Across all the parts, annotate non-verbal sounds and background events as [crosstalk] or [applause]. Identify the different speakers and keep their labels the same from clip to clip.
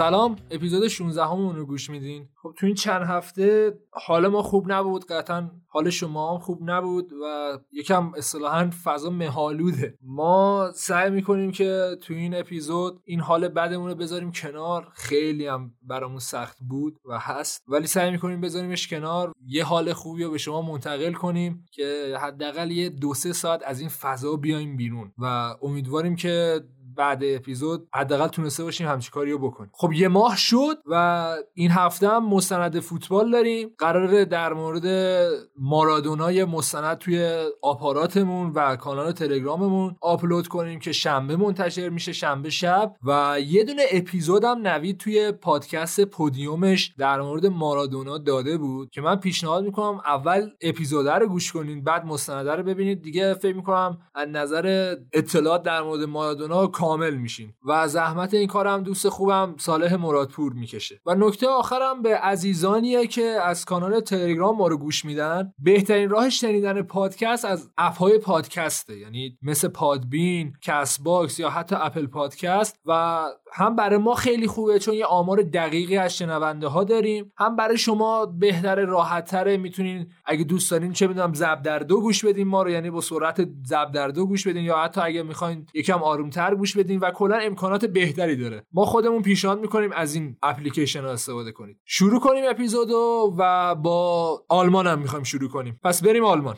Speaker 1: سلام. اپیزود 16 همون رو گوش میدین. خب تو این چند هفته حال ما خوب نبود. قطعا حال شما هم خوب نبود و یکم اصطلاحا فضا مهالوده ما سعی می‌کنیم که تو این اپیزود این حال بدمون رو بذاریم کنار. خیلی هم برامون سخت بود و هست. ولی سعی می‌کنیم بذاریمش کنار. یه حال خوبی رو به شما منتقل کنیم که حداقل یه دو سه ساعت از این فضا بیایم بیرون و امیدواریم که بعد اپیزود حداقل تونسته باشیم همچین کاریو بکنیم. خب یه ماه شد و این هفته هم مستند فوتبال داریم. قراره در مورد مارادونای مستند توی آپاراتمون و کانال تلگراممون آپلود کنیم که شنبه منتشر میشه شنبه شب. و یه دونه اپیزود هم نوید توی پادکست پودیومش در مورد مارادونا داده بود که من پیشنهاد می‌کنم اول اپیزود رو گوش کنین بعد مستنده رو ببینید. دیگه فکر می‌کنم از نظر اطلاعات در مورد مارادونا کامل میشین و زحمت این کارم دوست خوبم صالح مرادپور می‌کشه. و نکته آخرم به عزیزانیه که از کانال تلگرام ما رو گوش میدن بهترین راه شنیدن پادکست از app های پادکسته. یعنی مثل پادبین Castbox یا حتی Apple Podcast. و هم برای ما خیلی خوبه چون یه آمار دقیقی از شنونده ها داریم. هم برای شما بهتر راحت تره می‌تونین اگه دوست دارین چه می‌دونم ضرب در دو گوش بدین ما رو. یعنی با سرعت ضرب در دو گوش بدین یا حتی اگه می‌خواین یکم آرومتر گوش بدین و کلا امکانات بهتری داره. ما خودمون پیشنهاد می‌کنیم از این اپلیکیشن استفاده کنید. شروع کنیم اپیزودو و با آلمان هم می‌خوایم شروع کنیم. پس بریم آلمان.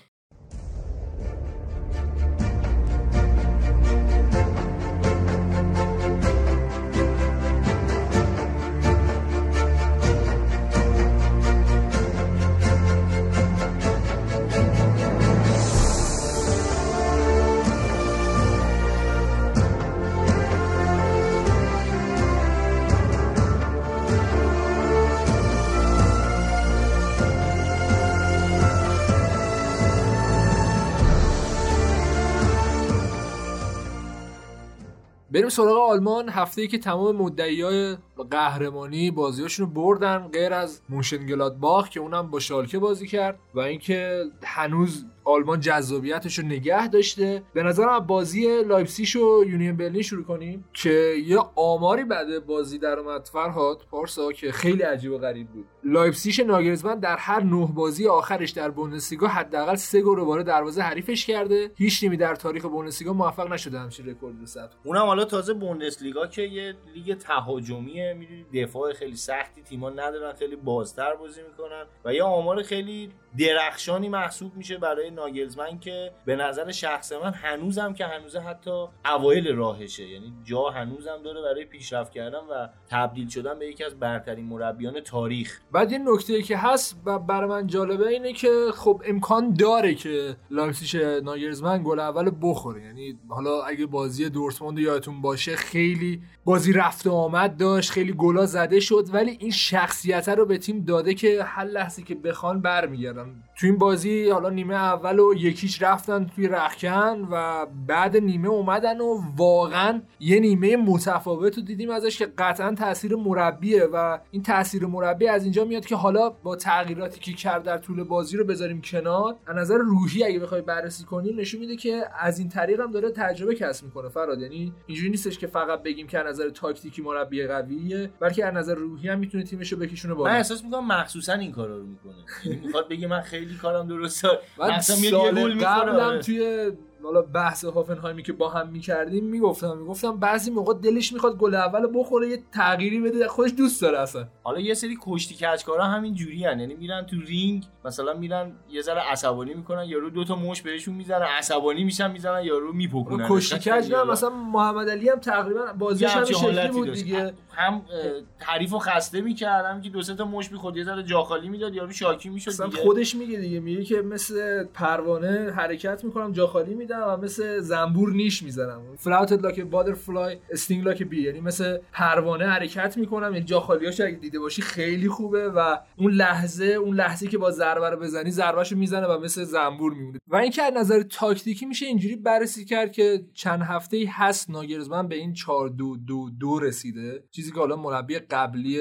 Speaker 1: بریم سراغ آلمان. هفته ای که تمام مدعی های قهرمانی بازیاشون رو بردن غیر از مونشن‌گلادباخ که اونم با شالکه بازی کرد و اینکه هنوز آلمان جذابیتش رو نگه داشته. به نظرم بازی لایپزیش و یونین برلین شروع کنیم که یه آماری بعد بازی در اومد فرهاد پارسا که خیلی عجیب و غریب بود. لایپزیش ناگلزمن در هر نه بازی آخرش در بوندسلیگا حداقل سه گل رو وارد دروازه حریفش کرده. هیچ تیمی در تاریخ بوندسلیگا موفق نشده همچین رکورد رو ثبت
Speaker 2: اونم حالا تازه بوندسلیگا که یه لیگ تهاجمیه می‌دونی؟ دفاع خیلی سختی تیم‌ها ندارن خیلی بازتر بازی می‌کنن و یه آمار خیلی درخشانی محسوب میشه برای ناگلزمن که به نظر شخص من هنوزم که هنوزه حتی اوایل راهشه. یعنی جا هنوزم داره برای پیشرفت کردن و تبدیل شدن به یکی از برترین مربیان تاریخ.
Speaker 1: بعد این نکته که هست و برای من جالبه اینه که خب امکان داره که لایپزیگ ناگلزمن گل اول بخوره. یعنی حالا اگه بازی دورتموند یادتون باشه خیلی بازی رفت و آمد داشت خیلی گلا زده شد ولی این شخصیت رو به تیم داده که هر لحظه که بخوان برمیگردن. تو این بازی حالا نیمه اول و یکیش رفتن توی رخکن و بعد نیمه اومدن و واقعا یه نیمه متفاوت رو دیدیم ازش که قطعا تاثیر مربیه و این تاثیر مربی از اینجا میاد که حالا با تغییراتی که کرد در طول بازی رو بذاریم کنار از نظر روحی اگه بخوای بررسی کنیم نشون میده که از این طریق هم داره تجربه کسب می‌کنه فراد. یعنی اینجوری نیستش که فقط بگیم که از نظر تاکتیکی مربی قویه بلکه از نظر روحی هم می‌تونه تیمشو بکشونه بالا.
Speaker 2: من احساس می‌کنم مخصوصا این کارا رو می‌کنه. یعنی می‌خواد بگه من خیلی کارم درسته
Speaker 1: مثلا سال قبلم توی حالا بحث هافنهایمی که با هم می‌کردیم می‌گفتم می‌گفتم بعضی موقع دلش می‌خواد گل اول بخوره یه تغییری بده خودش دوست داره اصلا.
Speaker 2: حالا یه سری کشتی کچکارا همین جوری هن. یعنی میرن تو رینگ مثلا میرن یه ذره عصبانی می‌کنن یارو دو تا مش بهشون می‌زنن عصبانی میشن می‌زنن یارو میپکنن.
Speaker 1: کشتی کج نه مثلا محمد علی هم تقریبا بازیش همین شکلی بود دیگه.
Speaker 2: هم حریفو خسته می‌کرد هم که دو سه تا مشت می‌خورد یه ذره جاخالی می‌داد یارو شاکی می‌شد
Speaker 1: خودش میگه دیگه میگه که مثل پروانه حرکت می‌کنم جاخالی میدم. و مثل زنبور نیش می‌زنم. float like a butterfly sting like a bee یعنی مثل پروانه حرکت می‌کنم. یعنی جاخالیاش اگه دیده باشی خیلی خوبه و اون لحظه اون لحظه که با ضربه رو بزنی ضربهشو می‌زنه و مثل زنبور میمونه. و اینکه از نظر تاکتیکی میشه اینجوری بررسی کرد که چند هفته ای هست ناگلزمن به این 4 2 2 2 رسیده. چیزی که حالا مربی قبلی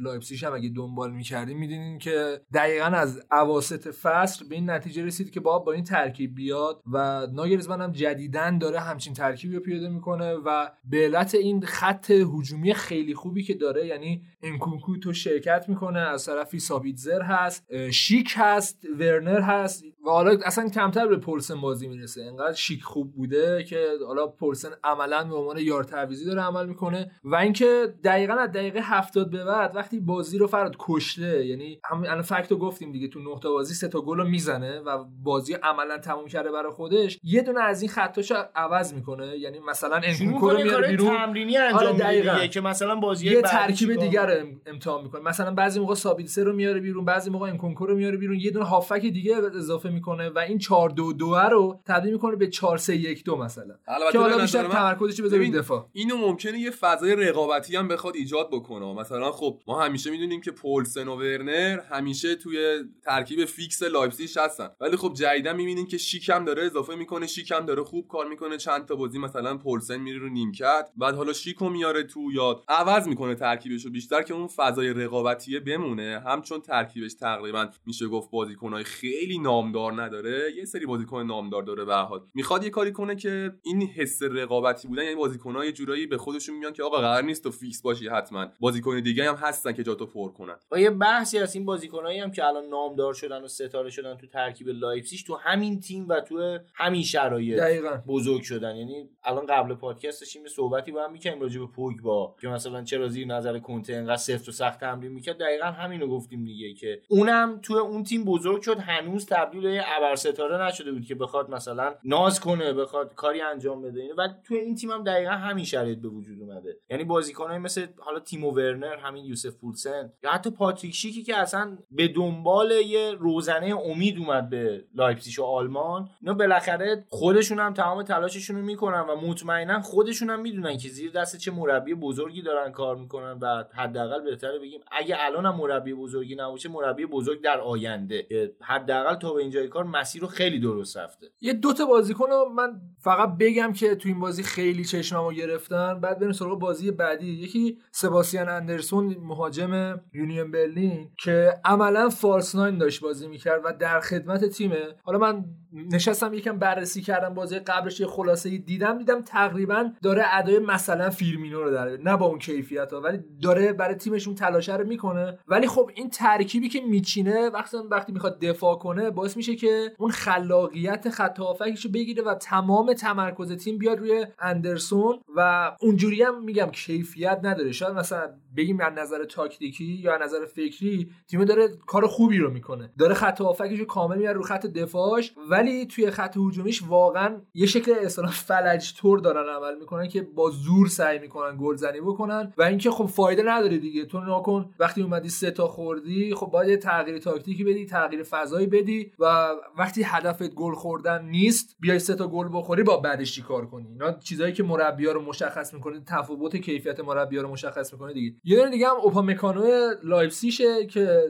Speaker 1: لایپزیگ هم اگه دنبال می‌کردیم می‌دونین که دقیقا از اواسط فصل به این نتیجه رسید که با با این ترکیب بیاد و ناگلزمن هم جدیداً داره همچین ترکیبی رو پیاده می‌کنه و به علت این خط هجومی خیلی خوبی که داره یعنی انکونکو تو شرکت می‌کنه از طرفی سابیتزر هست شیک هست ورنر هست و حالا اصلا کمتر به پولسن بازی می‌رسه. انقدر شیک خوب بوده که حالا پولسن عملا به عنوان یار تعویزی داره عمل می‌کنه و اینکه دقیقا از دقیقه هفتاد به بعد وقتی بازی رو فراد کشته یعنی الان fact و گفتیم دیگه تو نقطه بازی سه تا گل رو می‌زنه و بازی عملا تموم کرده برای خودش یه دونه از این خطاشو عوض می‌کنه. یعنی مثلا انکونکو رو میاره بیرون.
Speaker 2: تمرینی انجام میده که مثلا بازی
Speaker 1: یه ترکیب دیگر رو امتحان می‌کنه. مثلا بعضی موقع سابیتسر رو میاره بیرون بعضی موقع انکونکو رو میاره بیرون. یه دونه هافبک دیگه اضافه می‌کنه و این 4 2 2 رو تبدیل می‌کنه به 4 3 1 2 مثلا. که حالا بیشتر تمرکزش بذاره دفاع.
Speaker 3: اینو ممکنه یه فضای رقابتی هم بخواد ایجاد بکنه. مثلا خب ما همیشه می‌دونیم که پولسن و ورنر همیشه توی ترکیب فیکس لایپزیگ هستن. ولی خب جدیدا می‌بینیم که شیکم داره اضافه می‌کنه شیکم داره خوب کار می‌کنه. چند تا بازی مثلا پولسن میره رو نیمکت بعد حالا شیکو میاره تو یا عوض می‌کنه ترکیبشو بیشتر که اون فضای رقابتیه بمونه. همچون ترکیبش تقریبا میشه گفت بازیکنای خیلی نامدار نداره یه سری بازیکن نامدار داره به حال. می‌خواد یه کاری کنه که این حس رقابتی بودن یعنی بازیکن‌ها یه جورایی به خودشون میگن که آقا قرار نیست تو فیکس باشی حتما. بازیکن دیگه هم هستن که جاتو پر کنن.
Speaker 2: و یه بحثی از این بازیکنایی هم که الان نامدار شدن و ستاره شدن تو ترکیب لایپزیگ تو همین تیم و تو همین شرایط
Speaker 1: دقیقا.
Speaker 2: بزرگ شدن. یعنی الان قبل پادکست داشتیم صحبتی با هم می‌کنیم راجع به با که مثلا چرا زیر نظر کنته انقدر سفت و سخت تمرین می‌کرد. دقیقا همینو گفتیم دیگه که اونم تو اون تیم بزرگ شد هنوز تبدیل به ابر ستاره نشده بود که بخواد مثلا ناز کنه بخواد کاری انجام بده. و تو این تیم هم دقیقا همین شرایط به وجود اومده. یعنی بازیکنای مثل حالا تیمو ورنر همین یوسف پولسن یا حتی پاتریک شیکی که اصلا به دنبال یه روزنه امید اومد به لایپزیگ و آلمان اینا بالاخره خودشون هم تمام تلاششون رو می‌کنن و مطمئنا خودشون هم می‌دونن که زیر دست چه مربی بزرگی دارن کار می‌کنن و حداقل بهتره بگیم اگه الان مربی بزرگی نباشه مربی بزرگ در آینده. حداقل تا به اینجای کار مسیر رو خیلی درست رفته.
Speaker 1: یه دوتا بازیکن رو من فقط بگم که تو این بازی خیلی چشممو گرفتن. بعد بریم سراغ بازی بعدی. یکی سباستین اندرسون مهاجم یونیون برلین که عملا false nine داشت بازی می‌کرد و در خدمت تیمه. حالا من نشستم یکم بررسی کردم بازی قبلش یه خلاصه دیدم. دیدم تقریبا داره ادای مثلا فیرمینو رو داره نه با اون کیفیت ها ولی داره برای تیمشون تلاشه رو می‌کنه. ولی خب این ترکیبی که میچینه وقتی وقتی می‌خواد دفاع کنه باعث میشه که اون خلاقیت خط رو بگیره و تمام تمرکز تیم بیاد روی اندرسون. و اونجوری هم میگم کیفیت نداره. شاید مثلا بگیم از نظر تاکتیکی یا از نظر فکری تیم داره کار خوبی رو می‌کنه. داره خط رو کامل میاره رو خط دفاعش ولی توی خط هجومیش واقعا یه شکل اصطلاح فلج تور دارن عمل می‌کنن که با زور سعی می‌کنن گلزنی بکنن و اینکه خب فایده نداره دیگه. تو ناکن وقتی اومدی سه تا خوردی خب باید تغییر تاکتیکی بدی تغییر فضایی بدی و وقتی هدفت گل خوردن نیست بیای سه تا گل بخوری با بعدش چیکار کنی؟ اینا چیزایی که مربی‌ها رو مشخص می‌کنه تفاوت کیفیت مربی‌ها رو مشخص می‌کنه دیگه. یه دونه دیگه هم اوپامکانو لایپزیشه که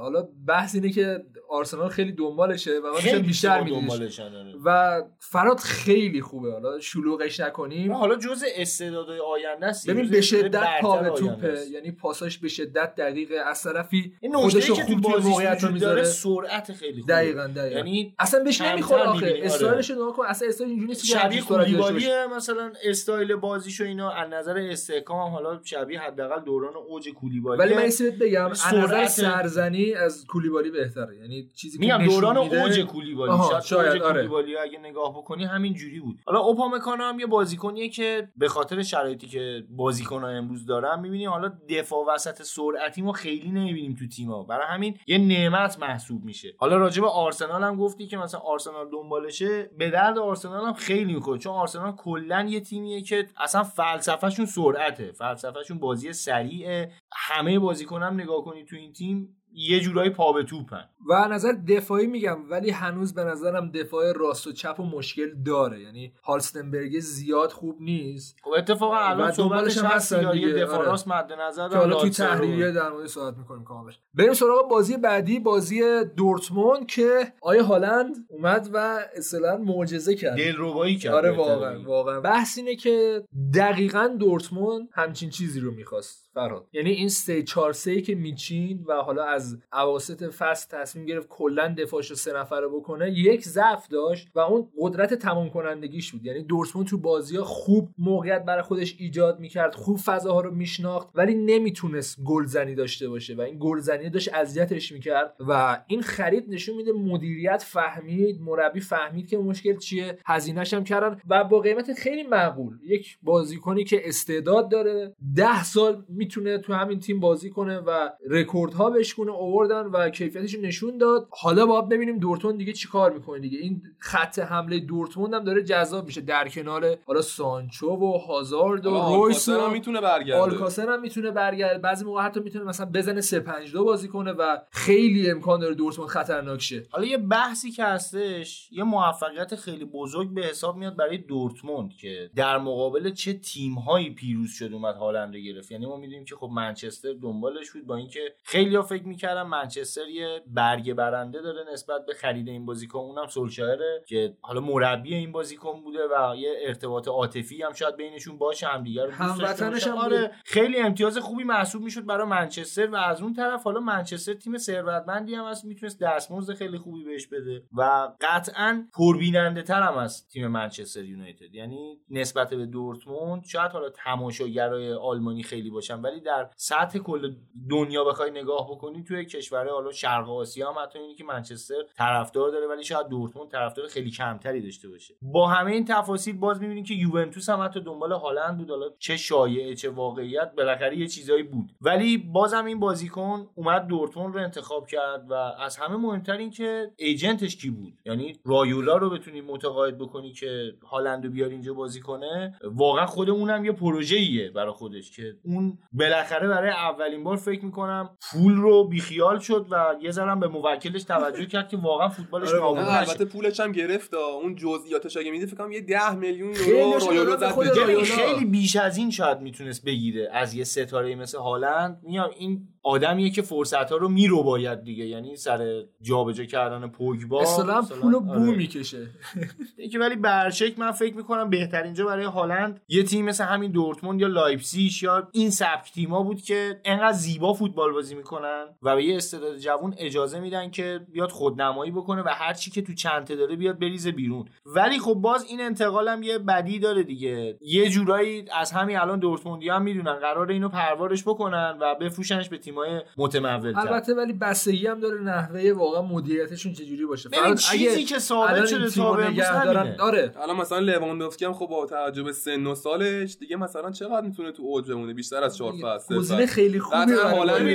Speaker 1: حالا بحث اینه که آرسنال خیلی دنبالشه و من بیشتر میدونش. آره. و فراد خیلی خوبه. حالا شلوغش نکنیم.
Speaker 2: حالا جزء استعدادهای آینده است.
Speaker 1: ببین به شدت پا به توپه. یعنی پاساش به شدت دقیقه از طرفی خودش رو خوب توی موقعیت رو می‌ذاره.
Speaker 2: سرعت خیلی خوبه.
Speaker 1: دقیقاً دقیقاً. یعنی اصلا بهش نمی‌خوره آخه. استایلش رو کن. اصلا استایل اینجوری نیست
Speaker 2: شبیه کولیبالی مثلا استایل بازیش و اینا از نظر استحکام حالا شبیه حداقل دوران اوج کولیبالی
Speaker 1: ولی من این بگم از نظر سرزنی از کولیبالی بهتره. یعنی چیزی
Speaker 2: میگم دوران اوج کولیبالی
Speaker 1: شاید آره.
Speaker 2: اگه نگاه بکنی همین جوری بود. حالا اوپامکانو هم یه بازیکنیه که به خاطر شرایطی که بازیکن‌ها امروز دارن می‌بینی حالا دفاع وسط سرعتی ما خیلی نمی‌بینیم تو تیم‌ها. برای همین یه نعمت محسوب میشه. حالا راجع به آرسنال هم گفتی که مثلا آرسنال دنبالشه. به درد آرسنال هم خیلی می‌کنه چون آرسنال کلا یه تیمیه که اصلا فلسفهشون سرعته. فلسفهشون بازی سریعه همه بازیکنام نگاه کنی تو این تیم یه جورایی پا به توپن.
Speaker 1: و نظر دفاعی میگم ولی هنوز به نظرم دفاع راست و چپ و مشکل داره. یعنی هالستنبرگ زیاد خوب نیست.
Speaker 2: خب اتفاقا الان صحبتش هست یه دفاع آره. راست مد نظر
Speaker 1: که حالا توی تحریریه در مورد صحبت می‌کنیم کاملش. بریم سراغ بازی بعدی بازی دورتموند که آیه هالند اومد و اصلا معجزه کرد؟
Speaker 2: دلربایی کرد
Speaker 1: آره واقعا واقعا. بحث اینه که دقیقا دورتموند همچین چیزی رو می‌خواست فراد یعنی این سه 4 3 که میچین و حالا از اواسط فصل تصمیم گرفت کلا دفاعش رو سه نفره بکنه. یک ضعف داشت و اون قدرت تمام کنندگیش بود. یعنی دورتموند تو بازی ها خوب موقعیت برای خودش ایجاد می‌کرد خوب فضاها رو میشناخت ولی نمی‌تونست گلزنی داشته باشه و این گلزنی داشت اذیتش می‌کرد و این خرید نشون میده مدیریت فهمید مربی فهمید که مشکل چیه هزینهش هم کردن و با قیمت خیلی معقول. یک بازیکنی که استعداد داره ده سال می‌تونه تو همین تیم بازی کنه و رکوردها بشکنه اووردن و کیفیتش نشون داد. حالا باید ببینیم دورتموند دیگه چیکار می‌کنه دیگه. این خط حمله دورتموند هم داره جذاب میشه. در کنار حالا سانچو و هازارد و رویس
Speaker 3: هم می‌تونه برگرده.
Speaker 1: آلکاسر هم می‌تونه برگرده. بعضی موقع حتی می‌تونه مثلا بزنه 3 5 2 بازی کنه و خیلی امکان داره دورتموند خطرناک شه.
Speaker 2: حالا یه بحثی که هستش یه موفقیت خیلی بزرگ به حساب میاد برای دورتموند که در مقابل چه تیم‌هایی پیروز شد اومد هالند گرفت. یعنی ما می‌دونیم که خب منچستر دنبالش بود با اینکه خیلی‌ها فکر می‌کردن منچستر یه برگ برنده داره نسبت به خرید این بازیکن. اونم سولشایره که حالا مربی این بازیکن بوده و یه ارتباط عاطفی هم شاید بینشون باشه همدیگه رو
Speaker 1: هموطنش هم
Speaker 2: آره خیلی امتیاز خوبی محسوب می‌شد برای منچستر و از اون طرف حالا منچستر تیم ثروتمندی هم هست می‌تونست دستمزد خیلی خوبی بهش بده و قطعا پربیننده تر هم از تیم منچستر یونایتد. یعنی نسبت به دورتموند شاید حالا تماشاگرای آلمانی خیلی باشن ولی در سطح کل دنیا بخوای نگاه بکنی توی کشور حالا شرق آسیا هم حتی اینی که منچستر طرفدار داره ولی شاید دورتموند طرفدار خیلی کمتری داشته باشه. با همه این تفاصیل باز می‌بینیم که یوونتوس هم حتی دنبال هالند بود حالا چه شایعه چه واقعیت بالاخره یه چیزایی بود. ولی بازم این بازیکن اومد دورتموند رو انتخاب کرد و از همه مهمتر این که ایجنتش کی بود؟ یعنی رایولا رو بتونی متقاعد بکنی که هالند رو بیار اینجا بازی کنه؟ واقعا خود اونم یه پروژه‌ایه برای خودش که اون بالاخره برای اولین بار فکر می‌کنم پول رو بیخیال شد و یه ذره به موکلش توجه کرد که واقعا فوتبالش
Speaker 3: آره
Speaker 2: نابود
Speaker 3: البته پولش هم گرفت اون جزئیاتش اگه میدی فکر کنم یه 10 میلیون یورو
Speaker 2: خیلی بیش از این شاید می‌تونست بگیره از یه ستاره مثل هالند. میام این آدمیه که فرصت ها رو میرو باید دیگه. یعنی سر جابجا کردن پوگبا
Speaker 1: اصلا پولو بو آره. می‌کشه. [laughs]
Speaker 2: اینکه ولی برشک من فکر می‌کنم بهترین جا برای هالند یه تیم مثل همین دورتموند یا لایپزیگ یا این سبک تیما بود که انقدر زیبا فوتبال بازی می‌کنن و به یه استعداد جوون اجازه میدن که بیاد خودنمایی بکنه و هر چی که تو چنته داره بیاد بریزه بیرون. ولی خب باز این انتقال هم یه بدی داره دیگه. یه جورایی از همین الان دورتموندی هم می‌دونن قرار اینو پروارش بکنن و بفروشنش به تیمای متمول
Speaker 1: البته ولی بستگی هم داره نحوه واقعا مدیریتشون چجوری باشه.
Speaker 2: فقط چیزی که ثابت شده تا دارن
Speaker 1: آره.
Speaker 3: الان مثلا لواندوفسکی هم خب با توجه به سن و سالش دیگه مثلا چقدر می‌تونه تو اوج بمونه؟ بیشتر از 4 فصل
Speaker 1: گزینه خیلی خوبه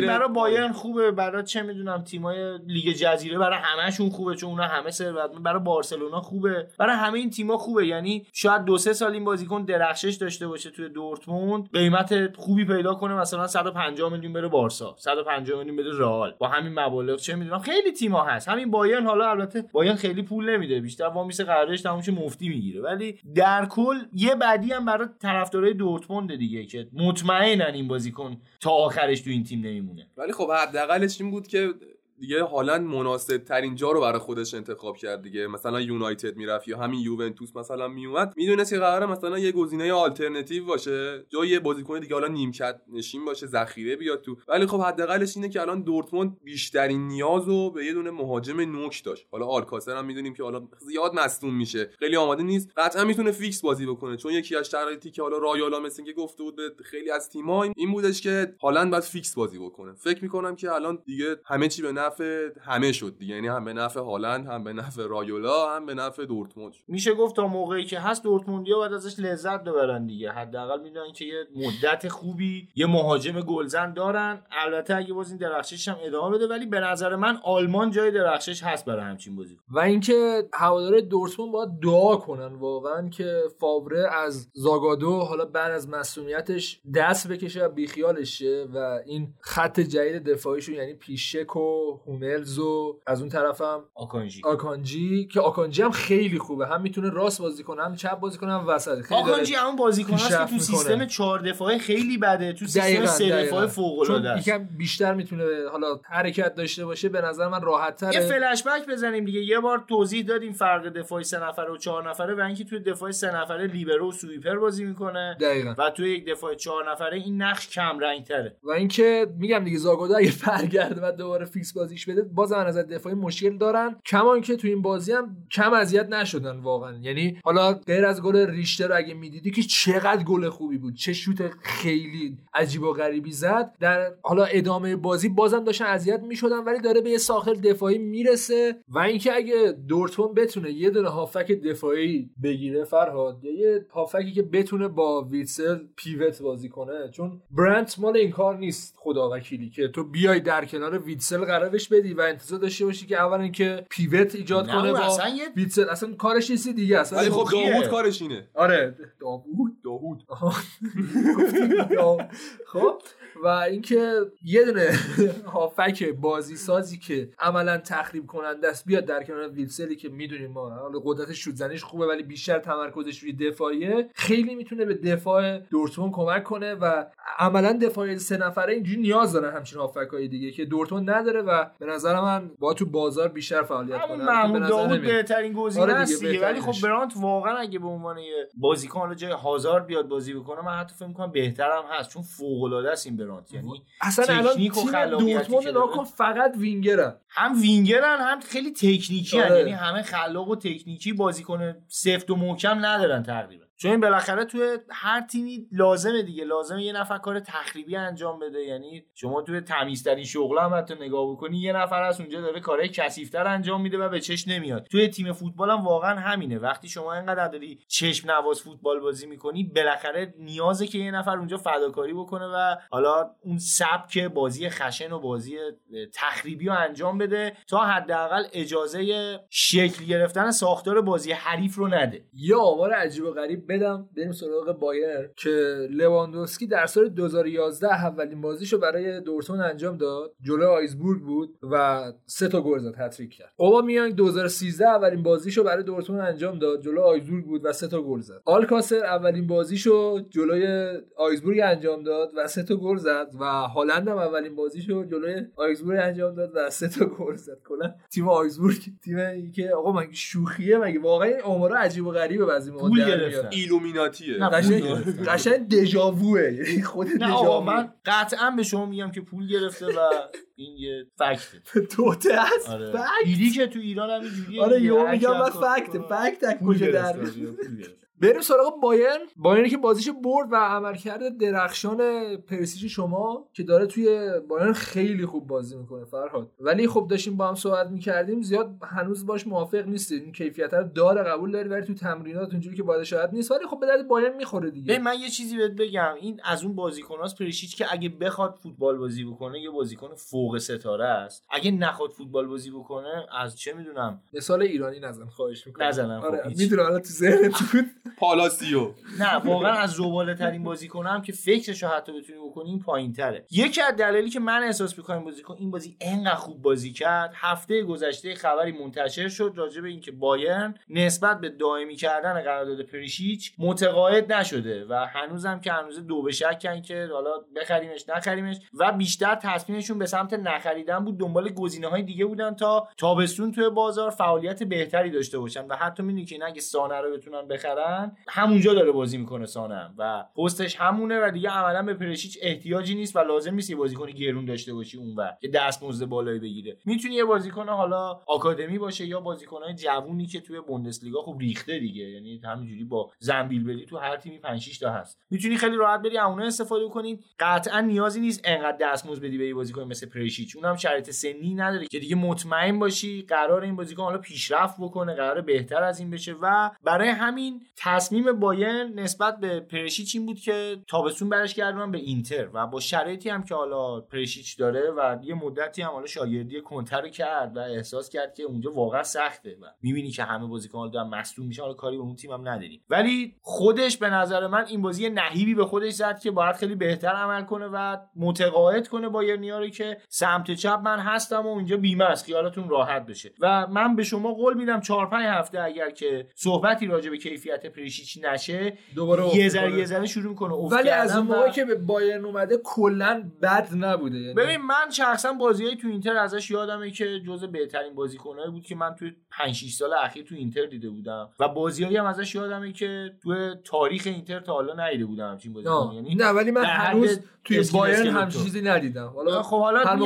Speaker 2: برای بایرن خوبه برای چه می‌دونم تیمای لیگ جزیره برای همهشون خوبه چون اونا همه ثروتمند برای بارسلونا خوبه. برای همه این تیم‌ها خوبه. یعنی شاید دو سه سال این بازیکن درخشش داشته باشه توی دورتموند قیمت خوبی پیدا کنه مثلا 150 میلیون بره بارسا. 150 میلیون بده رئال. با همین مبالغ چه می‌دونم؟ خیلی تیم‌ها هست. همین بایرن حالا البته بایرن خیلی پول نمیده. بیشتر وامیس قراردادش تمومش مفتی می‌گیره. ولی در کل یه بدی هم برای طرفدارای دورتموند دیگه که مطمئنن این بازیکن تا آخرش تو این تیم نمیمونه.
Speaker 3: ولی خب حداقلش این بود که دیگه هالند مناسب ترین جا رو برای خودش انتخاب کرد دیگه. مثلا یونایتد می‌رفت یا همین یوونتوس مثلا میومد. می‌دونست که قراره مثلا یه گزینه آلترناتیو باشه. جای یه بازیکن دیگه حالا نیمکت نشین باشه ذخیره بیاد تو. ولی خب حداقلش اینه که الان دورتموند بیشترین نیاز رو به یه دونه مهاجم نوک داشت. حالا آلکاسر هم می‌دونیم که حالا زیاد مصدوم میشه. خیلی آماده نیست. قطعا می‌تونه فیکس بازی بکنه. چون یکی از شرایطی که حالا رایولا مثل که گفته بود به خیلی از تیم‌ها این بودش که هالند باید فیکس بازی بکنه. فکر می‌کنم که الان دیگه همه چی به نفع همه شد دیگه. یعنی هم به نفع هالند هم به نفع رایولا هم به نفع دورتموند
Speaker 2: میشه گفت تا موقعی که هست دورتموندیا باید ازش لذت ببرن دیگه. حداقل می‌دونن که یه مدت خوبی یه مهاجم گلزن دارن. البته اگه باز این درخشش هم ادامه بده ولی به نظر من آلمان جای درخشش هست برای همچین بازی.
Speaker 1: و اینکه هواداره دورتموند باید دعا کنن واقعا که فاوره از زاگادو حالا بعد از مسئولیتش دست بکشه و بیخیالش شه و این خط جدید دفاعیشون یعنی پیشک و هوملز و از اون طرفم
Speaker 2: آکانجی.
Speaker 1: آکانجی که آکانجی هم خیلی خوبه. هم می‌تونه راست بازی کنه هم چپ بازی کنه هم وسط. خیلی
Speaker 2: آکانجی همون بازیکن هست که تو. سیستم چهار دفاعه خیلی بده. تو سیستم
Speaker 1: دقیقاً،
Speaker 2: سه
Speaker 1: دقیقاً.
Speaker 2: دفاعه فوق العاده است.
Speaker 1: یکم بیشتر می‌تونه حالا حرکت داشته باشه به نظر من راحت
Speaker 2: یه
Speaker 1: تره
Speaker 2: فلش بک بزنیم دیگه. یه بار توضیح دادیم فرق دفاعی سه نفره و چهار نفره و اینکه توی دفاع سه نفره لیبرو و sweeper بازی می‌کنه
Speaker 1: دقیقا.
Speaker 2: و توی یک دفاع چهار نفره این نقش کم رنگ تره
Speaker 1: و اینکه میگم دیگه زاگادو اگه برگرده و دوباره فیکس بازیش بده بازم از نظر دفاعی مشکل دارن. کما اینکه تو این بازی هم کم اذیت نشدن واقعا. یعنی حالا غیر از گل ریشتر اگه می‌دیدی که چقدر گل خوبی بود. چه شوت خیلی عجیب و غریبی زد. در حالا ادامه بازی بازم داشتن اذیت می‌شدن ولی داره به یه ساختار دفاعی می‌رسه. و اینکه اگه دورتموند بتونه یه دونه هافک دفاعی بگیره فرهاد یا یه هافکی که بتونه با ویتسل پیوت بازی کنه چون برنت مال این کار نیست خدا وکیلی که تو بیای در کنار ویتسل قرارش بدی و انتظار داشته باشی که اول اینکه پیوت ایجاد
Speaker 2: نه،
Speaker 1: کنه با
Speaker 2: اصلا یه
Speaker 1: ویتسل. اصلا کارش نیست دیگه اصلا
Speaker 3: ولی خب؟ داوود کارش اینه.
Speaker 1: آره داوود. [laughs]
Speaker 3: داوود.
Speaker 1: خب؟ و اینکه یه دونه [laughs] هافک بازی سازی که عملا تخریب کننده است بیاد در کنار ویلسلی که می‌دونیم ما حالا قدرت شوت زنیش خوبه ولی بیشتر تمرکزش روی دفاعیه. خیلی می‌تونه به دفاع دورتموند کمک کنه و عملا دفاع سه نفره اینجوری نیاز دارن همچین هافکای دیگه که دورتموند نداره و به نظر من با تو بازار بیشتر فعالیت کنه
Speaker 2: محمود
Speaker 1: نظر
Speaker 2: داوود. بهترین گزینه
Speaker 1: آره
Speaker 2: است ولی. خب برانت واقعا اگه به عنوان یه بازیکن حالا جای هازارد بیاد بازی بکنه من حتی فکر می‌کنم بهترم هست چون فوق العاده است این برانت یعنی
Speaker 1: اصلا الان تیم دورتموند فقط وینگرن
Speaker 2: هم وینگرن هم خیلی تکنیکی
Speaker 1: آره.
Speaker 2: یعنی همه خلاق و تکنیکی بازیکن سفت و محکم ندارن تقریبا چون این بالاخره توی هر تیمی لازمه دیگه لازمه یه نفر کار تخریبی انجام بده. یعنی شما توی تمیزترین شغل هم حتی نگاه بکنی یه نفر از اونجا داره کارهای کثیفتر انجام میده و به چشم نمیاد. توی تیم فوتبال هم واقعا همینه. وقتی شما اینقدر داری چشم نواز فوتبال بازی می‌کنی بالاخره نیازه که یه نفر اونجا فداکاری بکنه و حالا اون سبک بازی خشن و بازی تخریبی رو انجام بده تا حداقل اجازه شکل گرفتن ساختار بازی حریف رو نده.
Speaker 1: یه آمار عجیب و غریب بدم بریم سراغ بایرن که لواندوسکی در سال 2011 اولین بازیشو برای دورتموند انجام داد. جلو آگزبورگ بود و سه تا گل زد هتریک کرد. اوبامیانگ 2013 اولین بازیشو برای دورتموند انجام داد. جلو آگزبورگ بود و سه تا گل زد. آلکاسر اولین بازیشو جلوی آگزبورگ انجام داد و سه تا گل زد و هالند هم اولین بازیشو جلوی آگزبورگ انجام داد و سه تا گل زد. کلا تیم آیزبورگ تیمی که آقا مگه شوخیه؟ مگه واقعا آمارا عجیب و غریبه بعضی موقع
Speaker 3: ایلومیناتیه.
Speaker 1: قشنگ. قشنگ دژاووه. یعنی خود دژاوو
Speaker 2: من قطعا به شما میگم که پول گرفته و این یه
Speaker 1: توته [laughs] است
Speaker 2: آره.
Speaker 1: فکت؟
Speaker 2: دیدی که تو ایران هم اینجوریه
Speaker 1: آره. یهو میگم من فکت. فکت کجا در. بریم سراغ بایرن. بایرنی که بازیش برد و عملکرد درخشان پرسیج شما که داره توی بایرن خیلی خوب بازی می‌کنه فرهاد. ولی خب داشتیم با هم صحبت می‌کردیم زیاد هنوز باش موافق نیستیم. این کیفیت رو داره قبول داری ولی تو تمرینات اونجوری که باید شاید نیست. ولی خب به درد بایرن می‌خوره دیگه.
Speaker 2: ببین من یه چیزی بهت بگم. این از اون بازیکناست پریشیچ که اگه بخواد فوتبال بازی بکنه یه بازیکن فوق ستاره است. اگه نخواد فوتبال بازی بکنه از چه می‌دونم؟
Speaker 1: مثال ایرانی نزن خواهش می‌کنم.
Speaker 2: نزنم، خب،
Speaker 1: آره
Speaker 2: هیچ.
Speaker 1: می‌دونم حالا تو ذهنت [laughs] بود.
Speaker 3: پالاسیو.
Speaker 2: نه واقعا از زباله ترین بازیکن هم که فکرشو حتی بتونی بکنی این پایین تره یکی از دلایلی که من احساس می‌کنم بازیکن این بازی انقدر خوب بازی کرد هفته گذشته خبری منتشر شد راجع به اینکه بایرن نسبت به دائمی کردن قرارداد پریشیچ متقاعد نشده و هنوزم که هنوز دو به شکن که حالا بخریمش نخریمش و بیشتر تصمیمشون به سمت نخریدن بود دنبال گزینه های دیگه بودن تا تابستون توی بازار فعالیت بهتری داشته باشن. و حتی می‌دونی که این اگه سانه رو بتونن بخرن همونجا داره بازی می‌کنه سانه. و پستش همونه و دیگه عملا به پرشیچ احتیاجی نیست و لازم نیست یه بازیکن گرون داشته باشی اونور که دستمزد بالایی بگیره. می‌تونی یه بازیکن حالا آکادمی باشه یا بازیکنای جوونی که توی بوندسلیگا خوب ریخته دیگه. یعنی همینجوری با زنبیل بری تو هر تیمی 5 6 تا هست. می‌تونی خیلی راحت بری اونها استفاده کنی. قطعا نیازی نیست انقدر دستمزد بدی به یه بازیکن مثل پریشیچ اونم شرایط سنی نداره که دیگه مطمئن باشی قرار این بازیکن حالا پیشرفت بکنه قرار بهتر از این بشه. و برای همین تصمیم بایرن نسبت به پرشیچ این بود که تابستون برش گردونن به اینتر. و با شرایطی هم که حالا پرشیچ داره و یه مدتی هم حالا شاگردی کنتر کرد و احساس کرد که اونجا واقعا سخته و می‌بینی که همه بازیکن دارن مصدوم میشن حالا کاری به اون تیم هم نداریم. ولی خودش به نظر من این بازی نهیبی به خودش زد که باید خیلی بهتر عمل کنه و متقاعد کنه بایرنیا رو که سمت چپ من هستم و اینجا بیمه است خیالتون راحت بشه. و من به شما قول میدم 4 5 هفته اگر که صحبتی راجع به کیفیت پریشیچ نشه
Speaker 1: دوباره
Speaker 2: یه ذره یه ذره شروع کنه.
Speaker 1: ولی از اون موقعی که به بایرن اومده کلا بد نبوده. یعنی
Speaker 2: ببین من شخصا بازیای تو اینتر ازش یادمه که جز بهترین بازیکنایی بود که من تو 5 6 سال اخیر تو اینتر دیده بودم. و بازیایی هم ازش یادمه که تو تاریخ اینتر تا حالا ندیده بودم همچین بازیکن
Speaker 1: یعنی نه ولی من هنوز توی بایرن هم چیزی ندیدم.
Speaker 2: حالا خب حالا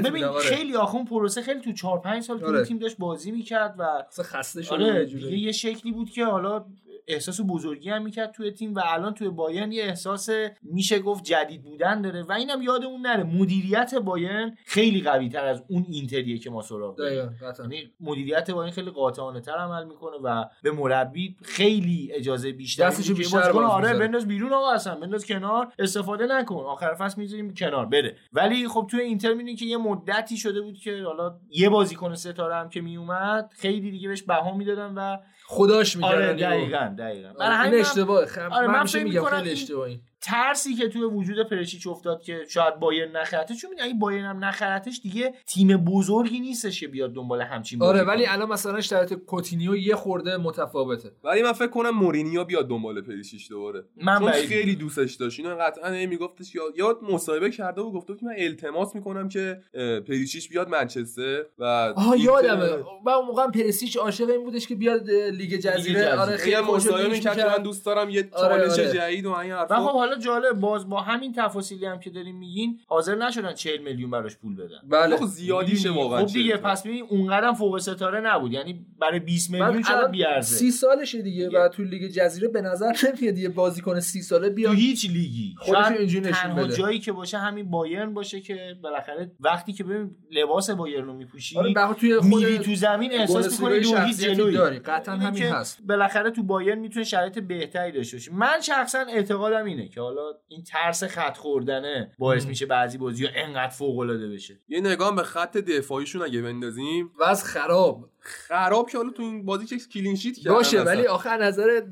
Speaker 2: ببین آره. خیلی آخون پروسه خیلی تو 4 5 سال آره. تو تیم داشت بازی می‌کرد و
Speaker 1: خسته شده آره
Speaker 2: یه شکلی بود که حالا احساس بزرگی هم می‌کرد توی تیم و الان توی بایرن یه احساس میشه گفت جدید بودن داره و اینم یادمون نره مدیریت بایرن خیلی قوی تر از اون اینتریه که ما سراغ داریم. یعنی مدیریت بایرن خیلی قاطعانه تر عمل می‌کنه و به مربی خیلی اجازه بیشتر
Speaker 1: دستشو بیشتر
Speaker 2: آره بنداز بیرون آقا اصلا بنداز کنار استفاده نکن. آخر فصل می‌ذاریم کنار بره. ولی خب توی اینتر می‌بینی که یه مدتی شده بود که حالا یه بازیکن ستاره هم که میومد خیلی دیگه بهش بها می‌دادن و
Speaker 1: خودش می‌کردن
Speaker 2: آره دقیقاً دقیقاً.
Speaker 1: آره این اشتباهه خب آره من, من میگم خیلی اشتباهی.
Speaker 2: ترسی که توی وجود پرشیچ افتاد که شاید بایر نخرته چون اگه بایر هم نخرتش دیگه تیم بزرگی نیستش که بیاد دنبال همچین
Speaker 1: آره ولی الان مثلا شرایط کوتینیو یه خورده متفاوته.
Speaker 3: ولی من فکر کنم مورینیو بیاد دنبال پرشیچ دوباره. من چون خیلی دوستش داشت. اینو قطعا میگفتش یا یاد مصاحبه کرده و گفته که من التماس می‌کنم که پریشیچ بیاد منچستر و
Speaker 1: آها یادمه. من اون موقع پریشیچ عاشق این بودش که بیاد لیگ جزیره. آره خیلی
Speaker 3: مصاحبه می‌کرد من دوست دارم یه آره، چالش آره. جدید و این حرفا.
Speaker 2: حالا جالب باز با همین تفاصیلی هم که داریم میگین حاضر نشدن 40 میلیون براش پول بدن.
Speaker 3: بله. خب زیادیشه واقعا
Speaker 2: خب دیگه پس ببین اونقدرم فوق ستاره نبود. یعنی برای 20 میلیون شاید بیارزه.
Speaker 1: 30 سالشه دیگه و تو لیگ جزیره به نظر نمیاد یه بازیکن 30 ساله بیاد.
Speaker 2: تو هیچ لیگی.
Speaker 1: خودش اینجوری نشون
Speaker 2: بده. جایی که باشه همین بایرن باشه که بالاخره وقتی که ببین لباس بایرن رو میپوشی
Speaker 1: آره توی خود
Speaker 2: تو زمین احساس می‌کنی دو هیچ جلویی.
Speaker 1: داری. قطعا همین هست.
Speaker 2: بالاخره تو بایرن می‌تونه شرایط بهتری داشته باشه. من شخصا اعتقادم اینه که حالا این ترس خط خوردنه باعث میشه بعضی بازی ها انقدر فوق العاده بشه.
Speaker 3: یه نگاه به خط دفاعیشون اگه بندازیم.
Speaker 1: وضع خراب.
Speaker 3: خراب که حالا تو این بازی کلین شیت کرد
Speaker 1: باشه ولی آخر نظر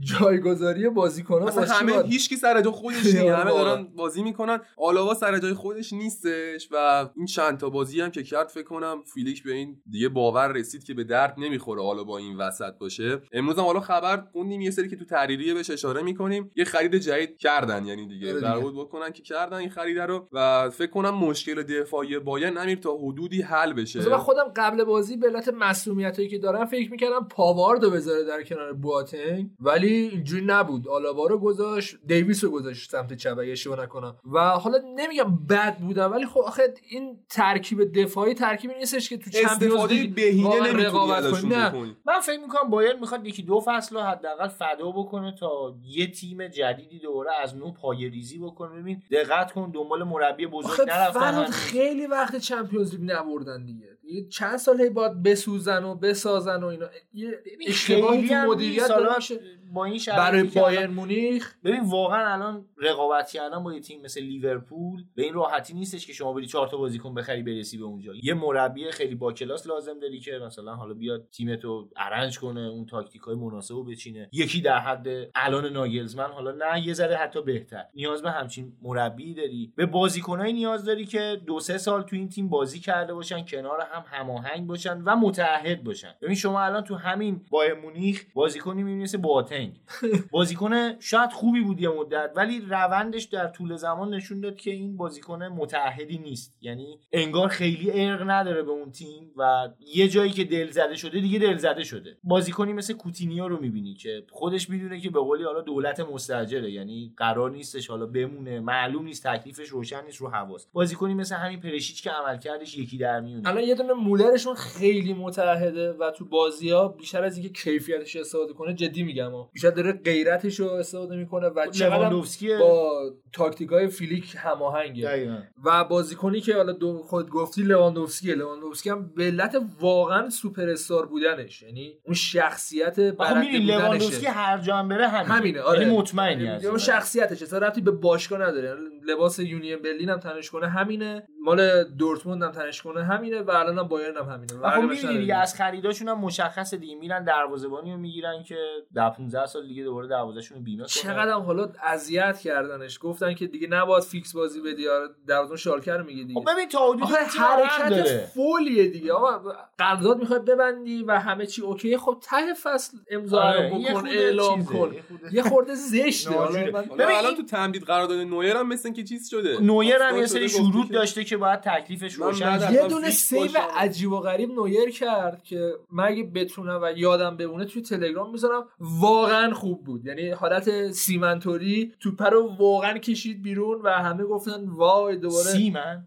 Speaker 1: جایگذاری بازیکن‌ها
Speaker 3: مثلا همه هیچ کی سر جای خودش نیست. [laughs] همه دارن بازی می‌کنن. آلاوا سر جای خودش نیستش و این چند تا بازی هم که کرد فکر کنم فیلیک به این دیگه باور رسید که به درد نمی‌خوره حالا با این وسط باشه. امروز هم حالا خبر خوندیم یه سری که تو تحریریه بهش اشاره می‌کنیم. یه خرید جدید کردن یعنی دیگه در بود بکنن که کردن این خرید رو و فکر کنم مشکل دفاعی بایر نمیر تا حدودی حل بشه.
Speaker 1: من خودم قبل بازی به علت مسئولیتایی که دارم فکر می‌کردم پاواردو بذاره در کنار بواتنگ ولی اینجوری نبود. آلاوا رو گذاشت دیویس رو گذاشت سمت چپ اگه اشتباه نکنم. و حالا نمیگم بد بودم ولی خب آخه این ترکیب دفاعی ترکیبی نیستش که تو چمپیونز لیگ
Speaker 3: بهینه رقابت کنی. نه
Speaker 2: من فکر می‌کنم بایر می‌خواد یکی دو فصل رو حداقل فدا بکنه تا یه تیم جدیدی دوباره از نو پایه‌ریزی بکنه. ببین دقت کن دنبال مربی بزرگ نرفتن
Speaker 1: خیلی وقت Champions League نبردن دیگه. چند ساله باید بسوزن و بسازن و اینا. اشتباهی تو مدیریت
Speaker 2: با این
Speaker 1: برای بایرن مونیخ.
Speaker 2: ببین واقعا الان رقابت کردن با یه تیم مثل لیورپول به این راحتی نیستش که شما بری چهار تا بازیکن بخری برسی به اونجا. یه مربی خیلی با کلاس لازم داری که مثلا حالا بیاد تیمتو arrange کنه اون تاکتیک های مناسب رو بچینه. یکی در حد الان ناگلزمن حالا نه یه ذره حتی بهتر. نیاز به همچین مربی داری. به بازیکنایی نیاز داری که دو سه سال تو این تیم بازی کرده باشن کنار هم هماهنگ باشن و متحد باشن. ببین شما الان تو همین بایرن مونیخ بازیکنی می‌بینی مثل باتنگ بازیکن شاید خوبی بود یه مدت ولی روندش در طول زمان نشون داد که این بازیکن متحدی نیست. یعنی انگار خیلی ارق نداره به اون تیم و یه جایی که دل زده شده دیگه دل زده شده. بازیکنی مثل کوتینیو رو می‌بینی که خودش می‌دونه که به قولی حالا دولت مستاجره یعنی قرار نیستش حالا بمونه معلوم نیست تکلیفش روشن نیست رو حواس. بازیکنی مثل همین پرشیچ که عملکردش یکی در میونه.
Speaker 1: الان یه دونه مولرشون خیلی متحده و تو بازی ها بیشتر از اینکه کیفیتش استفاده کنه جدی میگم. بیشتر داره غیرتش رو استفاده می‌کنه و چقدر
Speaker 2: لواندوفسکی
Speaker 1: با تاکتیکای فیلیک هماهنگه.
Speaker 2: دقیقاً.
Speaker 1: و بازیکنی که حالا دو خود گفتی لواندوفسکی لواندوفسکی هم به علت واقعا سوپر استار بودنش. یعنی اون شخصیت برنده
Speaker 2: لواندوفسکی هر جا بره همینه.
Speaker 1: همینه آره.
Speaker 2: یعنی مطمئنی از
Speaker 1: اون. شخصیتش اصلا ربطی به باشگاه نداره. یعنی لباس یونین برلین هم تنش کنه همینه مال دورتموند هم تنش کنه همینه و الان هم بایرن هم همینه.
Speaker 2: و خب می‌بینی دیگه از خریداشون هم مشخصه دیگه. میرن دروازه‌بانی رو می‌گیرن که در 15 سال دیگه دوباره دروازه‌شون رو بیمه کنه
Speaker 1: چقدر هم حالا اذیت کردنش. گفتن که دیگه نباید فیکس بازی بدی آره دروازه شالکر رو میگی دیگه.
Speaker 2: خب ببین تا
Speaker 1: حرکت
Speaker 2: داره.
Speaker 1: فولیه دیگه. آقا قرارداد می‌خوای ببندی و همه چی اوکی خب ته فصل امضا
Speaker 2: آره،
Speaker 1: رو
Speaker 2: یه
Speaker 1: بکن اعلام کن.
Speaker 2: یه خورده-
Speaker 1: زشته
Speaker 2: ببین
Speaker 3: الان تو تمدید قرارداد نویر هم مثل اینکه چیز شده.
Speaker 2: نویر هم یه سری شروط
Speaker 3: که-
Speaker 2: داشته که باید تکلیفش روشن
Speaker 1: یه دونه سیو. عجیب و غریب نویر کرد که من اگه بتونم و یادم بمونه توی تلگرام می‌ذارم واقعا خوب بود. یعنی حالت سیمنتوری توپ رو واقعا کشید بیرون و همه گفتن وای دوباره.
Speaker 2: سیمن.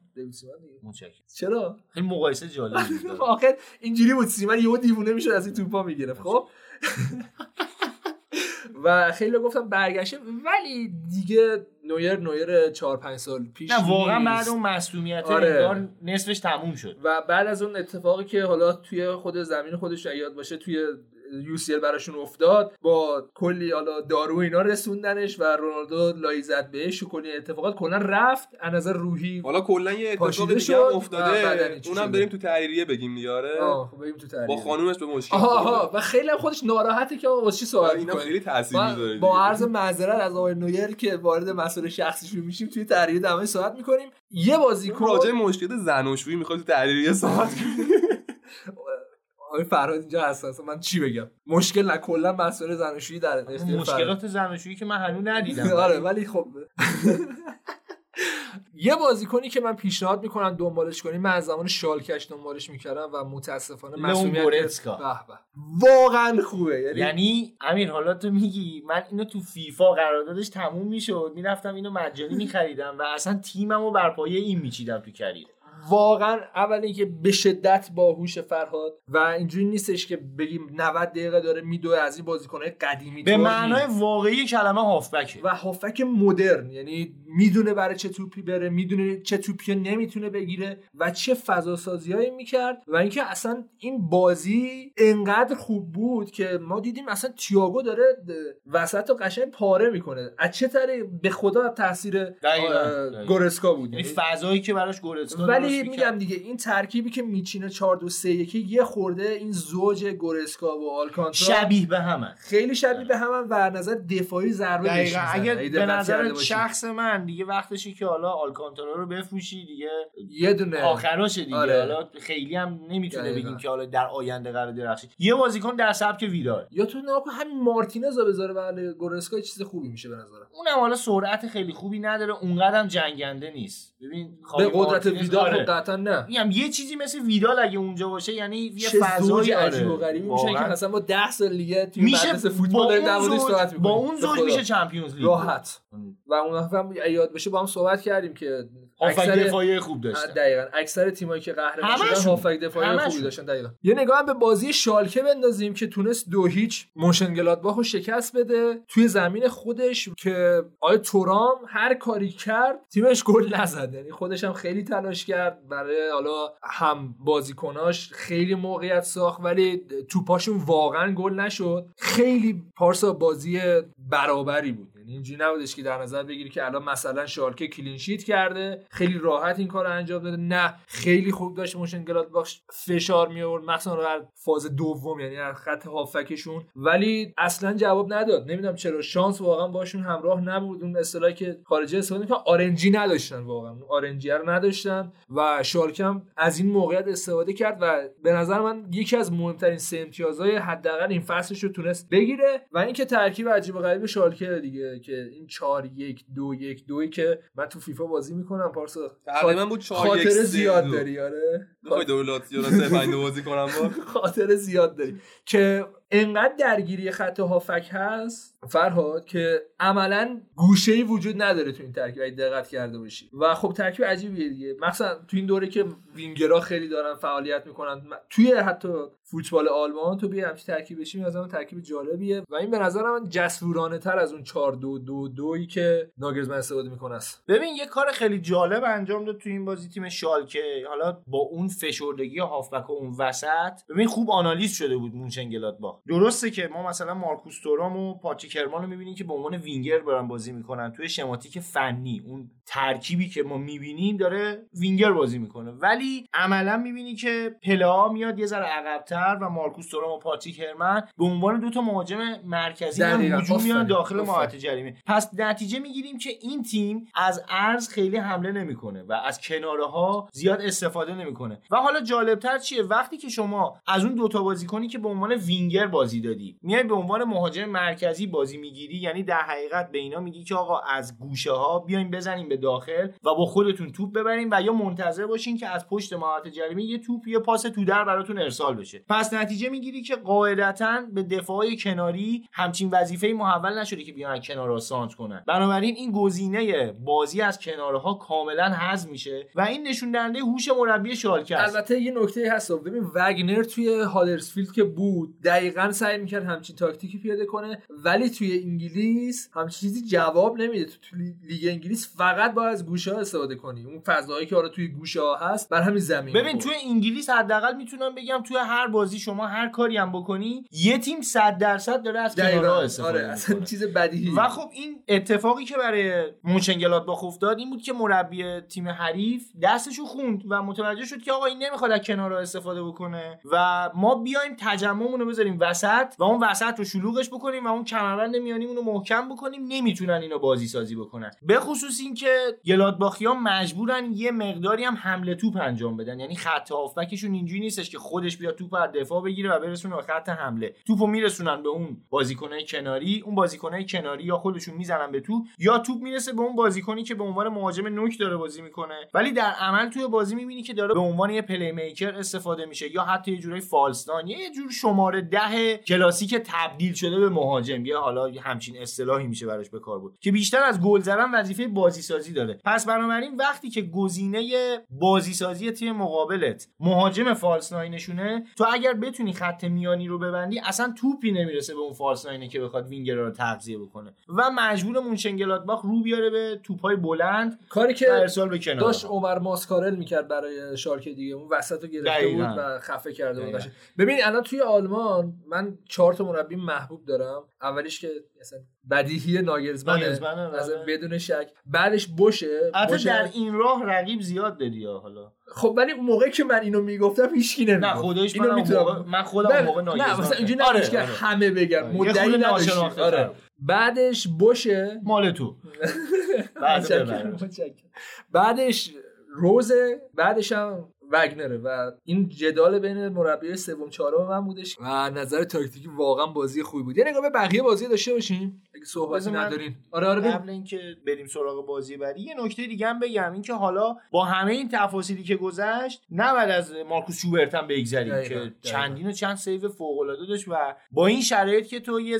Speaker 2: متشکرم.
Speaker 1: چرا؟
Speaker 2: خیلی مقایسه جالبی بود. [laughs]
Speaker 1: آخر اینجوری بود سیمن یهو دیوونه می‌شد از این توپا می‌گرفت. خب؟ [laughs] و خیلی گفتم برگشته ولی دیگه نویر نویر 4 5 سال پیش
Speaker 2: نه واقعا. بعد اون مسئولیت
Speaker 1: آره.
Speaker 2: نصفش تموم شد
Speaker 1: و بعد از اون اتفاقی که حالا توی خود زمین خودش یاد باشه توی یوسیل براشون افتاد با کلی حالا دارو اینا رسوندنش و رونالدو لای زد بهش و کلی اتفاقات. کلا رفت از نظر روحی
Speaker 3: حالا کلا یه اتفاق دیگه هم افتاده. اونم؟ بریم تو تحریریه بگیم دیاره
Speaker 1: آه خب بریم تو تحلیل.
Speaker 3: با خانومش به مشکل
Speaker 1: آها. آها و خیلی هم خودش ناراحته که آقا چی صحبت
Speaker 3: اینم
Speaker 1: می‌کنی
Speaker 3: خیلی تاثیر می‌ذاره
Speaker 1: با عرض معذرت از آقای نویر که وارد مسئله شخصیش میشیم توی تحریر دمای صحبت می‌کنیم. یه بازیکن
Speaker 3: راجع مشکل زناشویی می‌خواد تو تحریریه صحبت [laughs]
Speaker 1: آقای فرهاد اینجا هست اصلا من چی بگم؟ مشکل نه کلا مسئله زناشویی در.
Speaker 2: مشکلات زناشویی که من هنوز ندیدم. [laughs]
Speaker 1: آره ولی خب. [laughs] یه بازیکنی که من پیشنهاد می‌کنم دنبالش کنیم من از زمان شالکش دنبالش می‌کردم و متاسفانه مسئولیت
Speaker 2: گورتسکا.
Speaker 1: به به. واقعا خوبه. یعنی
Speaker 2: یعنی امیر حالا تو میگی من اینو تو فیفا قراردادش تموم می‌شد. می‌رفتم اینو مجانی میخریدم و اصلا تیممو بر پایه این میچیدم تو کریر.
Speaker 1: واقعا اول اینکه به شدت باهوش فرهاد و اینجوری نیستش که بگیم 90 دقیقه داره میدوه از این بازیکنهای قدیمی
Speaker 2: به معنای. واقعی کلمه هافبکه
Speaker 1: و هافک مدرن یعنی می‌دونه برای چه توپی بره می‌دونه چه توپی نمی‌تونه بگیره و چه فضا سازیایی می‌کرد و اینکه اصلا این بازی انقدر خوب بود که ما دیدیم اصلا تییاگو داره وسط و قشنگ پاره می‌کنه از چه طریق به خدا تاثیر. گورسکا بود
Speaker 2: یعنی فضایی که براش گورسکا
Speaker 1: ولی
Speaker 2: درست
Speaker 1: میگم. دیگه این ترکیبی که میچینه 4 2 3 1 یه خورده این زوج گورسکا و آلکانتارا
Speaker 2: شبیه به همه
Speaker 1: خیلی شبیه به هم و نظر دفاعی ضربه بهش.
Speaker 2: اگر
Speaker 1: اگه
Speaker 2: به
Speaker 1: دقت کرده
Speaker 2: نظر. شخص من دیگه وقتشی که حالا آلکانتارا رو بفروشی دیگه
Speaker 1: یه دونه
Speaker 2: آخراشه دیگه
Speaker 1: آره.
Speaker 2: حالا خیلی هم نمی‌تونه
Speaker 1: دقیقاً.
Speaker 2: بگیم که حالا در آینده قرار درخشی یه بازیکن در سبک ویدال
Speaker 1: یا تو نگاه کن همین مارتینز رو بذاره بله گورسکا چیز خوبی میشه به نظرم
Speaker 2: اونم حالا سرعت خیلی خوبی نداره اونقدر هم جنگنده نیست ببین
Speaker 1: به قدرت ویدال
Speaker 2: آره.
Speaker 1: خب قطعا نه
Speaker 2: میگم یه چیزی مثل ویدال اگه اونجا باشه یعنی یه فضایی
Speaker 1: عجیب و
Speaker 2: آره.
Speaker 1: غریبی میشن که. مثلا با 10 سال دیگه توی
Speaker 2: میشه
Speaker 1: مدرسه
Speaker 2: با
Speaker 1: فوتبال داریم در
Speaker 2: اون
Speaker 1: موردش صحبت
Speaker 2: با
Speaker 1: می‌کنیم.
Speaker 2: اون
Speaker 1: به
Speaker 2: زوج. میشه چمپیونز لیگ
Speaker 1: راحت و اون هم یاد بشه با هم صحبت کردیم که
Speaker 2: هافک
Speaker 1: اکثر
Speaker 2: دفاعی خوب داشتن.
Speaker 1: دقیقا. اکثر تیمایی که قهرمان شدن. هافک دفاعی خوبی. داشتن. دقیقا. یه نگاه هم به بازی شالکه بندازیم که تونست دو هیچ موشنگلادباخ رو شکست بده. توی زمین خودش که آیا تورام هر کاری کرد تیمش گل نزد. یعنی خودش هم خیلی تلاش کرد. برای حالا هم بازیکناش خیلی موقعیت ساخت ولی توپاشون واقعا گل نشد. خیلی پارسا بازی برابری بود. یعنی اینجوری نبودش که در نظر بگیری که الان مثلا شالکه clean sheet کرده خیلی راحت این کار انجام داده. نه خیلی خوب داشت مونشن‌گلادباخ فشار می آورد مثلا در فاز دوم یعنی در خط هافبکشون. ولی اصلا جواب نداد. نمی‌دونم چرا. شانس واقعا باشون همراه نبود. اون اصطلاحی که خارجی استفاده که آرنجی نداشتن واقعا. آرنجی رو نداشتن و شالکم از این موقعیت استفاده کرد و به نظر من یکی از مهمترین سه امتیازهای حداقل این فصلش رو تونست بگیره. و اینکه ترکیب عجیب و غریب شالکه دیگه. که این 4 1 2 1 2 که من تو فیفا بازی می‌کنم پارسا.
Speaker 3: تقریبا بود 4
Speaker 1: خاطر زیاد داری آره.
Speaker 3: می‌خوای دولات یا سه 5 بازی کنم [laughs]
Speaker 1: خاطر زیاد داری. که انقدر درگیری خط هافک هست فرهاد که عملا گوشه ای وجود نداره تو این ترکیب اگه دقت کرده باشی. و خب ترکیب عجیبیه دیگه. مثلا تو این دوره که وینگرا خیلی دارن فعالیت می‌کنن توی حتی فوتبال آلمان تو بیا همچین ترکیب بشی از ترکیب جالبیه. و این به نظر من جسورانه تر از اون 4 2 2 2 که ناگرزمن استفاده می‌کنه. است
Speaker 2: ببین یه کار خیلی جالب انجام داد تو این بازی تیم شالکه. حالا با اون فشردگی هافبک و اون وسط ببین خوب آنالیز شده بود با درسته که ما مثلا مارکوس تورام و پاتریک هرمن رو می‌بینیم که به عنوان وینگر برن بازی می‌کنن. توی شماتیک فنی اون ترکیبی که ما می‌بینیم داره وینگر بازی می‌کنه. ولی عملا می‌بینی که پلئا میاد یه ذره عقبتر و مارکوس تورام و پاتریک هرمن به عنوان دو تا مهاجم مرکزی هجوم میان داخل محوطه جریمه. پس نتیجه می‌گیریم که این تیم از عرض خیلی حمله نمی‌کنه و از کناره ها زیاد استفاده نمی‌کنه. و حالا جالبتر چیه؟ وقتی که شما از اون دوتا بازیکنی که به عنوان وینگر بازی دادی. میای به عنوان مهاجم مرکزی بازی می‌گیری یعنی در حقیقت به اینا میگی که آقا از گوشه ها بیاین بزنیم به داخل و با خودتون توپ ببرین و یا منتظر باشین که از پشت محوطه جریمه یه توپ یه پاس تو در براتون ارسال بشه. پس نتیجه می‌گیری که قاعدتا به دفاع کناری همچین وظیفه محول نشده که بیان کنارها سانت کنن. بنابراین این گزینه بازی از کنارها کاملا حذف میشه و این نشون دهنده هوش مربی شالکه
Speaker 1: البته یه نکته هست. ببین وگنر توی هالرسفیلد که بود دقیقا سعی می‌کرد همچین تاکتیکی پیاده کنه ولی توی انگلیس همچین چیزی جواب نمیده. تو, لیگ انگلیس فقط با از گوشه ها استفاده کنی. اون فضایی که آره توی گوشه ها هست بر همین زمین
Speaker 2: ببین توی انگلیس حداقل می‌تونم بگم توی هر بازی شما هر کاری هم بکنی یه تیم 100 درصد داره از کنارها استفاده آره
Speaker 1: اصلا چیز بدیهی.
Speaker 2: و خب این اتفاقی که برای موچنگلات با افتاد این بود که مربی تیم حریف دستشو خوند و متوجه شد که آقا این نمی‌خواد از کنارها استفاده بکنه و ما بیایم تجمعمون رو بذاریم وسط و اون وسط رو شلوغش بکنیم و اون کمربند میانیمون رو محکم بکنیم نمی‌تونن اینو بازی سازی بکنن. به خصوص اینکه گلادباخیا مجبورن یه مقداری هم حمله توپ انجام بدن. یعنی خط هافبکشون اینجوری نیستش که خودش بیاد توپ از دفاع بگیره و برسونه به خط حمله. توپو میرسونن به اون بازیکنای کناری اون بازیکنای کناری یا خودشون می‌زنن به توپ یا توپ می‌رسه به اون بازیکنی که به عنوان مهاجم نوک داره بازی می‌کنه. ولی در عمل توی بازی می‌بینی که داره به عنوان یه پلی میکر استفاده میشه یا حتی یه جورای فالستان یه جور شماره ده کلاسیک تبدیل شده به مهاجم. یا حالا همچین اصطلاحی میشه براش به کار بود که بیشتر از گل زدن وظیفه بازی سازی داره. پس بنابراین وقتی که گزینه بازی سازی تیم مقابلت مهاجم false nine شونه تو اگر بتونی خط میانی رو ببندی اصلا توپی نمی‌رسه به اون false nine ه که بخواد وینگر رو تغذیه بکنه. و مجبور مونشن‌گلادباخ رو بیاره به توپای بلند
Speaker 1: کاری که
Speaker 2: ارسال به کنار.
Speaker 1: داشت عمر ماسکارل می‌کرد برای شالکه دیگه. اون وسط رو گرفته بود و خفه کرده بود. ببین الان توی آلمان من چهار تا مربی محبوب دارم. اولیش که مثلا بدیهی ناگلزمنه از آره. بدون شک. بعدش بوسه.
Speaker 2: بوسه. در این راه رقیب زیاد دادی حالا.
Speaker 1: خب ولی اون موقعی که من اینو می‌گفتم هیچکی نمی‌گفت.
Speaker 2: نه خودش اینو می‌تونم من خودم موقع ناگرزمن
Speaker 1: نه مثلا اینجوری آره که آره. همه بگن مدعی نداشت آره. بعدش بوشه.
Speaker 2: مال تو. [laughs]
Speaker 1: بعدش روزه بعدش هم وگنره و این جدال بین مربی سوم چهارم من بودش و نظر تاکتیکی واقعا بازی خوبی بود. یه نگاه به بقیه بازی داشته باشیم. اگه صحبتی ندارین.
Speaker 2: آره آره قبل اینکه بریم سراغ بازی بعدی یه نکته دیگه هم بگم. اینکه حالا با همه این تفاصیلی که گذشت نباید از مارکوس شوبرت هم بگذریم که چندین و چند سیو فوق العاده داشت و با این شرایط که تو یه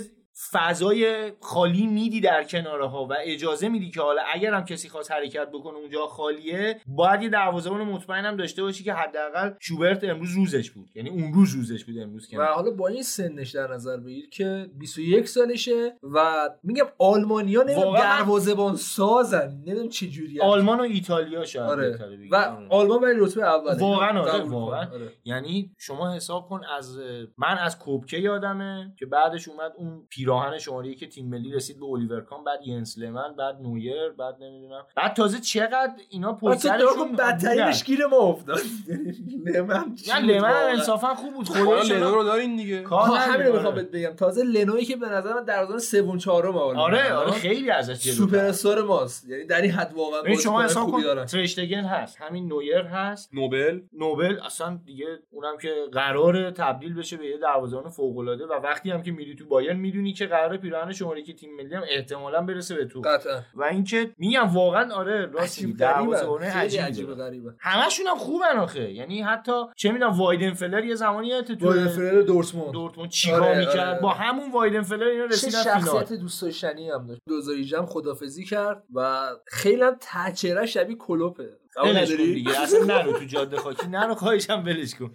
Speaker 2: فضای خالی میدی در کناره ها و اجازه میدی که حالا اگر هم کسی خواست حرکت بکنه اونجا خالیه باید یه دروازه‌بان مطمئنم داشته باشی که حداقل شوبرت امروز روزش بود. یعنی اون روز روزش بود امروز
Speaker 1: و حالا با این سنش در نظر بگیر که 21 سالشه و میگم آلمانیا نمی‌دونم دروازه‌بان سازن. نمی‌دونم چه جوری
Speaker 2: آلمان و ایتالیا شاید
Speaker 1: آره. و آلمان ولی رتبه اول.
Speaker 2: واقعا آره واقعا. آره. یعنی شما حساب کن از من از کوبکه یادمه که بعدش اومد اون پیراهن شماره که تیم ملی رسید به الیور کان بعد ینس لمن بعد نویر بعد نمی‌دونم. بعد تازه چقدر اینا پشت سرشون
Speaker 1: بدترینش گیر ما افتاد.
Speaker 2: لمن نه لمن انصافا خوب بود.
Speaker 3: خودش لنو رو دارین دیگه.
Speaker 1: کار همین رو می‌خوام بهت بگم. تازه لنوی که به نظر من دروازه‌بان سوم چهارم
Speaker 2: آره آره خیلی ازش
Speaker 1: سوپر استار ماست. یعنی در این حد واقعا
Speaker 2: شما حساب کن ترشتگن هست همین نویر هست.
Speaker 3: نوبل.
Speaker 2: نوبل اصلا دیگه اونم که قرار تبدیل بشه به یه دروازه‌بان فوق العاده و وقتی هم که میری تو بایرن می‌دونی که قرار پیراهن شماره که تیم ملی هم احتمالاً برسه به تو.
Speaker 1: قطعا.
Speaker 2: و اینکه میگم واقعا آره راست دروازه‌بان
Speaker 1: عجیب غریبه.
Speaker 2: همشون هم خوبن آخه. یعنی حتی چه می‌دونم وایدن فلر یه زمانی یادت
Speaker 1: تو وایدن فلر دورتموند.
Speaker 2: دورتموند چیکار آره، می‌کرد آره. با همون وایدن فلر اینا رسیدن فینال.
Speaker 1: شخصیت دوست داشتنی هم داشت. 2018 هم خدافظی کرد و خیلی هم تچهره شبیه کلوپه.
Speaker 2: دیگه اصلا نرو تو جاده خاکی. نرو خواهشم ولش کن.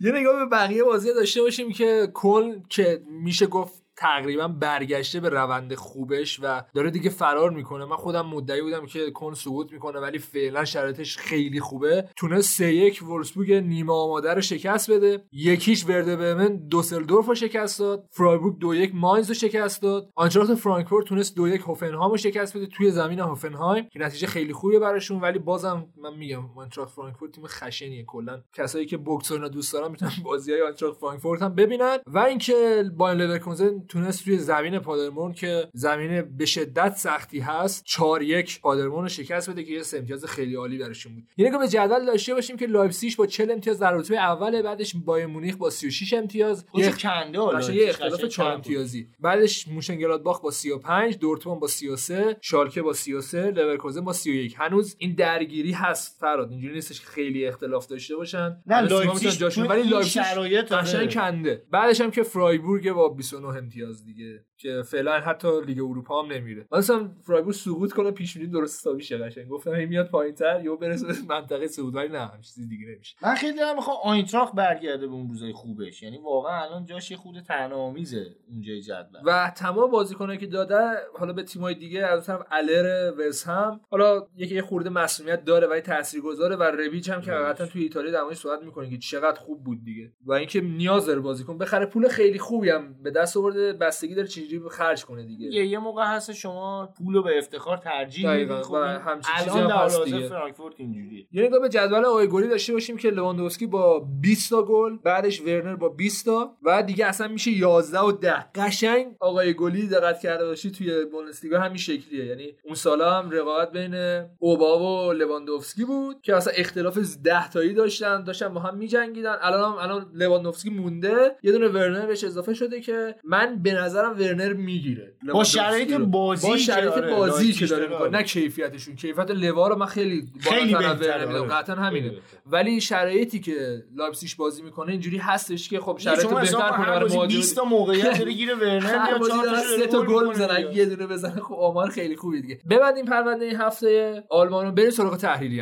Speaker 1: یه نگاه به بقیه بازی داشته باشیم که کل که میشه گفت تقریبا برگشته به روند خوبش و داره دیگه فرار می‌کنه. من خودم مدعی بودم که کن سقوط می‌کنه ولی فعلا شرایطش خیلی خوبه. تونست سه یک ولسبورگ نیمه آماده رو شکست بده. یکیش ورده برمن دوسلدورف رو شکست داد. فرایبورگ دو یک ماینز رو شکست داد. آنچارت فرانکفورت تونست دو یک هوفنهایم رو شکست بده. توی زمین هوفنهایم که نتیجه خیلی خوبیه براشون. ولی بازم من میگم آینتراخت فرانکفورت تیم خشنیه. کلا کسایی که بوکس دوست دارن می‌تونن بازی های آینتراخت فرانکفورت هم ببینن. و اینکه بایر لورکوزن تونست توی زمین پادربورن که زمین به شدت سختی هست 4 یک پادربورن رو شکست بده که یه امتیاز خیلی عالی براشون بود. یعنی که به جدول داشته باشیم که لایپزیگ با 40 امتیاز در رتبه اول بعدش بایرن مونیخ با 36 امتیاز.
Speaker 2: یه کنده
Speaker 1: یه اختلاف 4 امتیازی. بعدش مونشن‌گلادباخ با 35 دورتموند با 33 شالکه با 33 لورکوزن با 31 هنوز این درگیری هست فراد. اینجوری نیستش که خیلی اختلاف داشته باشن.
Speaker 2: نه لایپزیگ ولی لایپزیگ شرایط
Speaker 1: کنده. بعدش هم که فرایبورگ با 29 امتیاز. دیگه که فعلا حتی لیگ اروپا هم نمیره. مثلا فرایبورگ سقوط کنه پیش بینی درست حسابی شه قشنگ. گفتم هی میاد پایینتر یا برسه به منطقه صعود ولی نه همین چیزی دیگه نمیشه.
Speaker 2: من خیلی دارم می‌خوام آینتراخ برگرده به اون روزای خوبش. یعنی واقعا الان جاش یه خود طعنه‌آمیزه اونجای جدول.
Speaker 1: و تمام بازیکنایی که داده حالا به تیمای دیگه از طرف الر وز هم حالا یکی یه خورده مسئولیت داره ولی تاثیرگذاره و رویچ هم که حقیقتا توی ایتالیا دماش صحبت می‌کنه که چقدر خوب بود دیگه. و اینکه نیاز داره بازیکن بخره. پول خیلی خوبی هم به دست آورده بستگی داره چجوری خرج کنه دیگه؟
Speaker 2: یه, یه موقع هست شما پول به افتخار ترجیح می‌دید
Speaker 1: خب همچین
Speaker 2: چیزی هم هست دیگه. فرانکفورت اینجوریه.
Speaker 1: یه نگاه به جدول آقای گلی داشته باشیم که لواندوفسکی با 20 تا گل بعدش ورنر با 20 تا و دیگه اصلا میشه 11 و 10 قشنگ آقای گلی دقت کرده باشی توی بوندسلیگا همین شکلیه. یعنی اون سالا هم رقابت بین اوبا و لواندوفسکی بود که اصلا اختلاف 10 تایی داشتن داشتن با هم میجنگیدن. الان هم الان لواندوفسکی مونده. یه دونه ورنر بهش اضافه شده که من به نظرم ورنر می‌گیره.
Speaker 2: با شرایط بازی
Speaker 1: با شرایط آره بازی که داره می‌کنه. نه کیفیتشون کیفیت لوا رو من خیلی
Speaker 2: خیلی بهتره
Speaker 1: میدم قطعا همینه. ولی شرایطی که لایپزیگ بازی می‌کنه اینجوری هستش که خب شرایط بهتر کنه برای
Speaker 2: مهاجم 20 تا موقعیت داره گیره [laughs] ورنر یا 4
Speaker 1: سه تا گل می‌زنه یه دونه بزنه خب آمار خیلی خوبی دیگه. ببندیم پرونده این هفته آلمانو بریم سراغ تحلیلی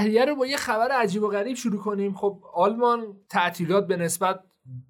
Speaker 1: تهیه رو با یه خبر عجیب و غریب شروع کنیم. خب آلمان تعطیلات به نسبت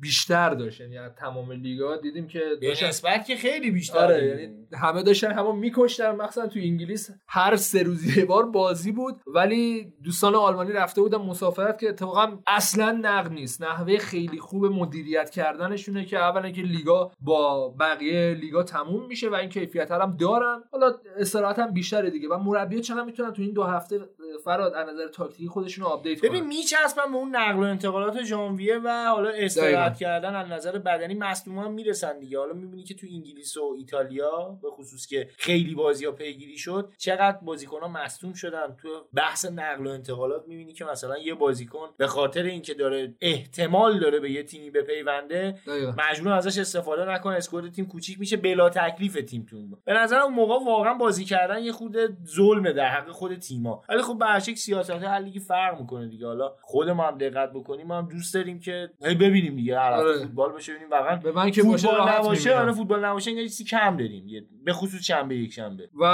Speaker 1: بیشتر داشت یعنی تمام لیگا دیدیم که
Speaker 2: داشتن نسبت که خیلی بیشتر
Speaker 1: آره یعنی همه داشتن همون میکشتن مثلا تو انگلیس هر سه روز یه بار بازی بود ولی دوستان آلمانی رفته بودن مسافرت که اتفاقا اصلا نقد نیست. نحوه خیلی خوب مدیریت کردنشونه که اولا که لیگا با بقیه لیگا تموم میشه و این کیفیت هم دارن. حالا استراحت هم بیشتره دیگه و مربی چقدر می‌تونن تو این دو هفته فراد از نظر تاکتیکی خودشون update
Speaker 2: کنن؟ ببین میچسبن به اون نقل و انتقالات ژانویه و حالا استراحت کردن از نظر بدنی مصدوما هم می‌رسن دیگه. حالا می‌بینی که تو انگلیس و ایتالیا به خصوص که خیلی بازی ها پیگیری شد چقدر بازیکن ها مصدوم شدن. تو بحث نقل و انتقالات می‌بینی که مثلا یه بازیکن به خاطر اینکه داره احتمال داره به یه تیمی بپیونده مجبور ازش استفاده نکنه. squad تیم کوچیک میشه بلا تکلیف تیم تو به نظر اون موقع واقعا بازی کردن یه خود ظلمه در حق خود تیما ولی خب به هر سیاست هر فرق می‌کنه دیگه. حالا خود ما هم دقت بکنیم ما هم دوست داریم که ببینیم دیگه هر هفته
Speaker 1: آره.
Speaker 2: فوتبال باشه ببینیم. واقعا
Speaker 1: به من که باشه
Speaker 2: نباشه. آره فوتبال نباشه انگار چیزی کم داریم. یه- به خصوص شنبه یک شنبه.
Speaker 1: و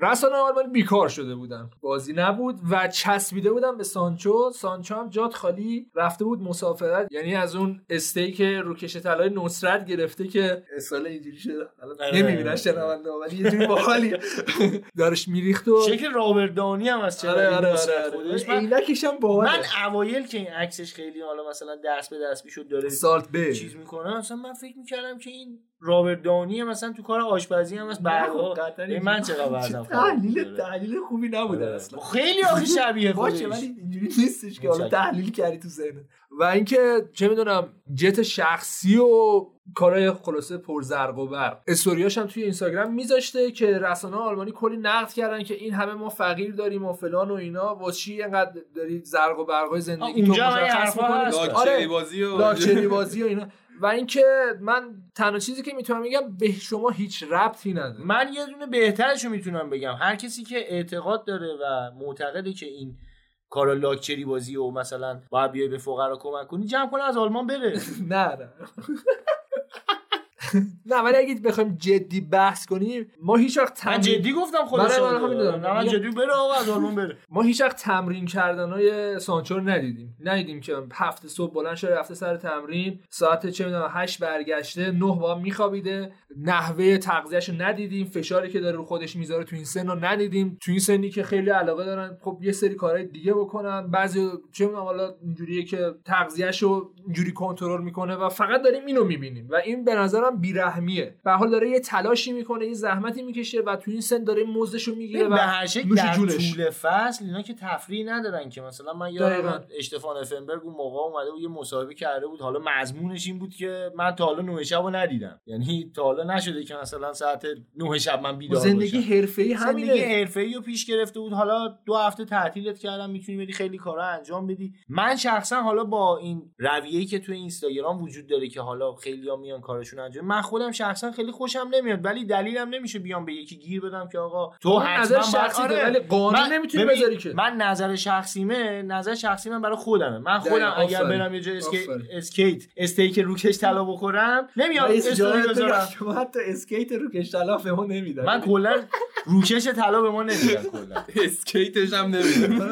Speaker 1: رسانه آلمان بیکار شده بودن. بازی نبود و چسبیده بودن به سانچو. سانچو هم جات خالی رفته بود مسافرت. یعنی از اون استیک روکش طلای نصرت گرفته که سال اینجوری شده.
Speaker 2: آره.
Speaker 1: نمی‌بینن شنونده ولی یه جوری باحالی [laughs] دارش میریخت و
Speaker 2: شکل رابرت دانی هم از چرا
Speaker 1: آره آره آره باحاله
Speaker 2: من اوایل که این عکسش خیلی حالا مثلا دست به دست می‌شد داره
Speaker 1: سالت به.
Speaker 2: چیز می‌کنه مثلا من فکر می‌کردم که این رابرت دانی مثلا تو کار آشپزی هم از برقا من چقدر وزنم خراب
Speaker 1: تحلیل
Speaker 2: بوده.
Speaker 1: تحلیل خوبی نبوده
Speaker 2: آره.
Speaker 1: اصلا
Speaker 2: خیلی آخه [laughs] شبیه
Speaker 1: باشه ولی اینجوری نیستش که حالا. تحلیل کردی تو ذهنت و اینکه چه می‌دونم جت شخصی و کارهای خلاصه پرزرق و برق استوریاش هم توی اینستاگرام میذاشته که رسانه آلمانی کلی نقد کردن که این همه ما فقیر داریم و فلان و اینا واسه چی اینقدر داری زرق و برقای زندگی تو مشخص می‌کنی؟
Speaker 2: هست.
Speaker 1: آره
Speaker 3: بازی و
Speaker 1: لاکچری بازی و اینا و اینکه من تنها چیزی که می‌تونم بگم به شما هیچ ربطی نداره.
Speaker 2: من یه دونه بهترشو می‌تونم بگم. هر کسی که اعتقاد داره و معتقده که این کارا لاکچری بازی و مثلا باید بیای به فقرا کمک کنی جمع کنه از آلمان بره. [laughs]
Speaker 1: نه. [laughs] نه ولی اگه بخوایم جدی بحث کنیم ما هیچ وقت
Speaker 2: من
Speaker 1: تمرین
Speaker 2: جدی گفتم خودش
Speaker 1: من- من همین دارم.
Speaker 2: نه من جدی بره آقا از آلمان بره. [laughs]
Speaker 1: ما هیچ وقت تمرین کردن های سانچو ندیدیم. ندیدیم که هفته صبح بلند شده رفته سر تمرین ساعت چه می‌دونم 8 برگشته 9 با میخوابیده. نحوه تغذیه‌شو ندیدیم فشاری که داره رو خودش می‌ذاره تو این سن رو ندیدیم. تو این سنی که خیلی علاقه دارن خب یه سری کارهای دیگه بکنن. بعضی چه می‌دونم حالا اینجوریه که تغذیه‌شو اینجوری کنترل می‌کنه و فقط داریم اینو می‌بینیم. و این به نظرم بیرحمیه. به حال داره یه تلاشی می‌کنه یه زحمتی می‌کشه و تو این سن داره مزدشو می‌گیره و
Speaker 2: به هر شکل
Speaker 1: نوش
Speaker 2: در
Speaker 1: جونش.
Speaker 2: طول فصل اینا که تفریح ندارن که. مثلا من. یادم اشتفان افنبرگ اون موقع اومده بود یه مصاحبه کرده بود. حالا مضمونش این بود که من تا حالا نه شب رو ندیدم. یعنی تا حالا نشده که مثلا ساعت نه شب من بیدار
Speaker 1: زندگی. حرفه‌ای
Speaker 2: زندگی
Speaker 1: همینه.
Speaker 2: حرفه‌ای رو پیش گرفته بود. حالا دو هفته تعطیلت کردم می‌تونی بری خیلی کارا انجام بدی. من شخصا حالا با این رویه‌ای که توی اینستاگرام وجود داره که حالا خیلی‌ها میان کارشون انجام من خودم شخصا خیلی خوشم نمیاد ولی دلیلم نمیشه بیام به یکی گیر بدم که آقا تو
Speaker 1: نظر شخصی
Speaker 2: آره.
Speaker 1: ولی قانون
Speaker 2: من-
Speaker 1: نمی‌تونی
Speaker 2: ببین،
Speaker 1: بذاری که.
Speaker 2: من نظر شخصیمه نظر شخصی من برای خودمه. من خودم اگر. برم یه جای. استیک استیک روکش طلا بخورم نمیام استوری بذارم.
Speaker 1: شما حتی استیک روکش طلا به ما نمیدن.
Speaker 2: من کلا روکش طلا به ما نمیدن کلا. [laughs]
Speaker 3: استیکش هم نمیده [laughs]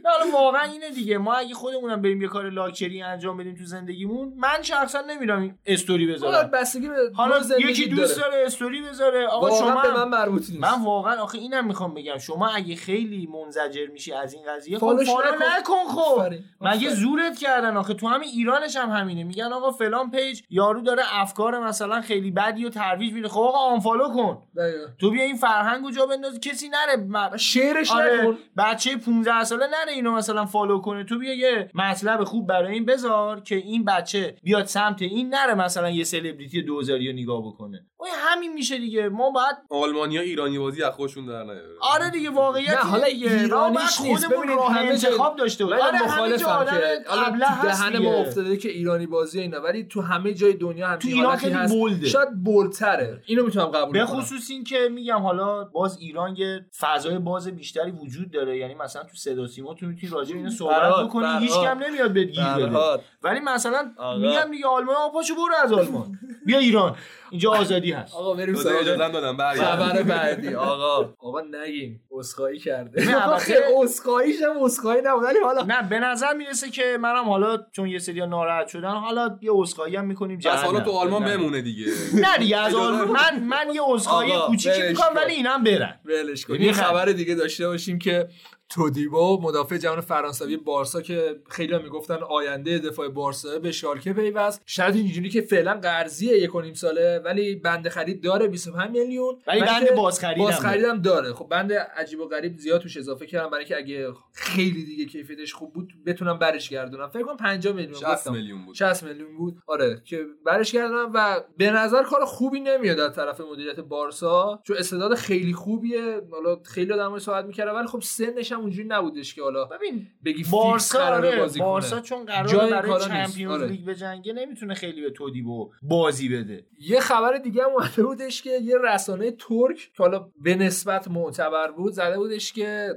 Speaker 2: نه، حالا واقعا اینه دیگه. ما اگه خودمونم بریم یه کار لاکچری انجام بدیم تو زندگیمون من شخصا نمیرم استوری
Speaker 1: حالا
Speaker 2: بذارم.
Speaker 1: بستگی به
Speaker 2: حالا یکی دوست داره. استوری بذاره. آقا شما
Speaker 1: به من مربوط نیست.
Speaker 2: من واقعا آخه اینم می‌خوام بگم. شما اگه خیلی منزجر میشی از این قضیه خب follow
Speaker 1: نکن.
Speaker 2: خب. مگه. زورت کردن آخه؟ تو همین ایرانش هم همینه. میگن آقا فلان page یارو داره افکار مثلا خیلی بدی و ترویج میده. خب آقا unfollow کن.
Speaker 1: دقیقاً.
Speaker 2: تو بیا این فرهنگو جا بنداز. کسی نره.
Speaker 1: شعرش
Speaker 2: آره.
Speaker 1: نکن.
Speaker 2: بچه 15 ساله نره اینو مثلا follow کنه. تو بیا یه مطلب خوب برای این بذار که این بچه بیاد سمت این نره مثلا یه سلبریتی دوزاری رو نگاه بکنه. و همین میشه دیگه ما باید
Speaker 3: آلمانیا ایرانی بازی از خودشون در نیاره
Speaker 2: آره دیگه واقعیت
Speaker 1: نه، حالا ایرانیش نیست. ببینید
Speaker 2: راه
Speaker 1: همه
Speaker 2: انتخاب داشته
Speaker 1: من
Speaker 2: آره
Speaker 1: مخالفم که حالا
Speaker 2: هست
Speaker 1: دهن. ما افتاده که ایرانی بازی اینا ولی تو همه جای دنیا هم
Speaker 2: تو ایران خیلی بولده.
Speaker 1: شاید بولتره اینو می‌تونم قبول
Speaker 2: به
Speaker 1: کنم
Speaker 2: خصوص این که میگم حالا باز ایران یه فضای باز بیشتری وجود داره یعنی مثلا تو صدا سیما تو می‌تونی راجع به اینا صحبت بکنی. هیچ کم نمیاد بهت گیر بده. ولی مثلا. میگم دیگه آلمان آقا پاشو برو از آلمان [laughs] بیا ایران اینجا آزادی هست.
Speaker 1: آقا بریم سراغ.
Speaker 3: دادم برگرد
Speaker 1: خبر بعدی. [laughs] آقا آقا نگین اسخایی کرده.
Speaker 2: نه، [laughs] البته-
Speaker 1: خیلی اسخاییش هم اسخایی نبود ولی حالا
Speaker 2: نه به نظر می‌رسه که منم حالا چون یه سری ناراحت شدن حالا یه اسخایی هم می‌کنیم
Speaker 3: بس حالا
Speaker 2: جهنم.
Speaker 3: تو آلمان
Speaker 2: نه.
Speaker 3: بمونه دیگه. [laughs]
Speaker 2: نه دیگه از آلمان من من یه اسخایی کوچیکی می‌کنم
Speaker 1: کن.
Speaker 2: ولی اینم برن.
Speaker 1: ولش کن. یه
Speaker 2: خب.
Speaker 1: خبر دیگه داشته باشیم که تودیبو مدافع جوان فرانسوی بارسا که خیلی می‌گفتن آینده دفاع بارسا به شالکه پیوست. شاید اینجوری که فعلا قرضیه یک و نیم ساله ولی بند خرید داره 25 میلیون.
Speaker 2: ولی بند بازخرید هم
Speaker 1: باز خریدم داره. خب بند عجیب و غریب زیاد توش اضافه کردم برای اینکه اگه خیلی دیگه کیفیتش خوب بود بتونم برش گردونم. فکر کنم 50 میلیون
Speaker 3: 60
Speaker 1: گفتم.
Speaker 3: میلیون بود.
Speaker 1: 60 میلیون بود. آره که برش کردم و به نظر کار خوبی نمیاد از طرف مدیریت بارسا چون استعداد خیلی خوبیه. حالا خیلی آدمای صحبت می‌کردن ولی خب سنش هم اونجوری نبودش که حالا
Speaker 2: ببین
Speaker 1: بگی
Speaker 2: بارسا
Speaker 1: قراره
Speaker 2: آره
Speaker 1: بازی
Speaker 2: بارسا
Speaker 1: کنه
Speaker 2: چون قراره
Speaker 1: جای
Speaker 2: برای. چمپیونز
Speaker 1: آره.
Speaker 2: لیگ به جنگه نمی‌تونه خیلی به تودیبو بازی بده
Speaker 1: یه خبر دیگه هم اومده بودش که یه رسانه ترک که حالا به نسبت معتبر بود زده بودش که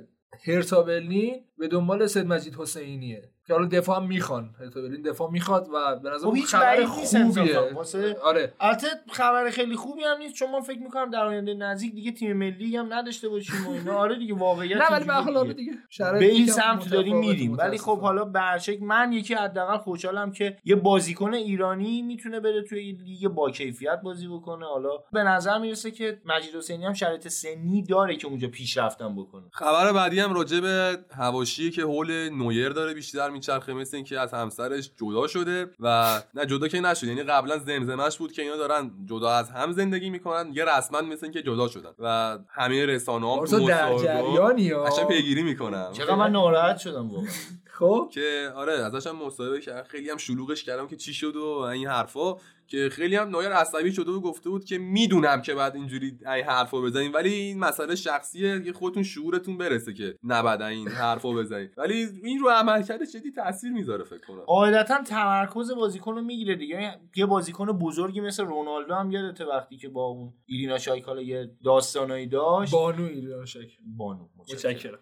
Speaker 1: هرتا برلین به دنبال سید مجید حسینیه که حالا دفاع هم می‌خوان. هرتا برلین دفاع می‌خواد و به نظر
Speaker 2: خب
Speaker 1: خبر خوبیه. آره.
Speaker 2: البته خبر خیلی خوبی هم نیست چون من فکر می‌کنم در آینده نزدیک دیگه تیم ملی هم نداشته باشیم و اینا. آره دیگه واقعیت
Speaker 1: نه ولی به
Speaker 2: اینجوریه
Speaker 1: هر حال
Speaker 2: دیگه. به این سمت داریم میریم. ولی خب. حالا برشک من یکی حداقل خوشحالم که یه بازیکن ایرانی می‌تونه بره توی یه لیگ با کیفیت بازی بکنه. حالا به نظر می‌رسه که مجید حسینی هم شرایط سنی داره که اونجا پیشرفتم بکنه.
Speaker 3: خبر بعدی هم راجع به هواشی که حول نویر داره بیشتر میچرخه مثل اینکه از همسرش جدا شده و نه جدا که نشده. یعنی قبلا زمزمش بود که اینا دارن جدا از هم زندگی می‌کنن. یه رسما مثل اینکه جدا شدن. و همه رسانه ها
Speaker 1: در جریانی ها؟
Speaker 3: قشنگ پیگیری می‌کنم
Speaker 2: چقدر من ناراحت شدم واقعا.
Speaker 1: خب؟
Speaker 3: که آره ازش هم مصاحبه کردم خیلی هم شلوغش کردم که چی شد و این حرفا. که خیلی هم نایر عصبی شده و گفته بود که می‌دونم که بعد اینجوری این حرفا بزنین ولی این مسئله شخصیه که خودتون شعورتون برسه که نباید این حرفا بزنین. ولی این رو عملکردش جدی تاثیر می‌ذاره فکر کنم.
Speaker 2: قاعدتا تمرکز بازیکن رو می‌گیره دیگه. یه بازیکن بزرگی مثل رونالدو هم یادته وقتی که با اون ایرینا شایکالا یه داستانایی داشت؟
Speaker 1: بانو ایران شکر
Speaker 2: بانو
Speaker 1: متشکرم.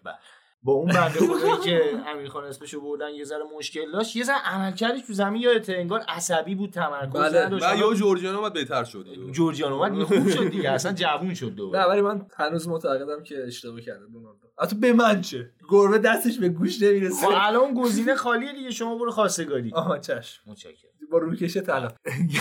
Speaker 2: با اون بنده [laughs] خدایی که امیر خان اسمشو بردن یه ذره مشکل داشت. یه ذره عملکردش تو زمین یادته انگار عصبی بود تمرکز
Speaker 1: بله.
Speaker 2: نداشت.
Speaker 3: و یا جورجیانو باید بهتر شد.
Speaker 2: جورجیان اومد خوب [laughs] شد دیگه اصلا جوون شد
Speaker 1: نه
Speaker 2: دوباره
Speaker 1: ولی من هنوز معتقدم که اشتباه کرده رونالدو حتی به من چه؟ گربه دستش به گوش نمی‌رسه.
Speaker 2: خب الان گزینه خالیه دیگه شما برو خواستگاری.
Speaker 1: آها چشم.
Speaker 2: متشکرم.
Speaker 1: با روکش طلا.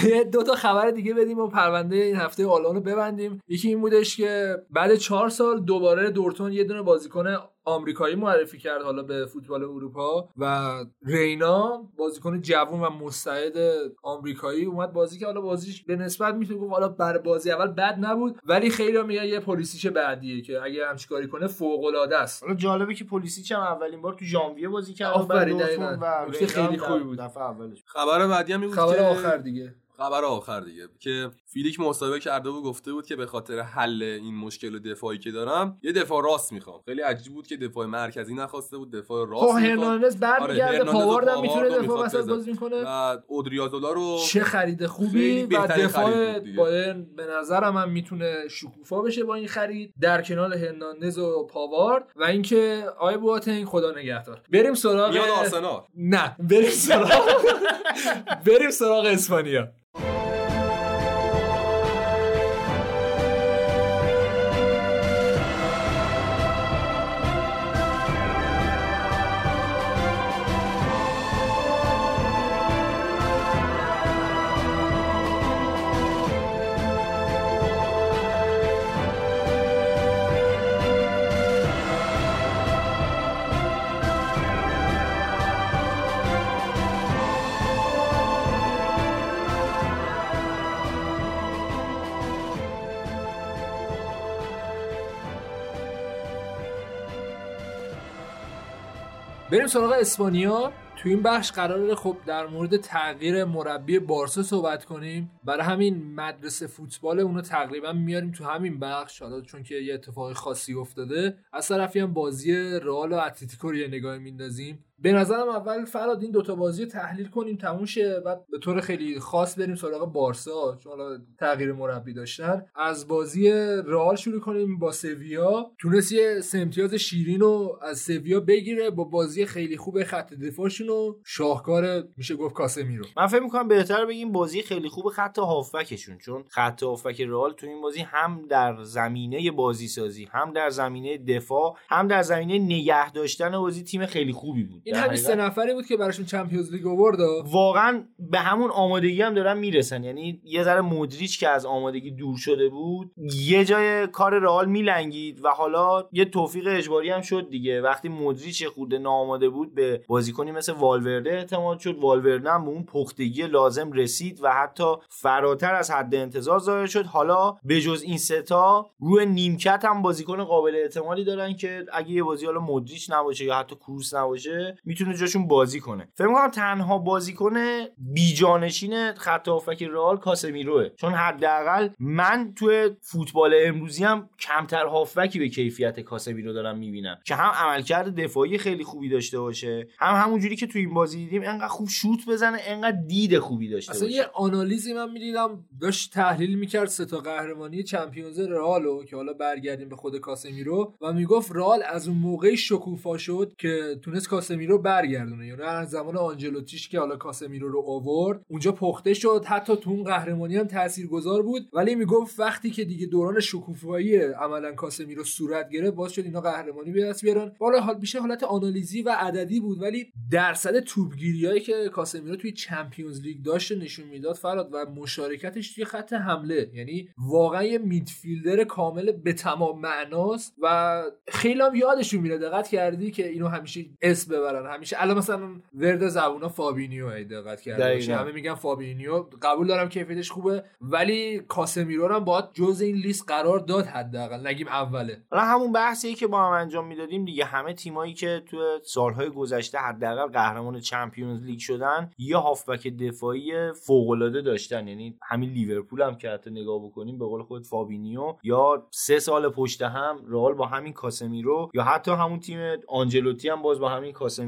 Speaker 1: یه دو تا خبر دیگه بدیم و پرونده این هفته آلان رو ببندیم. یکی این بودش که بعد چهار سال دوباره دورتون یه دونه بازیکن آمریکایی معرفی کرد حالا به فوتبال اروپا و رینا بازیکن جوون و مستعد آمریکایی اومد بازی که حالا بازیش به نسبت می‌تونه گفت حالا بر بازی اول بد نبود ولی خیلی میگن یه پلیسیش بعدیه که اگه همچین کاری کنه فوق العاده است.
Speaker 2: حالا جالبه که پلیسی هم اولین بار تو ژانویه بازی کرد و
Speaker 1: خیلی خوبی بود.
Speaker 2: دفعه اولش
Speaker 3: خبر بعدی هم
Speaker 1: خبر آخر دیگه.
Speaker 3: خبر آخر دیگه که فیلیک مصاحبه کرده و گفته بود که به خاطر حل این مشکل دفاعی که دارم یه دفاع راست می‌خوام. خیلی عجیب بود که دفاع مرکزی نخواسته بود دفاع راست
Speaker 1: خب هرناندز برمیگرده
Speaker 3: آره،
Speaker 1: پاوارد هم
Speaker 3: پاوارد
Speaker 1: می‌تونه دفاع وسط. بازی می‌کنه.
Speaker 3: و اودریازولا رو
Speaker 1: چه خرید خوبی و دفاع. بایرن به نظرم هم می‌تونه شکوفا بشه با این خرید در کنار هرناندز و پاوارد و اینکه آی بواتنگ خدا نگهدار. بریم سراغ
Speaker 3: آرسنال.
Speaker 1: نه بریم سراغ [laughs] بریم سراغ اسپانیا. بریم سراغ اسپانیا. تو این بخش قراره خب در مورد تغییر مربی بارسا صحبت کنیم. برای همین مدرسه فوتبال اونو تقریبا میاریم تو همین بخش. حالا چون که یه اتفاق خاصی افتاده از طرفی هم بازی رئال و اتلتیکو رو یه نگاه میندازیم. به نظرم اول فراد این دوتا بازی رو تحلیل کنیم تموم شه بعد به طور خیلی خاص بریم سراغ بارسا چون حالا تغییر مربی داشتن. از بازی رئال شروع کنیم با سویا. تونست یه سه امتیاز شیرین رو از سویا بگیره با بازی خیلی خوب خط دفاعشون و شاهکار میشه گفت کاسمیرو
Speaker 2: من فکر می‌کنم بهتر بگیم بازی خیلی خوب خط هافبکشون چون خط هافبک رئال تو این بازی هم در زمینه بازی سازی هم در زمینه دفاع هم در زمینه نگه داشتن بازی تیم خیلی خوبی بود.
Speaker 1: این همین سه نفری بود که براشون چمپیونز لیگ آورد
Speaker 2: واقعا به همون آمادگی هم دارن می‌رسن. یعنی یه ذره مدریچ که از آمادگی دور شده بود یه جای کار رئال میلنگید و حالا یه توفیق اجباری هم شد دیگه. وقتی مدریچ خورده ناآماده بود به بازیکنی مثل والورده اعتماد شد. والورده هم به اون پختگی لازم رسید و حتی فراتر از حد انتظار ظاهر شد. حالا به جز این ستا روی نیمکت هم بازیکن قابل اعتمادی دارن که اگه یه بازی حالا مدریچ نباشه یا حتی کروس نباشه می‌تونه جاشون بازی کنه. فکر می‌کنم تنها بازیکن بیجانشین خط هافک رئال کاسمیروه. چون حداقل من توی فوتبال امروزی هم کمتر هافکی به کیفیت کاسمیرو دارم می‌بینم. که هم عملکرد دفاعی خیلی خوبی داشته باشه هم همونجوری که تو این بازی دیدیم انقدر خوب شوت بزنه انقدر دید خوبی داشته
Speaker 1: اصلا
Speaker 2: باشه.
Speaker 1: یه آنالیزی من می‌دیدم داشت تحلیل می‌کرد سه تا قهرمانی چمپیونز رئالو که حالا برگردیم به خود کاسمیرو و می‌گفت رئال از اون موقعی شکوفا شد که تونست کاسمیرو برگردونه. یعنی از زمان آنجلوتیش که حالا کاسمیرو رو آورد اونجا پخته شد. حتی تو اون قهرمانی هم تاثیرگذار بود. ولی می‌گفت وقتی که دیگه دوران شکوفایی عملا کاسمیرو صورت گرفت باز شد اینا قهرمانی به دست بیارن. حالا حال بیشه حالت آنالیزی و عددی بود. ولی درصد توپگیریایی که کاسمیرو توی چمپیونز لیگ داشت نشون می‌داد فراد و مشارکتش توی خط حمله. یعنی واقعا یه میدفیلدر کامل به تمام معناست و خیلی هم یادشون میره. دقت کردی که اینو همیشه اسم ببرن. همیشه الان مثلا ورد زبونا فابینیو ای دقت کرده. همه میگن فابینیو. قبول دارم کیفیتش خوبه ولی کاسمیرو رو هم باید جز این لیست قرار داد حداقل. نگیم اوله.
Speaker 2: حالا همون بحثی که با هم انجام می‌دادیم دیگه. همه تیمایی که تو سالهای گذشته حداقل قهرمان Champions League شدن یه هافبک دفاعی فوق العاده داشتن. یعنی همین لیورپول هم که حتی نگاه بکنیم به قول خود فابینیو یا سه سال پشت هم رئال با همین کاسمیرو یا حتی همون تیم آنجلوتی هم باز با همین کاسمیرو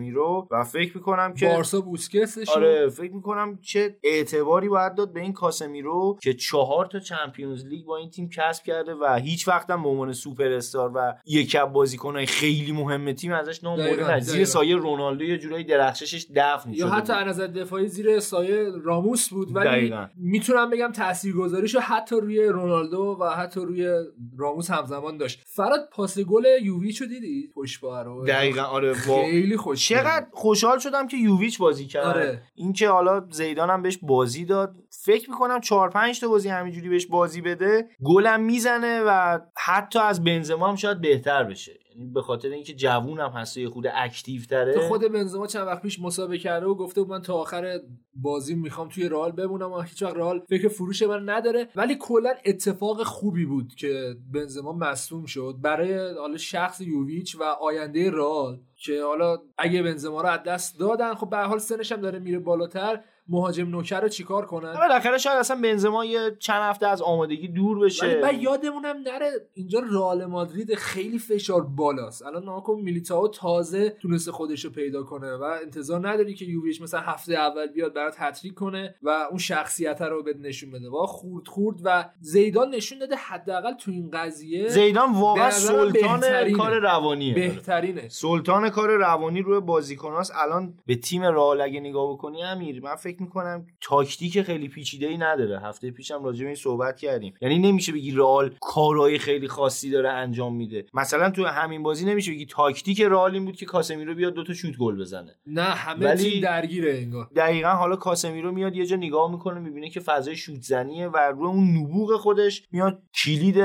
Speaker 2: و فکر می‌کنم که
Speaker 1: بارسا بوسکتسش
Speaker 2: آره فکر می‌کنم چه اعتباری باید داد به این کاسمیرو که چهار تا چمپیونز لیگ با این تیم کسب کرده و هیچ وقت هم به عنوان سوپر استار و یک از بازیکنهای خیلی مهم تیم ازش نام برده. زیر. سایه رونالدو یه جورایی درخششش دفن
Speaker 1: یا حتی. از نظر دفاعی زیر سایه راموس بود ولی
Speaker 2: دقیقاً.
Speaker 1: می‌تونم بگم تاثیرگذاریشو حتی روی رونالدو و حتی روی راموس همزمان داشت فراد پاس گل یوویچو دیدی پشت رو
Speaker 2: دقیقا آره
Speaker 1: خیلی خوش
Speaker 2: چقدر خوشحال شدم که یوویچ بازی کرد.
Speaker 1: آره.
Speaker 2: اینکه حالا زیدان هم بهش بازی داد. فکر می‌کنم چهار پنج تا بازی همینجوری بهش بازی بده. گلم می‌زنه و حتی از بنزما هم شاید بهتر بشه. یعنی به خاطر اینکه جوون هم هست یه خود اکتیو تره.
Speaker 1: تو خود بنزما چند وقت پیش مسابقه کرده و گفته بود من تا آخر بازی می‌خوام توی رئال بمونم و هیچ وقت رئال فکر فروش من نداره. ولی کلا اتفاق خوبی بود که بنزما مصدوم شد برای حالا شخص یوویچ و آینده رئال که حالا اگه بنزما رو از دست دادن خب به حال سنش هم داره میره بالاتر. مهاجم نوکر رو چیکار کنن؟
Speaker 2: بالاخره شاید اصلا بنزما یه چند هفته از آمادگی دور
Speaker 1: ولی
Speaker 2: بشه
Speaker 1: بعد یادمونم نره اینجا رئال مادرید خیلی فشار بالاست. الان نگاه کن میلیتائو تازه تونسته خودش رو پیدا کنه و انتظار نداری که یوویچ مثلا هفته اول بیاد برات هتریک کنه و اون شخصیت رو بهت نشون بده. و خورد خورد و زیدان نشون داده حداقل تو این قضیه
Speaker 2: زیدان واقعا سلطان
Speaker 1: بهترینه.
Speaker 2: کار روانیه.
Speaker 1: بهترینه.
Speaker 2: سلطان کار روانی روی بازیکناست الان به تیم رئال اگه نگاه بکنی امیر من فکر می‌کنم تاکتیک خیلی پیچیده ای نداره. هفته پیشم راجع به این صحبت کردیم. یعنی نمیشه بگی رئال کارهای خیلی خاصی داره انجام میده. مثلا تو همین بازی نمیشه بگی تاکتیک رئال این بود که کاسمیرو بیاد دوتا شوت گل بزنه.
Speaker 1: نه همه
Speaker 2: ولی-
Speaker 1: تیم درگیره انگار.
Speaker 2: دقیقا حالا کاسمیرو میاد یه جا نگاه می‌کنه می‌بینه که فضای شوت زنیه و روی اون نبوغ خودش میاد کلید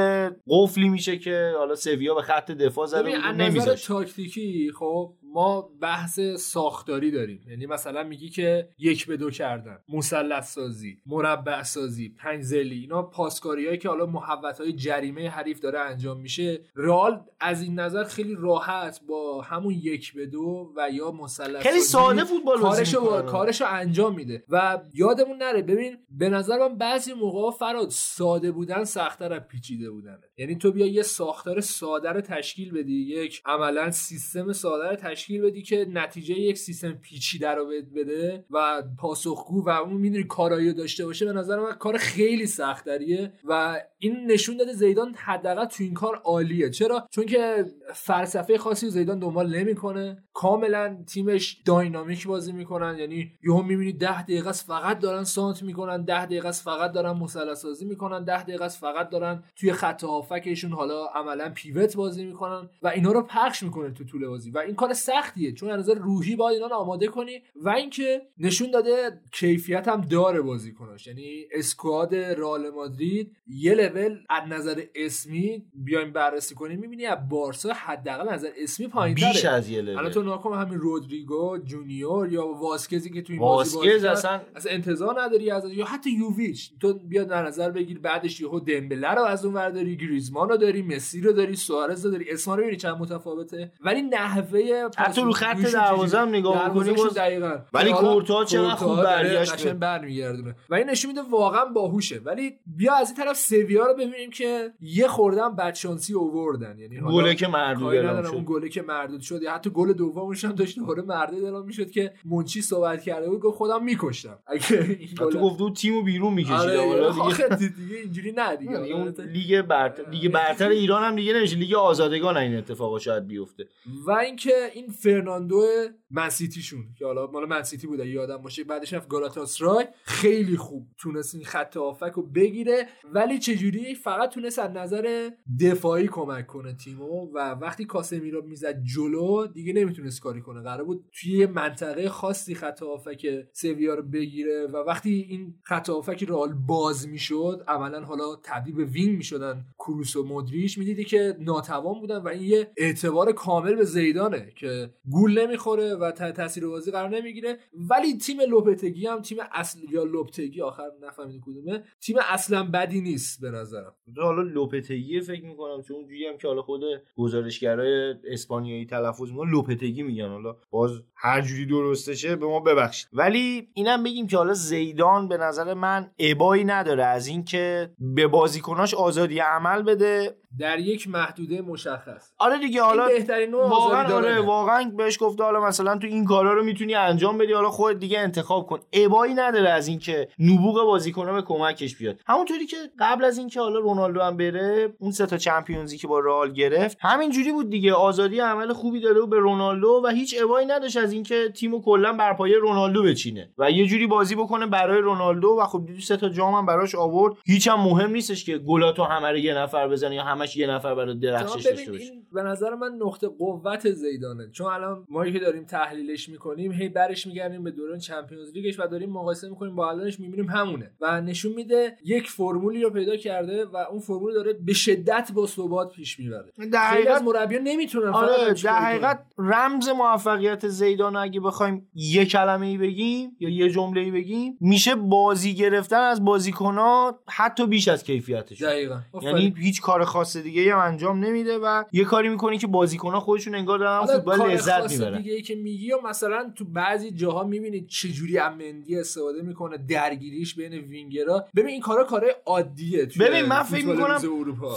Speaker 2: قفلی میشه که حالا سویا به خط دفاع زده بود نمیذاشت
Speaker 1: تاکتیکی خب ما بحث ساختاری داریم. یعنی مثلا میگی که یک به دو کردن. مثلث سازی مربع سازی پنزلی اینا پاسکاری هایی که حالا محوت های جریمه حریف داره انجام میشه. رئال از این نظر خیلی راحت با همون یک به دو و یا مثلث
Speaker 2: خیلی ساده فوتبال
Speaker 1: کارشو. کارشو انجام میده. و یادمون نره ببین به نظر من بعضی موقع فراد ساده بودن سختتر از پیچیده بودنه. یعنی تو بیا یه ساختار ساده رو تشکیل بدی یک عملا سیستم ساده رو تشکیل بدی که نتیجه یک سیستم پیچیده رو بده و پاسخگو و اون می‌دونی کارایی داشته باشه به نظر من کار خیلی سختریه و این نشون داده زیدان حداقل تو این کار عالیه. چرا؟ چون که فلسفه خاصی رو زیدان دنبال نمی‌کنه. کاملا تیمش داینامیک بازی می‌کنن یعنی یهو می‌بینی 10 دقیقه فقط دارن سانت می‌کنن 10 دقیقه فقط دارن مثلث سازی می‌کنن 10 دقیقه فقط دارن توی خط هافکشون حالا عملا پیوت بازی می‌کنن و اینا رو پخش می‌کنه تو طول بازی. و این کار سختیه. چون از نظر روحی باید اینا رو آماده کنی و اینکه نشون داده کیفیت هم داره بازیکناش. یعنی اسکواد رئال مادرید یه لول از نظر اسمی بیایم بررسی کنیم می‌بینی از بارسا حداقل از نظر اسمی پایینتره
Speaker 2: بیش از یه
Speaker 1: الان
Speaker 2: لول
Speaker 1: تو ناکن همین رودریگو جونیور یا واسکزی که تو این بازی بازی
Speaker 2: واسکز اصلا
Speaker 1: اصلا انتظار نداری از یا حتی یوویچ. تو بیاد در نظر بگیر بعدش یهو دمبله رو از اون ور داری گریزمان رو داری مسی رو داری سوارز رو داری. اسما رو چند متفاوته. ولی نحوه
Speaker 2: حتی رو خط دروازه هم نگاه
Speaker 1: باز دقیقاً.
Speaker 2: ولی کورتوا چقدر خوب برگشت
Speaker 1: برمیگردونه. و این نشون میده واقعا باهوشه. ولی بیا از این طرف سویا رو ببینیم که یه خوردن بدشانسی اووردن یعنی
Speaker 2: گله که مردود اعلام شد.
Speaker 1: اون گله که مردود شد. یا حتی گل دومش هم داشت دوباره مردود اعلام می‌شد که مونچی صحبت کرده بود گفت خودم میکشتم. اگه این
Speaker 2: گل تو گفت تیمو بیرون می‌کشید.
Speaker 1: آره دیگه اینجوری نه دیگه.
Speaker 2: لیگ برتر لیگ برتر ایران هم دیگه نمیشه. لیگ آزادگان این اتفاقا شاید بیفته.
Speaker 1: و اینکه این فرناندو من‌سیتیشون که حالا مال من‌سیتی بوده یادم باشه. بعدش رفت گالاتاسرای خیلی خوب تونست این خط هافبک رو بگیره. ولی چجوری؟ فقط تونست از نظر دفاعی کمک کنه تیمو و وقتی کاسمیرو می‌زد جلو دیگه نمی‌تونست کاری کنه. قرار بود توی منطقه خاصی خط هافبک سویا رو بگیره و وقتی این خط هافبک رئال باز می‌شد عملا حالا تبدیل به وینگ می‌شدن کروس و مدریش می‌دیدی که ناتوان بودن و این یه اعتبار کامل به زیدانه که گول نمی‌خوره و تاثیر بازی قرار نمی‌گیره. ولی تیم لوپتگی هم تیم اصل یا لوپتگی آخر نفهمیدم کدومه. تیم اصلا بدی نیست به نظرم.
Speaker 2: حالا لوپتگی فکر می‌کنم چون اونجوری هم که حالا خود گزارشگرای اسپانیایی تلفظ می‌کنن لوپتگی میگن. حالا باز هر جوری درستشه به ما ببخشید. ولی اینم بگیم که حالا زیدان به نظر من ابایی نداره. از اینکه به بازیکناش آزادی عمل بده.
Speaker 1: در یک محدوده مشخص.
Speaker 2: آره دیگه حالا
Speaker 1: بهترین نوع
Speaker 2: واقعا آره واقعا بهش گفته حالا مثلا تو این کارا رو می‌تونی انجام بدی حالا خودت دیگه انتخاب کن. ابایی نداره از اینکه نبوغ بازیکن‌ها به کمکش بیاد. همونطوری که قبل از اینکه حالا رونالدو هم بره اون سه تا چمپیونزی که با رئال گرفت همینجوری بود دیگه. آزادی عمل خوبی داره به رونالدو و هیچ ابایی نداشت از اینکه تیمو کلا بر پایه رونالدو بچینه و یه جوری بازی بکنه برای رونالدو و خب دیدی سه تا جام هم براش آورد. هیچ هم مهم نیستش که گلاتو همه رو یه نفر بزنه یا همش یه نفر برای درخشش داشته باشه.
Speaker 1: به نظر من نقطه قوت زیدانه. چون الان ما که داریم تحلیلش می‌کنیم هی برش میگردیم به دوران چمپیونز لیگش و داریم مقایسه می‌کنیم با الانش می‌بینیم همونه. و نشون میده یک فرمولی رو پیدا کرده و اون فرمول داره به شدت با ثبات پیش می‌بره.
Speaker 2: در حقیقت
Speaker 1: از مربیان نمی‌تونن
Speaker 2: آره در حقیقت رمز موفقیت زیدان اگه بخوایم یه کلمه ای بگیم یا یه جمله ای بگیم میشه بازی گرفتن از بازیکن‌ها حتی بیش از کیفیتش
Speaker 1: دقیقاً.
Speaker 2: یعنی هیچ کار خاص دیگه هم انجام نمیده و یه کاری می‌کنی که بازیکن‌ها خودشون انگار دارن فوتبال لذت می‌برن.
Speaker 1: دیگه ای که میگی و مثلا تو بعضی جاها می‌بینید چجوری امندی استفاده می‌کنه درگیریش بین وینگرها. ببین این کارا کارای عادیه
Speaker 2: ببین من فکر می‌کنم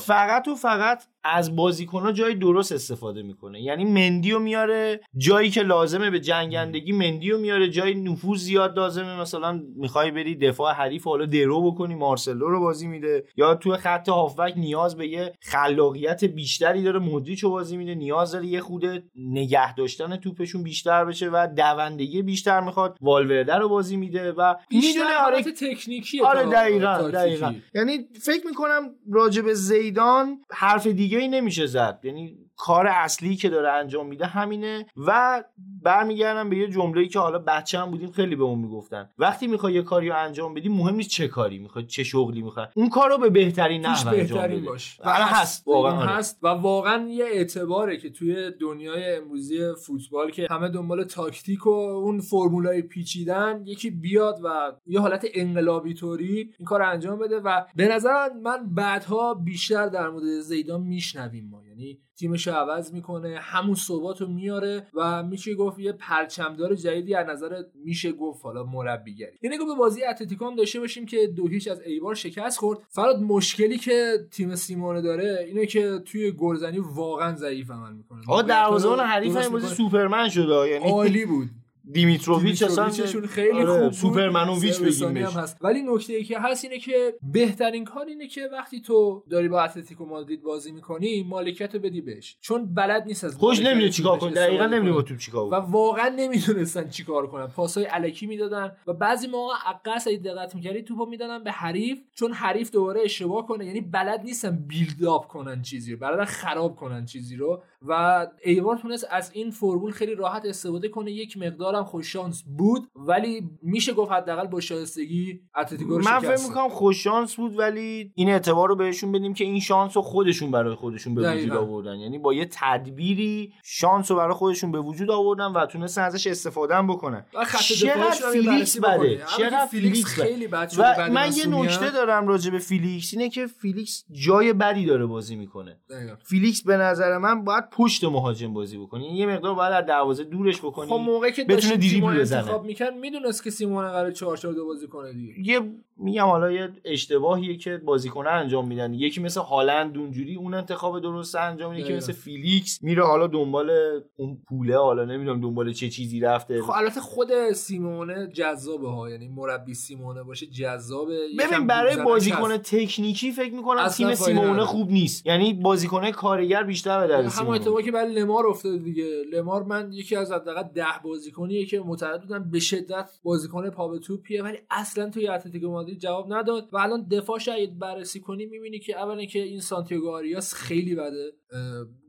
Speaker 2: فقط و فقط از بازیکن‌ها جای درست استفاده می‌کنه. یعنی مندیو میاره جایی که لازمه به جنگندگی مندیو میاره جای نفوذ زیاد لازمه. مثلا می‌خوای بری دفاع حریف حالا درو بکنی مارسلو رو بازی میده. یا تو خط هافبک نیاز به یه خلاقیت بیشتری داره مودریچو بازی میده نیاز داره یه خود نگه داشتن توپشون بیشتر بشه و دوندگی بیشتر می‌خواد. والورده رو بازی میده و
Speaker 1: می‌دونه آره تکنیکی
Speaker 2: آره دقیقاً دقیقاً. یعنی فکر می‌کنم راجب زیدان حرف دیگه ای نمیشه زد. یعنی کار اصلی که داره انجام میده همینه و برمیگردم به یه جمله‌ای که حالا بچه هم بودیم خیلی به اون می‌گفتن. وقتی می‌خوای یه کاری رو انجام بدی مهم نیست چه کاری می‌خوای چه شغلی می‌خوای. اون کار رو به بهترین نحو انجام بده.
Speaker 1: باش.
Speaker 2: و هست. واقعا آره.
Speaker 1: هست و واقعا یه اعتباره که توی دنیای امروزی فوتبال که همه دنبال تاکتیک و اون فرمولای پیچیدن یکی بیاد و یه حالت انقلابی طوری این کار انجام بده و به نظر من بعدها بیشتر در مورد زیدان میشنویم ما. یعنی تیمش عوض می‌کنه همون ثبات رو میاره و میشه گفت یه پرچمدار جدیدی از نظر میشه گفت حالا مربیگری. یعنی به بازی اتلتیکو هم داشته باشیم که دو هیچ از ایبار شکست خورد. فراد مشکلی که تیم سیمونه داره اینه که توی گلزنی واقعا ضعیف عمل می‌کنه.
Speaker 2: آقا دروازه‌بان حریف این بازی سوپرمن شد یعنی
Speaker 1: عالی بود.
Speaker 2: دیمیتروویچ اصلا
Speaker 1: خیلی
Speaker 2: آره،
Speaker 1: خوب
Speaker 2: سوپرمنوویچ بگیم
Speaker 1: هست. ولی نکته ای که هست اینه که بهترین کار اینه که وقتی تو داری با اتلتیکو مادرید بازی می‌کنی مالکیت رو بدی بهش. چون بلد نیست از
Speaker 2: خوش نمی‌دونه چیکار کنه دقیقاً نمی‌دونه با توپ چیکار
Speaker 1: و واقعا نمی‌دونستن چیکار کنن. پاسای الکی می‌دادن و بعضی موقع عقص اگه دقت می‌کردی توپو می‌دادن به حریف چون حریف دوباره اشتباه کنه. یعنی بلد نیستن build up کنن چیزی رو بلدن خراب کنن چیزی رو. و ایبار تونست از این فرمول خیلی راحت استفاده کنه. یک مقدار هم خوش شانس بود ولی میشه گفت حداقل با شایستگی اتلتیکو رو
Speaker 2: من فکر می‌کنم خوش شانس بود ولی این اعتبار رو بهشون بدیم که این شانس رو خودشون برای خودشون به وجود. آوردن یعنی با یه تدبیری شانس رو برای خودشون به وجود آوردن و تونستن ازش استفاده هم بکنن چقدر فیلیکس بده. چقدر
Speaker 1: فیلیکس. خیلی بد شده
Speaker 2: و من یه. نکته دارم راجع به فیلیکس اینه که فیلیکس جای بدی داره بازی می‌کنه
Speaker 1: دقیقاً.
Speaker 2: فیلیکس به نظر من باید پشت مهاجم بازی بکنه یعنی یه مقدار باید از دروازه دورش بکنی
Speaker 1: خب موقعی که
Speaker 2: بتونه دریبل بزنه.
Speaker 1: انتخاب می‌کرد می‌دونست که سیمون قرار 4 4 2 بازی کنه دیگه
Speaker 2: یه میگم حالا یه اشتباهیه که بازیکنه انجام میدن یکی مثل هالند اونجوری اون انتخاب درست انجام میده یکی. مثل فیلیکس میره حالا دنبال اون پوله حالا نمی‌دونم دنبال چه چیزی رفته
Speaker 1: خب البته خود سیمونه جذابه ها یعنی مربی سیمونه باشه جذابه
Speaker 2: ببین برای بازیکن. تکنیکی فکر می‌کنم تیم سیمونه. خوب نیست یعنی بازیکن کارگر بیشتر به درد
Speaker 1: همون اتفاقی که برای لمار افتاده دیگه لمار من یکی از حداقل ده بازیکنیه که معتقد بودم به شدت بازیکن پا به توپیه ولی اصلا توی اتلتیکو مادرید جواب نداد و الان دفاعش اگه بررسی کنی می‌بینی که اولا که این سانتیاگو آریاس خیلی بده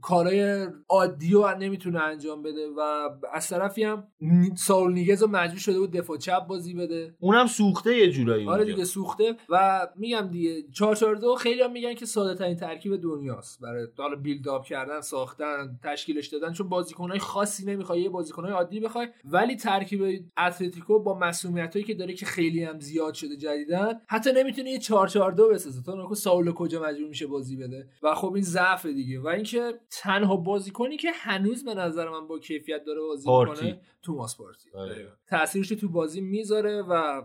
Speaker 1: کارهای عادی رو نمی‌تونه انجام بده و از طرفی هم ساول نیگز رو مجبور شده بود دفاع چپ بازی بده
Speaker 2: اونم سوخته یه جورایی
Speaker 1: آره. دیگه سوخته و میگم دیگه 442 خیلی هم میگن که ساده ترین ترکیب دنیاست برای حالا بیلد اپ کردن ساختن تشکیلش دادن چون بازیکنهای خاصی نمی‌خوای یه بازیکنهای عادی بخوای ولی ترکیب اتلتیکو با مسئولیتایی که داره که خیلی هم زیاد شده جدیدن حتی نمی‌تونه یه 442 بسازه. تا نکو ساول کجا مجبور میشه بازی بده. و خب این ضعف دیگه. و اینکه تنها بازیکنی که هنوز به نظر من با کیفیت داره بازی. می‌کنه توماس پارتی.
Speaker 2: آره.
Speaker 1: تاثیرش رو تو بازی می‌ذاره و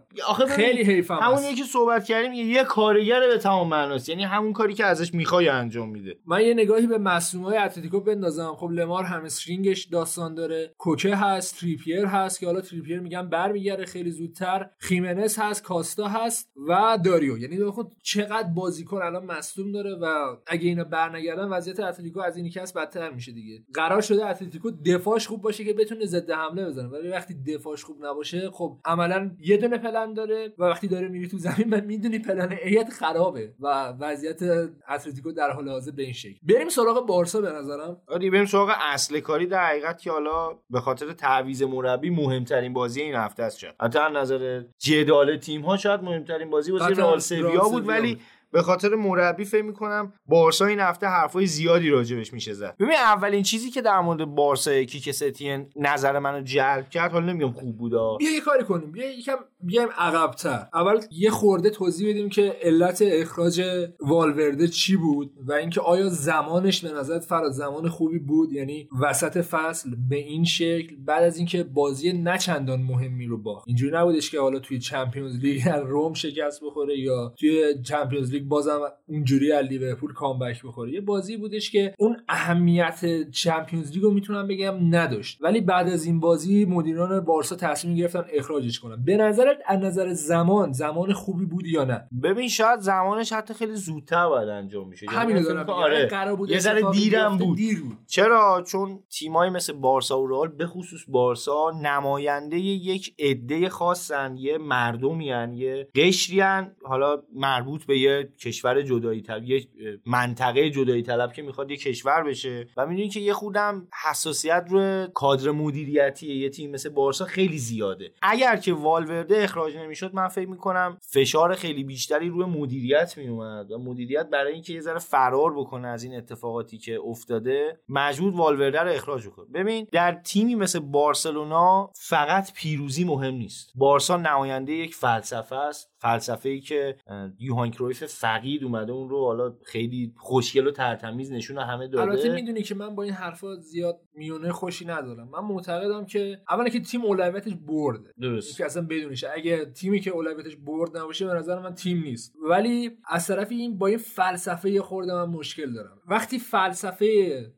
Speaker 1: خیلی حیف هم
Speaker 2: همونیه
Speaker 1: هست.
Speaker 2: که صحبت کردیم یه- یه کارگره به تمام معناست. یعنی همون کاری که ازش می‌خوای انجام میده.
Speaker 1: من یه نگاهی به مصدومای اتلتیکو بندازم. خب لمار همسترینگش داستان داره. کوکه هست تریپیر هست که حالا تریپیر میگم برمیگره خیلی زودتر. خیمنس هست کاستا هست. و داریو. یعنی خود چقدر بازیکن الان مصدوم داره و اگه اینا برنگردن وضعیت اتلتیکو از اینی که هست بدتر میشه دیگه. قرار شده اتلتیکو دفاعش خوب باشه که بتونه ضد حمله بزنه. ولی وقتی دفاعش خوب نباشه خب عملا یه دونه پلن داره و وقتی داره میری تو زمین من می‌دونی plan A ت خرابه و وضعیت اتلتیکو در حال حاضر به این شکل. بریم سراغ بارسا به نظرم.
Speaker 2: آره بریم سراغ اصل کاری. در حقیقت که حالا به خاطر تعویض مربی مهمترین بازی این هفته است شد از نظر جدال تیم ها شاید مهمترین بازی بازی رئال سویا بود ولی. به خاطر مربی فکر می‌کنم بارسا این هفته حرفای زیادی راجبش میشه زد. ببین اولین چیزی که در مورد بارسا کیک ستین نظر منو جلب کرد حالا نمیگم خوب بودا.
Speaker 1: بیا یه کاری کنیم. بیا یکم بیایم عقبتر. اول یه خورده توضیح بدیم که علت اخراج والورده چی بود و اینکه آیا زمانش به نظرت فرهاد زمان خوبی بود؟ یعنی وسط فصل به این شکل بعد از اینکه بازی نچندان مهمی رو باخت. اینجوری نبودش که حالا توی Champions League از روم شکست بخوره یا توی Champions League بازم اونجوری از لیورپول comeback بخوره. یه بازی بودش که اون اهمیت Champions League رو می‌تونم بگم نداشت. ولی بعد از این بازی مدیران بارسا تصمیم گرفتن اخراجش کنن. به نظرت از نظر زمان زمان خوبی بود یا نه؟
Speaker 2: ببین شاید زمانش حتی خیلی زودتر باید انجام میشه
Speaker 1: همینو دارم میگم.
Speaker 2: آره.
Speaker 1: قرار بود
Speaker 2: یه ذره دیرم بود.
Speaker 1: دیر بود.
Speaker 2: چرا؟ چون تیمایی مثل بارسا و رئال به خصوص بارسا نماینده یک عده خاصن. یه مردمی یه قشری هن، حالا مربوط به یه کشور جدایی طلب یه منطقه جدایی طلب که می‌خواد یه کشور بشه. و می‌دونی که یه خودم حساسیت رو کادر مدیریتی یه تیم مثل بارسا خیلی زیاده. اگر که والورده اخراج نمی‌شد من فکر می‌کنم فشار خیلی بیشتری روی مدیریت میومد و مدیریت برای اینکه یه ذره فرار بکنه از این اتفاقاتی که افتاده مجبور والورده رو اخراج کنه ببین در تیمی مثل بارسلونا فقط پیروزی مهم نیست. بارسا نماینده یک فلسفه است. فلسفه ای که یوهان کرویف فقید اومده اون رو حالا خیلی خوشگل و ترتمیز نشون همه داده.
Speaker 1: البته می‌دونی که من با این حرفا زیاد میونه خوشی ندارم. من معتقدم که اولا که تیم اولویتش برده.
Speaker 2: درست.
Speaker 1: که اصلا بدونیش اگه تیمی که اولویتش برد نباشه به نظر من تیم نیست. ولی از طرف این با این فلسفه خورده من مشکل دارم. وقتی فلسفه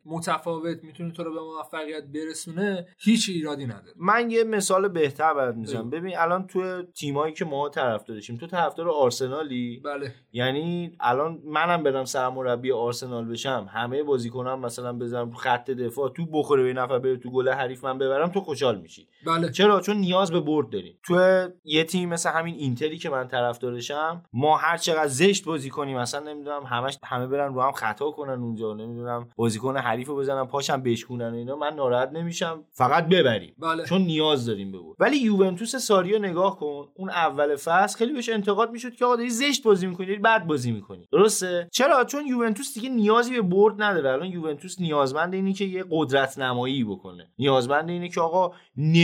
Speaker 1: متفاوت می‌تونه تو رو به موفقیت برسونه هیچ ایرادی نداره.
Speaker 2: من یه مثال بهتر برات می‌زنم.
Speaker 1: بگو.
Speaker 2: ببین الان تو تیمایی که ما طرفدارشیم بشیم. تو طرفدار آرسنالی؟
Speaker 1: بله.
Speaker 2: یعنی الان منم برم سرمربی آرسنال بشم. همه بازیکنام مثلا بزنم خط دفاع تو بخوره به نفر بره تو گل حریف من ببرم تو خوشحال میشی.
Speaker 1: بله.
Speaker 2: چرا؟ چون نیاز به برد داریم. تو یه تیم مثل همین اینتری که من طرفدارشم ما هر چقدر زشت بازی کنیم مثلا نمی‌دونم همش همه برن رو هم خطا کنن اونجا. نمی‌دونم بازیکن حریف رو بزنن پاشم بشکونن اینا. من ناراحت نمیشم. فقط ببریم.
Speaker 1: بله.
Speaker 2: چون نیاز داریم به برد. ولی یوونتوس ساریو نگاه کن. اون اول فصل خیلی بهش انتقاد می‌شد که آقا داری زشت بازی می‌کنی داری بد بازی می‌کنی. درسته؟ چرا؟ چون یوونتوس دیگه نیازی به برد نداره. الان یوونتوس نیازمند اینه که یه قدرت نمایی بکنه. نیازمند اینه که آقا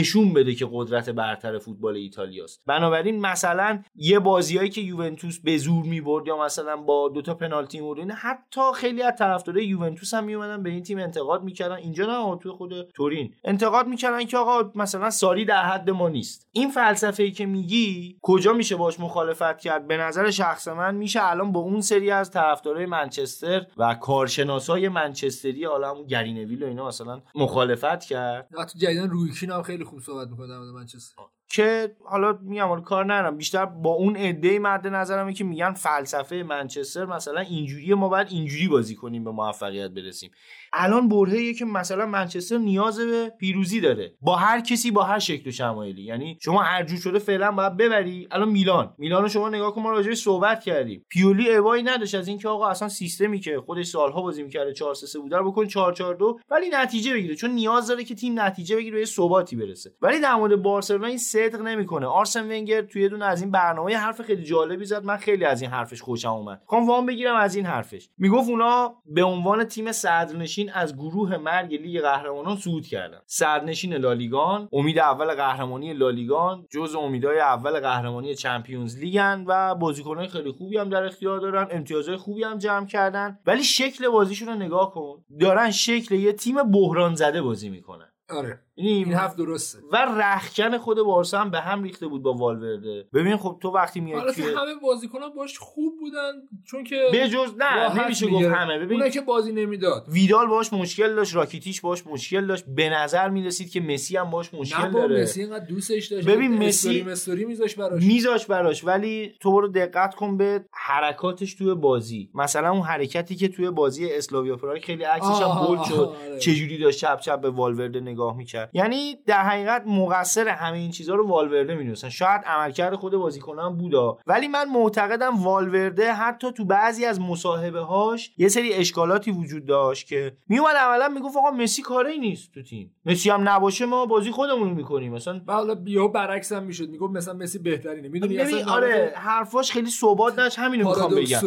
Speaker 2: نشون بده که قدرت برتر فوتبال ایتالیاست. بنابراین مثلا یه بازیایی که یوونتوس به زور می‌برد یا مثلا با دوتا پنالتی مورد حتی خیلی از طرفدارای یوونتوس هم میومدن به این تیم انتقاد می‌کردن. اینجا نه تو خود تورین. انتقاد می‌کردن که آقا مثلا ساری در حد ما نیست. این فلسفه ای که میگی کجا میشه باش مخالفت کرد؟ به نظر شخص من میشه الان با اون سری از طرفدارای منچستر و کارشناسای منچستری حالا گرینویل و اینا مثلا مخالفت کرد.
Speaker 1: حتی جدیدن رویکین هم خیلی صحبت می‌کنه در مورد منچستر.
Speaker 2: که حالا میگم حالا کار نرم بیشتر با اون عده مد نظرمه که میگن فلسفه منچستر مثلا اینجوری ما باید اینجوری بازی کنیم به موفقیت برسیم. الان برهه که مثلا منچستر نیاز به پیروزی داره. با هر کسی با هر شکل و شمایلی. یعنی شما هر جور شده فعلا باید ببری. الان میلان. میلان شما نگاه کن ما راجعش صحبت کردیم. پیولی ابایی نداشت از اینکه آقا اصلا سیستمی که خودش سالها بازی می‌کرده 4 3 بوده رو بکن 4 4 2 ولی نتیجه بگیره. چون نیاز داره که تیم نتیجه بگیره به ثباتی برسه. ولی در مورد بارسلونا این صدق نمی‌کنه. آرسن ونگر توی دونه از این برنامه حرف خیلی جالبی زد. من خیلی از این حرفش خوشم اومد. خوام وام بگیرم از این حرفش. می‌گفت اونا به عنوان تیم صدرنشین از گروه مرگ لیگ قهرمانان صعود کردن. صدرنشین لالیگان امید اول قهرمانی لالیگان جز امیدهای اول قهرمانی چمپیونز لیگن و بازیکنان خیلی خوبی هم در اختیار دارن امتیازهای خوبی هم جمع کردن. ولی شکل بازیشون رو نگاه کن. دارن شکل یه تیم بحران زده بازی می‌کنن.
Speaker 1: آره. این حرف درسته.
Speaker 2: و رخکن خود بارسا هم به هم ریخته بود با والورده. ببین خب تو وقتی میای
Speaker 1: که همه بازیکنان باش خوب بودن چون که
Speaker 2: به جز نه نمیشه گفت. همه. ببین
Speaker 1: اونایی که بازی نمی‌داد.
Speaker 2: ویدال باش مشکل داشت راکیتیش باش مشکل داشت. به نظر می‌رسید که مسی هم باش
Speaker 1: نه
Speaker 2: مشکل
Speaker 1: با
Speaker 2: داره.
Speaker 1: مسی اینقدر دوستش داشت.
Speaker 2: ببین مسی-
Speaker 1: مستوری میذاش براش.
Speaker 2: میذاش براش ولی تو برو دقت کن به حرکاتش توی بازی. مثلا اون حرکتی که توی بازی اسلاویا پراگ خیلی عکسش هم بولد شد.
Speaker 1: آره.
Speaker 2: چجوری داشت چپ چپ به والورده نگاه می‌کرد. یعنی در حقیقت مقصر همه این چیزها رو والورده می‌دونستن شاید عملکرد خود بازیکنان بودا ولی من معتقدم والورده حتی تو بعضی از مصاحبه هاش یه سری اشکالاتی وجود داشت که میومد عملا می‌گفت آقا مسی کاری نیست تو تیم. مسی هم نباشه ما بازی خودمون می‌کنیم. مثلا
Speaker 1: حالا یهو برعکس هم می‌شد. می‌گفت مثلا مسی بهترینه. می‌دونی
Speaker 2: ببین آره حرفاش خیلی ثبات داشت. همینو می‌خوام بگم.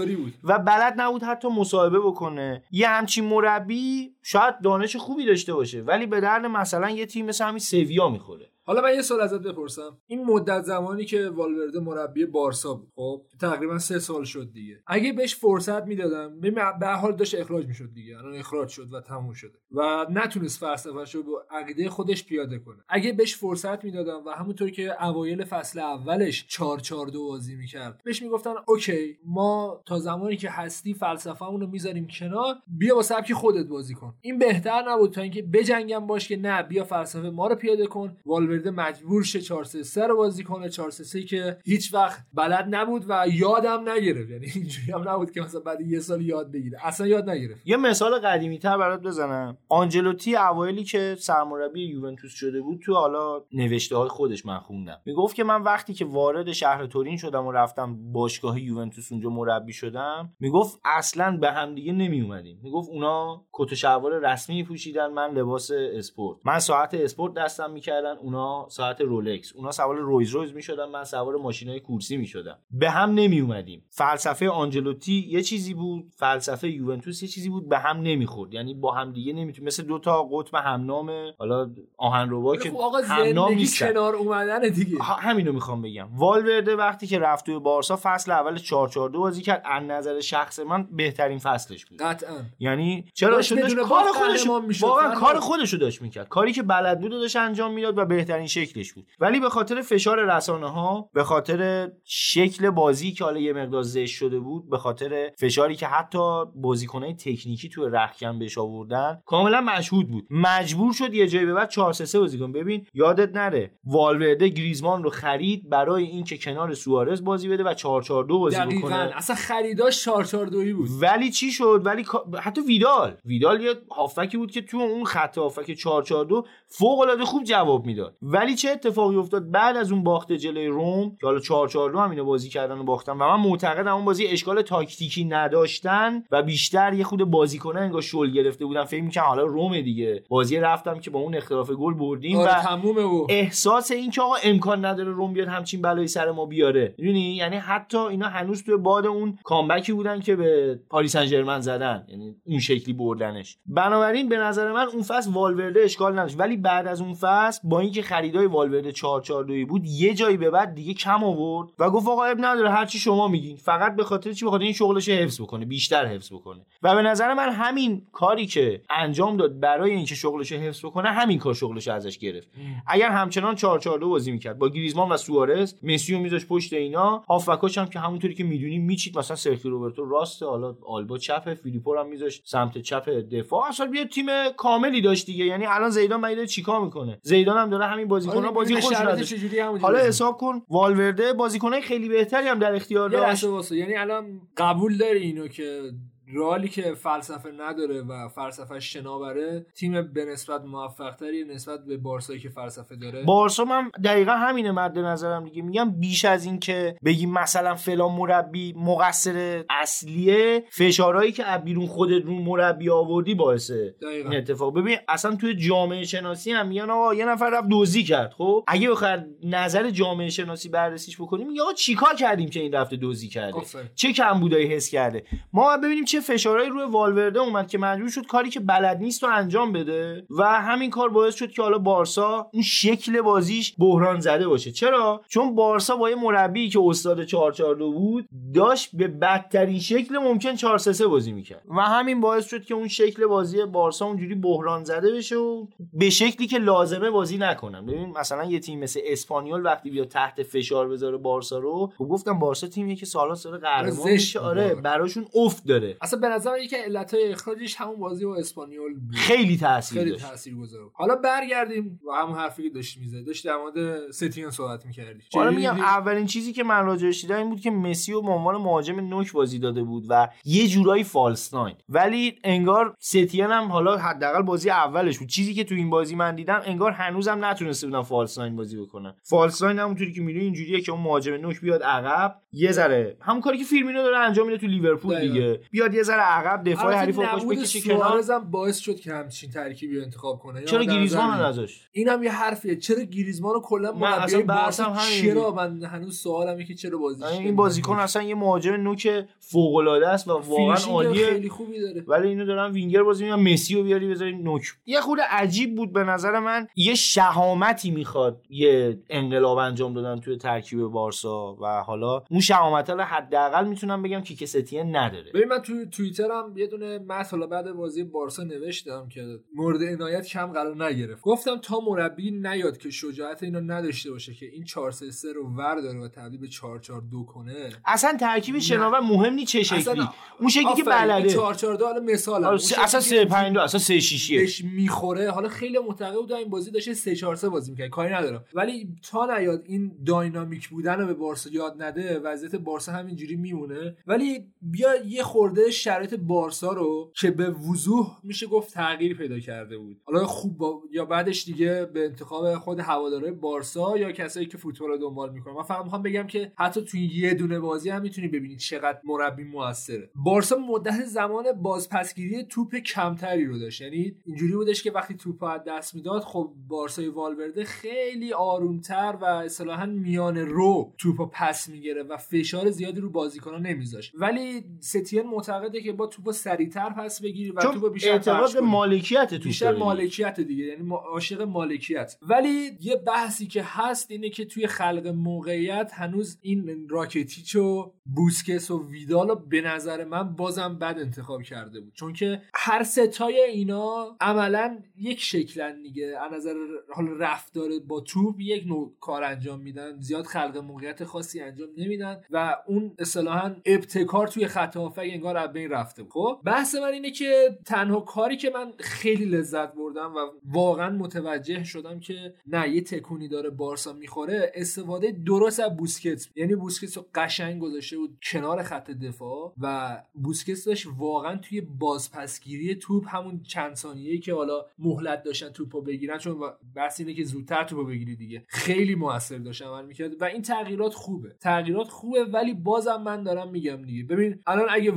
Speaker 2: و بلد نبود حتی مصاحبه بکنه. یه همچین مربی شاید دانش خوبی داشته باشه ولی به درد مثلا یه تیم مثل همین سویا می‌خوره.
Speaker 1: حالا من یه سوال ازت بپرسم. این مدت زمانی که والورده مربی بارسا بود خب تقریبا سه سال شد دیگه. اگه بهش فرصت می‌دادم به هر حال داشت اخراج می‌شد دیگه. الان اخراج شد و تموم شده و نتونست فلسفه‌ش رو با عقیده خودش پیاده کنه. اگه بهش فرصت می‌دادم و همونطور که اوایل فصل اولش 4 4 2 بازی می‌کرد بهش می‌گفتن اوکی ما تا زمانی که هستی فلسفه‌مون رو می‌ذاریم کنار بیا با سبک خودت بازی کن. این بهتر نبود تا اینکه بجنگم باش که نه بیا فلسفه ما رو پیاده کن والورده مجبور شه 4 3 3 رو بازی کنه. 4 3 3 که هیچ وقت بلد نبود و یادم نگرفت. یعنی اینجوری هم نبود که مثلا بعد یه سال یاد بگیره. اصلا یاد نگرفت.
Speaker 2: یه مثال قدیمی تر برات بزنم. آنجلوتی اوایلی که سرمربی یوونتوس شده بود تو حالا نوشته های خودش من خوندم. می‌گفت که من وقتی که وارد شهر تورین شدم و رفتم باشگاه یوونتوس اونجا مربی شدم می‌گفت اصلا به هم دیگه نمی اومدیم می‌گفت اونا کت و شلوار رسمی پوشیدن من لباس اسپورت. من ساعت اسپورت دستم می‌کردن اونا ساعت رولکس اونا سوار رویز رویز می‌شدن من سوار ماشینای کورسی می‌شدم. به هم نمی اومدیم فلسفه آنجلوتی یه چیزی بود فلسفه یوونتوس یه چیزی بود به هم نمی‌خورد. یعنی با هم دیگه نمیتون مثل دو تا قطب همنام حالا آهنربا که
Speaker 1: خب
Speaker 2: همنام نیستن.
Speaker 1: کنار اومدن دیگه.
Speaker 2: همینو می‌خوام بگم. والورده وقتی که رفت توی بارسا فصل اول 442 بازی کرد. از نظر شخص من بهترین فصلش بود.
Speaker 1: قطعا.
Speaker 2: یعنی چرا
Speaker 1: بدون
Speaker 2: کار خودش. واقعا کار
Speaker 1: نداشت.
Speaker 2: خودش رو داشت می‌کرد. کاری که بلد بود داشت انجام می‌داد و بهترین بهترین شکلش بود. ولی به خاطر فشار رسانه ها به خاطر شکل بازی که حالا یه مقدار زشت شده بود به خاطر فشاری که حتی بازیکنای تکنیکی تو رخکن بهش آوردن کاملا مشهود بود. مجبور شد یه جایی به بعد 4 3 بازی کن ببین یادت نره والورده گریزمان رو خرید برای اینکه کنار سوارز بازی بده و 4 4 2 بازی
Speaker 1: دقیقاً.
Speaker 2: بکنه.
Speaker 1: اصلا خریداش 4 4 2 بود.
Speaker 2: ولی چی شد؟ ولی حتی ویدال. ویدال یه هافکی بود که تو اون خط هافک 442 فوق العاده خوب جواب می‌داد. ولی چه اتفاقی افتاد بعد از اون باخت جلوی روم که حالا 442 هم اینو بازی کردن و باختن و من معتقدم اون بازی اشکال تاکتیکی نداشتن و بیشتر یه خود بازیکنه انگار شل گرفته بودن. فکر می‌کنم حالا روم دیگه. بازی رفتم که با اون اختلاف گل بردیم
Speaker 1: آره
Speaker 2: و
Speaker 1: تمومه و
Speaker 2: احساس این که آقا امکان نداره روم بیاد همچین بلایی سر ما بیاره. می‌دونی؟ یعنی حتی اینا هنوز توی باد اون کامبکی بودن که به پاریس سن زدن. یعنی اون شکلی بردنش. بنابراین به نظر من اون فصل والورده اشکال نداشت. ولی بعد از اون فصل با اینکه خریدای والورده 442 بود یه جایی به بعد دیگه کم آورد و گفت آقا اب نداره هر چی شما میگین. فقط به خاطر چی؟ به خاطر این شغلش حفظ بکنه بیشتر حفظ بکنه. و به نظر من همین کاری که انجام داد برای اینکه شغلش حفظ بکنه همین کار شغلش ازش گرفت. اگر همچنان 442 بازی می‌کرد با گریزمان و سوارز مسی میذاش پشت اینا هافکاش هم که همونطوری که می‌دونیم میچید مثلا سرخی روبرتو راست حالا آلبا چپ فیلیپو هم میذاش سمت چپ دفاع. اصلا یه تیم کاملی داشت دیگه. یعنی الان زیدان داره چیکار می‌کنه؟ زیدان هم داره همین بازیکن‌ها بازی خوش
Speaker 1: همونجوری
Speaker 2: حالا حساب کن والورده بازیکنای خیلی بهتری هم در اختیار داشت.
Speaker 1: یعنی الان قبول داری اینو که رالی که فلسفه نداره و فلسفه شناوره تیم به نسبت موفق تری نسبت به بارسایی که فلسفه داره.
Speaker 2: بارسا من دقیقا همینه مد نظرم دیگه. میگم بیش از این که بگیم مثلا فلان مربی مقصر اصلیه فشارهایی که از بیرون خودت رو مربی آوردی باعثه
Speaker 1: دقیقاً.
Speaker 2: این اتفاق. ببین اصلا توی جامعه شناسی هم میگن آقا یه نفر رفت دزدی کرد خب؟ اگه بخواد نظر جامعه شناسی بررسیش بکنیم آقا چیکار کردیم که این رفته دزدی کرده؟
Speaker 1: آفرین.
Speaker 2: چه کمبودایی حس کرده؟ ما ببینیم چه فشارهایی روی والورده اومد که مجبور شد کاری که بلد نیست رو انجام بده و همین کار باعث شد که حالا بارسا اون شکل بازیش بحران زده باشه. چرا؟ چون بارسا با یه مربی که استاد 442 بود داشت به بدترین شکل ممکن 433 بازی می‌کرد و همین باعث شد که اون شکل بازی بارسا اونجوری بحران زده بشه و به شکلی که لازمه بازی نکنن. ببین مثلا یه تیم مثل اسپانیول وقتی بیاد تحت فشار بذاره بارسا رو خب گفتم بارسا تیمیه که سالا سال قهرمان آره. براشون افت داره.
Speaker 1: اصلا به نظر من یکی علتهای اخراجش همون بازی با اسپانیول بود.
Speaker 2: خیلی تاثیر
Speaker 1: خیلی
Speaker 2: داشت.
Speaker 1: تاثیر گذار حالا برگردیم و همون حرفی که داشتی می‌زدی. داشتی در مورد ستین صحبت می‌کردی.
Speaker 2: حالا میگم اولین چیزی که من راجعش دیدم این بود که مسی رو به عنوان مهاجم نوک بازی داده بود و یه جورایی false nine ولی انگار ستین هم حالا حداقل بازی اولش بود. چیزی که تو این بازی من دیدم انگار هنوزم نتونسته بودن false nine بازی بکنن. false nine همونطوری که می‌دونی اینجوریه که اون مهاجم نوک بیاد عقب یه ذره. همون کاری که فیرمینو داره انجام میده تو لیورپول. دیگه. بیاد یه ذره عقب دفاع حریف رو خودش بکشه کنار.
Speaker 1: باعث شد که همچین ترکیبی رو انتخاب کنه.
Speaker 2: چرا گریزمان رو نذاشت؟
Speaker 1: اینم یه حرفیه. چرا گریزمان رو کلا مربی بارسا. چرا؟ من هنوز سوالمه که چرا بازیش
Speaker 2: این؟ بازیکن اصلا یه مهاجم نوک فوق العاده است و واقعا عالیه.
Speaker 1: خیلی خوبی داره.
Speaker 2: ولی اینو دارن وینگر بازی می‌کنن مسی رو بیاری بذاری نوک. یه خود عجیب بود به نظر من. یه شهامتی می‌خواد یه انقلاب انجام دادن توی ترکیب بارسا و حالا اون شهامت رو حداقل می‌تونم بگم کیک ستیه نداره.
Speaker 1: ببین من توی توییترم یه دونه متن حالا بعد بازی بارسا نوشتم که مورد عنایت کم قرار نگرفت. گفتم تا مربی نیاد که شجاعت اینو نداشته باشه که این 4 3 3 رو ورداره و تبدیل به 4 4 2 کنه.
Speaker 2: اصلا ترکیب شناور مهم نیست چه شکلی.
Speaker 1: اصلا
Speaker 2: اون شکلی که بلده.
Speaker 1: 4 4 2 حالا مثال
Speaker 2: آره، اصلا 3 5 2 اصلا 3 6
Speaker 1: بهش می‌خوره. حالا خیلی معتقد بودن این بازی داشته 3 4 3 بازی می‌کنه. کاری ندارم. ولی تا نیاد این داینامیک بودن رو به بارسا یاد نده وضعیت بارسا همینجوری میمونه. ولی بیا یه خورده شرایط بارسا رو که به وضوح میشه گفت تغییر پیدا کرده بود. حالا خوب با... یا بعدش دیگه به انتخاب خود هواداره بارسا یا کسایی که فوتبال رو دنبال می‌کنن. من فقط می‌خوام بگم که حتی توی یه دونه بازی هم می‌تونی ببینید چقدر مربی موثره. بارسا مدت زمان بازپسگیری توپ کمتری رو داشت. یعنی اینجوری بودش که وقتی توپ از دست می‌داد خب بارسای والورده خیلی آرومتر و اصطلاحا میان رو توپ پس می‌گیره و فشار زیادی رو بازیکنان نمیذاشت. ولی ستین معتقد معتقده که با توپو سریعتر پس بگیری و توپو بیشتر
Speaker 2: اعتقاد به. مالکیت توپ
Speaker 1: بیشتر. مالکیت دیگه یعنی عاشق مالکیت ولی یه بحثی که هست اینه که توی خلق موقعیت هنوز این راکتیچ و بوسکس و ویدال رو به نظر من بازم بد انتخاب کرده بود چون که هر ستای اینا عملا یک شکلن دیگه از نظر حال رفتار با توپ یک نوع کار انجام میدن زیاد خلق موقعیت خاصی انجام نمیدن و اون اصطلاحا ابتکار توی خط هافک انگار از بین رفته خب بحث من اینه که تنها کاری که من خیلی لذت بردم و واقعا متوجه شدم که نه یه تکونی داره بارسا می‌خوره استفاده درست از بوسکت یعنی بوسکت رو قشنگ گذاشته بود کنار خط دفاع و بوسکت داشت واقعا توی بازپسگیری توپ همون چند ثانیه‌ای که حالا مهلت داشتن توپو بگیرن چون بحث اینه که زودتر توپو بگیری دیگه. خیلی موثر داشت عمل می‌کرد و این تغییرات خوبه. تغییرات خوبه ولی بازم من دارم میگم دیگه. ببین الان اگه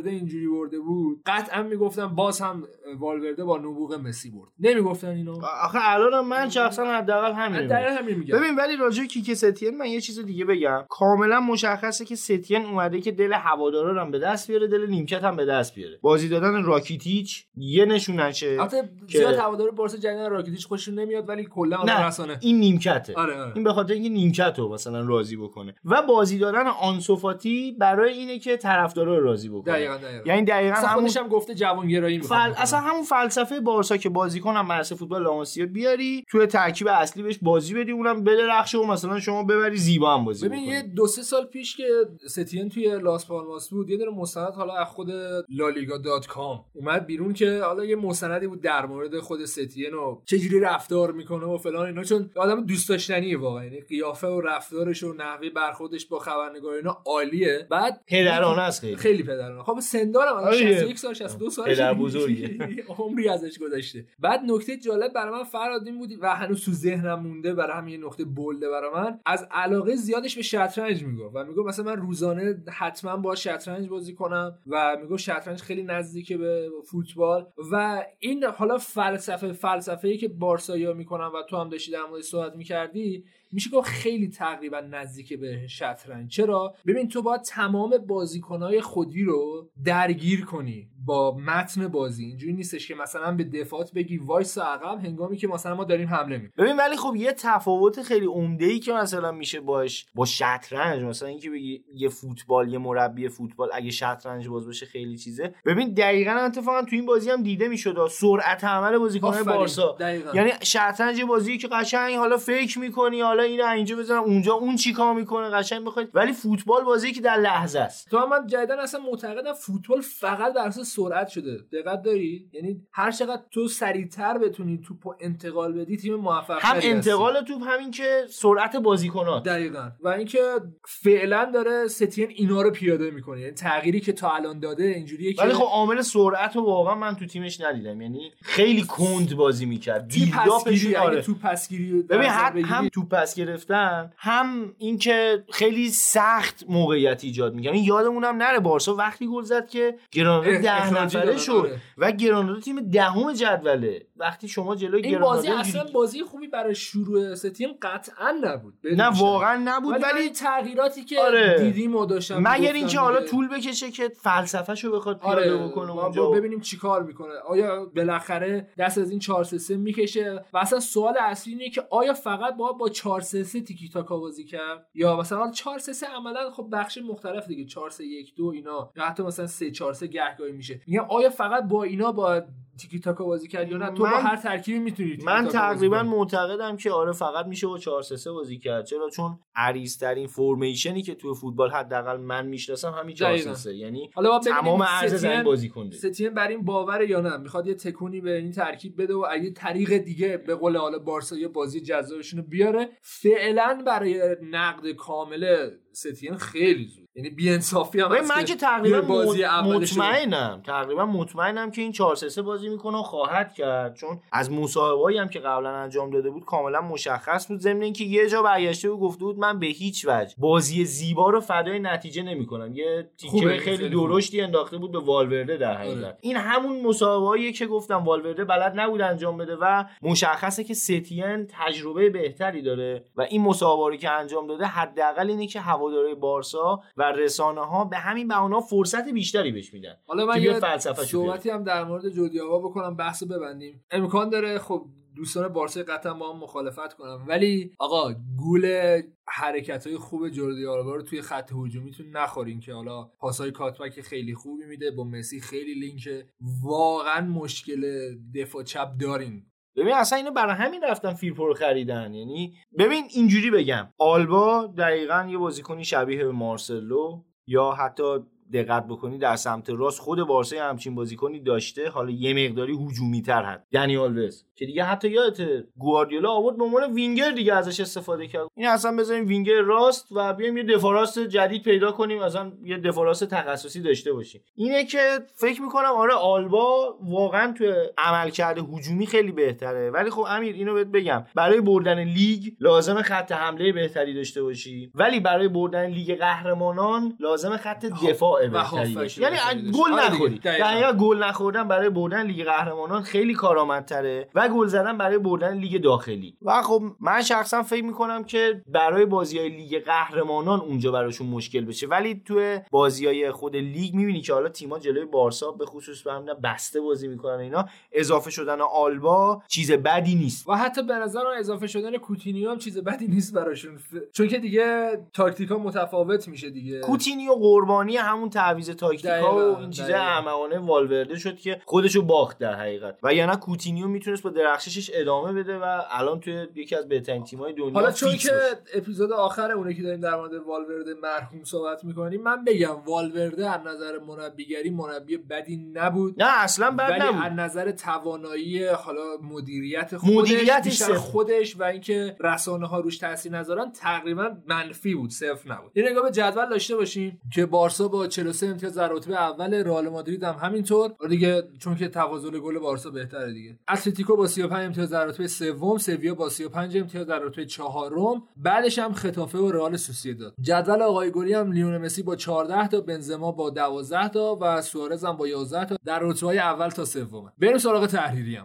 Speaker 1: والورده اینجوری برده بود. قطعا می‌گفتم باز هم والورده با نبوغ مسی برد. نمی‌گفتن اینو.
Speaker 2: آخه الان من شخصا حداقل همین
Speaker 1: همین میگم.
Speaker 2: ببین ولی راجع کیک ستین من یه چیز دیگه بگم. کاملا مشخصه که ستین اومده که دل هوادارا رو هم به دست بیاره دل نیمکت هم به دست بیاره. بازی دادن راکیتیچ یه نشونشه
Speaker 1: البته زیاد هوادار بارسا جدیدن راکیتیچ خوششون نمیاد ولی کلا رسانه
Speaker 2: این نیمکته.
Speaker 1: آره آره.
Speaker 2: این به خاطر اینکه نیمکت رو مثلا راضی بکنه. و بازی دادن آنسوفاتی برای اینه که طرفدارا رو راضی بکنه.
Speaker 1: دقیقاً دقیقاً.
Speaker 2: یعنی دقیقا
Speaker 1: اصلا
Speaker 2: همون
Speaker 1: خودش هم گفته جوانگرایی می‌خواد
Speaker 2: فل... اصلا همون فلسفه بارسا که بازیکن هم مدرسه فوتبال لاماسیا بیاری توی ترکیب اصلی بهش بازی بدی اونم بدرخشه و مثلا شما ببری زیبا هم بازی
Speaker 1: ببین. یه دو سه سال پیش که ستین توی لاس پالماس بود یه دونه مستند حالا از خود لالیگا دات کام اومد بیرون که حالا یه مستندی بود در مورد خود ستین و چجوری رفتار می‌کنه و فلان اینا چون آدم دوست داشتنیه واقعا. یعنی قیافه و رفتارش و نحوه برخوردش با خبرنگار اینا عالیه. بعد
Speaker 2: پدرانه است خیلی.
Speaker 1: خیلی پدرانه. خب سندارم الان
Speaker 2: آره.
Speaker 1: 61 سال 62 سال
Speaker 2: پدر بزرگه. [laughs]
Speaker 1: عمری ازش گذشته بعد نکته جالب برای من فراد این بود و هنوز تو ذهنم مونده برای همین یه نقطه بلده برای من از علاقه زیادش به شطرنج می‌گفت و می‌گفت مثلا من روزانه حتما با شطرنج بازی کنم و می‌گفت شطرنج خیلی نزدیکه به فوتبال و این حالا فلسفه فلسفه ای که بارسایا می‌کنن و تو هم داشتی در موردش صحبت می‌کردی میشه گفت خیلی تقریبا نزدیک به شطرنج. چرا؟ ببین تو باید تمام بازیکنهای خودی رو درگیر کنی. با متن بازی اینجوری نیستش که مثلا به دفاعات بگی وایس عقب هنگامی که مثلا ما داریم حمله می
Speaker 2: ببین ولی خب یه تفاوت خیلی عمده ای که مثلا میشه باش با شطرنج مثلا اینکه بگی یه فوتبال یه مربی فوتبال اگه شطرنج باز باشه خیلی چیزه. ببین دقیقا اتفاقا تو این بازی هم دیده می‌شد سرعت عمل بازیکن‌های بارسا.
Speaker 1: دقیقاً.
Speaker 2: یعنی شطرنج بازی که قشنگ حالا فکر می‌کنی حالا اینو اینجا بزنم اونجا اون چیکار می‌کنه قشنگ بخواد ولی فوتبال بازی که در لحظه است.
Speaker 1: تو من جدیدن اصلا معتقدم فوتبال فقط بر اساس سرعت شده. دقت داری یعنی هر چقدر تو سریعتر بتونی توپو انتقال بدی تیم موفق
Speaker 2: هم انتقال توپ همین که سرعت بازیکنات.
Speaker 1: دقیقا. و اینکه فعلا داره ستین اینا رو پیاده می‌کنه. یعنی تغییری که تا الان داده اینجوریه که
Speaker 2: ولی خب عامل سرعت رو واقعا من تو تیمش ندیدم. یعنی خیلی کند بازی می‌کرد. بیلداپش آره.
Speaker 1: تو پسگیری
Speaker 2: ببین هم, تو پس گرفتن هم اینکه خیلی سخت موقعیت ایجاد می‌کنه این یادمونم نره بارسا وقتی گل زد که گرانادا ده نفره شد
Speaker 1: آره.
Speaker 2: و گرانادا تیم دهم جدوله وقتی شما جلوی
Speaker 1: این
Speaker 2: گرانادا
Speaker 1: بازی اصلا بازی خوبی برای شروع ستیم قطعا نبود
Speaker 2: نه. واقعا نبود
Speaker 1: ولی,
Speaker 2: ولی
Speaker 1: تغییراتی که
Speaker 2: آره.
Speaker 1: دیدیم و داشتم
Speaker 2: مگر اینکه حالا. طول بکشه که فلسفه‌شو بخواد پیاده
Speaker 1: آره
Speaker 2: بکنه
Speaker 1: ما
Speaker 2: اونجا
Speaker 1: با ببینیم چیکار می‌کنه آیا بالاخره دست از این 4 3 3 می‌کشه و اصلا سوال اصلی اینه که آیا فقط با با 4 3 3 تیکی تاکا بازی کرد یا مثلا 4 3 3 عملا خب بخش مختلف دیگه 4 3 1 2 اینا یا حتی مثلا 3 4 3 گهگاهی میشه میگم آیا فقط با اینا با تیکی تاکا بازی کرد یا نه؟ تو با
Speaker 2: من-
Speaker 1: هر ترکیبی می‌تونی
Speaker 2: من تقریبا. معتقدم که آره فقط میشه با 4 3 3 بازی کرد. چرا؟ چون عریض‌ترین فرمیشنی که تو فوتبال حداقل من می‌شناسم همین 4 3
Speaker 1: دقیقاً.
Speaker 2: 3 یعنی
Speaker 1: حالا
Speaker 2: تمام عرض زمین بازی کنه
Speaker 1: ستین بر این باوره یا نه؟ می‌خواد یه تکونی به این ترکیب بده و اگه طریق دیگه به قول حالا بارسا یه بازی جذابشون رو بیاره فعلا برای نقد کامل ستین خیلی زود. یعنی بی‌انصافی هم
Speaker 2: ببین
Speaker 1: هست
Speaker 2: من که تقریبا
Speaker 1: بازی
Speaker 2: مطمئنم تقریبا مطمئنم که این 4 3 3 بازی می‌کنه و خواهد کرد چون از مصاحبه‌ای هم که قبلا انجام داده بود کاملا مشخص بود ضمن اینکه یه جا برگشته و گفته بود من به هیچ وجه بازی زیبا رو فدای نتیجه نمی‌کنم یه تیکه خیلی. درشتی انداخته بود به والورده در حقیقت
Speaker 1: آره.
Speaker 2: این همون مصاحبه‌ایه که گفتم والورده بلد نبود انجام بده و مشخصه که ستین تجربه بهتری داره و این مصاحبه که انجام داده حداقل اینه که هواداری بارسا و رسانه ها به همین بهانه فرصت بیشتری بهش میدن.
Speaker 1: حالا من یه
Speaker 2: بیاره.
Speaker 1: صحبتی هم در مورد جردی آوا بکنم بحث ببندیم. امکان داره خب دوستان بارسا قطعا با هم مخالفت کنم ولی آقا گول حرکت های خوب جردی آلبا رو توی خط هجومیتون نخورین که حالا پاسای کاتبک خیلی خوبی میده با مسی خیلی لینکه واقعا مشکل دفاع چپ دارین.
Speaker 2: ببین اصلا اینو برای همین رفتن فیرپو رو خریدن. یعنی ببین اینجوری بگم. آلبا دقیقا یه بازیکنی شبیه به مارسلو یا حتی دقت بکنی در سمت راست خود بارسا همچین بازیکنی داشته. حالا یه مقداری هجومی تر هست یعنی آلوز که دیگه حتی یادت گواردیولا آورد به عنوان وینگر دیگه ازش استفاده کرد. این اصلا بذاریم وینگر راست و بیایم یه دفاع راست جدید پیدا کنیم اصلا یه دفاع راست تخصصی داشته باشیم. اینه که فکر می‌کنم آره آلبا واقعا تو عملکرد هجومی خیلی بهتره. ولی خب امیر اینو بهت بگم. برای بردن لیگ لازمه خط حمله بهتری داشته باشی. ولی برای بردن لیگ قهرمانان لازمه خط دفاع
Speaker 1: و
Speaker 2: بهتری داشتی یعنی
Speaker 1: داشتی.
Speaker 2: گل
Speaker 1: آره
Speaker 2: نخوری. گل نخوردن برای بردن لیگ قهرمانان خیلی کارآمدتره. و گل زدن برای بردن لیگ داخلی. و خب من شخصا فکر می‌کنم که برای بازی های لیگ قهرمانان اونجا براشون مشکل بشه. ولی توی بازی های خود لیگ می‌بینی که حالا تیما جلوی بارسا به خصوص به بسته بازی می‌کنن اینا اضافه شدن آلبا چیز بدی نیست.
Speaker 1: و حتی به نظر اضافه شدن کوتینیو هم چیز بدی نیست براشون. ف- چون که دیگه تاکتیکا متفاوت میشه دیگه.
Speaker 2: کوتینیو قربانی همون تعویض تاکتیکا و این چیزا. احمقانه والورده شد که خودشو باخت در حقیقت. و یا نه کوتینیو می‌تونست با درخششش ادامه بده و الان توی یکی از بهترین تیم‌های دنیا
Speaker 1: حالا چون که. اپیزود آخر اونه که داریم در مورد والورده مرحوم صحبت می‌کنیم من بگم والورده از نظر مربیگری مربی بدی نبود.
Speaker 2: نه اصلا بد
Speaker 1: ولی از
Speaker 2: نبود
Speaker 1: نظر توانایی حالا مدیریت خودش
Speaker 2: مدیریتش.
Speaker 1: خودش و اینکه رسانه ها روش تاثیر نذارن تقریبا منفی بود صفر نبود. یه نگاه به جدول داشته باشیم که بارسا با 43 امتیاز در رتبه اول رئال مادرید هم همینطور. دیگه چون که تفاضل گل بارسا بهتره دیگه. اتلتیکو با 35 امتیاز در رتبه سوم سویا با 35 امتیاز در رتبه چهارم. بعدش هم خطافه و رئال سوسییداد جدول آقای گلی هم لیون مسی با 14 تا بنزما با 12 تا و سوارز هم با 11 تا در رتبه اول تا سوم بریم سراغ تحریری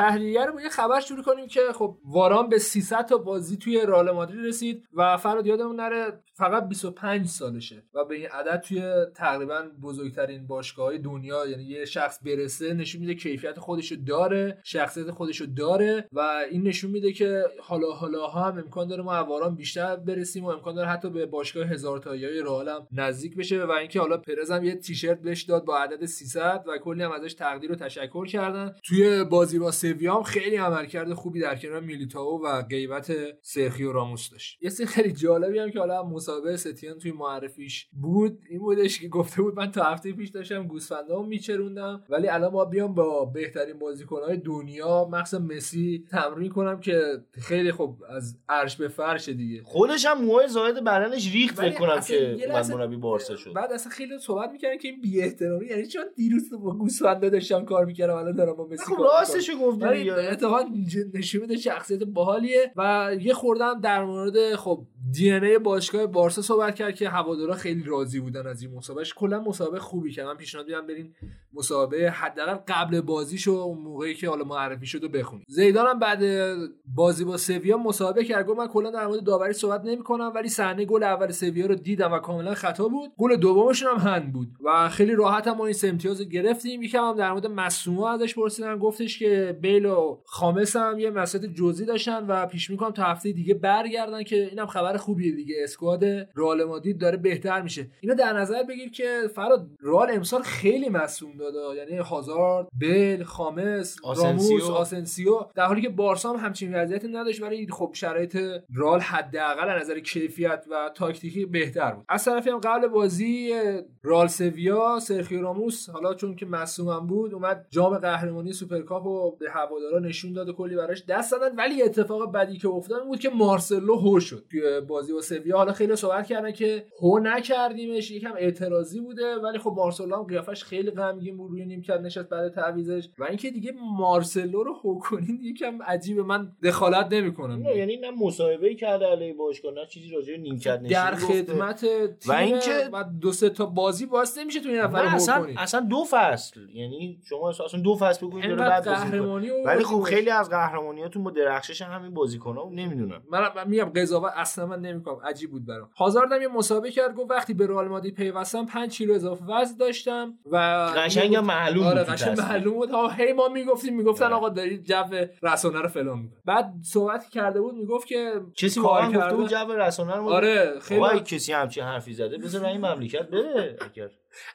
Speaker 1: تحلیلیه رو یه خبر شروع کنیم که خب واران به 300 تا بازی توی رئال مادرید رسید و فراد یادمون نره فقط 25 سالشه و به این عدد توی تقریبا بزرگترین باشگاه دنیا یعنی یه شخص برسه نشون میده کیفیت خودشو داره شخصیت خودشو داره و این نشون میده که حالا حالا هم امکان داره ما واران بیشتر برسیم و امکان داره حتی به باشگاه هزار تایی رئال هم نزدیک بشه و اینکه حالا پرز هم یه تیشرت بهش داد با عدد 300 و کلی هم ازش تقدیر و تشکر کردن. توی بازی با سویا هم خیلی عملکرد خوبی در کنار میلیتائو و غیبت سرخیو راموس داشت. یه سری خیلی جالبی هم که حالا مسابقه ستیان توی معرفیش بود این بودش که گفته بود من تا هفته پیش داشتم گوسفندامو میچروندم ولی الان ما بیام با بهترین بازیکنهای دنیا مخصوصا مسی تمرین کنم که خیلی خوب از عرش به فرش دیگه.
Speaker 2: خودش هم موهای زاید بدنش ریخت فکر کنم که
Speaker 1: لحظه-
Speaker 2: مربی بارسا شد.
Speaker 1: بعد اصلا خیلی صحبت می‌کردن که این بی احترامی یعنی چون دیروز با گوسفندا داشتم کار می‌کردم الان دارم با مسی
Speaker 2: خب
Speaker 1: می‌کنم. ولی
Speaker 2: دیگه
Speaker 1: اتفاقا نشون میده شخصیت باحالیه و یه خوردم در مورد خب دی ان ای باشگاه بارسا صحبت کرد که هوادارا خیلی راضی بودن از این مسابقه کلا مسابقه خوبی که من پیشنهاد میدم برین مسابقه حداقل قبل بازیشو اون موقعی که حالا معرفی شد و بخونید. زیدان هم بعد بازی با سویا مسابقه کرد. گفت من کلا در مورد داوری صحبت نمی‌کنم ولی صحنه گل اول سویا رو دیدم و کاملا خطا بود. گل دومشون هم هند بود و خیلی راحت هم ما این سه امتیاز رو گرفتیم. یکم هم در مورد مصومه ازش پرسیدن. گفتش که بیل و خامس هم یه مسئله جزئی داشتن و پیش می‌کنم تا هفته دیگه برگردن که اینم خبر خوبیه دیگه. اسکواد رئال مادرید داره بهتر میشه. اینو در نظر بگیر که فراد رئال امسال خیلی مصدوم داده یعنی هازارد بیل خامس
Speaker 2: آسنسیو.
Speaker 1: راموس آسنسیو. در حالی که بارسا هم همچین وضعیتی نداشت ولی خب شرایط رئال حداقل از نظر کیفیت و تاکتیکی بهتر بود. از طرفی هم قبل بازی رئال سویا سرخیو راموس حالا چون که مصدوم هم بود اومد جام قهرمانی سوپرکاپ رو به هوادارا نشون داد و کلی براش دست دادن ولی اتفاق بدی که افتاد بود که مارسلو هو شد. توی بازی با سویا حالا خیلی صحبت کردن که هو نکردیمش یکم اعتراضی بوده ولی خب مارسلو هم قیافش خیلی غمگین بود روی نیمکت نشست بعد تعویضش و اینکه دیگه مارسلو رو هو کنین یکم عجیبه من دخالت نمی‌کنم.
Speaker 2: نه یعنی نه مصاحبه کرده علیه باشگاه نه چیزی راجع به نیمکت نشینی
Speaker 1: در. خدمت
Speaker 2: و
Speaker 1: و
Speaker 2: اینکه-
Speaker 1: و دو سه تا بازی باعث نمیشه تو این نفر
Speaker 2: اصلا اصلا دو فصل. یعنی شما اصلا دو فصل
Speaker 1: اینقدر
Speaker 2: بعد.
Speaker 1: قهرمانی و
Speaker 2: ولی خب خیلی از قهرمانیاتون با درخشش همین بازیکن‌ها نمی‌دونم.
Speaker 1: من, من میگم قضاوت اصلا من نمی‌کنم. عجیب بود برام. هازارد هم یه مسابقه کرد گفت وقتی به رئال مادرید پیوستم 5 کیلو اضافه وزن داشتم و
Speaker 2: قشنگ هم معلوم
Speaker 1: آره
Speaker 2: بود تو
Speaker 1: قشنگ. معلوم بود. ها هی ما می‌گفتیم می‌گفتن
Speaker 2: آره.
Speaker 1: آقا دارید جو رسانه رو فلان می‌کنید. بعد صحبت کرده بود می‌گفت که
Speaker 2: کسی
Speaker 1: کار کرده-
Speaker 2: بود جو رسانه رو
Speaker 1: آره خیلی
Speaker 2: کسی همچین حرفی زده. بذار این مملکت بره اگر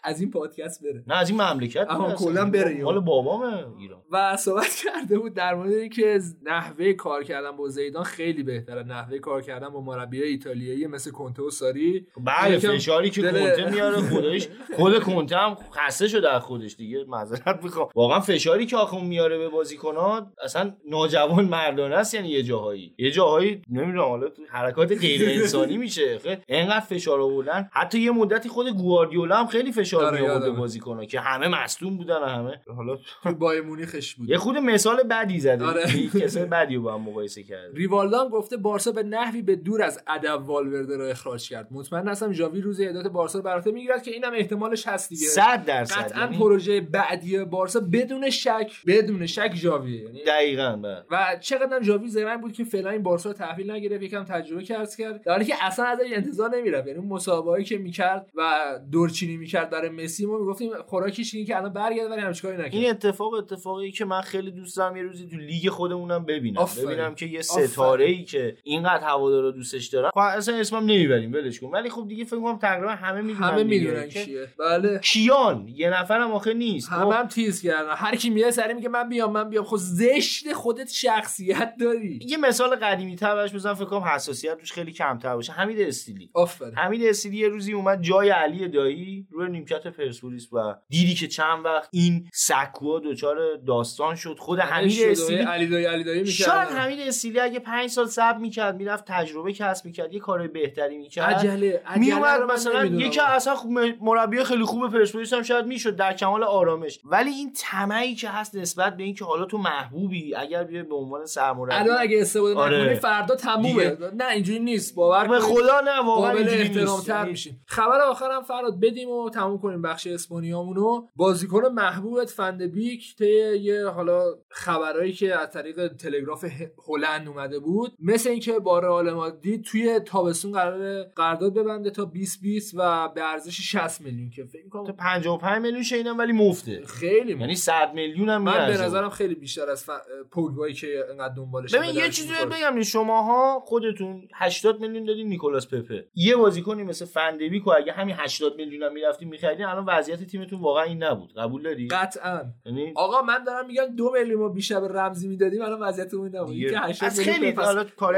Speaker 1: از این پادکست بره.
Speaker 2: نه از این مملکت
Speaker 1: اما. کلاً بره
Speaker 2: مال بابامه ایران.
Speaker 1: و صحبت کرده بود در مورد اینکه نحوه کار کردن با زیدان خیلی بهتره. نحوه کار کردن با مربی ایتالیایی مثل کنته و ساری.
Speaker 2: بله فشاری که
Speaker 1: دل-
Speaker 2: کنته میاره [laughs] خودش خود کنته هم خسته شده از خودش دیگه معذرت می‌خوام. واقعا فشاری که آخه میاره به بازیکنات اصلا ناجوان مردانه است یعنی یه جاهایی. یه جاهایی نمی‌دونم حالا حرکات غیر انسانی میشه. خیلی انقدر فشار آوردن. حتی یه مدتی خود گواردیولا هم خیلی فشار
Speaker 1: آره،
Speaker 2: می آورد. بازیکن‌ها که همه مصدوم بودن و همه. حالا
Speaker 1: تو بایر مونیخش بود
Speaker 2: یه خود مثال بدی زده.
Speaker 1: آره.
Speaker 2: کسای بدی رو با هم مقایسه کرد
Speaker 1: ریوالدو هم گفته بارسا به نحوی به دور از ادب والورده رو اخراج کرد. مطمئن هستم ژاوی روز ایدات بارسا رو برات می‌گیرد که اینم احتمالش هست دیگه.
Speaker 2: 100 درصد.
Speaker 1: قطعا
Speaker 2: یعنی
Speaker 1: پروژه بعدی بارسا بدون شک بدون شک ژاوی یعنی
Speaker 2: دقیقاً بله.
Speaker 1: و چقدر جاوی زرنگ بود که فعلا این بارسا رو تحویل نگرفت یکم تجربه کرد کرد. در حالی که اصلا ازش انتظار نمی‌رفت. یعنی اون مسابقه‌ای که می‌کرد و دورچینی می‌کرد برای مسی ما می‌گفتیم خوراکش اینه که الان برگرده ولی همچین کاری نکرد.
Speaker 2: این اتفاق اتفاقی که من خیلی دوست دارم یه روزی تو لیگ خودمونم ببینم.
Speaker 1: آفرین.
Speaker 2: ببینم که یه. ستاره ای که اینقدر هوادارا دوستش دارن. خب اصلا اسمم نمی‌بریم ولش کن. ولی خب دیگه فکر کنم تقریبا همه می‌دونن
Speaker 1: همه می‌دونن کیه. بله.
Speaker 2: کیان؟ یه نفرم آخه نیست. خب،
Speaker 1: همه هم تیز کردن. هر کی میاد سری میگه من بیام من بیام. خب زشت خودت شخصیت داری.
Speaker 2: یه مثال قدیمی تر براش بزنم فکر کنم حساسیت روش خیلی کمتر باشه. حمید استیلی.
Speaker 1: آفرین.
Speaker 2: حمید استیلی یه روزی اومد جای علی دایی روی نیمکت پرسپولیس و دیدی که چند وقت این سکوها دچار داستان شد خود حمید استیلی
Speaker 1: علی دایی علی دایی
Speaker 2: شاید حمید استیلی اگه پنج سال صبر می‌کرد می‌رفت تجربه کسب می‌کرد یه کار بهتری می‌کرد
Speaker 1: عجله عجله
Speaker 2: میومد مثلا. یکی اصلا خوب مربی خیلی خوب پرسپولیس هم شاید می‌شد در کمال آرامش ولی این طمعی که هست نسبت به اینکه حالا تو محبوبی اگر بیای به عنوان سرمربی
Speaker 1: الان اگه استفاده
Speaker 2: آره.
Speaker 1: فردا تمومه. نه اینجوری نیست باور
Speaker 2: به. خدا نه واقعا اینجوری نیست. یعنی
Speaker 1: خبر آخرم فراد بدیم و تموم کنیم بخش اسپانیامونو. بازیکن محبوبت فندبیک طی یه حالا خبرایی که از طریق تلگراف هلند اومده بود. مثل اینکه با رئال مادرید توی تابستون قرار قرارداد ببنده تا 2020 و به ارزش 60 میلیون که فکر
Speaker 2: تا
Speaker 1: کنم
Speaker 2: 55 میلیون شنیدم ولی مفته.
Speaker 1: خیلی مفت.
Speaker 2: یعنی 100 میلیون هم
Speaker 1: من به. نظرم خیلی بیشتر از ف... پوگبایی که انقدر دنبالش
Speaker 2: ببین یه چیزی بگم شماها خودتون 80 میلیون دادین نیکولاس پپه. یه بازیکنی مثل فندبیک و اگه همین 80 میلیون هم می‌رفتین میخریدین الان وضعیت تیمتون واقعا این نبود. قبول داری؟
Speaker 1: قطعا.
Speaker 2: یعنی
Speaker 1: آقا من دارم میگم دو میلیون ما بیشتر به رمزی می‌دادیم الان وضعیتمون این نبود.
Speaker 2: دیگه
Speaker 1: یکی 80
Speaker 2: از خیلی حالا کار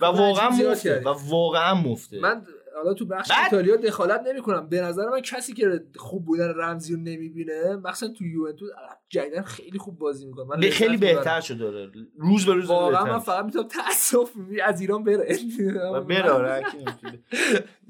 Speaker 2: و واقعا مفته. و واقعا مفته.
Speaker 1: من حالا تو بخش ایتالیا دخالت نمی‌کنم. به نظر من کسی که خوب بودن رمزی رو نمی‌بینه مثلا تو یوونتوس جدیدن خیلی خوب بازی می‌کنه من
Speaker 2: خیلی. بهتر شده داره روز به روز
Speaker 1: واقعا من. فقط می‌تونم تاسف از ایران بره [laughs]
Speaker 2: بره آره،.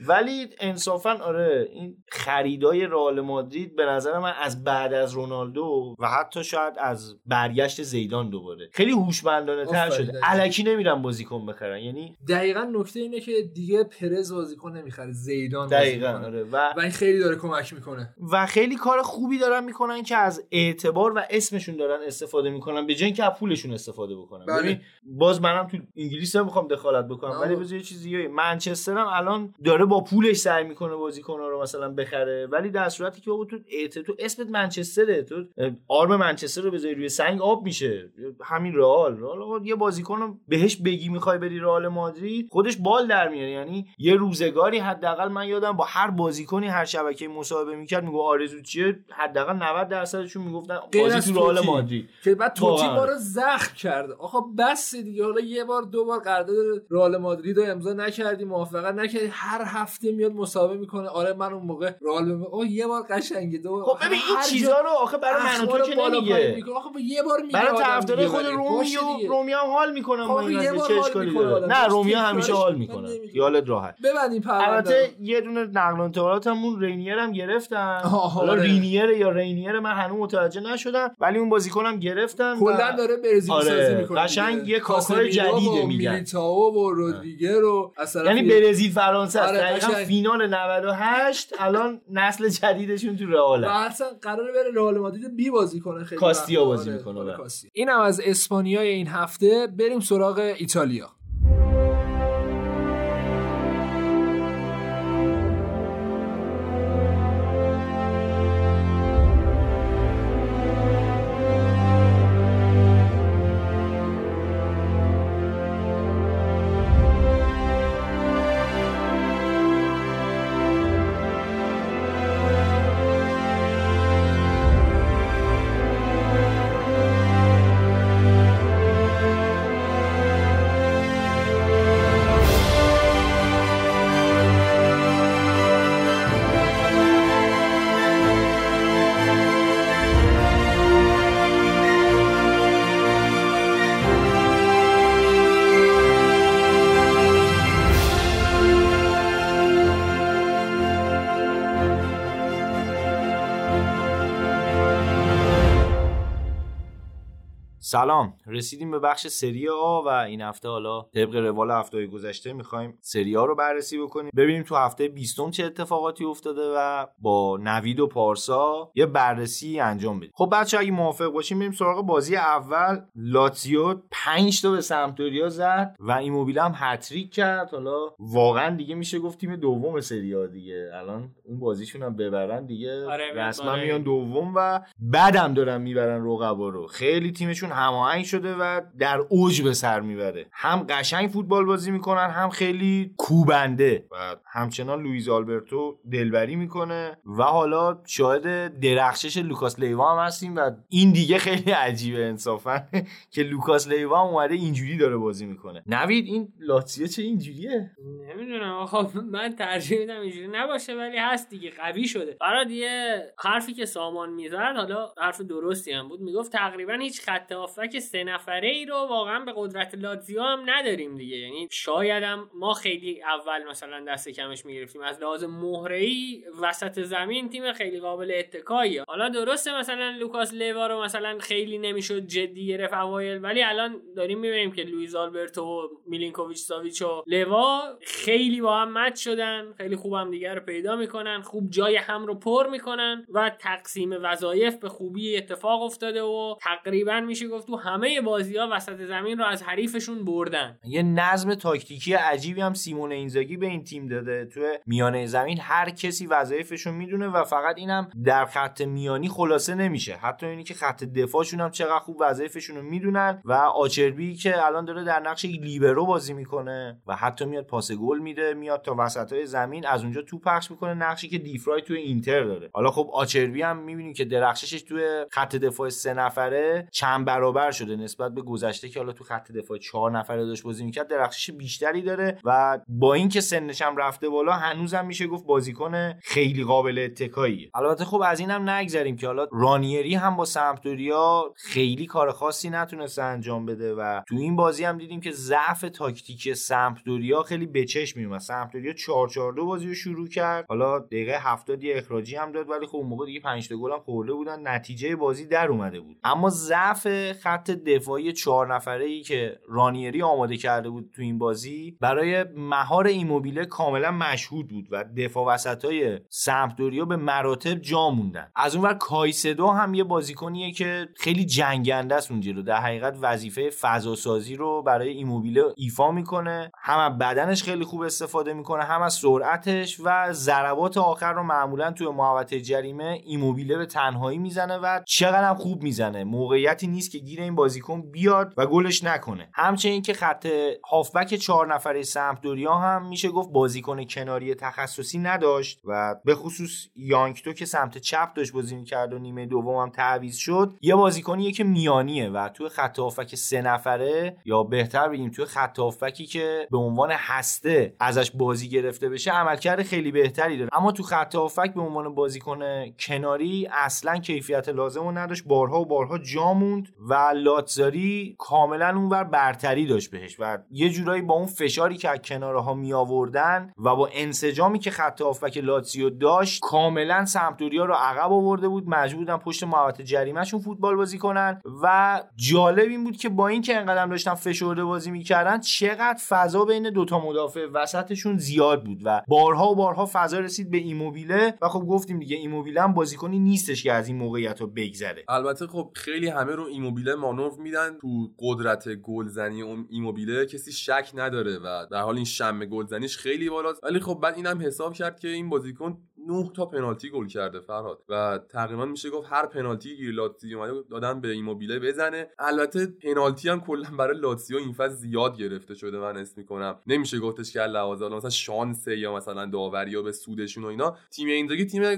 Speaker 2: ولی انصافا آره این خریدای رئال مادرید به نظر من از بعد از رونالدو و حتی شاید از برگشت زیدان دوباره خیلی هوشمندانه تر شده. الکی نمیرن بازیکن بخرن یعنی
Speaker 1: دقیقا نکته اینه که دیگه پرز بازیکن نمی‌خره زیدان
Speaker 2: دقیقا. آره و
Speaker 1: و این خیلی داره کمک می‌کنه
Speaker 2: و خیلی کار خوبی دارن می‌کنن که از اعتبار و اسمشون دارن استفاده می‌کنن به جای اینکه از پولشون استفاده بکنن
Speaker 1: بله.
Speaker 2: ببین باز منم تو انگلیس نمی‌خوام دخالت بکنم. ولی بذار یه چیزی منچستر هم الان داره با پولش سعی می‌کنه بازیکن‌ها رو مثلا بخره ولی در صورتی که تو. تو اسمت منچستره تو آرم منچستر رو بذاری روی سنگ آب میشه همین رئال رئال یه بازیکن رو بهش بگی می‌خوای بری رئال مادرید خودش بال در میاره یعنی یه روزگاری حداقل من یادم با هر بازیکنی هر شبکه مصاحبه می‌کرد میگه آرزو چیه حداقل 90 درصدشون می‌گفتن بازی تو رئال مادرید.
Speaker 1: که بعد توتی ما رو زخم کرده. آقا بس دیگه. حالا یه بار دو بار قرارداد رئال مادرید رو امضا نکردی موافقت نکردی هر هفته میاد مسابقه می‌کنه. آره من اون موقع رئال او یه بار قشنگه. دو
Speaker 2: خب ببین این چیزا رو آخه برای من تو که نمیگه.
Speaker 1: آخه یه بار میگه
Speaker 2: برای طرفدار خود رومیو رومیو هم حال می‌کنه ما یه اشکالی داره؟ نه رومیو همیشه حال می‌کنه. خیالت راحت.
Speaker 1: ببندیم
Speaker 2: البته یه دونه نقل و انتقالاتمون رینیر هم گرفتن [laughs] حالا آره. رینیر یا رینیر من هنوز متوجه نشدم ولی اون بازیکنم گرفتن
Speaker 1: کلا داره برزیل آره. سازی می‌کنه
Speaker 2: قشنگ یه کاکای جدیده میگن.
Speaker 1: میلیتائو و رودریگر و
Speaker 2: یعنی برزیل فرانسه آره فینال 98 الان نسل جدیدشون تو رئال
Speaker 1: اصلا قراره بره رئال مادرید بی بازی کنه خیلی
Speaker 2: کاستیا بازی می‌کنه
Speaker 1: اینم از اسپانیای این هفته. بریم سراغ ایتالیا.
Speaker 2: سلام. رسیدیم به بخش سری آ و این هفته حالا طبق روال هفته گذشته می‌خوایم سری آ رو بررسی بکنیم. ببینیم تو هفته 20 چه اتفاقاتی افتاده و با نوید و پارسا یه بررسی انجام بدیم. خب بچه اگه موافق باشیم بریم سراغ بازی اول. لاتزیو 5 تا به سمتوریا زد و ایموبیل هم هتریک کرد. حالا واقعا دیگه میشه گفت تیم دوم سری آ دیگه. الان اون بازیشون هم ببرن دیگه. آره رسما میان دوم و بعدم دارن می‌برن رقبا رو. خیلی تیمشون هماهنگ شده و در اوج به سر می‌بره. هم قشنگ فوتبال بازی می‌کنن هم خیلی کوبنده. و همچنان لوئیز آلبرتو دلبری می‌کنه و حالا شاهد درخشش لوکاس لیوا هم هستیم و این دیگه خیلی عجیبه انصافا [laughs] که لوکاس لیوا اومده اینجوری داره بازی می‌کنه. نوید این لاتزیو چه اینجوریه؟
Speaker 4: نمی‌دونم آقا من ترجیح میدم اینجوری نباشه ولی هست دیگه قوی شده. برای دیگه حرفی که سامان می‌زد حالا حرف درستی هم بود می‌گفت تقریبا هیچ خط هافبک سه نفره ای رو واقعا به قدرت لاتزیو هم نداریم دیگه. یعنی شاید هم ما خیلی اول مثلا دست کمش می‌گرفتیم. از لحاظ مهره وسط زمین تیم خیلی قابل اتکاییه. حالا درسته مثلا لوکاس لیوا رو مثلا خیلی نمی‌شد جدی گرفت اوایل ولی الان داریم می‌بینیم که لوئیز آلبرتو و میلینکوویچ ساویچ و لیوا خیلی با هم match شدن. خیلی خوب هم دیگر رو پیدا می‌کنن. خوب جای هم رو پر می‌کنن و تقسیم وظایف به خوبی اتفاق افتاده و تقریبا میشه گفت تو همه بازی ها وسط زمین رو از حریفشون بردن.
Speaker 2: یه نظم تاکتیکی عجیبی هم سیمون اینزاگی به این تیم داده. تو میانه زمین هر کسی وظایفشون می‌دونه و فقط اینم در خط میانی خلاصه نمیشه. حتی اینی که خط دفاعشون هم چقدر خوب وظایفشون رو می‌دونن و آچربی که الان داره در نقش لیبرو بازی می‌کنه و حتی میاد پاس گل میده میاد تا وسط های زمین از اونجا تو پخش می‌کنه نقشی که دیفرای توی اینتر داره. حالا خب آچربی هم می‌بینیم که درخششش توی خط دفاع سه نفره چند برابر شده نسبت به گذشته که حالا تو خط دفاع چهار نفره داشت بازی می‌کرد درخشش بیشتری داره و با اینکه سنش هم رفته بالا هنوزم میشه گفت بازیکن خیلی قابل اتکایی البته خب از اینم نگذریم که حالا رانیری هم با سمپدوریا خیلی کار خاصی نتونسته انجام بده و تو این بازی هم دیدیم که ضعف تاکتیکی سمپدوریا خیلی به چشم میومد سمپدوریا 4 4 2 بازی رو شروع کرد. حالا دقیقه 70 اخراجی هم داد ولی خب اون موقع دیگه 5 تا گل هم خورده بودن. نتیجه بازی در اومده بود. اما ضعف خط دفاعی چهار نفره ای که رانیری آماده کرده بود تو این بازی برای مهار ایموبیله کاملا مشهود بود و دفاع وسط های سمپدوریا به مراتب جا موندن. از اونور کایسدو هم یه بازیکنیه که خیلی جنگنده است اونجا رو در حقیقت وظیفه فضا سازی رو برای ایموبیله ایفا می‌کنه. هم از بدنش خیلی خوب استفاده می‌کنه هم از سرعتش و ضربات آخر رو معمولا توی محوطه جریمه ایموبیله به تنهایی می‌زنه و چقدر خوب می‌زنه. موقعیتی نیست که گیر این بازیکن بیاد و گلش نکنه. همچنین که خط هافبک چهار نفره سمپدوریا هم میشه گفت بازیکن کناری تخصصی نداشت و به خصوص یانکتو که سمت چپ داشت بازی می‌کرد و نیمه دوم هم تعویض شد یه بازیکنیه که میانیه و توی خط هافبک سه نفره یا بهتر بگیم توی خط هافبکی که به عنوان هسته ازش بازی گرفته بشه عملکرد خیلی بهتری داره. اما تو خط هافبک به عنوان بازیکن کناری اصلا کیفیت لازم رو نداشت. بارها و بارها جا موند و لاتزاری کاملا اونور برتری داشت بهش و یه جورایی با اون فشاری که از کناره ها می آوردن و با انسجامی که خط هافبک لاتزیو داشت کاملا سمپدوریا رو عقب آورده بود. مجبور بودن پشت محوطه جریمهشون فوتبال بازی کنن و جالب این بود که با اینکه انقدر داشتن فشرده بازی می‌کردن چقدر فضا بین دوتا مدافع وسطشون زیاد بود و بارها و بارها فضا رسید به ایموبیله و خب گفتیم دیگه ایموبیله هم بازیکنی نیستش که از این موقعیت رو بگذره.
Speaker 3: البته خب خیلی همه رو ایموبیله مانور میدن تو قدرت گلزنی اون ایموبیله کسی شک نداره و در حال این شم گلزنیش خیلی بالاست. ولی خب بعد اینم حساب کرد که این بازیکن 9 تا پنالتی گل کرده فرهاد و تقریبا میشه گفت هر پنالتی گیر لاتزیو اومده دادن به ایموبیله بزنه. البته پنالتی هم کلا برای لاتزیو این فاز زیاد گرفته شده من اسم می‌کنم. نمیشه گفتش که لحاظ مثلا شانس یا مثلا داوری یا به سودشون و اینا. تیم اینداگی تیم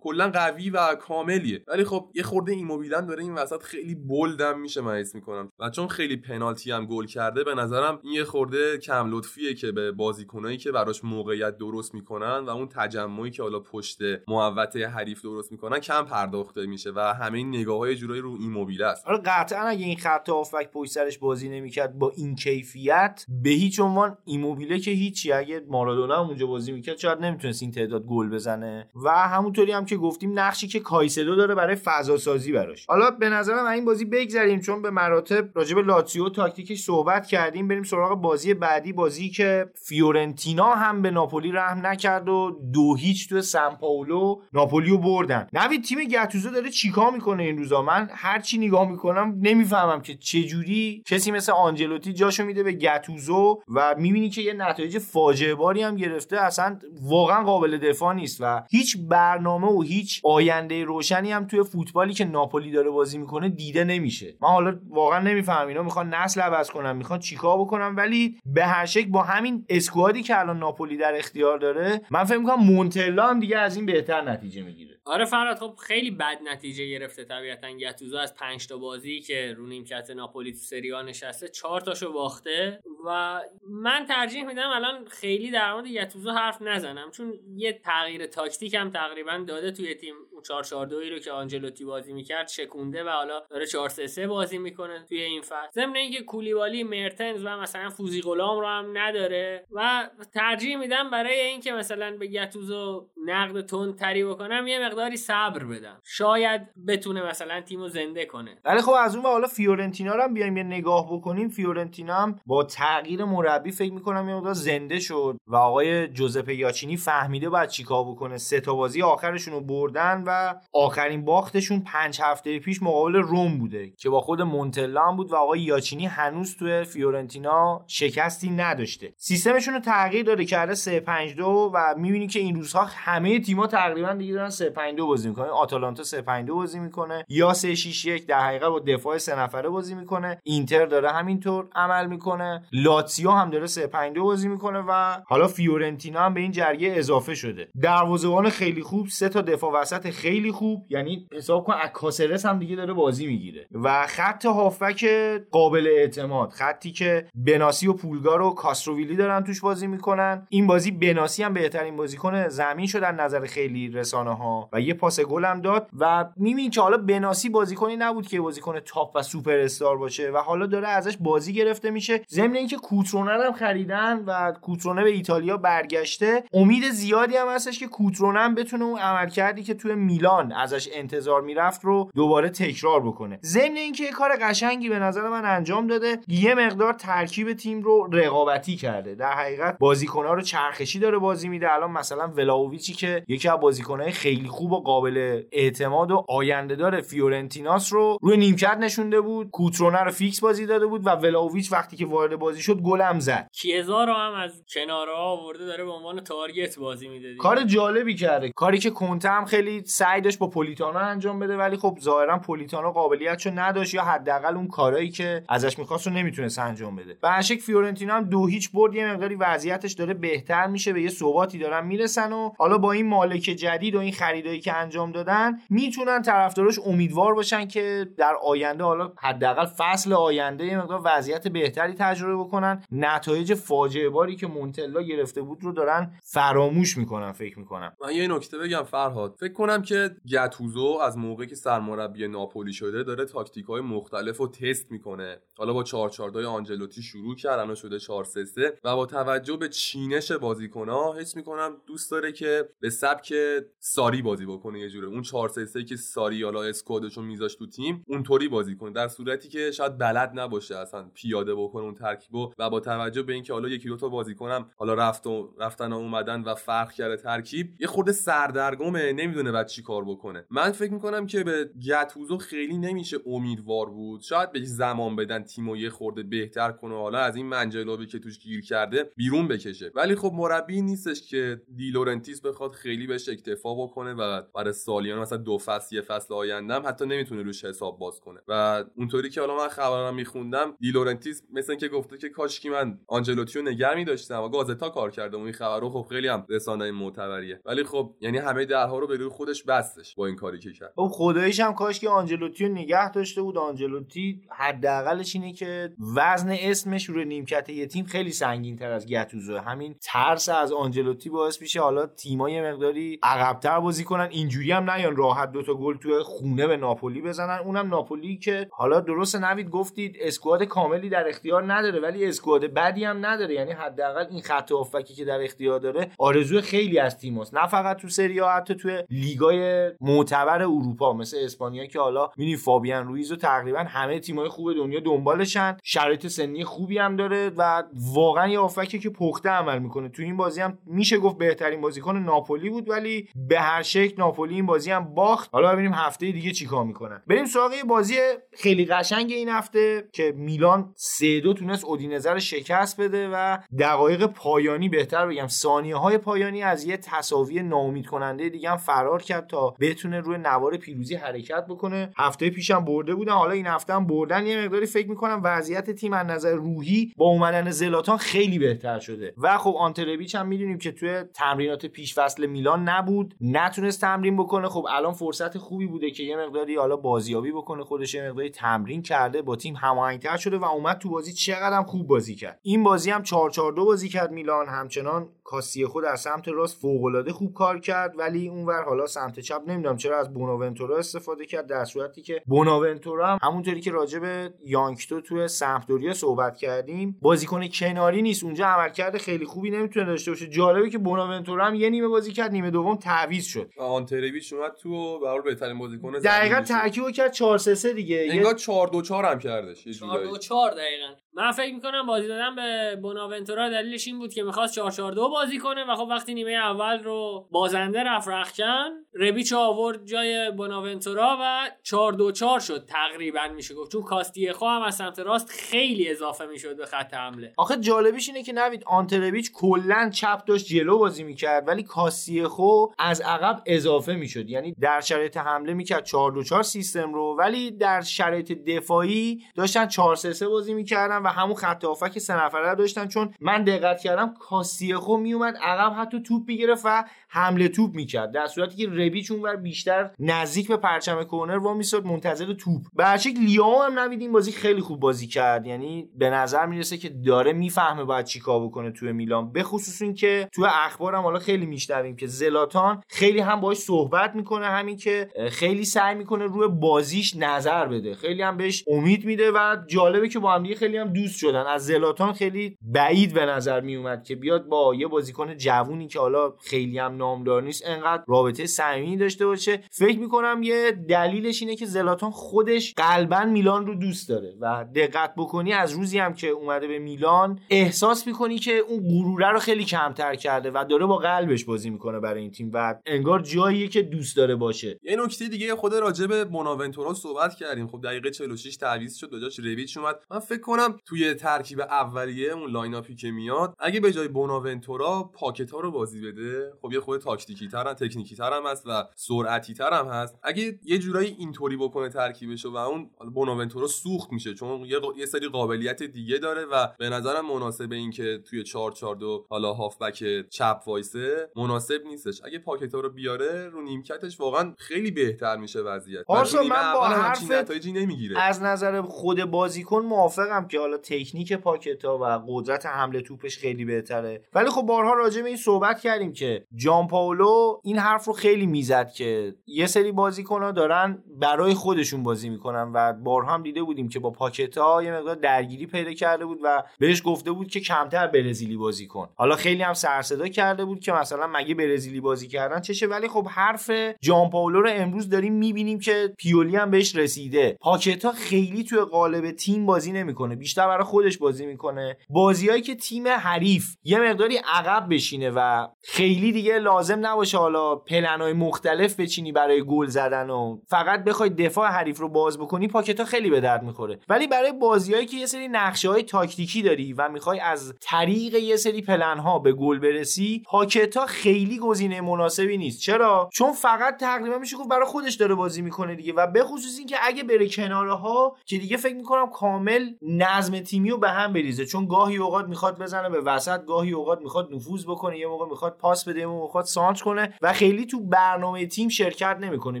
Speaker 3: کلا قوی و کاملیه. ولی خب یه خورده ایموبیله داره این وسط خیلی bold میشه من اسم می‌کنم. و چون خیلی پنالتی هم گل کرده به نظرم این یه خورده کم لطفیه که به بازیکنایی که براش موقعیت درست می‌کنن و اون تجمعی که حالا پشت محوطه حریف درست می‌کنن کم پرداخته میشه و همه این نگاه ها یه جورایی رو این است.
Speaker 2: آره قطعا اگه این خط هافبک پشت سرش بازی نمی‌کرد با این کیفیت به هیچ عنوان ایموبیله که هیچی. اگه مارادونا هم اونجا بازی می‌کرد شاید نمی‌تونست این تعداد گل بزنه. و همونطوری هم که گفتیم نقشی که کایسدو داره برای فضا سازی براش. حالا به نظرم این بازی بگذریم چون به مراتب راجب لاتزیو تاکتیکش صحبت کردیم بریم سراغ بازی بعدی بازی که فیورنتینا هم به ناپولی رحم نکرد و دو هیچ تو سن پائولو ناپولیو بردن. نوید تیم گتوزو داره چیکار می‌کنه این روزا؟ من هر چی نگاه می‌کنم نمی‌فهمم که چه جوری کسی مثل آنجلوتی جاشو میده به گتوزو و می‌بینی که یه نتایج فاجعه باری هم گرفته. اصلا واقعا قابل دفاع نیست و هیچ برنامه و هیچ آینده روشنی هم توی فوتبالی که ناپولی داره بازی می‌کنه دیده نمیشه. من حالا واقعا نمی‌فهمم اینا. می‌خوان نسل عوض کنن می‌خوان چیکار بکنن؟ ولی به هر شکل با همین اسکوادی که الان ناپولی در اختیار داره من فکر می‌کنم مونتلا هم دیگه از این بهتر نتیجه می‌گیره.
Speaker 4: آره فراد خب خیلی بد نتیجه گرفته طبیعتا گتوزو از 5 تا بازی که رو نیمکت ناپولی تو سری آ نشسته 4 تاشو باخته و من ترجیح میدم الان خیلی در مورد گتوزو حرف نزنم. چون یه تغییر تاکتیک هم تقریبا داده توی تیم اون 4 4 2 رو که آنجلوتی بازی می‌کرد شکونده و حالا داره 4 3 3 بازی می‌کنه توی این فصل. ضمن اینکه کولیبالی مرتنز و مثلا فوزی غلام رو هم نداره و ترجیح میدم برای اینکه مثلا به گتوزو نقد تندتری بکنم یه مقداری صبر بدم. شاید بتونه مثلا تیمو زنده کنه.
Speaker 2: ولی خب از اون حالا فیورنتینا رو هم بیایم یه نگاه بکنیم. فیورنتینا هم با تغییر مربی فکر می‌کنم یه مقدار زنده شد و آقای جوزپه یاچینی فهمیده باید چیکار بکنه. سه تا بازی آخرشون رو بردن و آخرین باختشون پنج هفته پیش مقابل روم بوده که با خود مونتلا هم بود و آقای یاچینی هنوز توی فیورنتینا شکستی نداشته. سیستمشون رو تغییر داده کرده 3 5 2 و می‌بینی که این روزها همه تیم‌ها تقریبا دیگه دارن 3 5 2 بازی می‌کنن. آتالانتا 3 5 2 بازی می‌کنه. یا 3 6 1 در حقیقت با دفاع سه نفره بازی می‌کنه. اینتر داره همینطور عمل می‌کنه. لاتسیو هم داره 3 5 2 بازی می‌کنه و حالا فیورنتینا هم به این جرگه اضافه شده. دروازه‌بان خیلی خوب سه تا دفاع وسط خیلی خوب. یعنی حساب کن کاسرس هم دیگه داره بازی می‌گیره. و خط هافک قابل اعتماد خطی که بناسی و پولگار و کاستروویلی دارن توش بازی می‌کنن. این بازی بناسی هم بهترین بازیکن زمین شد نظر خیلی رسانه ها و یه پاس گل هم داد و می‌بینی که حالا بناسی بازیکنی نبود که بازیکن تاپ و سوپر استار باشه و حالا داره ازش بازی گرفته میشه. ضمن اینکه کوترونه هم خریدن و کوترونه به ایتالیا برگشته امید زیادی هم هستش که کوترونه هم بتونه اون عملکردی که توی میلان ازش انتظار می‌رفت رو دوباره تکرار بکنه. ضمن اینکه کار قشنگی به نظر من انجام داده یه مقدار ترکیب تیم رو رقابتی کرده. در حقیقت بازیکن‌ها رو چرخشی داره بازی میده. الان مثلا ولاویچی که یکی از بازیکن‌های خیلی خوب و قابل اعتماد و آینده داره فیورنتیناس رو روی نیمکت نشونده بود کوترونه رو فیکس بازی داده بود و ولاویچ وقتی که وارد بازی شد گلم زد.
Speaker 4: کیزا رو هم از کناره آورده داره به عنوان تارگت بازی میده
Speaker 2: کار جالبی کرده. کاری که کنته هم خیلی سعی داشت با پولیتانو انجام بده ولی خب ظاهرا پولیتانو قابلیتشو نداشت یا حداقل اون کارایی که ازش می‌خواست رو نمی‌تونست انجام بده. به شکل فیورنتینا هم دو هیچ برد یه مقداری وضعیتش داره بهتر میشه به یه ثباتی دارن می‌رسن و حالا با این مالک جدید و این خریدایی که انجام دادن می‌تونن طرفداراش امیدوار باشن که در آینده حالا حداقل فصل آینده یه مقدار وضعیت بهتری تجربه بکنن. نتایج فاجعه باری که مونتلا گرفته بود رو دارن فراموش می‌کنن فکر می‌کنم.
Speaker 3: من یه نکته بگم فرهاد. فکر کنم که گتوزو از موقعی که سرمربی ناپولی شده داره تاکتیک های مختلف رو تست می‌کنه. حالا با 442 آنجلوتی شروع کرد الان شده 433 و با توجه به چینش بازیکن‌ها حس می‌کنم دوست داره که به سبک ساری بازی بکنه یه جوره. اون 433 که ساری حالا اسکوادشو میذاش تو تیم اونطوری بازی کنه. در صورتی که شاید بلد نباشه اصلا پیاده بکنه اون ترکیبو و با توجه به اینکه حالا یکی دو تا بازیکنم حالا رفت و رفتن و اومدن و فرق کرده ترکیب یه خورده سردرگمه. نمی‌دونه بعد چی کار بکنه. من فکر می‌کنم که به گتوزو خیلی نمیشه امیدوار بود. شاید بهش زمان بدن تیمو یه خورده بهتر کنه حالا از این منجلابی که توش گیر کرده بیرون بکشه. ولی خب مربی نیستش که دی لورنتیس بخواد خیلی بهش اکتفا بکنه و برای سالیان مثلا دو فصل یه فصل آینده حتی نمی‌تونه روش حساب باز کنه. و اونطوری که حالا من خبرام میخوندم دی لورنتیس مثل اینکه گفته که کاش من آنجلوتیو نگر میداشتم و گازتا کار کرده اون خبر رو خب خیلی هم رسانه معتبریه. ولی خب یعنی همه درها رو به روی خودش بستش با این کاری که کرد.
Speaker 2: خب خداییش هم کاش که آنجلوتی رو نگه داشته بود. آنجلوتی حداقلش اینه که وزن اسمش روی نیمکت یه تیم خیلی سنگین تر از گتوزو همین ترس از آنجلوتی باعث میشه حالا تیمای مقداری عقبتر بازی کنن. اینجوری هم نیان. راحت دوتا گل توی خونه به ناپولی بزنن. اونم ناپولی که حالا درست نوید گفتید اسکواد کاملی در اختیار نداره ولی اسکواد بدی هم نداره. یعنی حداقل این خط هافکی که در اختیار داره آرزوی خیلی از تیماست. نه فقط تو سری ها حتی توی لیگای معتبر اروپا مثل اسپانیا که حالا می‌بینی فابیان رویز و تقریبا همه تیمای خوب دنیا دنبالشن. شرایط سنی خوبی هم داره و واقعا یه هافکی که پخته عمل می‌کنه. تو این بازی هم میشه گفت بهترین بازیکن ناپولی بود ولی به هر شکل ناپولی این بازی هم باخت. حالا ببینیم هفته دیگه چیکار می‌کنن. بریم سراغ بازی خیلی قشنگ این هفته که میلان سه دو تونست اودینزه رو شکست بده و دقایق پایانی بهتر بگم ثانیه های پایانی از یه تساوی ناامید کننده دیگه هم فرار کرد تا بتونه روی نوار پیروزی حرکت بکنه. هفته پیشم برده بودن حالا این هفته هم بردن. یه مقداری فکر می‌کنم وضعیت تیم از نظر روحی با اومدن زلاتان خیلی بهتر شده. و خب آنتلویچ هم می‌دونیم که توی تمرینات پیش فصل میلان نبود نتونست تمرین بکنه. خب الان فرصت خوبی بوده که یه مقداری حالا بازیابی بکنه خودش یه مقداری تمرین کرده با تیم هماهنگتر شده و اومد تو بازی چقدر خوب بازی کرد. این بازی هم 4 4 2 بازی کرد میلان. همچنان کاسی خود از سمت راست فوق العاده خوب کار کرد ولی اونور حالا سمت چپ نمی‌دونم چرا از بوناونتورا استفاده کرد در صورتی که بوناونتورا هم همونطوری که راجع به یانکتو توی سمپدوریا صحبت کردیم بازیکن کناری نیست. اونجا عملکرد خیلی خوبی نمی‌تونه داشته باشه. جالبه که بوناونتورا هم یه نیمه بازی کرد نیمه دوم تعویض شد.
Speaker 3: آنترویچ اومد تو و برای بهترین بازیکن
Speaker 2: دقیقاً ترکیب کرد 4 3 3 دیگه.
Speaker 3: انگار 4 2 4 هم کردش
Speaker 4: 4 2 4 دقیقاً. من فکر می‌کنم بازی دادن به بوناونتورا دلیلش این بود که می‌خواست 4 4 2 بازی کنه و خب وقتی نیمه اول رو بازنده رفت رخکن ربیچ آورد جای بوناونتورا و 4 2 4 شد تقریبا میشه گفت. چون کاستیخو هم از سمت راست خیلی اضافه می‌شد به خط حمله.
Speaker 2: آخه جالبیش اینه که نوید آنترویچ کلا چپ داشت جلو بازی می‌کرد ولی کاستیخو از عقب اضافه می‌شد. یعنی در شرایط حمله می‌کرد 4 2 4 سیستم رو ولی در شرایط دفاعی داشتن 4 3 3 بازی می‌کردن و همون خط هافک سه نفره داشتن. چون من دقت کردم کاستیخو میومد عقب حتی توپ می‌گرفت و حمله توپ می‌کرد. در صورتی که ربیچ اونور بیشتر نزدیک به پرچم کورنر وا میساد منتظر توپ. شکل لیاو هم نوید بازی خیلی خوب بازی کرد. یعنی به نظر می‌رسه که داره می‌فهمه باید چیکار بکنه توی میلان. به خصوص اینکه توی اخبارم حالا خیلی میشنویم که زلاتان خیلی هم باهاش صحبت می‌کنه همین که خیلی سعی می‌کنه روی بازیش نظر بده. خیلی هم بهش امید میده و جالبه که با هم دیگه خیلی هم دوست شدن. از زلاتان خیلی بعید به نظر میومد که بیاد با یه بازیکن جوونی که حالا خیلی هم نامدار نیست انقدر رابطه صمیمی داشته باشه. فکر می‌کنم یه دلیلش اینه که زلاتان خودش قلبا میلان رو دوست داره و دقت بکنی از روزی هم که اومده به میلان احساس می‌کنی که اون غروره رو خیلی کمتر کرده و داره با قلبش بازی می‌کنه برای این تیم و انگار جاییه که دوست داره باشه.
Speaker 3: یه نکته دیگه خود راجع به بوناونتورا صحبت کردیم. خب دقیقه 46 تعویض شد به جاش ربیچ اومد. من فکر کنم توی ترکیب اولیه اون line up ی که میاد اگه به جای بوناونتورا پاکتا رو بازی بده خب یه خود تاکتیکی تر هم تکنیکی تر هم هست و سرعتی تر هم هست. اگه یه جورایی اینطوری بکنه ترکیبشو و اون بوناونتورا سوخت میشه چون یه, یه سری قابلیت دیگه داره و به نظرم مناسب این که توی 4 4 2 حالا هافبک چپ وایسه مناسب نیستش. اگه پاکت ها رو بیاره رو نیمکتش واقعا خیلی بهتر میشه وضعیت.
Speaker 2: من با حرف
Speaker 3: نمی‌گیره.
Speaker 2: از نظر خود بازیکن موافقم که حالا تکنیک پاکت ها و قدرت حمله توپش خیلی بهتره. ولی خب بارها راجع به این صحبت کردیم که جان پاولو این حرف رو خیلی می‌زد که یه سری بازیکن ها دارن برای خودشون بازی می‌کنن و بارها هم دیده بودیم که با پاکت ها یه مقدار درگیری پیدا کرده بود و بهش گفته بود که کمتر برزیلی بازی کن. حالا خیلی هم سرصدا کرده بود که مثلا مگه برزیلی بازی کردن چشه ولی خب حرف جان پاولو رو امروز داریم می‌بینیم که پیولی هم بهش رسیده. پاکتا خیلی توی قالب تیم بازی نمی‌کنه بیشتر برای خودش بازی می‌کنه. بازیهایی که تیم حریف یه مقداری عقب بشینه و خیلی دیگه لازم نباشه حالا پلنای مختلف بچینی برای گل زدن و فقط بخوای دفاع حریف رو باز بکنی پاکتا خیلی به درد می‌خوره. ولی برای بازیهایی که یه سری نقشه های تاکتیکی داری و می‌خوای از طریق یه سری پلن ها به گل برسی پاکتا خیلی گزینه مناسبی نیست. چرا؟ چون فقط تقریبا میشه گفت برای خودش داره بازی می‌کنه دیگه و به خصوص اینکه اگه بره کناره ها که دیگه فکر می‌کنم کامل نظم تیمی رو به هم بریزه. چون گاهی اوقات می‌خواد بزنه به وسط گاهی اوقات می‌خواد نفوذ بکنه یه موقع می‌خواد پاس بده یه موقع می‌خواد سانچ کنه و خیلی تو برنامه تیم شرکت نمی‌کنه.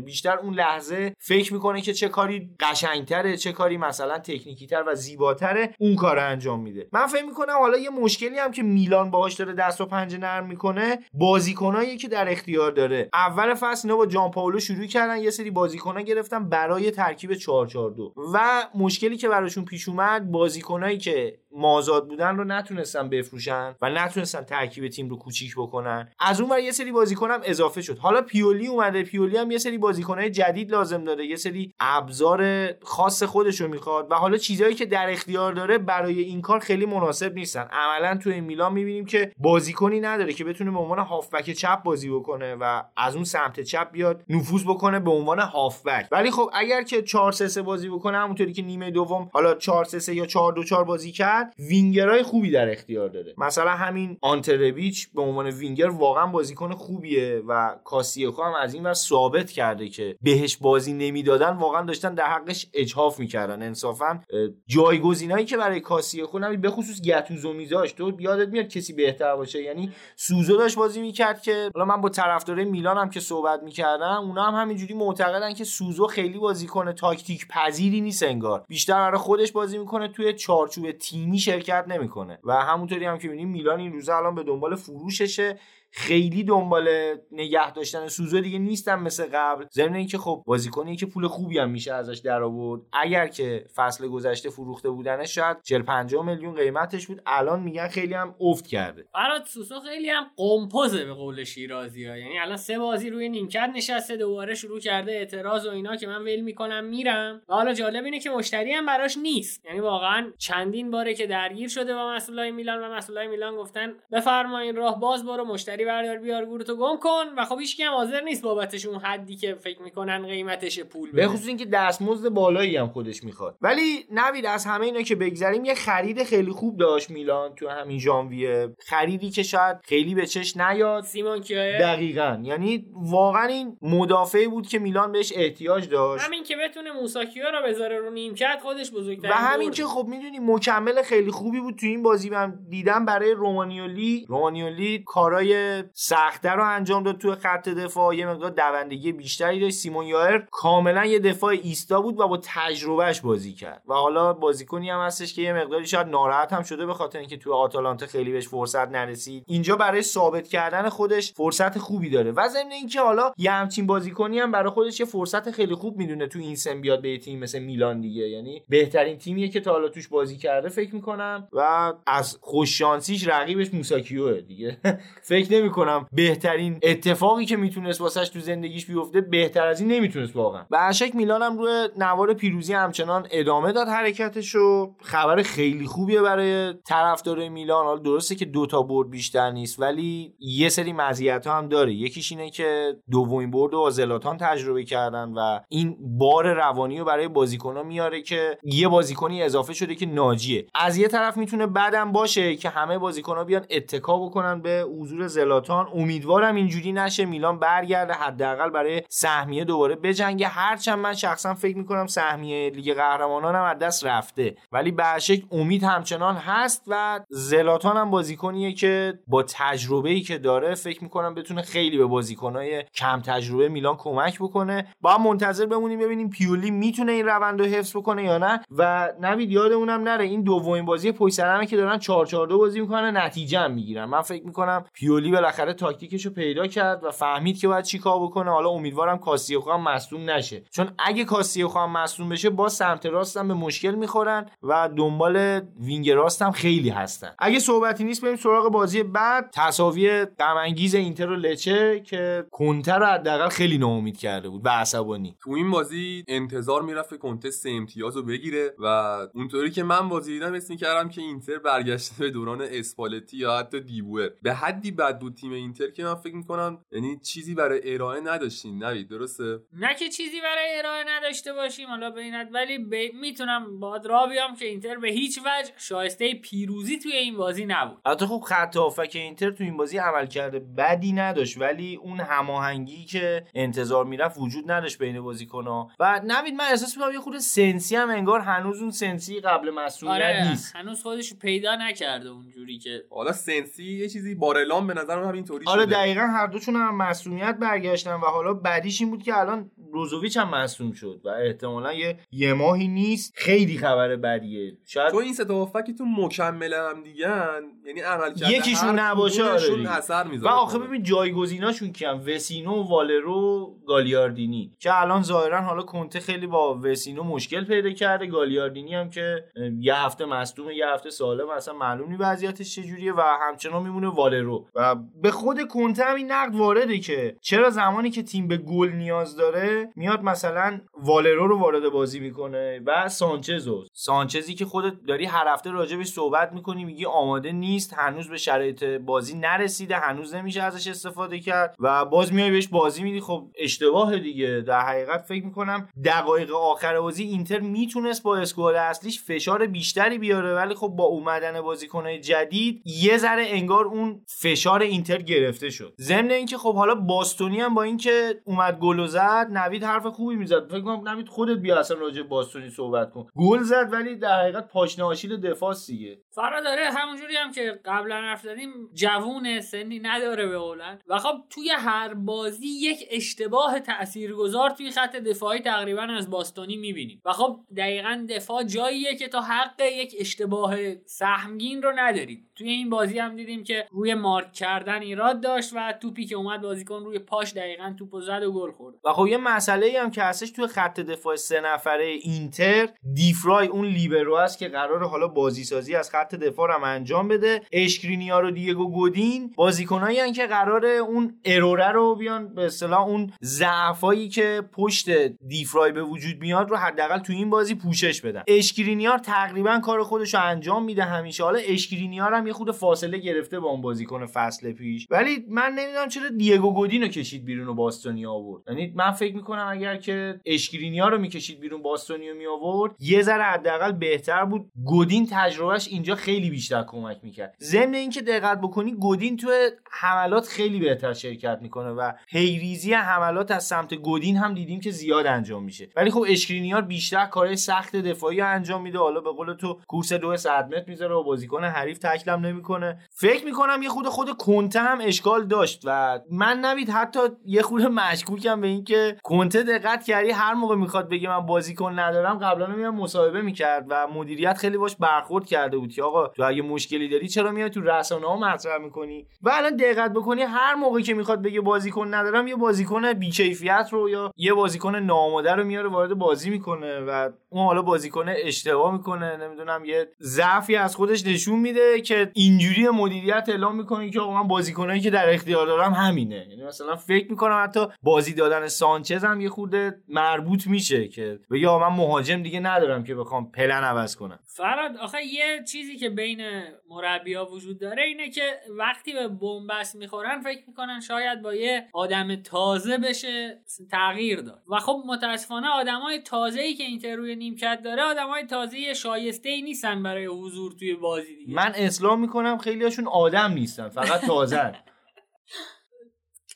Speaker 2: بیشتر اون لحظه فکر می‌کنه که چه کاری قشنگتره چه کاری مثلا تکنیکی تر و زیباتره اون کار انجام میده. من فکر می‌کنم حالا یه مشکلی هم که میلان باهاش داره دست و پنجه نرم می‌کنه بازیکنایی که در اختیار داره. اول فصل اینا با جان پاولو شروع کردن یه سری بازیکن‌ها گرفتن برای ترکیب 442 و مشکلی که براشون پیش اومد بازیکنایی که مازاد بودن رو نتونستن بفروشن و نتونستن ترکیب تیم رو کوچیک بکنن. از اون ور یه سری بازیکن هم اضافه شد. حالا پیولی اومده. پیولی هم یه سری بازیکنهای جدید لازم داره. یه سری ابزار خاص خودش رو می‌خواد. و حالا چیزهایی که در اختیار داره برای این کار خیلی مناسب نیستن. عملا تو این میلان می‌بینیم که بازیکنی نداره که بتونه به عنوان هافبک چپ بازی بکنه و از اون سمت چپ بیاد نفوذ بکنه به عنوان هافبک. ولی خب اگر که 4 3 بازی بکنه همونطوری که نیمه دوم حالا 4 3 یا 4 2 4 بازی کرد وینگرهای خوبی در اختیار داره. مثلا همین آنته ربیچ به عنوان وینگر واقعا بازیکن خوبیه و کاستیخو هم از این ور ثابت کرده که بهش بازی نمی‌دادن واقعا داشتن در حقش اجحاف می‌کردن. انصافا جایگزینایی که برای کاستیخو نمی به خصوص گتوزو میذاشت. تو یادت میاد کسی بهتر باشه؟ یعنی سوزو داشت بازی می‌کرد که حالا من با طرفدارای میلان هم که صحبت می‌کردم اونا هم همینجوری معتقدن که سوزو خیلی بازیکن تاکتیک پذیری نیست انگار. بیشتر برای خودش بازی می‌کنه توی چارچوب تیمی شرکت نمی‌کنه. و همونطوری هم که می‌بینیم میلان این روزا الان به دنبال فروششه. خیلی دنبال نگه داشتن سوزو دیگه نیستم مثل قبل. ضمن اینکه خب بازیکنی که پول خوبی هم میشه ازش در آورد اگر که فصل گذشته فروخته بودنش شاید 40 50 میلیون قیمتش بود. الان میگن خیلی هم افت کرده.
Speaker 4: برات سوسو خیلی هم قمپوزه به قول شیرازی ها یعنی الان سه بازی روی نیمکت نشسته دوباره شروع کرده اعتراض و اینا که من ول می‌کنم میرم. و حالا جالب اینه که مشتری هم براش نیست. یعنی واقعا چندین باره که درگیر شده با مسئولای میلان و مسئولای میلان گفتن بفرمایین راه باز برو مشتری بردار بیار گورتو گم کن. و خب هیچ هم حاضر نیست بابتش اون حدی که فکر می‌کنن قیمتش پول بده.
Speaker 2: به خصوص اینکه دستمزد بالایی هم خودش می‌خواد. ولی نوید از همه اینا که بگذریم یه خرید خیلی خوب داشت میلان تو همین ژانویه. خریدی که شاید خیلی به چش نیاد.
Speaker 4: سیمون کیه؟
Speaker 2: دقیقا. یعنی واقعا این مدافعی بود که میلان بهش احتیاج داشت.
Speaker 4: همین که بتونه موساکیو رو بذاره رو نیمکت خودش بزرگتر
Speaker 2: و همین که خب می‌دونی مکمل خیلی خوبی بود تو این بازی. من دیدم برای رومانیولی. رومانیولی کارای سختتر رو انجام داد تو خط دفاع. یه مقدار دوندگی بیشتری داشت. سیمون یایر کاملا یه دفاع ایستا بود و با تجربهش بازی کرد. و حالا بازیکنی هم هستش که یه مقداری شاید ناراحت هم شده به خاطر اینکه تو آتالانتا خیلی بهش فرصت نرسید. اینجا برای ثابت کردن خودش فرصت خوبی داره. و ضمن اینکه حالا یه همچین بازیکنی هم برای خودش یه فرصت خیلی خوب می‌دونه تو این سن بیاد به تیم مثل میلان دیگه. یعنی بهترین تیمیه که تا حالا توش بازی کرده فکر می‌کنم. و از خوششانسیش رقیبش موساکیوه دیگه. [laughs] فکر نمی‌کنم بهترین اتفاقی که می‌تونست واسش تو زندگیش بیفته بهتر از این نمی‌تونست واقعا. و اشک میلان هم روی نوار پیروزی همچنان ادامه داد حرکتش و خبر خیلی خوبیه برای طرفدار میلان. حالا درسته که دوتا برد بیشتر نیست ولی یه سری مزیت هم داره. یکیش اینه که دومین برد رو آزلاتان تجربه کردن و این بار روانی رو برای بازیکنها میاره که یه بازیکنی اضافه شده که ناجیه. از یه طرف می‌تونه بعدم باشه که همه بازیکن‌ها بیان اتکا بکنن به حضور زلاتان امیدوارم اینجوری نشه. میلان برگرده حداقل برای سهمیه دوباره بجنگه. هرچند من شخصا فکر می‌کنم سهمیه لیگ قهرمانان هم از دست رفته. ولی به امید همچنان هست و زلاتان هم بازیکنیه که با تجربه ای که داره فکر می‌کنم بتونه خیلی به بازیکنهای کم تجربه میلان کمک بکنه. با منتظر بمونیم ببینیم پیولی می‌تونه این روند رو حفظ بکنه یا نه. و نوید یادمونم نره این دومین بازی پشت که دارن 4 4 2 بازی می‌کنن نتیجه هم می‌گیرن. من فکر می‌کنم پیولی بالاخره تاکتیکش رو پیدا کرد و فهمید که باید چیکار بکنه. حالا امیدوارم کاستیخو هم مصدوم نشه. چون اگه کاستیخو هم مصدوم بشه با سمت راست هم به مشکل می‌خورن و دنبال وینگ راست هم خیلی هستن. اگه صحبتی نیست بریم سراغ بازی بعد. تساوی غم انگیز اینتر و لچه که کنته رو حداقل خیلی ناامید کرده بود. و عصبانی.
Speaker 3: تو این بازی انتظار می‌رفت کنته سه امتیاز رو بگیره و اونطوری که من بازی دیدم اسم کردم که اینتر برگشته به دوران اسپالتی یا حتی دیبوه. به حدی بد بود تیم اینتر که من فکر می‌کنم یعنی چیزی برای ارائه نداشتین. نوید درسته؟
Speaker 4: نه که چیزی برای ارائه نداشته باشیم. حالا ببینید ولی ب... می‌تونم با را بیام که اینتر به هیچ وجه شایسته پیروزی توی این بازی نبود.
Speaker 2: البته خب خط که اینتر تو این بازی عمل کرده. بدی نداشت. ولی اون هماهنگی که انتظار می‌رفت وجود نداشت بین بازیکن‌ها. و نوید من احساس می‌کنم یه خورده سنسی هم انگار هنوز اون سنسی قبل مسئولیت آره، نیست.
Speaker 4: هنوز خودش پیدا نکرده اونجوری که
Speaker 3: حالا سنسی یه چیزی بارلان به نظر من همینطوری
Speaker 2: آره دقیقا هر دوشون هم مسئولیت برگشتن و حالا بعدیش این بود که الان روزوویچ هم مصدوم شد و احتمالا یه یه ماهی نیست. خیلی خبر بدیه.
Speaker 3: شاید تو این سه تا تو مکمل هم دیگن یعنی عمل کرده
Speaker 2: یکیشون نباشه
Speaker 3: آره اثر می‌ذاره
Speaker 2: و آخه ببین جایگزیناشون کیم وسینو والرو گالیاردینی. که الان ظاهرا حالا کنته خیلی با وسینو مشکل پیدا کرده. گالیاردینی هم که یه هفته مصدوم یه هفته سالم اصلا معلوم نی وضعیتش چجوریه و همچنان میمونه والرو. و به خود کنته هم این نقد وارده که چرا زمانی که تیم به گل نیاز داره میاد مثلا والرو رو وارد بازی می‌کنه و سانچزو سانچزی که خودت داری هر هفته راجبش صحبت می‌کنی میگی آماده نیست هنوز به شرایط بازی نرسیده هنوز نمیشه ازش استفاده کرد و باز میای بهش بازی میدی. خب اشتباه دیگه. در حقیقت فکر می‌کنم دقایق آخر بازی اینتر می‌تونست با اسکواد اصلیش فشار بیشتری بیاره ولی خب با اومدن بازیکنهای جدید یه ذره انگار اون فشار اینتر گرفته شد. ضمن اینکه خب حالا باستونی هم با اینکه اومد گل زد نوید حرف خوبی می‌زد. فکر کنم نمید خودت بیا اصلا راجع باستونی صحبت کن. گل زد ولی در حقیقت پاشنه آشیل دفاع دیگه.
Speaker 4: فرا داره همونجوری هم که قبلا حرف زدیم جوون سنی نداره به قولن و خب توی هر بازی یک اشتباه تاثیرگذار توی خط دفاعی تقریبا از باستونی می‌بینیم. و خب دقیقا دفاع جاییه که تا حق یک اشتباه سهمگین رو ندارید توی این بازی هم دیدیم که روی مارک کردن ایراد داشت و توپی که اومد بازیکن روی پاش دقیقا توپو زد و گل خورد.
Speaker 2: و خب یه مسئله هم که هستش توی خط دفاع سه نفره اینتر دیفرای اون لیبرو است که قرار حالا بازی سازی از خط دفاع هم انجام بده. اشکرینیا رو دیگو گودین. بازیکنایی که قرار اون اروره رو بیان به اصطلاح اون ضعفایی که پشت دیفرای به وجود میاد رو حداقل تو این بازی پوشش بدن. اشکرینیار تقریبا کار خودش رو انجام میده همیشه. حالا اشکرینیار یه خود فاصله گرفته با اون بازیکن فصل پیش. ولی من نمی‌دونم چرا دیگو گودین رو کشید بیرون و باستونی آورد. یعنی من فکر می‌کنم اگر که اشکرینیا رو می‌کشید بیرون باستونی می آورد یه ذره حداقل بهتر بود. گودین تجربهش اینجا خیلی بیشتر کمک می‌کرد. ضمن اینکه دقت بکنی گودین تو حملات خیلی بهتر شرکت می‌کنه و پیریزی حملات از سمت گودین هم دیدیم که زیاد انجام میشه. ولی خب اشکرینیار بیشتر کارهای سخت دفاعی انجام میده. حالا به قول تو کورس دو 100 متر می‌ذاره و بازیکن حریف تکلم نمی‌کنه. فکر می‌کنم یه خود خود کنته هم اشکال داشت و من نوید حتی یه خود مشکوکم به اینکه کنته دقت کردی هر موقع می‌خواد بگه من بازیکن ندارم قبلا میام مصاحبه می‌کرد و مدیریت خیلی باش برخورد کرده بود که آقا تو اگه مشکلی داری چرا میای تو رسانه ها مطرح می‌کنی؟ و الان دقت بکنی هر موقعی که می‌خواد بگه بازیکن ندارم یه بازیکن بیکیفیت رو یا یه بازیکن ناماده رو میاره وارد بازی می‌کنه و اون حالا بازیکن اشتباه می‌کنه نمی‌دونم یه ضعفی از خودش نشون میده که اینجوری مدیریت اعلام می‌کنه که آقا من بازیکنایی که در اختیار دارم همینه. یعنی مثلا فکر می‌کنم حتی بازی دادن سانچز هم یه خورده مربوط میشه که بگه من مهاجم دیگه ندارم که بخوام پلن عوض کنم.
Speaker 4: فراد آخه یه چیزی که بین مربیا وجود داره اینه که وقتی به بنبست می‌خورن فکر می‌کنن شاید با یه آدم تازه بشه تغییر داد. و خب متاسفانه آدمای تازه ای که اینتر نیمکت داره آدمای تازه شایسته ای نیستن برای حضور توی بازی دیگه.
Speaker 2: من اصلاح می‌کنم خیلی هاشون آدم نیستن فقط تازه. [laughs]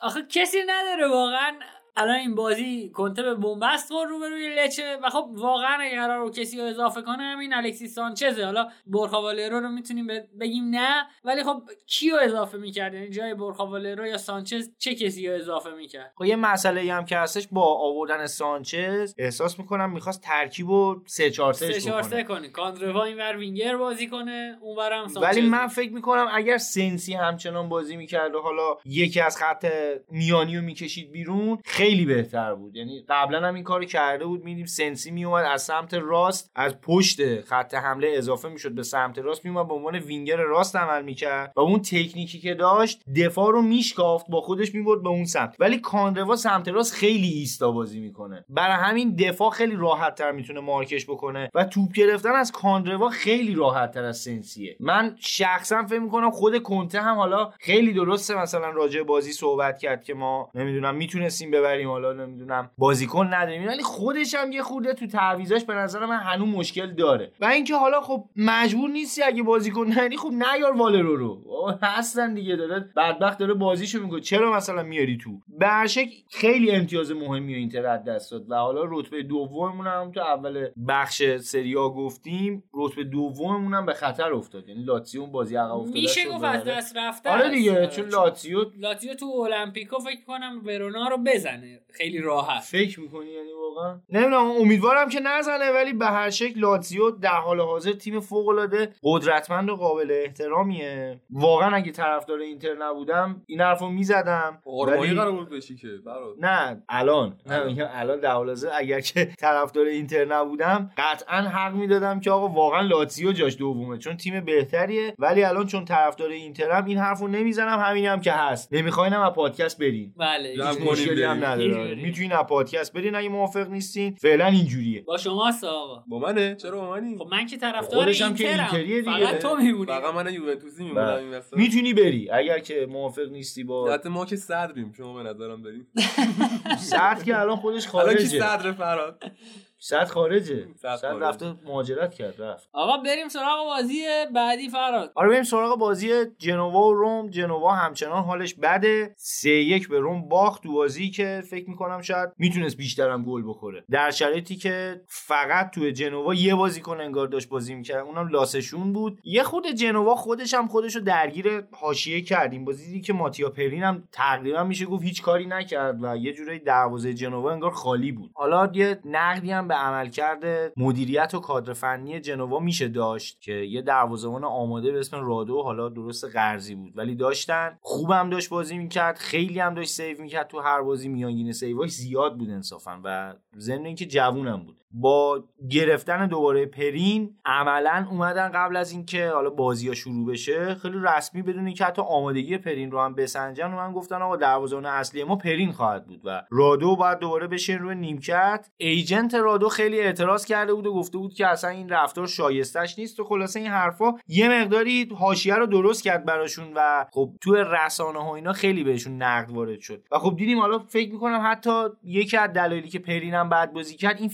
Speaker 4: آخه کسی نداره واقعا الان این بازی کنته به بنبست خورد رو روی لچه و خب واقعا اگر رو کسی رو اضافه کنه همین الکسی سانچزه. حالا برخاوالرو رو می‌تونیم بگیم نه ولی خب کیو اضافه می‌کرد؟ یعنی جای برخاوالرو یا سانچز چه کسی رو اضافه می‌کرد؟
Speaker 2: خب یه مسئله هم که هستش با آوردن سانچز احساس می‌کنم می‌خواست ترکیب و 3 4 3
Speaker 4: 3 4 3 کنه. کاندروا اینور وینگر بازی کنه اونورم سانچز
Speaker 2: ولی من فکر می‌کنم اگر سنسی همچنان بازی می‌کرد و حالا یکی از خط میانی رو می‌کشید بیرون خیلی بهتر بود. یعنی قبلا هم این کارو کرده بود می‌دیدیم سنسی میومد از سمت راست از پشت خط حمله اضافه می‌شد به سمت راست میومد به عنوان وینگر راست عمل می‌کرد و اون تکنیکی که داشت دفاع رو میشکافت با خودش می‌برد به اون سمت. ولی کاندروا سمت راست خیلی ایستا بازی می‌کنه. برای همین دفاع خیلی راحت تر می‌تونه مارکش بکنه و توپ گرفتن از کاندروا خیلی راحت تر از سنسیه. من شخصا فکر می‌کنم خود کنته هم حالا خیلی درسته مثلا راجع بازی صحبت کرد که ما نمی‌دونم می‌تونستیم ببریم حالا نمی‌دونم بازیکن نداریم. ولی خودش هم یه خورده تو تعویضاش به نظر من هنوز مشکل داره. و اینکه حالا خب مجبور نیستی اگه بازیکن نداری خب نیار والرو رو. هستن دیگه داره بدبخت داره بازیشو می‌کنه. چرا مثلا میاری تو؟ به خیلی امتیاز مهمی و اینتر از دست داد. و حالا رتبه دوممون هم تو اول بخش سریا گفتیم رتبه دوممون هم به خطر افتاد. یعنی لاتزیو بازی عقب افتاده
Speaker 4: میشه گفت از دست رفته
Speaker 2: آره دیگه چون لاتزیو
Speaker 4: لاتزیو تو المپیکو فکر کنم ورونا رو بزنه. خیلی راحت.
Speaker 2: فکر می‌کنی یعنی واقعا. نمی‌دونم امیدوارم که نزنه ولی به هر شکل لاتزیو در حال حاضر تیم فوق العاده قدرتمند و قابل احترامیه. واقعا اگه طرفدار اینتر نبودم این حرفو می‌زدم.
Speaker 3: ولی قرار بود بشی که
Speaker 2: نه الان. نه الان. در حال حاضر اگر که طرفدار اینتر نبودم قطعا حق می‌دادم که آقا واقعا لاتزیو جاش دومه چون تیم بهتریه. ولی الان چون طرفدار اینترم این حرفو نمی‌زنم همینم هم که هست. نمیخواینم از پادکست برین.
Speaker 4: بله.
Speaker 2: مشکلی هم نداره. می‌تونین از پادکست برین اگه موافق نیستین فعلا اینجوریه.
Speaker 4: با شما آقا.
Speaker 3: با منه؟ چرا با منی؟
Speaker 4: خب من که طرفدار اینترم که اینتریه دیگه. فقط تو میمونی.
Speaker 3: فقط من یوونتوسی میمونم بله. این وسط.
Speaker 2: می‌تونی بری. اگر که موافق نیستی با
Speaker 3: حتی ما که صدریم. شما به نظرم بریم
Speaker 2: صدر که الان خودش خارجه الان
Speaker 3: کی صدر فراد
Speaker 2: صد خارجه. صد رفته مهاجرت کرد رفت.
Speaker 4: آقا بریم سراغ بازی بعدی فراد.
Speaker 2: آره بریم سراغ بازی جنوا و روم. جنوا همچنان حالش بده. سه یک به روم باخت تو بازی که فکر می‌کنم شاید می‌تونست بیشترم گل بخوره. در شرایطی که فقط تو جنوا یه بازیکن انگار داشت بازی می‌کرد. اونم لاسه شونه بود. یه خود جنوا خودش هم خودش رو درگیر حاشیه کرد. این بازی دیدی که ماتیا پرین هم تقریبا میشه گفت هیچ کاری نکرد و یه جورایی دروازه جنوا انگار خالی بود. حالا یه نقدی هم به عملکرد مدیریت و کادر فنی جنوا میشه داشت که یه دروازه‌بان آماده به اسم رادو حالا درست قرضی بود. ولی داشتن. خوبم داشت بازی می‌کرد. خیلی هم داشت سیو می‌کرد تو هر بازی میانگین سیواش زیاد بود انصافا و ضمن اینکه جوونم بود. با گرفتن دوباره پرین عملا اومدن قبل از اینکه حالا بازی ها شروع بشه خیلی رسمی بدون اینکه حتی آمادگی پرین رو هم بسنجن من گفتن آقا دروازه‌بان اصلی ما پرین خواهد بود و رادو باید دوباره بشه روی نیمکت. ایجنت رادو خیلی اعتراض کرده بود و گفته بود که اصلا این رفتار شایستش نیست و خلاصه این حرفا یه مقداری حاشیه رو درست کرد براشون و خب تو رسانه ها اینا خیلی بهشون نقد وارد شد. و خب دیدیم حالا فکر می‌کنم حتی یکی از دلایلی که پرین هم بد بازی کرد این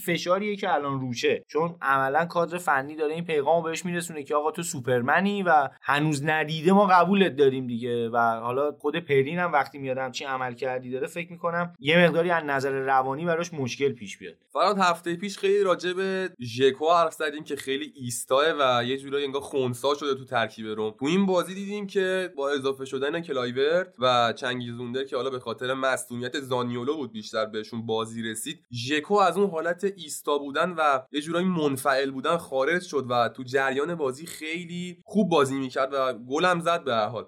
Speaker 2: فشاریه که الان روشه. چون عملا کادر فنی داره این پیغامو بهش میرسونه که آقا تو سوپرمنی و هنوز ندیده ما قبولت داریم دیگه. و حالا خود پرین هم وقتی میاد همچین عملکردی داره فکر می‌کنم یه مقداری از نظر روانی براش مشکل پیش بیاد.
Speaker 3: فرات هفته پیش خیلی راجع به ژکو حرف زدیم که خیلی ایستاه و یه جورایی انگار خونسا شده تو ترکیب روم. تو این بازی دیدیم که با اضافه شدن کلایورت و چنگیز اوندر که حالا به خاطر مصدومیت زانیولو بود بیشتر بهشون بازی رسید ژکو از اون حالت ایستا بودن و یه جورایی منفعل بودن خارج شد و تو جریان بازی خیلی خوب بازی می‌کرد و گلم زد به هر حال.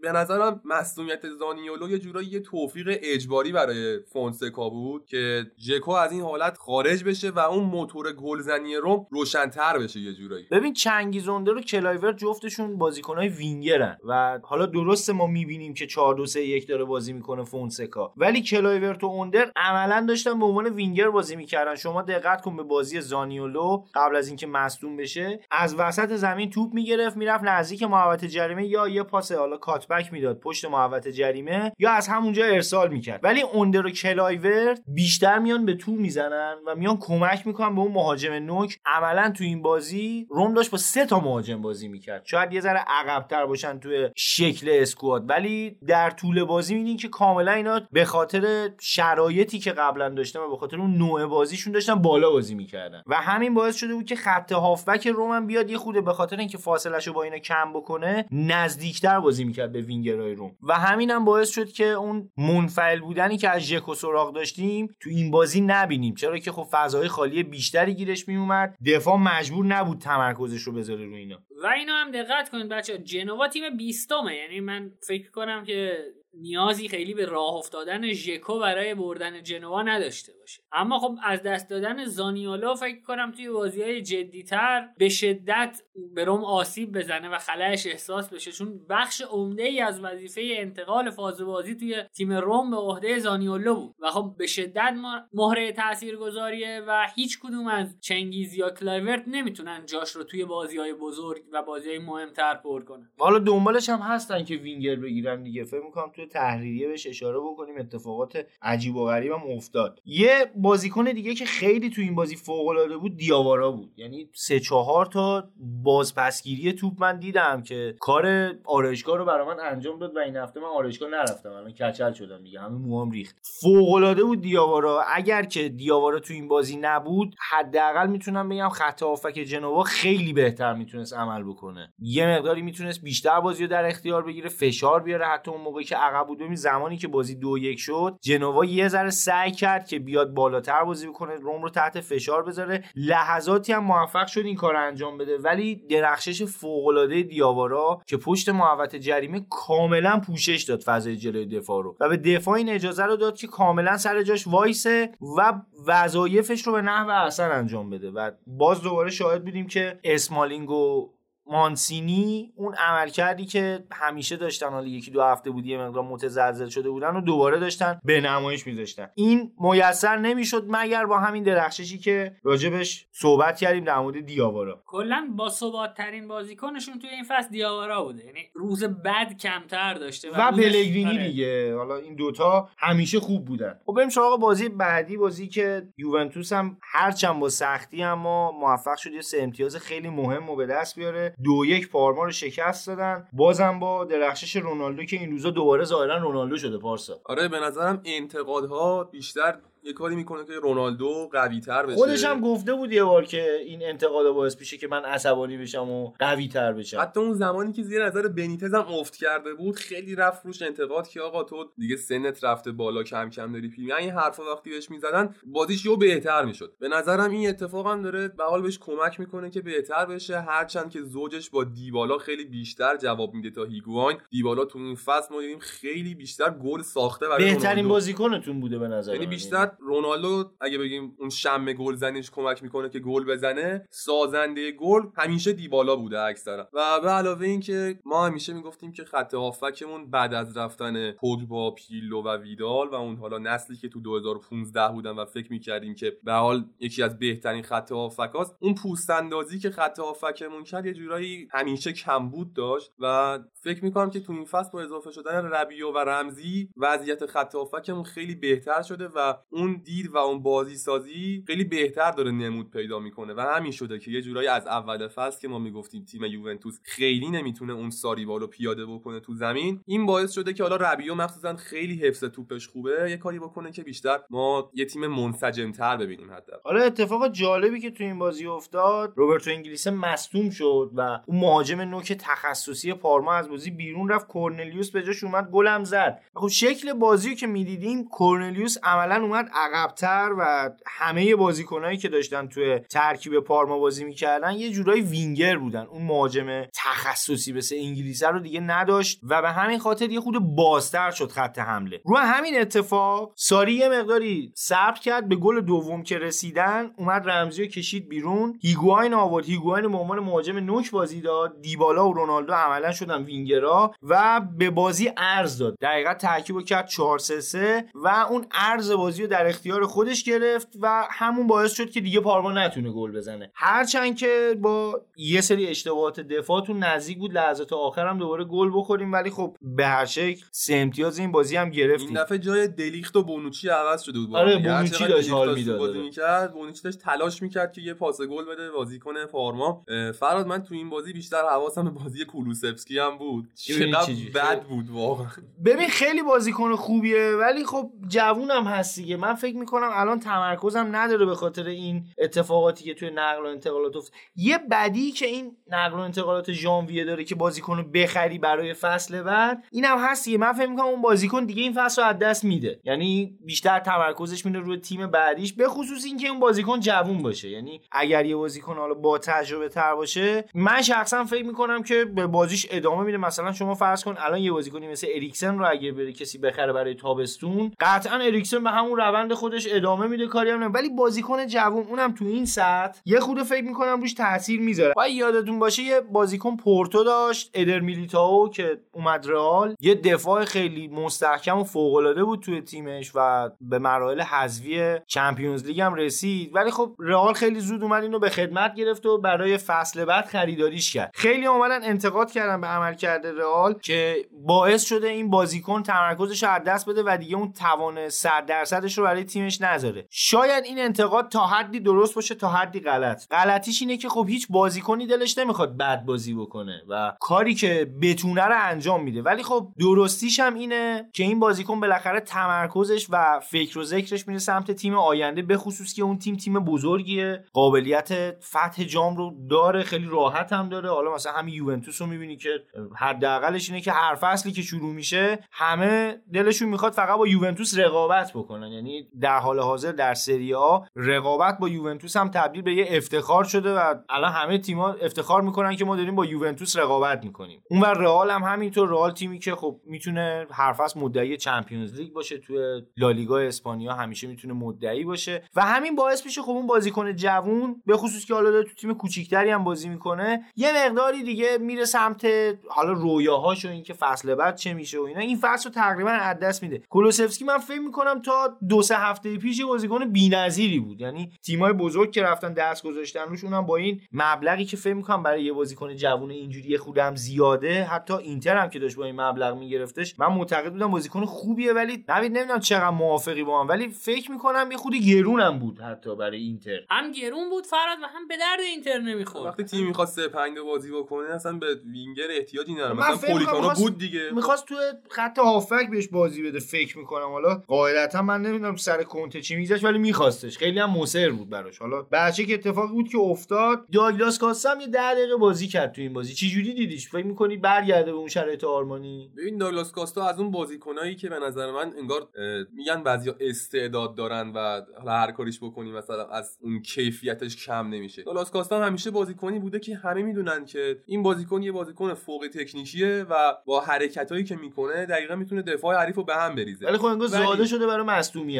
Speaker 3: به نظرم مصدومیت زانیولو یه جورایی یه توفیق اجباری برای فونسکا بود که ژکو از این حالت خارج بشه و اون موتور گلزنی روم روشنتر بشه یه جورایی.
Speaker 2: ببین چنگیز اوندر و کلایورت جفتشون بازیکنای وینگرن و حالا درسته ما می‌بینیم که 4 2 3 1 داره بازی می‌کنه فونسکا ولی کلایورت و اوندر عملا داشتن به عنوان وینگر بازی می‌کردن. شما دقت کن به بازی زانیولو قبل از اینکه مصدوم بشه. از وسط زمین توپ می‌گرفت می‌رفت نزدیک محوطه جریمه یا یه پاس حالا cutback می‌داد پشت محوطه جریمه یا از همونجا ارسال می‌کرد. ولی اوندر و کلایورت بیشتر میان به تو می‌زنن و میان کمک می‌کنن به اون مهاجم نوک. عملا تو این بازی روم داشت با سه تا مهاجم بازی می‌کرد. شاید یه ذره عقبتر باشن توی شکل اسکواد. ولی در طول بازی می‌بینین که کاملا اینا به خاطر شرایطی که قبلا داشتن و به خاطر اون نوع بازیشون داشتن بالا بازی می‌کردن. و همین باعث شده بود که خط هافبک روم بیاد یه خوده به خاطر اینکه فاصلهشو با اینا کم بکنه نزدیکتر بازی می‌کرد به وینگرهای روم. و همین هم باعث شد که اون منفعل بودنی که از ژکو سراغ داشتیم تو این بازی نبینیم. چرا که خب فضای خالی بیشتری گیرش میومد دفاع مجبور نبود تمرکزش رو بذاره روی اینا.
Speaker 4: و اینو هم دقت کنید بچه‌ها جنوا تیم بیستمه. یعنی من فکر کنم که نیازی خیلی به راه افتادن ژکو برای بردن جنوا نداشته باشه. اما خب از دست دادن زانیولو فکر کنم توی بازی های جدیتر به شدت به روم آسیب بزنه و خلأش احساس بشه. چون بخش عمده ای از وظیفه انتقال فاز بازی توی تیم روم به عهده زانیولو بود. و خب به شدت مهره تاثیرگذاریه و هیچ کدوم از چنگیز یا کلایورت نمی‌تونن جاش رو توی بازی های بزرگ و بازی های مهمتر پر کنن.
Speaker 2: حالا دنبالش هم هستن که وینگر بگیرن دیگه. فکر می‌کنم توی تحریریه بهش اشاره بکنیم اتفاقات عجیب و غریب هم افتاد. یه بازیکن دیگه که خیلی تو این بازی فوق العاده بود دیاوارا بود. یعنی سه چهار تا بازپسگیری توپ من دیدم که کار آرایشگاه رو برای من انجام داد و این هفته من آرایشگاه نرفتم. الان کچل شدم دیگه همه موام ریخت. فوق العاده بود دیاوارا. اگر که دیاوارا تو این بازی نبود حداقل می‌تونم بگم خط هافک جنوا خیلی بهتر می‌تونست عمل بکنه. یه مقداری می‌تونست بیشتر بازی رو در اختیار بگیره فشار بیاره حتی اون موقعی که عقب بود. زمانی که بازی دو یک شد جنوا یه ذره سعی کرد که بیاد بالاتر بازی بکنه روم رو تحت فشار بذاره. لحظاتی هم موفق شد این کار انجام بده. ولی درخشش فوق العاده دیاوارا که پشت محوط جریمه کاملا پوشش داد فضای جلوی دفاع رو. و به دفاع این اجازه رو داد که کاملا سر جاش وایسه و وظایفش رو به نحو احسن انجام بده. و باز دوباره شاهد بودیم که اسمالینگ و مانسینی اون عملکردی که همیشه داشتن حالا یکی دو هفته بود یه مقدار متزلزل شده بودن و دوباره داشتن به نمایش میذاشتن. این میسر نمی‌شد مگر با همین درخششی که راجبش صحبت کردیم در مورد دیاوارا.
Speaker 4: کلا با ثبات ترین بازیکنشون توی این فصل دیاوارا بوده. یعنی روز بد کمتر داشته
Speaker 2: و, و پلگرینی آره. دیگه. حالا این دوتا همیشه خوب بودن. خب بریم سراغ بازی بعدی بازی که یوونتوس هم هرچند با سختی اما موفق شد. یه سه امتیاز خیلی مهم رو به دست بیاره. دو یک پارما رو شکست دادن. بازم با درخشش رونالدو که این روزا دوباره ظاهرا رونالدو شده پارسا.
Speaker 3: آره به نظرم انتقادها بیشتر یه کاری می‌کنه که رونالدو قوی تر بشه.
Speaker 2: خودش هم گفته بود یه بار که این انتقاد باعث میشه که من عصبانی بشم و قوی تر بشم.
Speaker 3: حتی اون زمانی که زیر نظر بنیتز هم افت کرده بود خیلی رفت روش انتقاد که آقا تو دیگه سنت رفته بالا کم کم داری پیر این حرفا وقتی بهش می‌زدن بازیش یو بهتر می‌شد. به نظرم این اتفاق هم داره به حال بهش کمک می‌کنه که بهتر بشه. هرچند که زوجش با دیبالا خیلی بیشتر جواب میده تا هیگواین. دیبالا تو اون فصل ما دیدیم خیلی بیشتر گل ساخته برای
Speaker 2: بهترین بازیکنتون بوده به نظر
Speaker 3: یعنی بیشتر رونالدو اگه بگیم اون شم گل زنیش کمک می‌کنه که گل بزنه سازنده گل همیشه دیبالا بوده اکثرا و به علاوه اینکه ما همیشه می‌گفتیم که خط هافکمون بعد از رفتن پوگبا پیلو و ویدال و اون حالا نسلی که تو 2015 بودن و فکر می‌کردیم که به حال یکی از بهترین خط هافکاست اون پوست اندازی که خط هافکمون کرد یه جورایی همیشه کمبود داشت و فکر می‌کنم که تو این فصل با اضافه شدن ربیو و رمزی وضعیت خط هافکمون خیلی بهتر شده و اون دید و اون بازی سازی خیلی بهتر داره نمود پیدا می‌کنه و همین شده که یه جورایی از اول فصل که ما می‌گفتیم تیم یوونتوس خیلی نمی‌تونه اون ساریبال رو پیاده بکنه تو زمین این باعث شده که حالا ربیو مخصوصا خیلی حفظ توپش خوبه یه کاری بکنه که بیشتر ما یه تیم منسجمتر ببینیم حتی
Speaker 2: حالا اتفاق جالبی که تو این بازی افتاد روبرتو انگلیس مصدوم شد و اون مهاجم نوک تخصصی پارما از بازی بیرون رفت کورنلیوس به جاش اومد گلم زد. خب شکل بازی که می‌دیدیم کورنلیوس عملا اومد عقبتر و همه بازیکنایی که داشتن توی ترکیب پارما بازی می‌کردن یه جورایی وینگر بودن. اون مهاجم تخصصی مثل انگلیس رو دیگه نداشت و به همین خاطر یه خود بازتر شد خط حمله. رو همین اتفاق ساری یه مقداری صبر کرد به گل دوم که رسیدن اومد رمزی رو کشید بیرون. هیگواین آورد. هیگواین به عنوان مهاجم نوک بازی داد. دیبالا و رونالدو عملا شدن وینگرا و به بازی ارز داد. دقیقا ترکیب کرد 4 3 و اون ارز بازی رو در اختیار خودش گرفت و همون باعث شد که دیگه پارما نتونه گل بزنه. هرچند که با یه سری اشتباهات دفاعتون نزدیک بود لحظات آخر هم دوباره گل بخوریم ولی خب به هر شکل سه امتیاز این بازی هم گرفتیم.
Speaker 3: این دفعه جای دلیخت و بونوچی عوض شده بود
Speaker 2: آره بونوچی داشت حال می‌داد
Speaker 3: بازی می‌کرد بونوچی داشت تلاش می‌کرد که یه پاس گل بده بازیکن پارما. فراد من تو این بازی بیشتر حواسم به بازی کولوسفسکی هم بود. چقدر بد بود واقعا.
Speaker 2: ببین خیلی بازیکن خوبیه ولی خب جوونم هست دیگه. من فکر می‌کنم الان تمرکزم نداره به خاطر این اتفاقاتی که توی نقل و انتقالات افت یه بدی که این نقل و انتقالات ژانویه داره که بازیکن رو بخری برای فصل بعد اینم هست من فکر می‌کنم اون بازیکن دیگه این فصل رو از دست میده. یعنی بیشتر تمرکزش میره روی تیم بعدیش به خصوص اینکه اون بازیکن جوون باشه. یعنی اگر یه بازیکن حالا با تجربه تر باشه من شخصا فکر می‌کنم که به بازیش ادامه میده. مثلا شما فرض کن الان یه بازیکنی مثل اریکسن رو اگه بره کسی بخره برای تابستون قطعا اریکسن به همون روند خودش ادامه میده کاری هم ولی بازیکن جوون اونم تو این سطح یه خرده فکر می‌کنم روش تاثیر می‌ذاره. و یادتون باشه یه بازیکن پورتو داشت ادر میلیتائو که اومد رئال. یه دفاع خیلی مستحکم و فوق العاده بود توی تیمش و به مراحل حذفی چمپیونز لیگ هم رسید. ولی خب رئال خیلی زود اومد اینو به خدمت گرفت و برای فصل بعد خریداریش کرد. خیلی اومدن انتقاد کردن به عملکرد رئال که باعث شده این بازیکن تمرکزش رو از دست بده و دیگه اون توان 100 درصدش رو برای تیمش نذاره. شاید این انتقاد تا حدی درست باشه تا حدی غلط. غلطیش اینه که خب هیچ بازیکنی دلش نمی‌خواد بد بازی بکنه و کاری که بتونه رو انجام میده. ولی خب درستیش هم اینه که این بازیکن بالاخره تمرکزش و فکر و ذکرش میره سمت تیم آینده به خصوص که اون تیم تیم بزرگیه. قابلیت فتح جام رو داره خیلی راحت هم داره. حالا مثلا همین یوونتوس رو می‌بینی که حداقلش اینه که هر فصلی که شروع میشه همه دلشون می‌خواد فقط با یوونتوس رقابت بکنن. یعنی در حال حاضر در سری آ رقابت با یوونتوس هم تبدیل به یه افتخار شده و الان همه تیم‌ها افتخار می‌کنن که ما داریم با یوونتوس رقابت می‌کنیم. اونور رئال هم همینطور رئال تیمی که خب می‌تونه هر فصل مدعی چمپیونز لیگ باشه توی لالیگا اسپانیا همیشه می‌تونه مدعی باشه و همین باعث میشه خب اون بازیکن جوون به خصوص که حالا داره تو تیم کوچیکتری هم بازی می‌کنه یه مقداری دیگه میره سمت حالا رویاهاش و اینکه فصل بعد چه میشه و اینا. این فصل رو تقریبا از دست میده. کولوسفسکی من فکر می‌کنم تا دو سه هفته پیش یه بازیکن بی‌نظیری بود. یعنی تیمای بزرگ که رفتن دست گذاشتن روش اونم با این مبلغی که فکر می‌کنم برای یه بازیکن جوون اینجوری خودم زیاده حتی اینتر هم که داشت با این مبلغ میگرفتش من معتقد بودم بازیکن خوبیه ولی نوید نمی‌دونم چقدر موافقی با من ولی فکر می‌کنم یه خودی گرونم بود حتی برای اینتر.
Speaker 4: هم گرون بود فراد و هم به درد اینتر نمی‌خورد.
Speaker 3: وقتی تیم می‌خواد 3 5 بازی بکنه اصلا به وینگر احتیاجی نداره مثلا پولیتانو بود دیگه.
Speaker 2: می‌خواست تو خط هافک بهش بازی بده فکر می‌کنم. حالا قاعدتا من نمی‌دونم سر کنته چی میذاش ولی میخواستش. خیلی هم مصر بود براش. حالا بچه که اتفاقی بود که افتاد داگلاس کاسم یه 10 دقیقه بازی کرد تو این بازی. چی جوری دیدیش؟ فکر می‌کنی برگرده به اون شرایط آرمانی؟
Speaker 3: ببین داگلاس کاستا از اون بازیکنایی که به نظر من انگار میگن بعضیا استعداد دارن و حالا هر کاریش بکنی مثلا از اون کیفیتش کم نمیشه. داگلاس کاستا همیشه بازیکنی بوده که همه می‌دونن که این بازیکن یه بازیکن فوق تکنیکیه و با حرکتایی که می‌کنه دقیقا می‌تونه دفاع حریفو به هم بریزه.
Speaker 2: ولی خب انگار زاده شده برای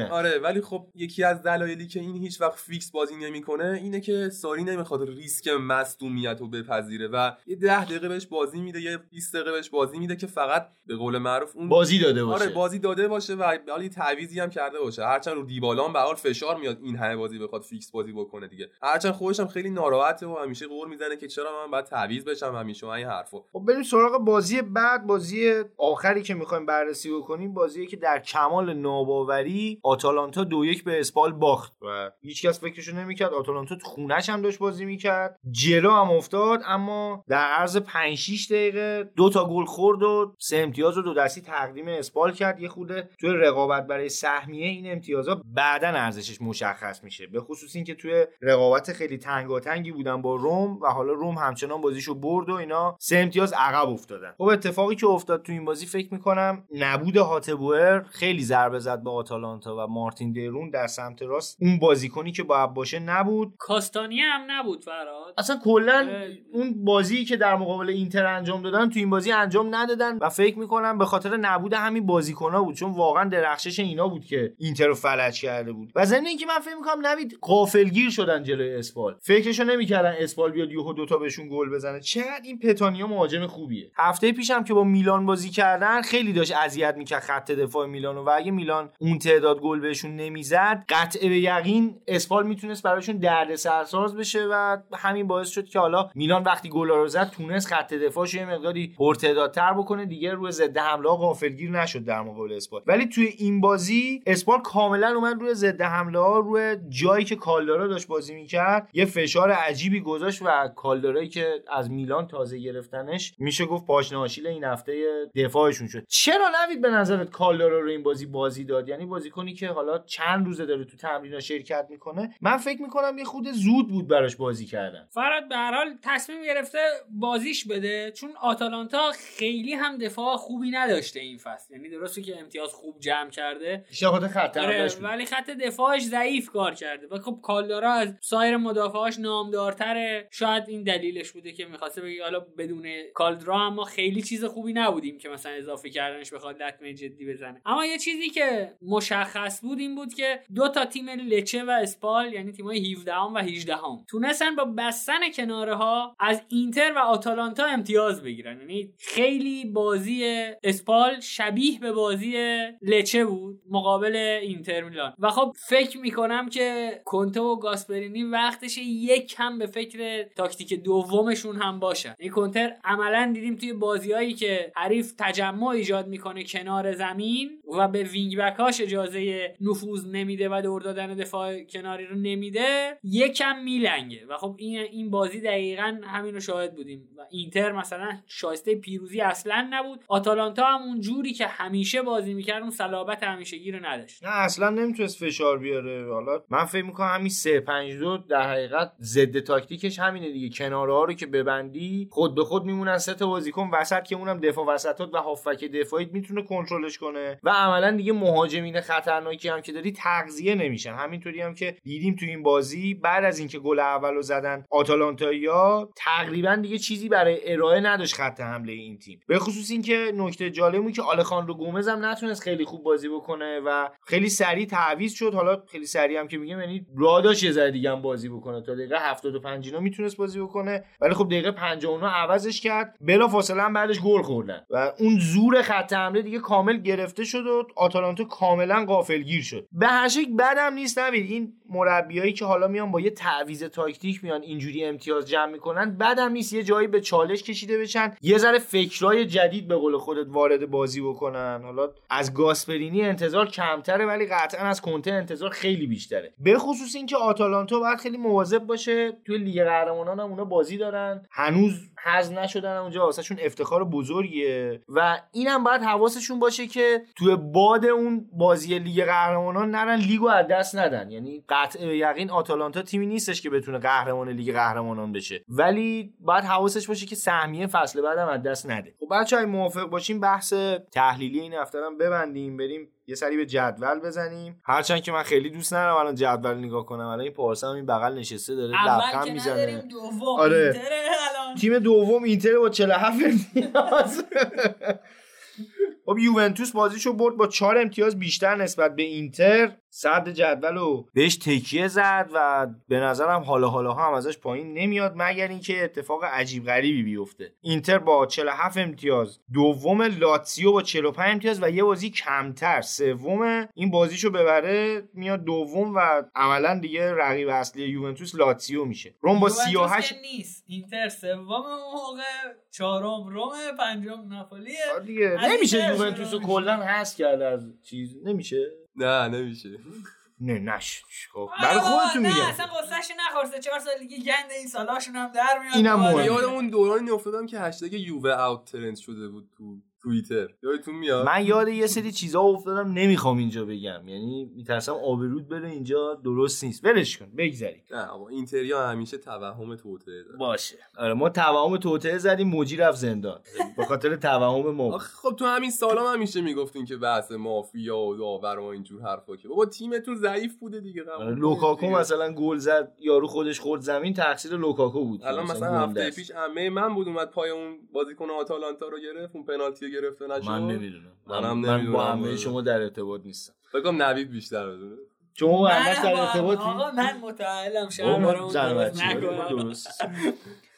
Speaker 3: آره ولی خب یکی از دلایلی که این هیچ وقت فیکس بازی نمی‌کنه اینه که ساری نمی‌خواد ریسک مصدومیت رو بپذیره و یه 10 دقیقه بهش بازی میده یه 20 دقیقه بهش بازی میده که فقط به قول معروف اون
Speaker 2: بازی داده باشه.
Speaker 3: آره بازی داده باشه و حالی تعویضی هم کرده باشه. هرچند رو دیبالا هم به هر حال فشار میاد این همه بازی بخواد فیکس بازی بکنه دیگه. هرچند خودش هم خیلی ناراحته و همیشه غر می‌زنه که چرا من باید تعویض بشم همیشه این حرفو
Speaker 2: خب بریم سراغ بازی بعد بازی آخری که می‌خوایم بررسی بکنیم بازی که در کمال ناباوری آتالانتا دو یک به اسپال باخت و هیچکس فکرشو نمی‌کرد. آتالانتا تو خونش هم داشت بازی می‌کرد. جلو هم افتاد اما در عرض 5 6 دقیقه دو تا گل خورد و سه امتیاز رو دو دستی تقدیم اسپال کرد. یه خوده توی رقابت برای سهمیه این امتیازها بعدا ارزشش مشخص میشه. به خصوص اینکه توی رقابت خیلی تنگاتنگی بودن با روم و حالا روم همچنان بازیشو برد و اینا سه امتیاز عقب افتادن. خب اتفاقی که افتاد تو این بازی فکر می‌کنم نبود هاتبوئر خیلی ضربه زد به آتالانتا و مارتین دیرون در سمت راست اون بازیکنی که باید باشه نبود.
Speaker 4: کاستانی هم نبود فراد.
Speaker 2: اصلا کلا اون بازی که در مقابل اینتر انجام دادن تو این بازی انجام ندادن و فکر می‌کنم به خاطر نبود همین بازیکنها بود چون واقعا درخشش اینا بود که اینتر رو فلج کرده بود. و ضمن اینکه من فکر می‌کنم نوید غافلگیر شدن جلوی اسپال. فکرشو نمی‌کردن اسپال بیاد یهو دوتا بهشون گل بزنه. چقدر این پتانیا مهاجم خوبیه. هفته پیشم که با میلان بازی کردن خیلی داشت اذیت می‌کرد خط دفاع میلانو و اگه میلان اون تعداد گل بهشون نمی‌زد قطع به یقین اسپال می‌تونست براشون درد سرساز بشه و همین باعث شد که حالا میلان وقتی گل رو زد تونست خط دفاعش یه مقداری پرتعدادتر بکنه. دیگه روی ضد حمله ها غافلگیر نشد در مقابل اسپال ولی توی این بازی اسپال کاملا اومد روی ضد حمله ها روی جایی که کالدارا داشت بازی می‌کرد یه فشار عجیبی گذاشت و کالدارایی که از میلان تازه گرفتنش میشه گفت پاشنه آشیل این هفته دفاعشون شد. چرا نوید به نظرت کالدارا رو این بازی بازی داد؟ یعنی بازیکنی که حالا چند روزه داره تو تمرین شرکت می‌کنه من فکر می‌کنم یه خود زود بود براش بازی کردن.
Speaker 4: فراد به هر حال تصمیم گرفته بازیش بده چون آتالانتا خیلی هم دفاع خوبی نداشته این فصل. یعنی درسته که امتیاز خوب جمع کرده.
Speaker 2: خاطر خط
Speaker 4: آره. ولی خط دفاعش ضعیف کار کرده. و خب کالدارا از سایر مدافعاش نامدارتره. شاید این دلیلش بوده که می‌خواسته بگه حالا بدون کالدرا اما خیلی چیز خوبی نبودیم که مثلا اضافه کردنش بخواد لطمه جدی بزنه. اما یه چیزی که مشخص بود این بود که دو تا تیم لچه و اسپال یعنی تیمای 17 و 18 هم تونستن با بستن کناره ها از اینتر و آتالانتا امتیاز بگیرن. یعنی خیلی بازی اسپال شبیه به بازی لچه بود مقابل اینتر میلان. و خب فکر می‌کنم که کنته و گاسپرینی وقتش یک کم به فکر تاکتیک دومشون هم باشن این کنته رو عملا دیدیم توی بازیهایی که حریف تجمع ایجاد می‌کنه کنار زمین و به wing back اش اجازه نفوذ نمیده و دور دادن دفاع کناری رو نمیده یکم میلنگه. و خب این این بازی دقیقا همین رو شاهد بودیم. و اینتر مثلا شایسته پیروزی اصلا نبود. آتالانتا هم اون جوری که همیشه بازی می‌کرد اون صلابت همیشگی رو نداشت.
Speaker 2: نه اصلا نمی‌تونست فشار بیاره. حالا من فکر می‌کنم همین 3 5 2 در حقیقت ضد تاکتیکش همینه دیگه. کناره ها رو که ببندی خود به خود میمونن سه تا بازیکن وسط که اونم دفاع وسطات و هافک دفاعی می‌تونه کنترلش کنه. و عملا دیگه مهاجمین خطرناکی هم که داری تغذیه نمیشن. همینطوری هم که دیدیم تو این بازی بعد از اینکه گل اولو زدن آتالانتایا تقریبا دیگه چیزی برای ارائه نداشت خط حمله این تیم. به خصوص اینکه نکته جالب بود که آلخاندرو گومز هم نتونست خیلی خوب بازی بکنه و خیلی سریع تعویض شد. حالا خیلی سریع هم که میگم یعنی راه داشت یه ذره دیگه هم بازی بکنه. تا دقیقه 75 اینا می‌تونست بازی بکنه ولی خب دقیقه 59 عوضش کرد. بلا فاصله هم بعدش گل خوردن. و اون زور خط حمله دیگه کامل گرفته شد و آتالانتا کاملا غافلگیر شد. به هر شکل بدم نیست نوید. این مربیایی که حالا میان با یه تعویض تاکتیک میان اینجوری امتیاز جمع می‌کنن بعدم نیست. یه جایی به چالش کشیده بشن. یه ذره فکرای جدید به قول خودت وارد بازی بکنن. حالا از گاسپرینی انتظار کمتره ولی قطعا از کنته انتظار خیلی بیشتره. به خصوص اینکه آتالانتا باید خیلی مواظب باشه. توی لیگ قهرمانان هم اونا بازی دارن. هنوز حذف نشدن اونجا واسهشون افتخار بزرگیه و اینم باید حواسشون باشه که توی باد اون بازی لیگ قهرمانان نرن لیگو از دست ندن. یعنی قطع یقین آتالانتا تیمی نیستش که بتونه قهرمان لیگ قهرمانان بشه. ولی باید حواسش باشه که سهمیه فصل بعدم از دست نده. خب بچه‌ها موافق باشیم بحث تحلیلی این هفته ببندیم بریم یه سری به جدول بزنیم. هرچند که من خیلی دوست ندارم الان جدول نگاه کنم. الان این پارسا هم این بغل نشسته داره لبخند می‌زنه.
Speaker 4: دوم
Speaker 2: آره. تیم دوم اینتر با 47 امتیاز. [laughs] خب یوونتوس بازیشو برد با 4 امتیاز بیشتر نسبت به اینتر. صد جدول رو بهش تکیه زد و به نظرم حالا حالا هم ازش پایین نمیاد مگر اینکه اتفاق عجیب غریبی بیفته. اینتر با 47 امتیاز دوم لاتسیو با 45 امتیاز و یه بازی کمتر. سوم این بازیشو ببره میاد دوم و عملا دیگه رقیب اصلی یوونتوس لاتسیو میشه. روم با
Speaker 4: یوونتوس
Speaker 2: 38
Speaker 4: که نیست. اینتر سوم موقع چهارم روم پنجم ناپولیه
Speaker 2: نمیشه یوونتوس رو کلا هست کرد از چیز. نمیشه؟
Speaker 3: نه نمیشه
Speaker 2: نه نش خب برای خودتون
Speaker 4: نه
Speaker 2: میگم
Speaker 4: اصلا قصهش نخورسته چهار سال دیگه گند این سالاشون هم در میاد
Speaker 2: اینم
Speaker 4: دوباره.
Speaker 2: مهمه.
Speaker 3: یاد اون دورانی افتادم که هشتگ یووه اوت ترند شده بود تو توییتر. یادتون میاد؟
Speaker 2: من یاد یه سری چیزا افتادم نمی‌خوام اینجا بگم. یعنی میترسم آبرود بره اینجا درست نیست. ولش کن بگذری
Speaker 3: نه اما اینتریا همیشه توهم توطئه داره.
Speaker 2: باشه. آره ما توهم توطئه زدیم موجی رفت زندان. به خاطر توهم ما.
Speaker 3: خب تو همین سالا هم همیشه می‌گفتین که بحث مافیا و داور و اینجور حرفا که. بابا تیمتون ضعیف بوده دیگه
Speaker 2: آره، لوکاکو. مثلا گل زد یارو خودش خورد زمین تقصیر لوکاکو بود.
Speaker 3: الان مثلا هفته. پیش عمه من بود اومد پای اون بازیکن آتالانتا رو گرفت اون پنالتی گرفته نشد؟
Speaker 2: من نمی‌دونم.
Speaker 3: منم
Speaker 2: من. با همه شما در ارتباط نیستم.
Speaker 3: فکر کنم نوید بیشتر بدونه
Speaker 2: شما همش در
Speaker 4: با-
Speaker 2: ارتباطی؟
Speaker 4: آقا من متعلم برام
Speaker 2: بچه‌ای،
Speaker 4: نکنم.
Speaker 2: درست. [laughs]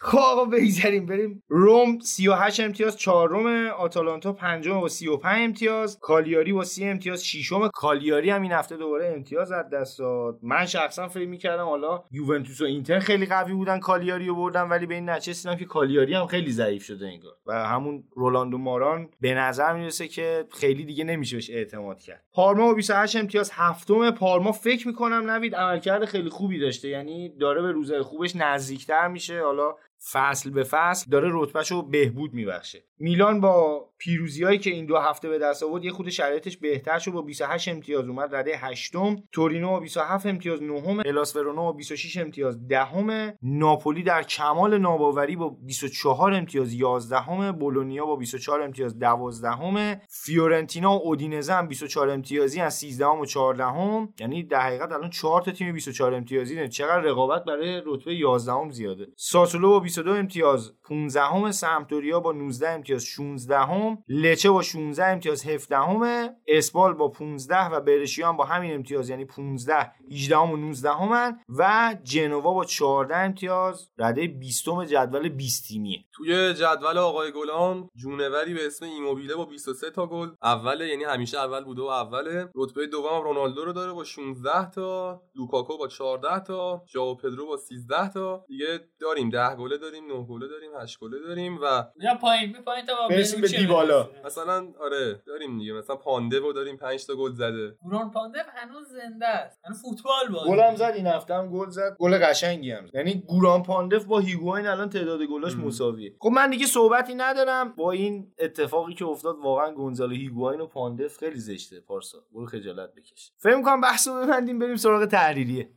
Speaker 2: خب آقا بگذاریم بریم. روم 38 امتیاز چهارم آتالانتا پنجم با 35 امتیاز کالیاری با 30 امتیاز ششم کالیاری هم این هفته دوباره امتیاز از دست داد. من شخصا فکر می‌کردم حالا یوونتوس و اینتر خیلی قوی بودن کالیاری رو بردن ولی به این نچسیدم که کالیاری هم خیلی ضعیف شده انگار. و همون رولاندو ماران به نظر می‌رسه که خیلی دیگه نمیشه بهش اعتماد کرد. پارما با 28 امتیاز هفتم پارما فکر می‌کنم نوید عملکرد خیلی خوبی داشته. یعنی داره به روزهای خوبش نزدیکتر میشه. حالا فصل به فصل داره رتبهش رو بهبود میبخشه. میلان با پیروزی هایی که این دو هفته به دست آورد یه خود شرایطش بهتر شد با 28 امتیاز اومد رده هشتم. تورینو با 27 امتیاز نهم. الاس ورونا با 26 امتیاز دهم. ناپولی در کمال ناباوری با 24 امتیاز 11 بولونیا با 24 امتیاز 12 فیورنتینا و اودینزه هم 24 امتیازی از 13 و 14 یعنی در حقیقت الان 4 تا تیم 24 امتیازی نه چقدر رقابت برای رتبه 11 زیاده. ساسولو با 22 امتیاز 15 سمتوریا با 19 امتیاز 16 هم لچه با 16 امتیاز 17 همه اسپال با 15 و برشیان با همین امتیاز یعنی 15 18 و 19 همن و جنوا با 14 امتیاز رده 20 جدول 20 تیمیه
Speaker 3: توی جدول آقای گلان جونوری به اسم ایموبیله با 23 تا گل. اوله یعنی همیشه اول بوده و اوله. رتبه دوم رونالدو رو داره با 16 تا. لوکاکو با 14 تا. ژائو پدرو با 13 تا. دیگه داریم 10 گله داریم 9 گله داریم 8 گله داریم و
Speaker 4: پایین پایین تا
Speaker 2: برسیم به دیبالا
Speaker 3: مثلا آره داریم دیگه. مثلا پانده و داریم 5 تا گل زده.
Speaker 4: گوران پاندف هنوز زنده است. هنوز فوتبال بازی.
Speaker 2: گل هم زد این هفته هم گل زد. گل قشنگی هم یعنی گوران پاندف با هیگواین الان تعداد گلاش مساویه. خب من دیگه صحبتی ندارم. با این اتفاقی که افتاد واقعا گونزالو هیگواین و پاندف خیلی زشته پارسا. برو خجالت بکش. فکر کنم بحثو ببندیم بریم سراغ تحریریه.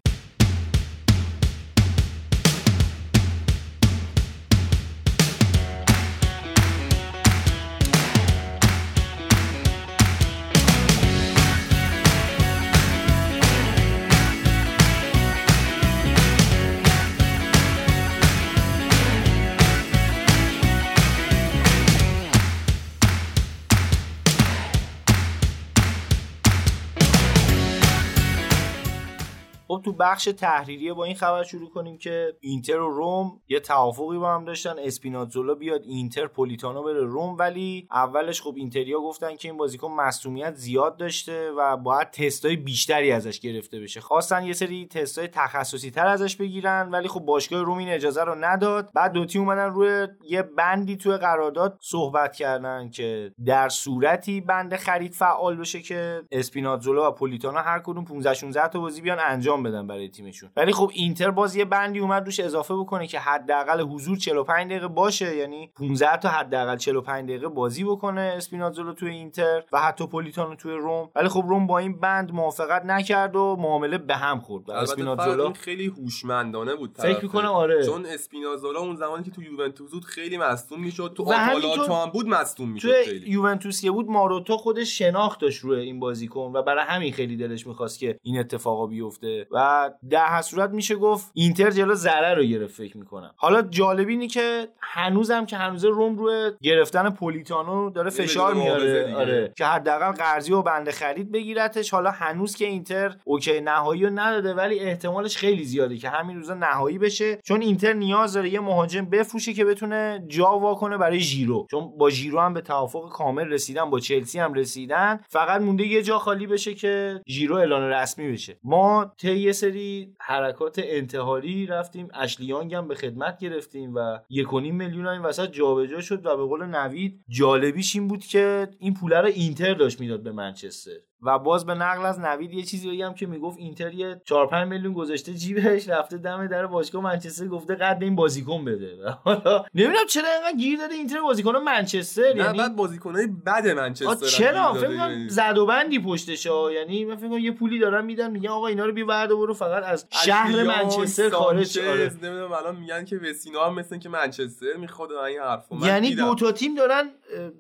Speaker 2: تو بخش تحریریه با این خبر شروع کنیم که اینتر و روم یه توافقی با هم داشتن. اسپیناتزولا بیاد اینتر پولیتانو بره روم ولی اولش خب اینتریا گفتن که این بازیکن مصونیت زیاد داشته و باید تستای بیشتری ازش گرفته بشه. خواستن یه سری تستای تخصصی تر ازش بگیرن ولی خب باشگاه روم این اجازه رو نداد. بعد دو تیم اومدن روی یه بندی توی قرارداد صحبت کردن که در صورتی بند خرید فعال بشه که اسپیناتزولا و پولیتانو هر کدوم 15 16 تا بازی بیان انجام بدن. برای تیمشون. ولی خب اینتر باز یه بندی اومد روش اضافه بکنه که حداقل حضور 45 دقیقه باشه یعنی 15 تا حداقل 45 دقیقه بازی بکنه اسپینازولو توی اینتر و حتی پولیتانو توی روم. ولی خب روم با این بند موافقت نکرد و معامله به هم خورد.
Speaker 3: اسپینازولا خیلی هوشمندانه بود
Speaker 2: فکر می‌کنه آره.
Speaker 3: چون اسپینازولا اون زمانی که تو یوونتوس بود خیلی مصدوم می‌شد. تو آتالانتا هم بود مصدوم می‌شد
Speaker 2: خیلی. یوونتوس که بود ماروتو خودش شناخت داشت روی این بازیکن و برای همین خیلی دلش می‌خواست که این اتفاقا بیفته. و در هر صورت میشه گفت اینتر جلو ضرر رو گرفت فکر می‌کنم. حالا جالب اینه که هنوزم که هنوز روم روی گرفتن پولیتانو داره فشار میاره. آره. که حداقل قرضی و بنده خرید بگیرتش. حالا هنوز که اینتر اوکی نهایی رو نداده ولی احتمالش خیلی زیاده که همین روزا نهایی بشه. چون اینتر نیاز داره یه مهاجم بفروشه که بتونه جا واکنه برای ژیرو. چون با ژیرو هم به توافق کامل رسیدن با چلسی هم رسیدن. فقط مونده یه جا خالی بشه که ژیرو اعلان رسمی بشه. ما طی سری حرکات انتحاری رفتیم اشلیانگ هم به خدمت گرفتیم و یک میلیون این وسط جابجا شد و به قول نوید جالبیش این بود که این پوله رو اینتر داشت می‌داد به منچستر. و باز به نقل از نوید یه چیزی بگم که می‌گفت اینتر یه 4 5 میلیون گذاشته جیبش رفته دم در باشگاه منچستر گفته قد این بازیکن بده. حالا نمی‌دونم چرا اینقدر گیر داده اینتر بازیکن منچستر
Speaker 3: یعنی بعد بازیکنای بد منچستر
Speaker 2: چرا؟ فکر کنم زد و بندی پشتش یعنی من فکر کنم یه پولی دارن میدن میگن آقا اینا رو بی ورد برو فقط از شهر منچستر خارج آره.
Speaker 3: نمی‌دونم الان میگن که وسینا هم مثل که منچستر می‌خواد این حرفو
Speaker 2: یعنی دو تا تیم دارن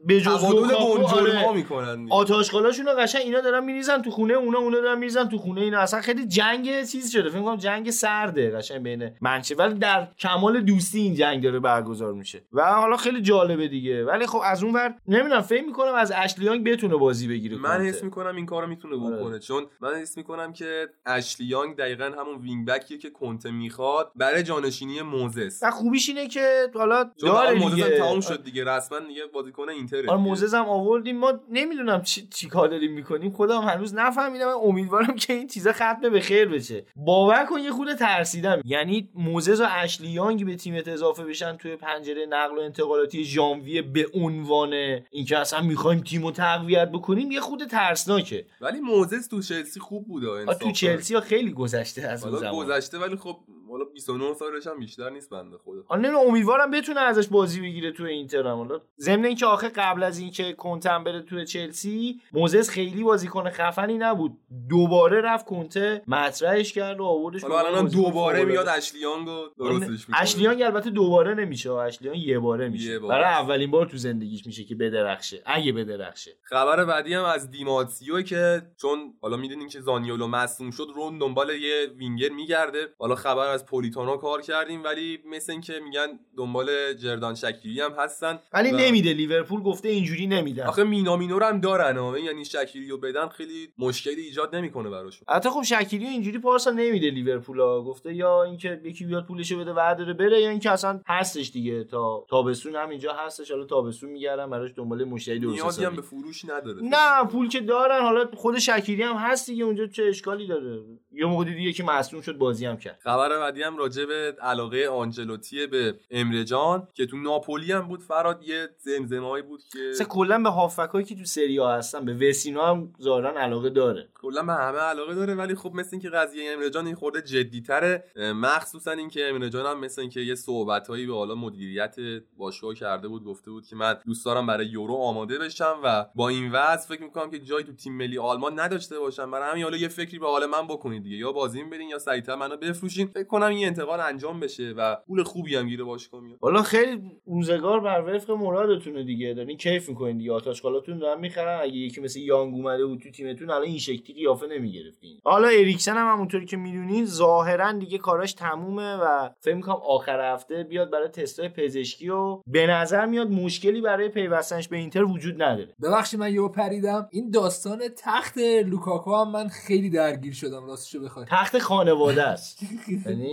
Speaker 2: به جز لوکاکو آره.
Speaker 3: می‌کنن
Speaker 2: آتاشقالاشون رو قشنگ اینا دارن میریزن تو خونه اونا اونا دارن میریزن تو خونه اینا. اصلا خیلی جنگ چیز شده. فکر کنم جنگ سرده قشنگ بین منچه ولی در کمال دوستی این جنگ داره برگزار میشه. و حالا خیلی جالبه دیگه. ولی خب از اون ور نمی‌دونم فکر می‌کنم از اشلیانگ بتونه بازی بگیره
Speaker 3: من
Speaker 2: کانته.
Speaker 3: حس می‌کنم این کارو می‌تونه
Speaker 2: آره.
Speaker 3: بکنه. چون من حس می‌کنم که اشلی یانگ دقیقا همون وینگ بکیه که کنته می‌خواد برای جانشینی موزس.
Speaker 2: و خوبیش اینه که حالا داره
Speaker 3: موزس تمام شد دیگه. رسما دیگه بازیکن اینتره
Speaker 2: آره
Speaker 3: دیگه.
Speaker 2: موزز هم آوردیم. ما نمی‌دونم چی, چی کار داریم می‌کنیم. خودم هنوز نفهمیدم. امیدوارم که این چیزا ختم به خیر بشه. باور کن یه خود ترسیدم. یعنی موزز و اشلی یانگ به تیمت اضافه بشن توی پنجره نقل و انتقالاتی ژانویه به عنوان اینکه اصلا می‌خوایم تیمو تقویت بکنیم یه خود ترسناکه.
Speaker 3: ولی موزس تو چلسی خوب بود
Speaker 2: آ، تو چلسی ها خیلی گذشته از اون زمان.
Speaker 3: گذشته ولی خب حالا 29 سالش هم بیشتر نیست بنده خدا.
Speaker 2: حالا امیدوارم بتونه ازش بازی بگیره تو اینتر هم. حالا ضمن اینکه آخه قبل از اینکه کنتم بره تو چلسی موزس خیلی بازیکن خفنی نبود. دوباره رفت کنته مطرحش کرد و آوردش
Speaker 3: حالا الان دوباره. میاد اشلیانگ رو درستش می‌کنه.
Speaker 2: اشلیانگ البته دوباره نمیشه اشلیان یه باره میشه. برای. اولین بار تو زندگیش میشه که بدرخشه. اگه بدرخشه.
Speaker 3: خبر بعدی هم از دیماتسیو که چون حالا می‌دونین که زانیولو مصدوم شد رون دنبال یه وینگر میگرده. حالا خبر از پولیتانو کار کردیم ولی مثل این که میگن دنبال جردان شکیری هم هستن
Speaker 2: ولی
Speaker 3: و-
Speaker 2: نمیده. لیورپول گفته اینجوری نمیدن
Speaker 3: آخه مینامینو رو هم دارن ها. یعنی شکیری رو بدن خیلی مشکلی ایجاد نمی‌کنه براشون.
Speaker 2: البته خب شکیری اینجوری پارسال نمیده لیورپول ها گفته یا اینکه یکی بیاد پولشو بده وعده بره یا اینکه اصلا هستش دیگه. تا تابستون هم اینجا هستش. حالا تابستون میگردن براش دنبال مشتری درست
Speaker 3: هم. به فروش نداره.
Speaker 2: نه پول که دارن. حالا خود شکیری هم هست دیگه. اونجا چه اشکالی داره؟ یه موقع دیدی که مصدوم شد بازی هم کرد.
Speaker 3: خبر بعدی هم راجع به علاقه آنجلوتی به امره جان که تو ناپولی هم بود. فراد یه زمزمه‌ای بود که
Speaker 2: مثلا کلا به هافکایی که تو سری ها هستن به وسینا هم ظاهرا علاقه داره.
Speaker 3: کلا به همه علاقه داره ولی خب مثل اینکه قضیه امره جان این خورده جدی‌تره مخصوصا اینکه امره جان هم مثل اینکه یه صحبتایی به حالا مدیریت باشگاه کرده بود گفته بود که من دوست دارم برای یورو آماده بشم و با این وضع فکر می‌کنم که جایی تو تیم ملی آلمان نداشته باشم. برای همین حالا یه فکری به حال من بکنید دیگه. یا بازیم بدین یا سریعتر منو بفروشین. فکر کنم این انتقال انجام بشه و پول خوبی هم گیره باشگاه میاد.
Speaker 2: حالا خیلی روزگار بر وفق مرادتونه دیگه. دارین کیف می‌کنین دیگه. آتاشقالاتون دارن می‌خرن. اگه یکی مثل یانگ اومده بود تو تیمتون الان این شکلی قیافه نمی‌گرفتین. حالا اریکسن هم همونطوری که می‌دونین ظاهرا دیگه کاراش تمومه و فکر می‌کنم آخر هفته بیاد برای تستای پزشکی و به نظر میاد مشکلی برای پیوستنش به اینتر وجود نداره.
Speaker 1: ببخشید من یهو پریدم. این داستان تخت لوکاکو هم من خیلی درگیر شدم راستشو بخوای
Speaker 2: تخت خانواده است. [laughs] یعنی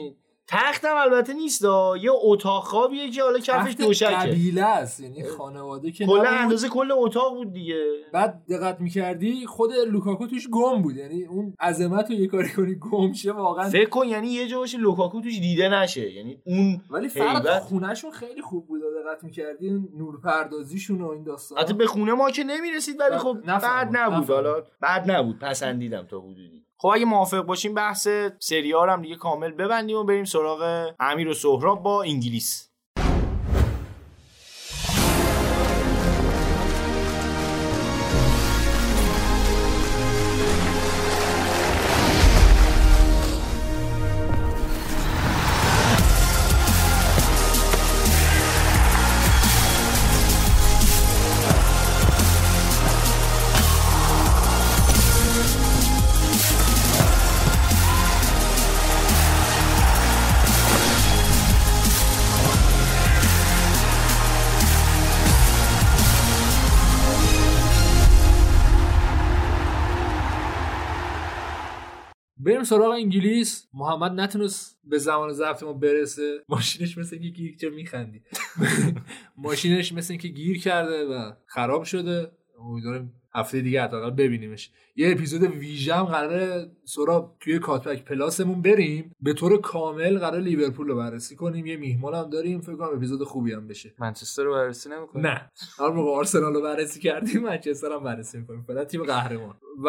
Speaker 2: تختم البته نیست ها. یه اتاق خوابیه که حالا کفش دوشکه
Speaker 1: قبیله است یعنی خانواده که نبود.
Speaker 2: اندازه کل اتاق بود دیگه
Speaker 1: بعد دقت می‌کردی خود لوکاکو توش گم بود یعنی اون عظمت رو یه کاری کنی گم شه واقعا
Speaker 2: فکر کن یعنی یه باشه لوکاکو توش دیده نشه یعنی اون
Speaker 1: ولی فرق. خونهشون خیلی خوب بود دقت می‌کردی نور پردازیشون و این داستان
Speaker 2: حتی به خونه ما که نمی‌رسید ولی خب. بد نبود. حالا بد نبود پسندیدم تا حدودی خب اگه موافق باشیم بحث سری ها رو هم دیگه کامل ببندیم و بریم سراغ امیر و سهراب با انگلیس.
Speaker 1: بریم سراغ انگلیس. محمد نتونست به زمان ضبط ما برسه. ماشینش مثل اینکه گیر چه میخندی؟ [laughs] ماشینش مثل اینکه گیر کرده و خراب شده. امیدوارم هفته دیگه حداقل ببینیمش. یه اپیزود ویژه هم قراره سراب توی کاتبک پلاسمون بریم. به طور کامل قرار لیورپول رو بررسی کنیم. یه میهمان هم داریم. فکر کنم اپیزود خوبی هم بشه.
Speaker 5: منچستر رو بررسی نمی‌کنه
Speaker 1: نه. هر موقع آرسنال رو بررسی کردیم منچستر هم بررسی می‌کنیم. فعلا تیم قهرمان. و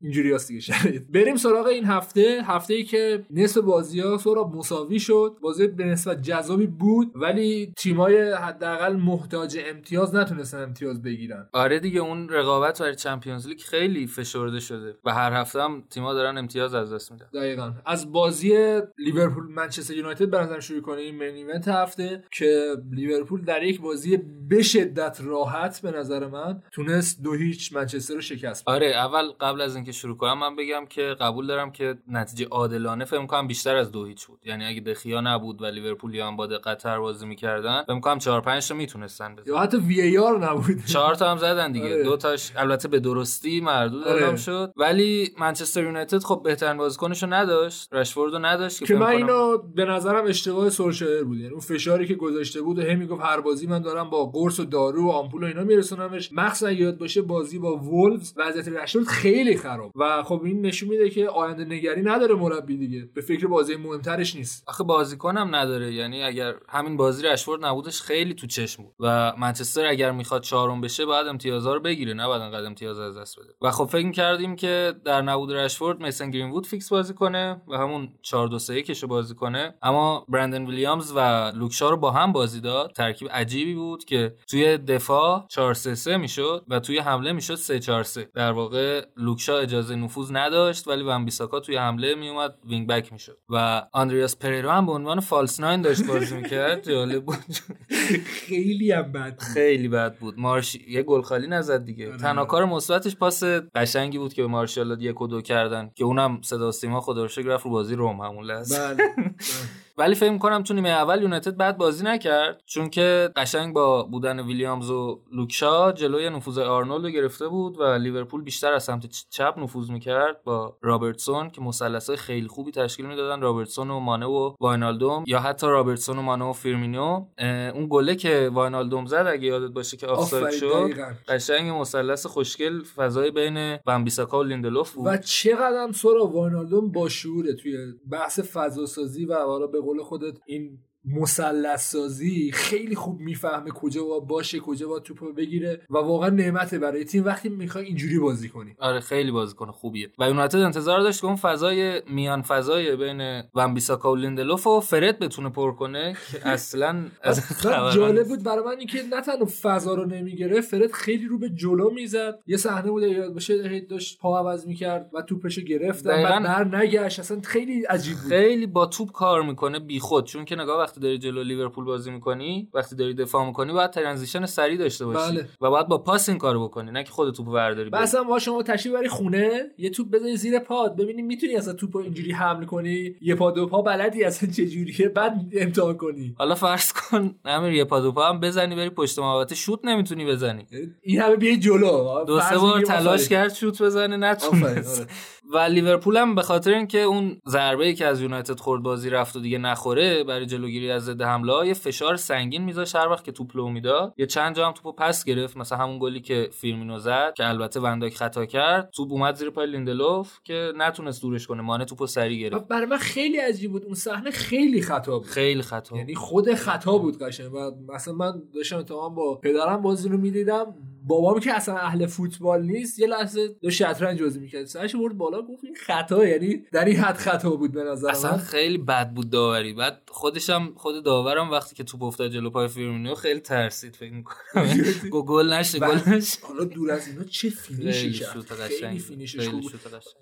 Speaker 1: اینجوری هست دیگه شرایط. بریم سراغ این هفته. هفته ای که نصف بازی ها سراب مساوی شد. بازی به نسبت جذابی بود ولی تیمای حداقل محتاج امتیاز نتونستن امتیاز بگیرن.
Speaker 5: آره دیگه اون رقابت رقابت برای چمپیونز لیگ خیلی فشرده شده و هر هفته هم تیم‌ها دارن امتیاز از دست میدن.
Speaker 1: دقیقا. از بازی لیورپول منچستر یونایتد به نظرم شروع کنیم. من ایونت هفته که لیورپول در یک بازی به شدت راحت به نظر من تونست دو هیچ منچستر رو شکست بده.
Speaker 5: آره اول قبل از اینکه شروع کنم من بگم که قبول دارم که نتیجه عادلانه فکر کنم بیشتر از دو هیچ بود. یعنی اگه دخیا نبود و لیورپول یا هم با دقت‌تر بازی می‌کردن فکر کنم 4 5 تا می‌تونستن بزنن.
Speaker 1: یا حتی وی ای آر نبود.
Speaker 5: چهار تا هم زدن دیگه.
Speaker 1: آره.
Speaker 5: دو تاش البته به درستی مردود
Speaker 1: آره.
Speaker 5: اعلام شد. ولی منچستر یونایتد خب بهترین بازیکنشو نداشت. رشفورد رو نداشت
Speaker 1: که من اینو به نظرم اشتباه سولشایر بود. یعنی اون فشاری که گذاشته بود و هی می‌گفت هر بازی من دارم با قرص و دارو و آمپول و اینا میرسونمش. مخصوصا یاد باشه بازی با وولفز وضعیت رشفورد خیلی خراب. و خب این نشون میده که آینده نگری نداره مربی دیگه. به فکر بازی مهمترش نیست.
Speaker 5: آخه بازیکنم نداره. یعنی اگر همین بازی رشفورد نبودش خیلی تو چشم بود. و منچستر اگر می‌خواد چهارم بشه باید امتیازها رو بگیره نه انقدر امتیاز از دست بده. و خب فکر کردیم که در نبود رشفورد میسن گرینوود فیکس بازی کنه و همون 4 2 3 1 بازی کنه. اما برندن ویلیامز و لوک شا رو با هم بازی داد. ترکیب عجیبی بود که توی دفاع 4 3 3 می‌شد و توی حمله می‌شد 3 4 3 در واقع لوک شا اجازه نفوذ نداشت ولی ون بیساکا توی حمله میومد wing back می‌شد. و آندریاس پریرا هم به عنوان false nine داشت بازی می‌کرد. جالب بود. [laughs]
Speaker 1: خیلی هم بد
Speaker 5: خیلی بد بود. مارشیال یه گل خالی نزد دیگه.
Speaker 1: آره.
Speaker 5: تنها کار مثبتش پاس قشنگی بود که به مارشیال یک و دو کردن که اونم صدا سیما خدا رو شکر رفت رو بازی روم همون لحظه.
Speaker 1: بله [laughs]
Speaker 5: ولی فکر می‌کنم تو نیمه اول یونایتد بد بازی نکرد چون که قشنگ با بودن ویلیامز و لوک شا جلوی نفوذ آرنولد رو گرفته بود و لیورپول بیشتر از سمت چپ نفوذ می‌کرد با رابرتسون که مثلثای خیلی خوبی تشکیل می‌دادن رابرتسون و مانه و واینالدوم یا حتی رابرتسون و مانه و فیرمینیو اه، اون گله که واینالدوم زد اگه یادت باشه که آفساید شد. قشنگ مثلث خوشگل فضای بین ونبیساکا و لیندلوف بود
Speaker 1: و چقدر هم سهراب واینالدوم با شعوره توی بحث فضا سازی و حالا به قول خودت این مثلث سازی خیلی خوب می‌فهمه کجا با باشه کجا با توپو بگیره و واقعا نعمته برای تیم. وقتی می‌خوای اینجوری بازی کنی.
Speaker 5: آره خیلی بازیکن خوبیه. و یونایتد انتظار داشت که اون فضای میان فضای بین ونبیساکا و لیندلوف و فرد بتونه پر کنه که [laughs] اصلا از
Speaker 1: بعد
Speaker 5: خبران
Speaker 1: جالب. بود برای من اینکه نه تنها فضا رو نمیگره فرد خیلی رو به جلو می‌زد. یه صحنه بود یاد باشه داشت پا عوض می‌کرد و توپشو گرفت و
Speaker 5: دقیقاً.
Speaker 1: در نگشت اصلا خیلی عجیب بود.
Speaker 5: خیلی با توپ کار می‌کنه بیخود چون که نگاه وقتی داری جلو لیورپول بازی می‌کنی وقتی داری دفاع می‌کنی باید ترانزیشن سریع داشته باشی
Speaker 1: بله.
Speaker 5: و باید با پاس این کارو بکنی نه که خود توپو برداری.
Speaker 1: اصلا با شما تشریف بری خونه یه توپ بزنی زیر پاد ببینی می‌تونی اصلا توپ رو اینجوری حمل کنی یه پا دو پا بلدی اصلا چه جوریه بعد امتحان کنی
Speaker 5: حالا فرض کن امیر یه پا دو پا هم بزنی بری پشت محوطه شوت نمی‌تونی بزنی
Speaker 1: این همه بیای جلو
Speaker 5: دو سه بار تلاش. کرد شوت بزنه نتونست. و لیورپول هم به خاطر اینکه اون ضربه ای که از یونایتد خورد بازی رفت و دیگه نخوره برای جلوگیری از ضد حمله یه فشار سنگین میذاشت هر وقت که توپ لو می‌داد. یه چند جا هم توپو پس گرفت مثلا همون گلی که فیرمینو زد که البته ون دایک خطا کرد. توپ اومد زیر پای لیندلوف که نتونست دورش کنه. مانه توپو
Speaker 1: سریع
Speaker 5: گرفت.
Speaker 1: برای من خیلی عجیب بود. اون صحنه خیلی خطا بود.
Speaker 5: خیلی خطا
Speaker 1: یعنی خود خطا بود قشنگ. و مثلا من داشتم تمام با پدرم بازی رو می‌دیدم. بابام که اصلا اهل فوتبال نیست یه لحظه داشت شطرنج بازی می‌کرد. سرش برد بالا گفت این خطا یعنی در این حد خطا بود به نظر
Speaker 5: اصلا
Speaker 1: من.
Speaker 5: خیلی بد بود داوری. بعد خودش هم خود داورم وقتی که توپ افتاد جلو پای فیرمینیو خیلی ترسید فکر می‌کنم. [laughs] گل نشه گل نشه.
Speaker 1: حالا دور از اینا چه finish
Speaker 5: ی
Speaker 1: کرد خیلی
Speaker 5: finish
Speaker 1: ش بود.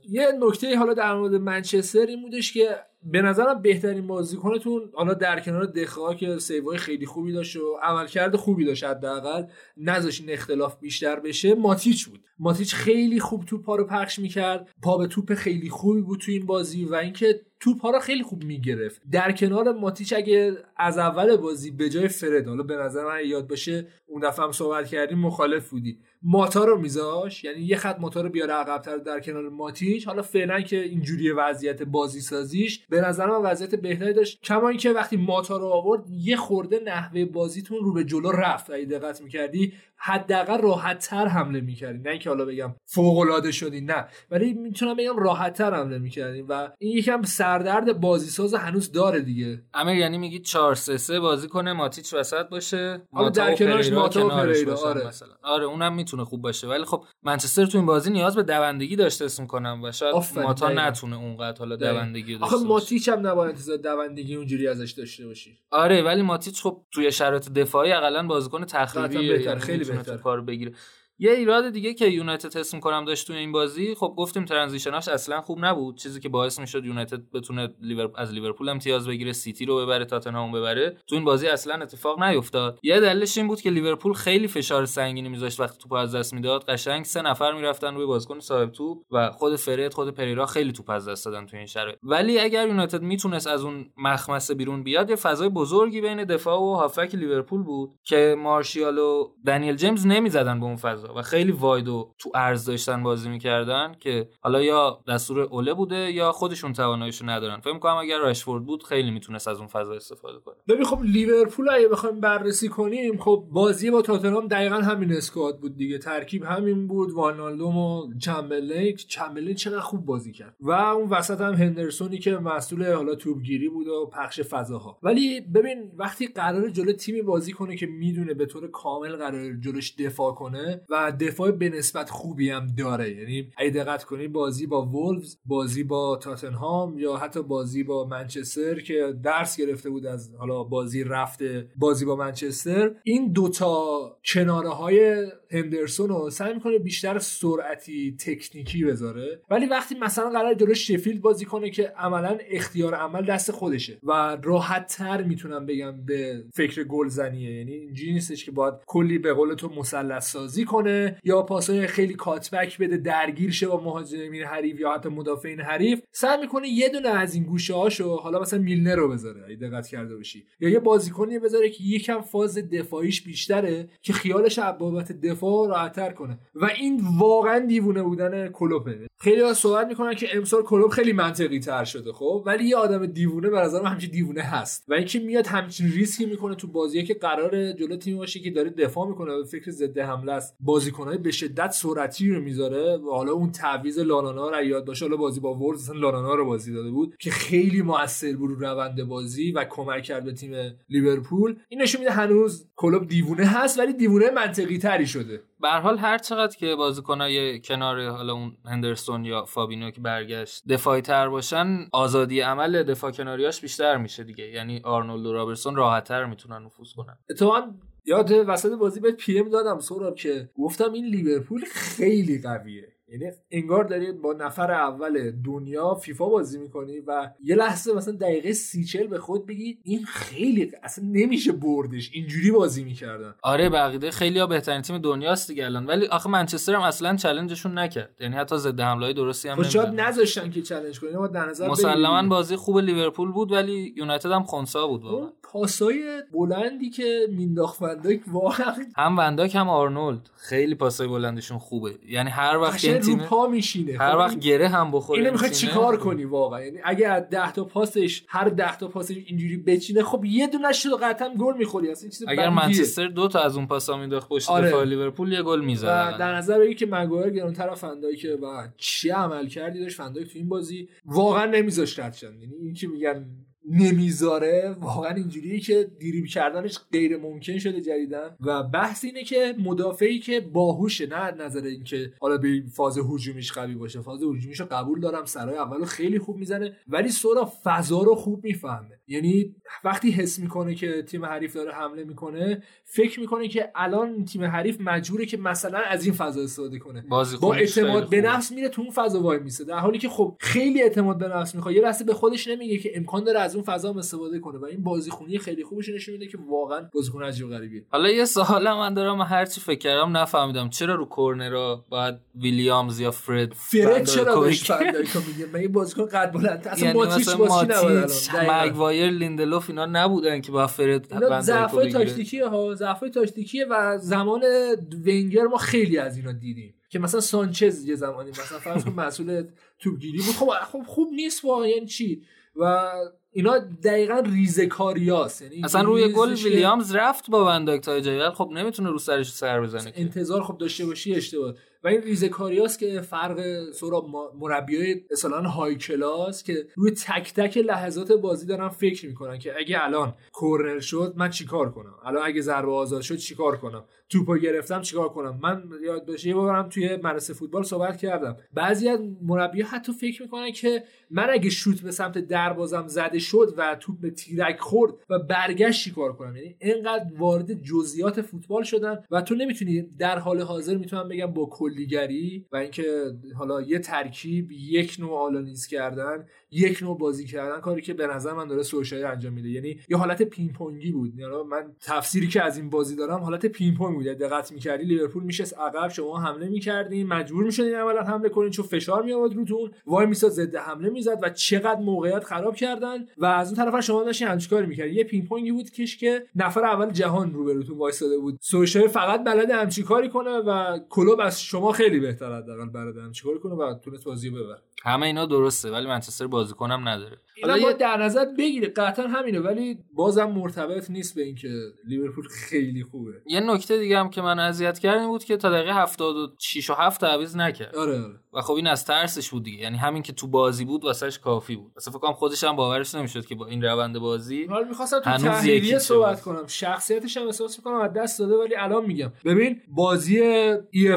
Speaker 1: یه نکته حالا در مورد منچستر این بودش که به نظرم بهترین بازیکنتون حالا در کنار دخا که سیوای خیلی خوبی داشت و عملکرد خوبی داشت حداقل نذاش این اختلاف بیشتر بشه ماتیچ بود. ماتیچ خیلی خوب توپ رو پخش می‌کرد پا به توپ خیلی خوبی بود تو این بازی و اینکه توپ ها رو خیلی خوب می‌گرفت. در کنار ماتیچ اگه از اول بازی به جای فرد حالا به نظر من یاد باشه اون دفعه هم صحبت کردیم مخالف بودی. ماتا رو میذاش؟ یعنی یه خط ماتا رو بیاره عقبتر در کنار ماتیچ. حالا فعلا که اینجوری وضعیت بازی سازیش به نظر من وضعیت بهتری داشت. کما اینکه وقتی ماتا رو آورد یه خورده نحوه بازیتون رو به جلو رفت. اگه دقت می‌کردی حداقل راحت تر حمله می‌کردی. نه اینکه حالا بگم فوق العاده شدی نه. ولی می‌تونم بگم راحت تر حمله می‌کردی و این یکم سردرد بازی ساز هنوز داره دیگه.
Speaker 5: امیر یعنی میگی 4 3 3 بازی کنه ماتیچ وسط باشه
Speaker 1: آره، در کنارش ماتا و پریرا، آره.
Speaker 5: مثلا. آره اونم می‌تونه خوب باشه ولی خب منچستر تو این بازی نیاز به دوندگی داشته اسم می‌کنم و شاید ماتا. نتونه اونقدر حالا. دوندگی
Speaker 1: آخه
Speaker 5: داشته باشه
Speaker 1: ماتیچ هم نباید انتظار دوندگی اونجوری ازش داشته باشی
Speaker 5: آره ولی ماتیچ خب توی شرایط دفاعی حداقل بازیکن تخریبی
Speaker 1: بهتر،
Speaker 5: یعنی
Speaker 1: خیلی
Speaker 5: می‌تونه
Speaker 1: بهتر.
Speaker 5: رو بگیره یه ایراد دیگه که یونایتد حس می‌کنم داشت توی این بازی خب گفتیم transition اش اصلا خوب نبود. چیزی که باعث می‌شد یونایتد بتونه لیور... از لیورپول امتیاز بگیره سیتی رو ببره تاتنهام ببره تو این بازی اصلا اتفاق نیفتاد. یه دلیلش این بود که لیورپول خیلی فشار سنگینی میذاشت وقتی توپ از دست می‌داد. قشنگ سه نفر می‌رفتن روی بازیکن صاحب توپ و خود فرد خود پریرا خیلی توپ از دست دادن تو این شرایط. ولی اگر یونایتد می‌تونست از اون مخمصه بیرون بیاد یه فضای بزرگی بین دفاع و هافبک لیورپول بود که مارشیال و دنیل جیمز نمی‌زدن به اون فضا. و خیلی wide و تو عرض داشتن بازی می‌کردن که حالا یا دستور اوله بوده یا خودشون تواناییشو ندارن. فکر کنم اگر راشفورد بود خیلی می‌تونست از اون فضا استفاده کنه.
Speaker 1: ببین خب لیورپول اگه بخوایم بررسی کنیم خب بازی با تاتنهام دقیقا همین اسکواد بود دیگه. ترکیب همین بود وانالدوم و چمبرلین چمبرلین چقدر خوب بازی کرد. و اون وسط هم هندرسونی که مسئول حالا توپگیری بود و پخش فضاها. ولی ببین وقتی قرار جلو تیمی بازی کنه که می‌دونه به طور کامل قرار جلوش دفاع کنه و دفاع به نسبت خوبی هم داره. یعنی اگه دقت کنی بازی با وولفز بازی با تاتنهام یا حتی بازی با منچستر که درس گرفته بود از حالا بازی رفته بازی با منچستر این دوتا کناره های هندرسون رو سعی می‌کنه بیشتر سرعتی تکنیکی بذاره. ولی وقتی مثلا قرار جلو شفیلد بازی کنه که عملا اختیار عمل دست خودشه و راحت تر می‌تونم بگم به فکر گلزنیه. یعنی اینجوری نیستش که باید کلی به قول تو مثلث سازی کنه. یا پاسای خیلی کاتبک بده درگیر شه با مهاجمین حریف یا حتی مدافعین حریف سعی می‌کنه یه دونه از این گوشه هاشو حالا مثلا میلنر رو بذاره اگه دقت کرده باشی یا یه بازیکنی بذاره که یکم فاز دفاعیش بیشتره که خیالش بابت دفاع راحتتر کنه. و این واقعا دیوونه بودن کلوپه. خیلی ها صحبت می‌کنن که امسال کلوب خیلی منطقی تر شده خب؟ ولی یه آدم دیوونه به نظرم همچین دیوونه هست. و اینکه میاد همچین ریسکی می‌کنه تو بازیه که قرار جلو تیم باشه که داره دفاع می‌کنه و فکر ضد حمله است. بازیکنای به شدت سرعتی رو می‌ذاره و حالا اون تعویض لانانا رو یاد باشه حالا بازی با ولوز اصلا لانانا رو بازی داده بود که خیلی موثر بود رو روند بازی و کمک کرد به تیم لیورپول. این نشون میده هنوز کلوپ دیوونه هست ولی دیوونه منطقی تری شده.
Speaker 5: به حال هر چقدر که بازیکنای کنار حالا اون هندرسون یا فابینو که برگشت دفاعی تر باشن آزادی عمل دفاع کناریاش بیشتر میشه دیگه. یعنی آرنولد و رابرتسون راحتتر می‌تونن نفوذ کنن.
Speaker 1: اتفاقا یاد وسط بازی بهت PM دادم سهراب که گفتم این لیورپول خیلی قویه. یعنی انگار داری با نفر اول دنیا فیفا بازی می‌کنی و یه لحظه مثلا دقیقه سی چل به خود بگی این خیلی اصلا نمیشه بردش. اینجوری بازی می‌کردن.
Speaker 5: آره به عقیده خیلی ها بهترین تیم دنیاست دیگه الان. ولی آخه منچستر هم اصلا challenge شون نکرد. یعنی حتی ضد حمله درستی هم
Speaker 1: خب شاید نذاشتن که چالش کنه ما در نظر
Speaker 5: مسلما بازی خوب لیورپول بود ولی یونایتد هم خونسا بود واقعا.
Speaker 1: پاسای بلندی که مینداخت ونداک واقعا
Speaker 5: هم ونداک هم آرنولد. خیلی پاسای بلندشون خوبه. یعنی هر وقت
Speaker 1: تیم رو پا میشینه.
Speaker 5: هر وقت گره هم بخوره
Speaker 1: اینو می‌خوای چیکار کنی واقعا؟ یعنی اگه از 10 تا پاسش هر 10 تا پاسش اینجوری بچینه خب یه دونه شد قطعا گل می‌خوری. اصلا چیز
Speaker 5: اگر منچستر دو تا از اون پاسا مینداخت پشت آره. دفاع لیورپول یه گل می‌زد.
Speaker 1: در نظر بگیر که مگوایر گرون طرف فندای که و چی عمل کردی داشت؟ فندای تو این بازی واقعا نمیذاشت رد یعنی این که میگن نمی‌ذاره. واقعا اینجوریه که دیریب کردنش غیر ممکن شده جدیدن و بحث اینه که مدافعی که باهوشه نه نظر اینکه حالا به فاز هجومیش قوی باشه. فاز هجومیش رو قبول دارم. سرای اولو خیلی خوب می‌زنه. ولی سورا فضا رو خوب می‌فهمه. یعنی وقتی حس می‌کنه که تیم حریف داره حمله می‌کنه فکر می‌کنه که الان تیم حریف مجبوره که مثلا از این فضا استفاده کنه. با اعتماد به نفس میره تو اون فضا وای میسه. در حالی که خب خیلی اعتماد به نفس می‌خواد. یه لحظه به خودش نمیگه که امکان داره از اون فضا هم استفاده کنه و این بازیخونی خیلی خوبش نشون میده که واقعا بازیکن عجیب غریبیه.
Speaker 5: حالا یه سوال من دارم هر چی فکر کردم نفهمیدم. چرا رو کورنر باید ویلیامز یا فرد
Speaker 1: فرد چرا بهش میگه من این بازیکن قد بلند اصلا یعنی ماتیچ
Speaker 5: مگوایر لیندلوف اینا نبودن که با فرد
Speaker 1: ضعفای تاکتیکیه ها ضعفای تاکتیکیه و زمان ونگر ما خیلی از اینا دیدیم. که مثلا سانچز یه زمانی مثلا فرض کن مسئول توپگیری بود. خب خب خوب نیست واقعا یعنی چی؟ و اینا دقیقا ریزکاریاست یعنی
Speaker 5: اصلا روی گل ویلیامز رفت با ونداک تا جایی خب نمی‌تونه رو سرش سر بزنه
Speaker 1: انتظار خب داشته باشی اشتباه. و این ریزه کاریاست که فرق سورا مربیای اصلا های کلاس که روی تک تک لحظات بازی دارن فکر می‌کنن که اگه الان کورنر شد من چیکار کنم؟ الان اگه ضربه آزاد شد چیکار کنم؟ توپو گرفتم چیکار کنم؟ من یاد باشه یه بارم توی مدرسه فوتبال صحبت کردم. بعضی از مربی حتی فکر می‌کنن که من اگه شوت به سمت دروازم زده شد و توپ به تیرک خورد و برگشت چیکار کنم؟ یعنی اینقدر وارد جزئیات فوتبال شدن و تو نمی‌تونی در حال حاضر می‌تونم بگم با کلی‌گری و اینکه حالا یه ترکیب یک نوع آنالیز کردن یک نوع بازی کردن کاری که به نظر من داره سولشر انجام میده. یعنی یه حالت پینگ پونگی بود. یعنی من تفسیری که از این بازی دارم حالت پینگ پونگ بود. یعنی دقت می‌کردی لیورپول میشه عقب شما حمله می‌کردین مجبور می‌شدین اولا حمله کنین چون فشار می آورد روتون. وایمیساد ضد حمله می‌زد و چقدر موقعیت خراب کردن و از اون طرف شما داشتین همچین کاری می‌کردی یه پینگ پونگی بود کش که نفر اول جهان روبروتون وایساده بود. سولشر فقط بلد همچین کاری کنه و کلوپ از شما خیلی بهتر حداقل بلد همچین کاری کنه و تونست بازی ببره.
Speaker 5: همه اینا درسته ولی منچستر بازیکنم نداره.
Speaker 1: حالا یه در نظر بگیره قطعا همینه ولی بازم مرتبط نیست به اینکه لیورپول خیلی خوبه.
Speaker 5: یه نکته دیگه هم که من اذیت کرد بود که تا دقیقه 76 و 7 تعویض نکرد.
Speaker 1: آره آره.
Speaker 5: و خب این از ترسش بود دیگه یعنی همین که تو بازی بود واسش کافی بود. اصلا فکر کنم خودش هم باورش نمی‌شد که با این روند بازی
Speaker 1: حالا می‌خواستم تو تحلیلیه صحبت کنم. شخصیتش هم احساس می‌کنم از دست داده ولی الان میگم. ببین بازی ای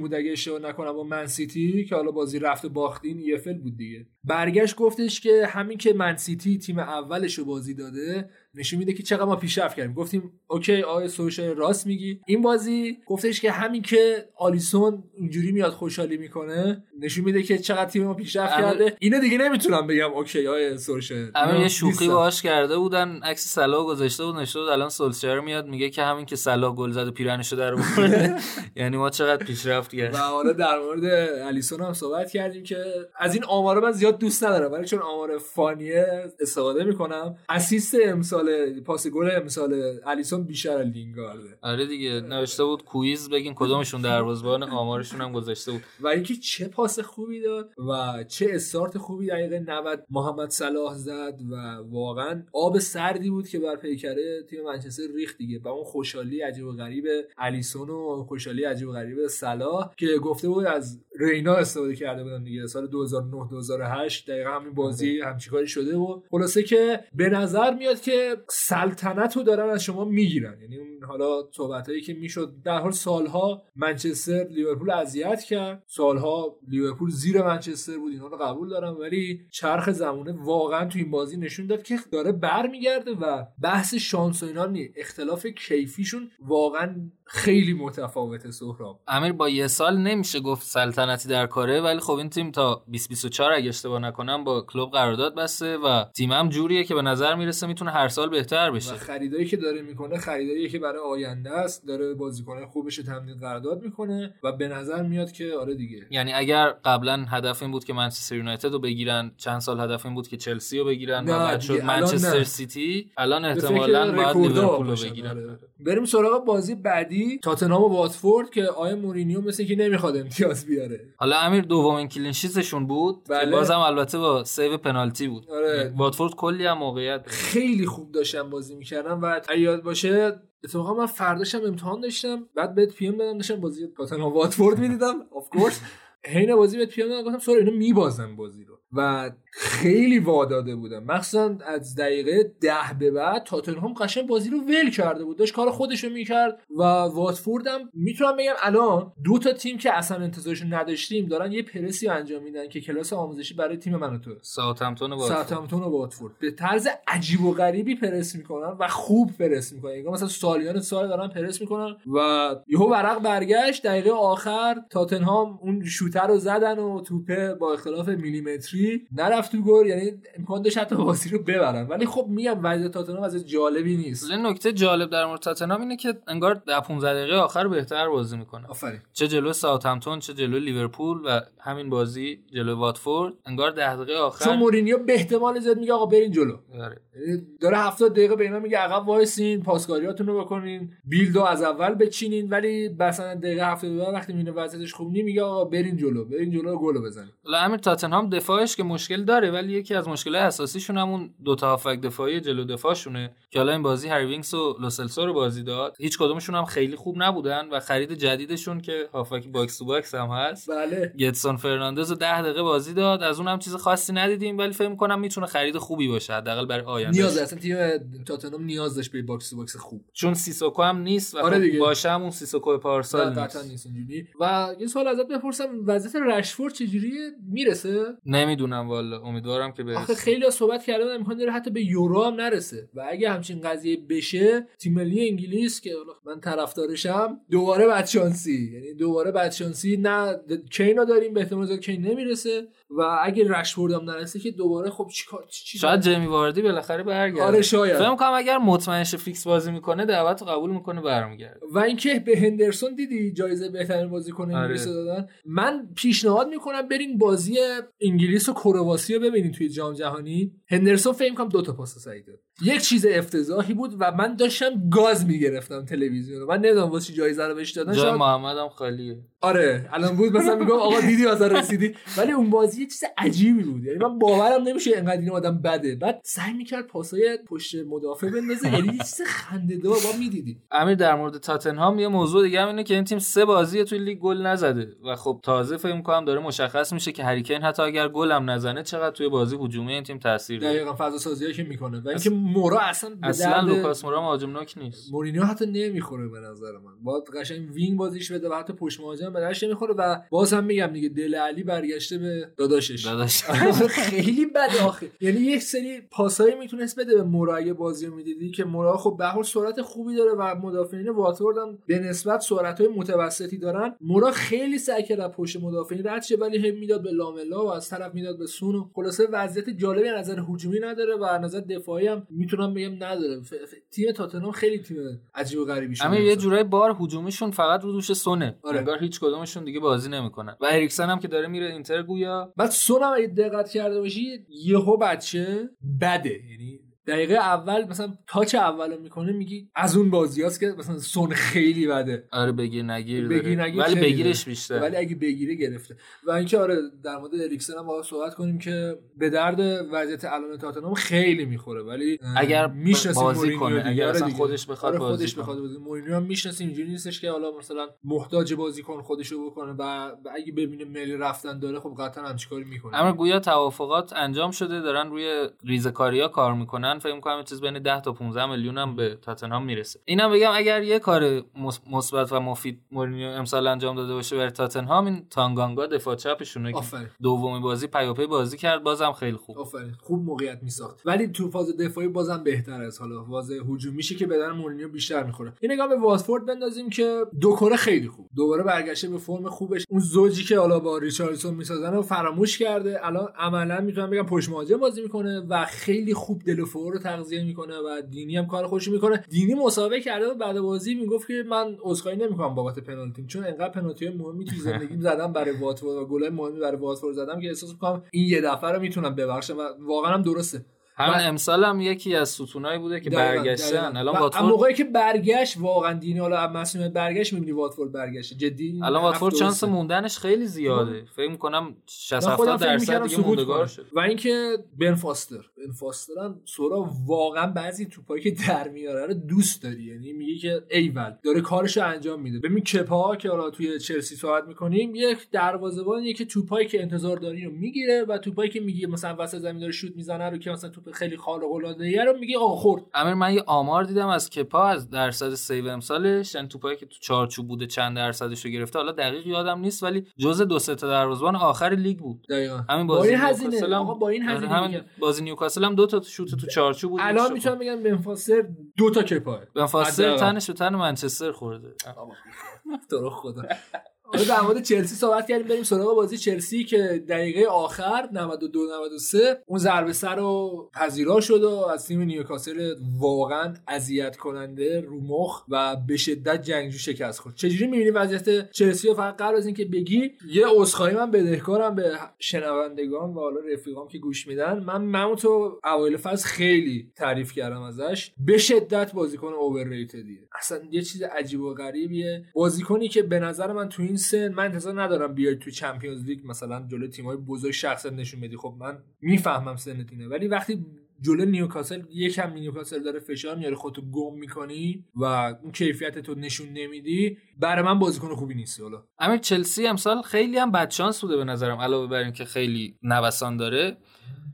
Speaker 1: بود اگه اشتباه نکنم با منسیتی که حالا بازی رفت باختین ای بود دیگه. برگشت گفتش که همین که منسیتی تیم اولش رو بازی داده نشون میده که چقدر ما پیشرفت کردیم. گفتیم okay آقای سولشر راست میگی. این بازی گفتش که همین که آلیسون اینجوری میاد خوشحالی می‌کنه نشون میده که چقدر تیم ما پیشرفت کرده. اینو دیگه نمی‌تونم بگم okay آقای سولشر
Speaker 5: اما یه شوخی باهاش کرده بودن عکس صلاح گذاشته بود نوشته بود الان سولشر میاد میگه که همین که صلاح گل زد و پیرهنشو در [laughs] یعنی ما چقدر پیشرفت کردیم.
Speaker 1: و حالا در مورد الیسون هم صحبت کردیم که از این آمارا من زیاد دوست ندارم ولی چون آمار فانیه استفاده می‌کنم. اسیست امسال امسال پاس گل امسال الیسون بیشتر از لینگارده
Speaker 5: آره دیگه نوشته بود کویز بگین کدومشون دروازه‌بان آمارشون هم گذاشته بود.
Speaker 1: و اینکه چه پاس خوبی داد و چه استارت خوبی دقیقه 90 محمد صلاح زد و واقعا آب سردی بود که بر پیکره تیم منچستر ریخت دیگه. و اون خوشحالی عجیب و غریب الیسون و خوشحالی عجیب و غریب صلاح که گفته بود از رینا استفاده کرده بودن دیگه. سال 2009 2008 دقیقا همین بازی همچین کاری شده بود. خلاصه که به نظر میاد که سلطنت رو دارن از شما می‌گیرن. یعنی اون حالا صحبت هایی که می‌شد در حال سالها منچستر لیورپول اذیت کرد. سالها لیورپول زیر منچستر بود اینا رو قبول دارم. ولی چرخ زمونه واقعا تو این بازی نشون داد که داره برمیگرده و بحث شانس و اینا نی اختلاف کیفیشون واقعا خیلی متفاوته سهراب.
Speaker 5: امیر با یه سال نمیشه گفت سلطنتی در کاره ولی خب این تیم تا 2024 اگه اشتباه نکنم با کلوب قرارداد بسته و تیم هم جوریه که به نظر می‌رسه می‌تونه هر سال بهتر بشه. و
Speaker 1: خریدایی که داره می‌کنه خریدایی که برای آینده است داره بازیکن خوبش تمدید قرارداد می‌کنه و به نظر میاد که آره دیگه.
Speaker 5: یعنی اگر قبلا هدف این بود که منچستر یونایتد رو بگیرن چند سال هدف این بود که چلسی رو بگیرن و بعد شد منچستر سیتی الان احتمالاً باید لیورپول رو بگیرن.
Speaker 1: بریم سراغ بازی بعدی. تاتنهام و واتفورد که آقای مورینیو مثل که نمی‌خواد امتیاز بیاره.
Speaker 5: حالا امیر دومین clean sheet شون بود بله. بازم البته با save پنالتی بود.
Speaker 1: آره.
Speaker 5: واتفورد کلی هم موقعیت
Speaker 1: خیلی خوب داشتن بازی می‌کردن و یاد باشه اتفاقا من فرداشم امتحان داشتم بعد بهت PM دادم داشتم بازی تاتنهام واتفورد می‌دیدم of course حین بازی بهت PM دادم گفتم سورا اینا میبازن بازی رو. و خیلی واداده بودم. مخصوصا از دقیقه ده به بعد تاتنهام قشنگ بازی رو ول کرده بود. داشت کار خودش رو می‌کرد و واتفورد هم می‌تونم بگم الان دو تا تیم که اصلا انتظارش نداشتیم دارن یه پرسی انجام میدن که کلاس آموزشی برای تیم من و تو.
Speaker 5: ساوثهمپتون و
Speaker 1: واتفورد. به طرز عجیب و غریبی پرس می‌کنن و خوب پرس می‌کنن. انگار مثلا سالیان سال دارن پرس می‌کنن و یهو ورق برگشت. دقیقه آخر تاتنهام اون شوت رو زدن و توپه با اختلاف میلیمتری نرفت. تو گل یعنی امکان داشت حتی بازی رو ببرن. ولی خب میگم وضعیت تاتنهام از جالبی نیست.
Speaker 5: نکته جالب در مورد تاتنهام اینه که انگار در 15 دقیقه آخر بهتر بازی می‌کنه.
Speaker 1: آفرین.
Speaker 5: چه جلو ساوثهمپتون چه جلو لیورپول و همین بازی جلو واتفورد. انگار 10 دقیقه آخر
Speaker 1: چون مورینیو به احتمال زیاد میگه آقا برین جلو.
Speaker 5: آره.
Speaker 1: یعنی داره 70 دقیقه به اینا میگه عقب وایسین پاسکاریاتون رو بکنین build رو از اول بچینین. ولی مثلا دقیقه 72 وقتی می‌بینه وضعیتش خوب نیست میگه آقا برین جلو برین جلو گل بزنین.
Speaker 5: امیر تاتنهام دفاعش که مشکل داره ولی یکی از مشکل اساسیشون همون دو تا هافبک دفاعی جلو دفاعشونه که حالا این بازی هری وینکس و لوسلسو رو بازی داد. هیچ کدومشون هم خیلی خوب نبودن و خرید جدیدشون که هافبک box to box هم هست.
Speaker 1: بله.
Speaker 5: جدسون فرناندز رو 10 دقیقه بازی داد. از اون هم چیز خاصی ندیدیم ولی فکر کنم می‌تونه خرید خوبی باشه حداقل برای آینده.
Speaker 1: نیاز اصلا تیم تاتنهام نیاز داشت به box to box خوب.
Speaker 5: چون سیسوکو هم نیست و
Speaker 1: آره
Speaker 5: خب. باشه همون سیسوکو پارسال نیست.
Speaker 1: نیست اینجوری. و یه سوال ازت بپرسم وضعیت رشفورد چجوریه؟ می‌رسه؟
Speaker 5: نمی‌دونم والا. امیدوارم که
Speaker 1: آخه
Speaker 5: برسه
Speaker 1: خیلی ها صحبت بودن امکان داره حتی به یورو هم نرسه. و اگه همچین قضیه بشه تیم ملی انگلیس که من طرفدارشم دوباره بدشانسی. یعنی دوباره بدشانسی نه کینو داریم به احتمال کین نمی‌رسه. و اگه رشفورد هم نرسه که دوباره خب چیکار چی
Speaker 5: شاید جیمی واردی بالاخره برگرده.
Speaker 1: آره شاید.
Speaker 5: فکر کنم اگر مطمئن شه فیکس بازی می‌کنه دعوت قبول می‌کنه برمیگرده.
Speaker 1: و اینکه به هندرسون دیدی جایزه بهترین بازیکن
Speaker 5: آره.
Speaker 1: انگلیس رو دادن؟ من پیشنهاد می‌کنم برین بازی انگلیس و کرواسی رو ببینین توی جام جهانی. هندرسون فکر کنم دو تا پاس سعی داد. یک چیز افتضاحی بود و من داشتم گاز می‌گرفتم تلویزیون رو. من نمی‌دونم واسه جایزه رو بهش دادن.
Speaker 5: جای
Speaker 1: شاید
Speaker 5: محمد هم خالیه.
Speaker 1: آره الان بود مثلا میگم آقا دیدی مثلا رسیدی. ولی اون بازی یه چیز عجیبی بود. یعنی من باورم نمیشه اینقدر این آدم بده. بعد سعی می‌کرد پاسای پشت مدافع بندازه. یعنی یه چیز خنده‌دار ما می‌دیدیم
Speaker 5: امیر در مورد تاتنهام یه موضوع دیگه هم اینه که این تیم سه بازی توی لیگ گل نزده و خب تازه فکر می‌کنم داره مشخص میشه که هری کین حتی اگر گل هم نزنه چقدر توی بازی هجومی این تیم تاثیر داره.
Speaker 1: دقیقا فضا سازی که می‌کنه. و اینکه مورا اصلا به
Speaker 5: اصلا
Speaker 1: درد
Speaker 5: لوکاس مورا مهاجم نوک نیست.
Speaker 1: مورینیو حتی نمی‌خوره به نظر من. باید قشنگ wing بازیش بده و حتی پشت مهاجم به دردش نمی‌خوره و باز هم میگم دیگه دله علی برگشته به داداشش.
Speaker 5: داداش. [laughs]
Speaker 1: خیلی بده آخه. یعنی یک سری پاسایی می‌تونست بده به مورا اگه بازی رو می‌دیدی که مورا خب به هر سرعت خوبی داره و مدافعین واتفورد هم به نسبت سرعت های متوسطی دارن. مورا خیلی سعی کرد پشت مدافعین رد شه ولی هم می‌داد به لاملا و از طرف می‌داد به سون و خلاصه وضعیت جالبی از نظر هجومی نداره و از نظر دفاعی هم می‌تونم بگم نداره ف... ف... تیم تاتنهام خیلی تیم عجیب و غریبی شده.
Speaker 5: امیر یه. جورای بار هجومیشون فقط رو دوش سونه.
Speaker 1: آره.
Speaker 5: انگار هیچ کدومشون دیگه بازی نمی‌کنن. و اریکسن هم که داره میره اینتر گویا.
Speaker 1: بعد سون هم اگه دقت کرده باشی یهو بچه بده. یعنی دقیقه اول مثلا تاچ اول رو می‌کنه میگی از اون بازی هست که مثلا سون خیلی بده
Speaker 5: آره بگیر نگیر
Speaker 1: بگیر. نگیر
Speaker 5: ولی بگیرش. بیشتر
Speaker 1: ولی اگه بگیره گرفته و اینکه آره در مورد اریکسن هم باید صحبت کنیم که به درد وضعیت الان تاتنهام خیلی می‌خوره ولی
Speaker 5: اگر
Speaker 1: می‌شناسیم
Speaker 5: بازی کنه،. اگر
Speaker 1: آره
Speaker 5: اصلا
Speaker 1: دیگه.
Speaker 5: خودش بخواد
Speaker 1: آره خودش. بخواد بازی مورینیو هم می‌شناسیم اینجوری نیستش که حالا مثلا محتاج بازیکن خودشو بکنه و اگه ببینه ملی رفتن داره خب قطعا هم چیکاری می‌کنه
Speaker 5: اما گویا توافقات انجام شده دارن روی ریزکاریا کار می‌کنن فکر می‌کنم چیز بین 10 تا 15 میلیون هم به تاتنهام می‌رسه. اینم بگم اگر یه کار مثبت و مفید مورینیو امسال انجام داده باشه برای تاتنهام این تانگانگا دفاع چپشونه که دومی بازی پیاپی بازی کرد بازم خیلی خوب.
Speaker 1: آفرین. خوب موقعیت میساخت. ولی تو فاز دفاعی بازم بهتر از حالا. فاز هجومیشه که بدن مورینیو بیشتر می‌خوره. یه نگاه به واتفورد بندازیم که دوکوره خیلی خوب. دوباره برگشته به فرم خوبش. اون زوجی که حالا با ریچاردسون می‌سازن رو فراموش کرده. الان عملا می‌تونم بگم پشت مهاجم بازی می‌کنه و خیلی خوب دلوفو رو تغذیه می‌کنه و دینی هم کار خوشی می‌کنه. دینی مسابقه کرده و بعد بازی می‌گفت که من عذرخواهی نمی‌کنم بابت پنالتی. چون انقدر پنالتی مهمی تو زندگیم [laughs] زدم برای واتفورد و گلای مهمی برای واتفورد زدم که احساس می‌کنم این یه دفعه رو می‌تونم ببخشم و واقعا هم درسته.
Speaker 5: همین
Speaker 1: و-
Speaker 5: امسال هم یکی از ستونایی بوده که برگشتن. الان واتفورد
Speaker 1: موقعی که برگشت واقعا دینی حالا مسئولیت برگشت می‌بینی واتفورد برگشت جدی؟
Speaker 5: الان واتفورد چانس. موندنش خیلی زیاده. فکر می‌کنم 60
Speaker 1: من خودم
Speaker 5: 70
Speaker 1: فکر
Speaker 5: درصد دیگه موندگار. شد
Speaker 1: و اینکه بن فاستر. بن فاستر هم سورا واقعا بعضی توپایی که در میاره رو دوست داری. یعنی میگه که ایول داره کارشو انجام میده. ببین کپا که حالا توی چلسی صحبت می‌کنیم یک دروازه‌بانیه که توپایی که انتظار داری رو می‌گیره و توپایی که میگه مثلا وسط زمین داره شوت می‌زنه رو که مثلا توپ خیلی خارق العاده رو میگه آقا خورد.
Speaker 5: امیر من یه آمار دیدم از کپا از درصد save امسالش. یعنی توپایی که تو چارچوب بوده چند درصدش رو گرفته. حالا دقیق یادم نیست ولی جزء دو سه تا دروازه‌بان آخر لیگ بود.
Speaker 1: دقیقاً.
Speaker 5: همین
Speaker 1: با
Speaker 5: بازی
Speaker 1: این
Speaker 5: نیوکاسل
Speaker 1: هزینه آقا با این
Speaker 5: آره،
Speaker 1: هزینه
Speaker 5: همین
Speaker 1: میگم.
Speaker 5: بازی نیوکاسل هم دو تا شوت تو چارچوب بود.
Speaker 1: الان می‌تونم بگم بن فاستر دو تا کپا
Speaker 5: بن فاستر
Speaker 1: حداقل.
Speaker 5: تنش به تن منچستر خورده.
Speaker 1: تو رو خدا. حالا در مورد چلسی صحبت کردیم بریم سراغ بازی چلسی که دقیقه آخر 92 93 اون ضربه سر رو پذیرا شد و از تیم نیوکاسل واقعا اذیت کننده رو مخ و به شدت جنگجو شکست خورد. چجوری می‌بینی وضعیت چلسی رو؟ فقط قبل از اینکه بگی یه عذرخواهی من بدهکارم به شنوندگان و حالا رفیقام که گوش میدن من مموتو اوایل فصل خیلی تعریف کردم ازش. به شدت بازیکن اوورریتدیه اصلا یه چیز عجیب و غریبیه. بازیکنی که به نظر من تو این سن من انتظار ندارم بیای تو چمپیونز لیگ مثلا جلو تیم‌های بزرگ شخصیت نشون بدی. خب من می‌فهمم سنت اینه. ولی وقتی جلو نیوکاسل یکم نیوکاسل داره فشار میاره خودتو گم می‌کنی و اون کیفیت تو نشون نمیدی برای من بازیکن خوبی نیستی حالا.
Speaker 5: امیر چلسی امسال خیلی هم بدشانس بوده به نظرم علاوه بر اینکه خیلی نوسان داره.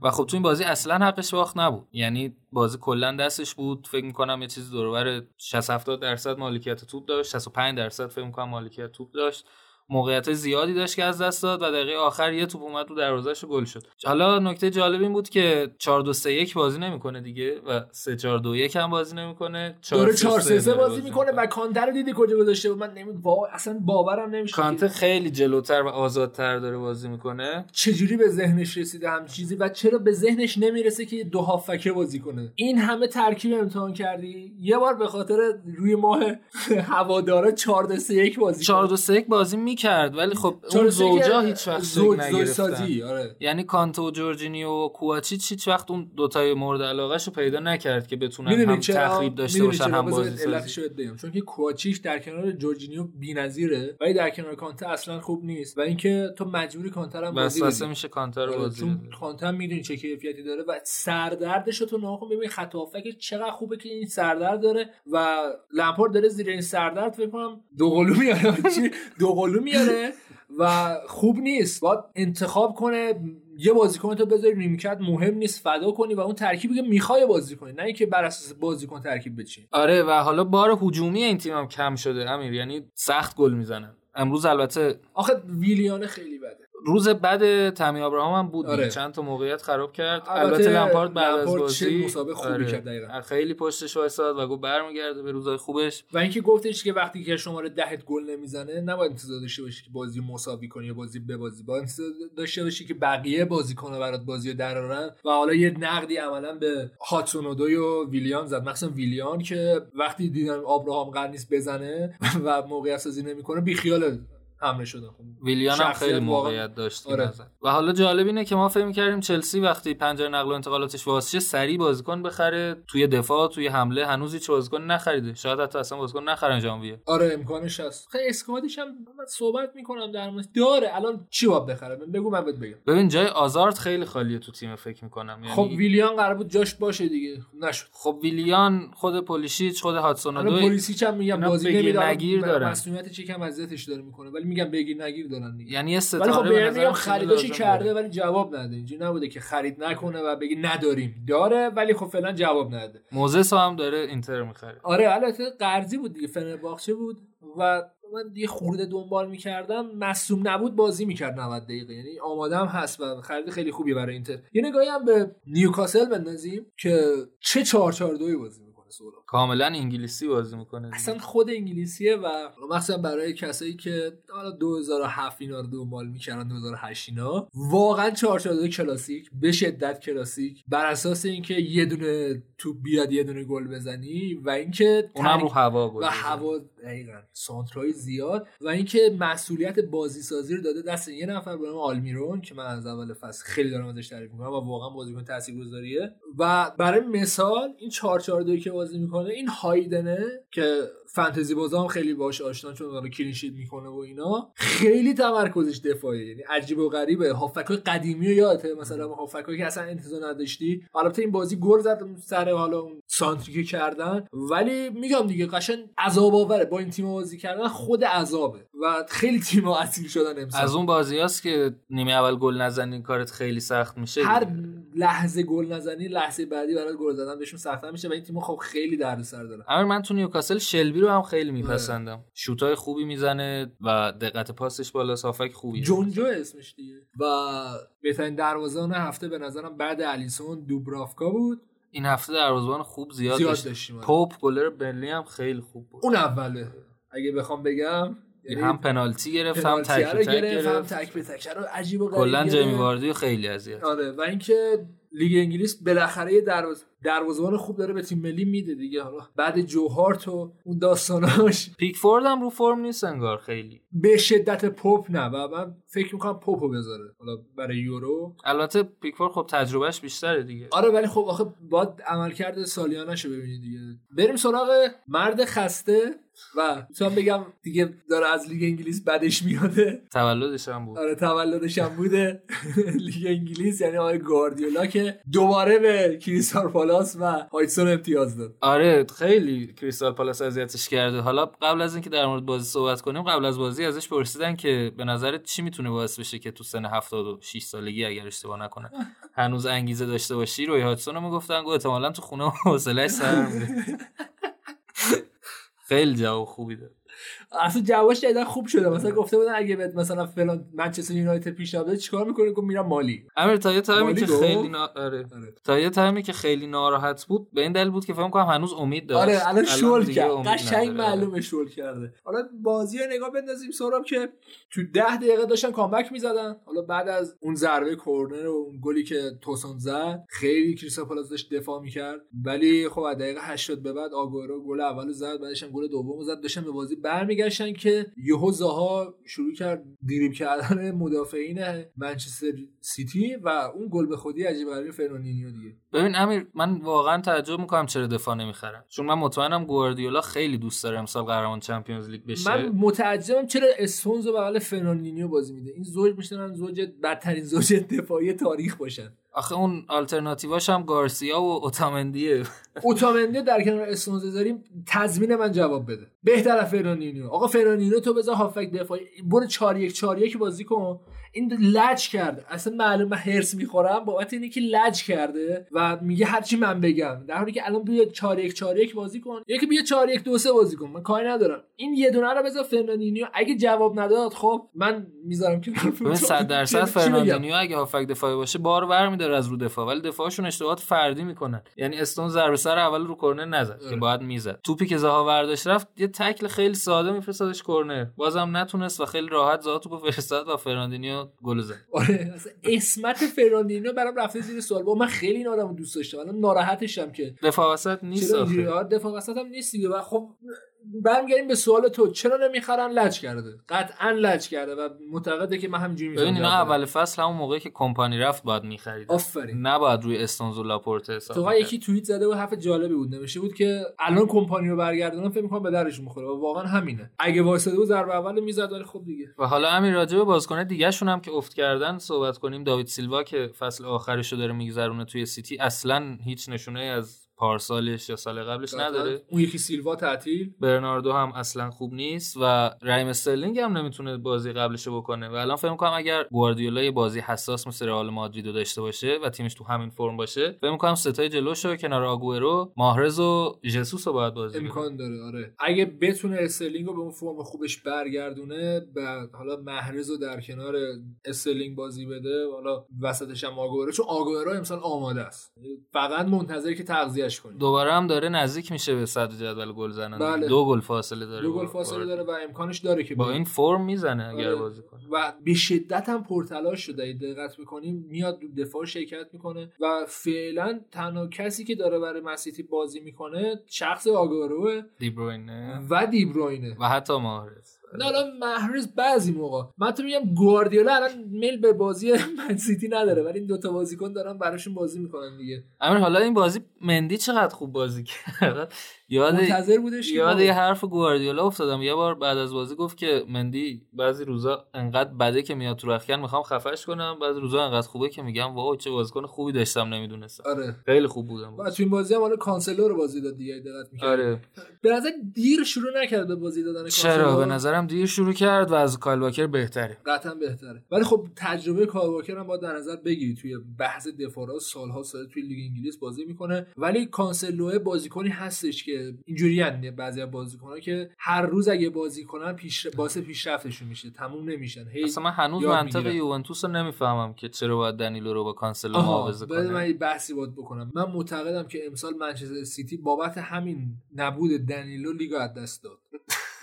Speaker 5: و خب تو این بازی اصلا حقش باخت نبود. یعنی بازی کلا دستش بود. فکر می‌کنم یه چیزی دور 60 70 درصد مالکیت توپ داشت. 65 درصد فکر می‌کنم مالکیت توپ داشت. موقعیت زیادی داشت که از دست داد و دقیقه آخر یه توپ اومد رو دروازه‌ش گل شد. حالا نکته جالب این بود که 4 2 3 1 بازی نمی‌کنه دیگه و 3 4 2 1 هم بازی نمی‌کنه.
Speaker 1: داره 4 3 3 بازی می‌کنه و کانته رو دیدی کجا گذاشته من نمی با... اصلا باورم نمیشه
Speaker 5: کانته خیلی جلوتر و آزادتر داره بازی می‌کنه.
Speaker 1: چجوری به ذهنش رسیده هم چیزی و چرا به ذهنش نمی‌رسه که دو هافکه بازی کنه؟ این همه ترکیب امتحان کردی؟ یه بار به خاطر روی ماه [laughs] هوادارا 4 2 3 1 بازی
Speaker 5: 4 2 3 1 بازی می‌کرد ولی خب اون زوجا هیچ وقت
Speaker 1: زوج سازی آره.
Speaker 5: یعنی کانته و جورجینیو و کوواچیچ هیچ وقت اون دوتای مورد علاقهشو پیدا نکرد که بتونن هم تخریب داشته باشن هم بازی سازی.
Speaker 1: چون که کوواچیچ در کنار جورجینیو بی‌نظیره ولی در کنار کانته اصلا خوب نیست. و اینکه تو مجبوری کانته رو بازی
Speaker 5: بدی. میشه کانته رو بازی
Speaker 1: چون کانته می‌دونی چه کیفیتی داره و سردردش تو نگاه کن ببین خط چقدر خوبه که این سردرد داره و لامپورد داره زیر این سردرد فکر کنم دو قلو میاره [laughs] دو قلو میاره و خوب نیست. باید انتخاب کنه یه بازیکن تو بذاری نیمکت مهم نیست فدا کنی و اون ترکیبی که می‌خوای بازی کنی نه اینکه بر اساس بازیکن ترکیب بچینی.
Speaker 5: آره و حالا بار هجومی این تیم هم کم شده امیر. یعنی سخت گل می‌زنن. امروز البته
Speaker 1: آخه ویلیان خیلی بده.
Speaker 5: روز بعد تامی ابراهام هم بود آره. چند تا موقعیت خراب کرد. البته لامپارد بعد از بازی
Speaker 1: مسابقه خوبی آره. کرد دقیقاً.
Speaker 5: خیلی پشتش وایساد و گفت برمیگرده به روزای خوبش.
Speaker 1: و اینکه گفتش که وقتی که شماره دهت گل نمی‌زنه نباید انتظار داشته باشی که بازی مساوی کنی یا بازی به بازی. با انتظار داشته باشی که بقیه بازیکن‌ها برات بازی رو درارن و حالا یه نقدی عملا به هاتسون و ویلیان زد. مثلا ویلیان که وقتی دیدن ابراهام قرار نیست بزنه [laughs] و موقعیت سازی نمی‌کنه بی خیال حمله شدن. خب
Speaker 5: ویلیان هم خیلی موقعیت داشت آره. و حالا جالب اینه که ما فکر کردیم چلسی وقتی پنجره نقل و انتقالاتش واسه سری بازیکن بخره توی دفاع توی حمله هنوز هیچ بازیکن نخریده. شاید حتی اصلا بازیکن نخرن ژانویه.
Speaker 1: آره امکانش هست خیلی اسکوادش هم من صحبت می‌کنم در مورد داره الان چی باید بخره؟ بگو من بهت بگم.
Speaker 5: ببین جای آزارت خیلی خالیه تو تیم فکر می‌کنم.
Speaker 1: یعنی خب ویلیان قرار بود جاش باشه دیگه. نشد.
Speaker 5: خب ویلیان خود پولیشیچ خود هاتسون
Speaker 1: دو پولیسیچ هم میگم بازی نمیداره مسئولیت چه کم اذیتش داره می‌کنه. ولی میگم بگیر نگیر دارن دیگه.
Speaker 5: یعنی یه ستاره
Speaker 1: ولی خب برنی خریداشی کرده ولی جواب نده اینجوری نبوده که خرید نکنه و بگی نداریم. داره ولی خب فعلا جواب نده
Speaker 5: موزس هم داره اینتر می‌خره.
Speaker 1: آره البته قرضی بود دیگه فنرباخچه بود و من یه خورده دنبال می‌کردم. مصوم نبود بازی می‌کرد 90 دقیقه. یعنی آماده هم هست و خرید خیلی خوبی برای اینتر. یه نگاهی هم به نیوکاسل بندازیم که چه 4 4 2 بازی سورا
Speaker 5: کاملا انگلیسی بازی می‌کنه
Speaker 1: اصلا خود انگلیسیه و مثلا برای کسایی که حالا 2007 اینا رو دنبال می‌کردن 2008 اینا واقعا 442 کلاسیک به شدت کلاسیک. بر اساس اینکه یه دونه تو بیاد یه دونه گل بزنی و اینکه
Speaker 5: اونم رو هوا
Speaker 1: و هوا دقیقاً سانترای زیاد و اینکه مسئولیت بازی سازی رو داده دست یه نفر به نام آلمیرون که من از اول فصل خیلی دارم ازش تعریف می‌کنم و واقعا بازیکن تاثیرگذاریه. و برای مثال این 442 که بازی می‌کنه این هایدنه که فانتزی بازا خیلی باش آشنا چون داره کلینشیت می‌کنه و اینا خیلی تمرکزش دفاعی یعنی عجیب و غریبه. هافکای قدیمی و یادته؟ مثلا هافکایی که اصلا انتظار نداشتی. البته این بازی گل زد سر حالا اون سانتری کردن. ولی میگم دیگه قشن عذاب آوره با این تیم بازی کردن خود عذابه. و خیلی تیم اسیر شدن امسال.
Speaker 5: از اون بازیاست که نیمه اول گل نزنی کارت خیلی سخت میشه.
Speaker 1: هر لحظه گل نزنی لحظه بعدی برای گل زدن بهشون سخت‌تر میشه و این تیم خب خیلی دردسر داره.
Speaker 5: اما من تو نیوکاسل شلبی رو هم خیلی میپسندم. شوتای خوبی می‌زنه و دقت پاسش بالا صافک خوبی
Speaker 1: جونجو اسمش دیگه. و بهترین دروازه‌بان هفته به نظرم بعد الیسون دوبرافکا بود.
Speaker 5: این هفته دروازه‌بان خوب زیاد,
Speaker 1: زیاد داشتیم
Speaker 5: پاپ گلر بنلی هم خیلی خوب بود.
Speaker 1: اون اوله. اگه بخوام بگم
Speaker 5: هم پنالتی گرفت هم تک به تک گرفت.
Speaker 1: هم تک. به تک عجیب و
Speaker 5: کلا جیمی واردی خیلی اذیت
Speaker 1: آره و اینکه لیگ انگلیس بالاخره یه دروازه دروازه‌بان خوب داره به تیم ملی میده دیگه. حالا بعد جو هارت و اون داستاناش.
Speaker 5: پیکفورد هم رو فرم نیست انگار خیلی.
Speaker 1: به شدت پوپ نه و من فکر می‌کنم پوپو بذاره. حالا برای یورو.
Speaker 5: البته پیکفورد خب تجربهش بیشتره دیگه.
Speaker 1: آره ولی خب آخه باید عملکرد سالیانش رو ببینید دیگه. بریم سراغ مرد خسته و می‌تونم بگم دیگه داره از لیگ انگلیس بدش میاده
Speaker 5: تولدش هم بود.
Speaker 1: آره تولدش هم بوده. [laughs] لیگ انگلیس یعنی آقای گاردیولا که دوباره به کریستال پالاس و هایتسون امتیاز داد.
Speaker 5: آره خیلی کریستال پالاس اذیتش کرده. حالا قبل از اینکه در مورد بازی صحبت کنیم قبل از بازی ازش پرسیدن که به نظرت چی می‌تونه باعث بشه که تو سن 76 سالگی اگر اشتباه نکنه هنوز انگیزه داشته باشی؟ روی هایتسون رو می‌گفتن گفت احتمالاً تو خونه حوصله‌اش سر [laughs] خیلی جواب خوبی داد.
Speaker 1: اصلا جوابش جدا خوب شده. مثلا گفته بودن اگه بهت مثلا فلان منچستر یونایتد پیشنهاد بده چیکار می‌کنی گفت میرم مالی.
Speaker 5: امیر تا یه تایمی که؟ خیلی نا... آره.
Speaker 1: آره.
Speaker 5: تا یه تایمی که خیلی ناراحت بود به این دلیل بود که فکر کنم هنوز امید داشت.
Speaker 1: آره الان شل کرد. قشنگ
Speaker 5: نداره.
Speaker 1: معلومه شل کرده. حالا بازی رو نگاه بندازیم سراب که تو ده دقیقه داشتن comeback می‌زدن. حالا بعد از اون ضربه کرنر و اون گلی که توسون زد خیلی کریستال پالاس داشت دفاع می‌کرد. ولی خب از دقیقه 80 به بعد آگورو گل اول زد بعدش هم گل دوم زد. داشتن به بازی برمیگشتن که یهو زاها شروع کرد دریبل کردن مدافعین منچستر سیتی و اون گل به خودی عجیب غریب فرناندینیو دیگه.
Speaker 5: ببین امیر من واقعا تعجب می‌کنم چرا دفاع نمی‌خرن چون من مطمئنم گواردیولا خیلی دوست داره امسال قهرمان Champions League بشه.
Speaker 1: من متعجبم چرا استونز بغل فرناندینیو بازی میده. این زوج می‌تونن زوج بدترین زوج دفاعی تاریخ باشن.
Speaker 5: آخه اون آلترناتیواش هم گارسیا و اوتامندیه. [laughs]
Speaker 1: اوتامندی در کنار استونز داریم تضمین من جواب بده. بهتر از فرناندینیو. آقا فرناندینیو تو بذار هافبک دفاعی. برو 4 1 4 1 بازی کن. این لج کرده. اصلا معلومه من حرص می‌خورم. بابت اینه که لج کرده و میگه هرچی من بگم. در حالی که الان بیا 4 1 4 1 بازی کن. یکی بیا 4 1 2 3 بازی کن. من کاری ندارم. این یه دونه رو بذار فرناندینیو. اگه جواب نداد خب من می‌ذارم که [laughs]
Speaker 5: ببین 100 درصد؟ فرناندینیو اگه هافبک دفاعی باشه بار برمیداره از رو دفاع. ولی دفاعشون اشتباهات فردی می‌کنن. یعنی استونز ضربه سر اول رو کرنر نزد که. باید می‌زد. توپی که زاها برداشت رفت یه تکل خیلی ساده میفرستادش کرنر بازم نتونست و خیلی راحت زاها توپو فرستاد و فرناندینیو گل زد.
Speaker 1: آره اصلا اسمت فرناندینیو برام رفته زیر سوال. بابا من خیلی این آدمو دوست داشتم. الان ناراحتشم که.
Speaker 5: دفاع وسط نیست
Speaker 1: چرا
Speaker 5: آخه.
Speaker 1: آره، دفاع وسط هم نیست دیگه. و خب برمیگردیم به سوال تو. چرا نمی‌خرن؟ لج کرده. قطعا لج کرده و معتقده که من همینجوری می‌تونم
Speaker 5: ببین اینا. اول فصل همون موقعی که کمپانی رفت باید می‌خرید
Speaker 1: آفرین.
Speaker 5: نباید روی استونز و لاپورت حساب
Speaker 1: تو. یکی توییت زده و حرف جالبی بود. نوشته بود که الان کمپانی رو برگردونن فکر می‌کنم به دردشون می‌خوره. و واقعا همینه. اگه وایساده بود ضربه اول می‌زد ولی خب دیگه.
Speaker 5: و حالا همین راجع به بازیکن دیگه شون هم که افت کردن صحبت کنیم. داوید سیلوا که فصل آخرش رو داره میگذرونه توی سیتی اصلا هیچ نشونه از پارسالش یا سال قبلش نداره.
Speaker 1: اون یکی سیلوا تعطیل.
Speaker 5: برناردو هم اصلا خوب نیست و رحیم استرلینگ هم نمی‌تونه بازی قبلشو بکنه. و الان فکر می‌کنم اگر گواردیولا یه بازی حساس مثل رئال مادرید داشته باشه و تیمش تو همین فرم باشه فکر می‌کنم سه تای جلوشو کنار آگورو محرز و ژسوس رو باید بازی بده.
Speaker 1: امکان داره آره. اگه بتونه استرلینگ رو به اون فرم خوبش برگردونه و حالا محرز رو در کنار استرلینگ بازی بده حالا وسطش هم آگورو چون آگورو امسال آماده است. فقط منتظر که تغذیه‌ش کنی
Speaker 5: دوباره هم داره نزدیک میشه به صدر جدول گل زنن
Speaker 1: بله.
Speaker 5: دو گل فاصله داره
Speaker 1: دو گل فاصله داره و امکانش داره که
Speaker 5: با. این فرم می‌زنه اگر
Speaker 1: آره.
Speaker 5: بازی کنه.
Speaker 1: و به شدت هم پرتلاش شده. اگه دقت می‌کنیم میاد تو دفاع شرکت می‌کنه و فعلا تنها کسی که داره برای من‌سیتی بازی می‌کنه شخص آگوئروئه
Speaker 5: دیبروینه
Speaker 1: و دیبروینه
Speaker 5: و حتی
Speaker 1: نه الان محرز بعضی موقع. من تو میگم گواردیولا الان میل به بازی من سیتی نداره ولی این دوتا بازیکن دارن براشون بازی می‌کنن دیگه.
Speaker 5: امیر حالا این بازی مندی چقدر خوب بازی کرد؟ یاد
Speaker 1: منتظر بودش که
Speaker 5: یاد یه حرف گواردیولا افتادم. یه بار بعد از بازی گفت که مندی بعضی روزا انقدر بده که میاد تو رخکن می‌خوام خفش کنم. بعضی روزا انقدر خوبه که میگم واو چه بازیکن خوبی داشتم نمی‌دونستم.
Speaker 1: آره.
Speaker 5: خیلی خوب بودم.
Speaker 1: و تو این بازی هم حالا کانسلو رو بازی داد دیگه دقت می‌کنه
Speaker 5: آره.
Speaker 1: به نظر دیر شروع نکرد به بازی دادن
Speaker 5: چرا؟
Speaker 1: کانسلو.
Speaker 5: به نظرم دیر شروع کرد و از کایل واکر بهتره.
Speaker 1: قطعا بهتره. ولی خب تجربه کایل واکر هم باید در نظر بگیری. توی بحث دفاع سالها ساله توی لیگ انگلیس بازی می‌کنه. ولی کانسلو بازیکنی هستش که اینجوری هن بعضی از بازیکن‌ها که هر روز اگه بازی کنن پیش باعث پیشرفتشون میشه. تموم نمیشن. هی
Speaker 5: اصلا من هنوز منطق. یوونتوس رو نمی‌فهمم که چرا باید دنیلو رو با کانسلو معاوضه
Speaker 1: من
Speaker 5: کنه.
Speaker 1: یه بحثی باید بکنم. من معتقدم که امسال منچستر سیتی بابت همین نبود دنیلو لیگو از دست داد.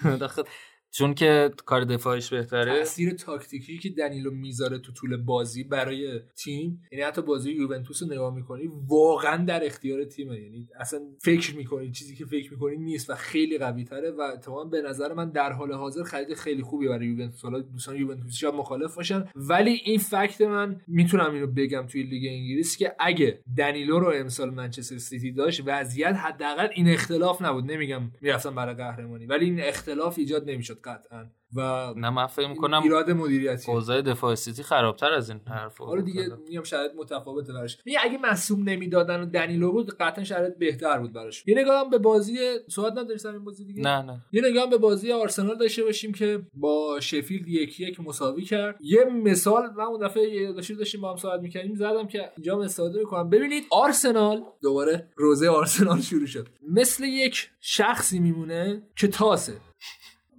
Speaker 1: [laughs]
Speaker 5: چون که کار دفاعش بهتره.
Speaker 1: تاثیر تاکتیکی که دنیلو می‌ذاره تو طول بازی برای تیم یعنی حتی بازی یوونتوس رو نگاه می‌کنی واقعا در اختیار تیمه. یعنی اصلا فکر می‌کنی چیزی که فکر می‌کنی نیست و خیلی قوی تره و تمام به نظر من در حال حاضر خرید خیلی خوبی برای یوونتوس. حالا دوستان یوونتوس شاید مخالف باشن. ولی این fact من می‌تونم اینو بگم توی لیگ انگلیس که اگه دنیلو رو امسال منچستر سیتی داشت وضعیت حداقل این اختلاف نبود. نمیگم می‌رفتن برای قهرمانی ولی این اختلاف ایجاد نمی‌شد. قطعا. و
Speaker 5: نه من فکر می‌کنم
Speaker 1: ایراد مدیریتی.
Speaker 5: اوضاع دفاع سیتی خرابتر از این حرف
Speaker 1: حالا دیگه میگم شاید متفاوته براش. می اگه مصوم نمی‌دادن و دنیلو بود قطعا شرایط بهتر بود براش. یه نگاه هم به بازی صحبت نداری این بازی دیگه؟
Speaker 5: نه نه.
Speaker 1: یه نگاه هم به بازی آرسنال داشته باشیم که با شفیلد یکی یک مساوی کرد. یه مثال من اون دفعه داشتیم داشتیم با هم صحبت می‌کردیم. زدم که اینجا استفاده می‌کنم. ببینید آرسنال دوباره روزه آرسنال شروع شد. مثل یک شخصی میمونه که تاسه.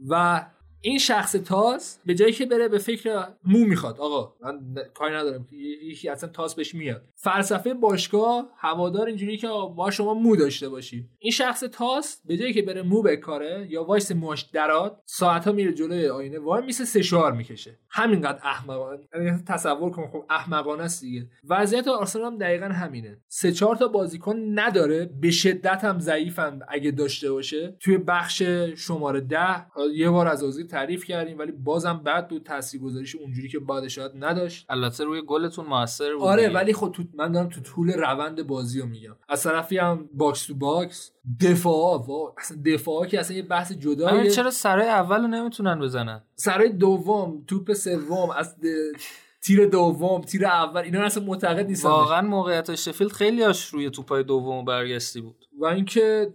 Speaker 1: و این شخص تاس به جایی که بره به فکر مو می‌خواد. آقا من کاری ندارم. یکی اصلا تاس بهش میاد. فلسفه باشگاه هوادار اینجوری که ما شما مو داشته باشیم این شخص تاس به جایی که بره مو بکاره یا وایس ماش درات ساعتها میره جلوی آینه وای میسه سشوار می‌کشه. همینقدر احمقانه. یعنی تصور کن خب احمقانه است دیگه. وضعیت آرسنال هم دقیقا همینه. سه چهار تا بازیکن نداره به شدت هم ضعیفن اگه داشته باشه. توی بخش شماره ده یه بار از اوزیل تعریف کردیم ولی بازم بعد بود تاثیرگذاریش اونجوری که باید شاید نداشت.
Speaker 5: البته روی گلتون موثر بود
Speaker 1: آره ولی خب تو من دارم تو طول روند بازی رو میگم. از طرفی هم box to box دفاع وا اصلا دفاع که اصلا یه بحث جداییه.
Speaker 5: چرا سرای اول رو نمی‌تونن بزنن؟
Speaker 1: سرای دوم توپ سوم از تیر دوم تیر اول اینا اصلا معتقد نیستم.
Speaker 5: واقعا موقعیت شفیلد خیلی هاش روی توپای دوم برگشتی بود.
Speaker 1: و اینکه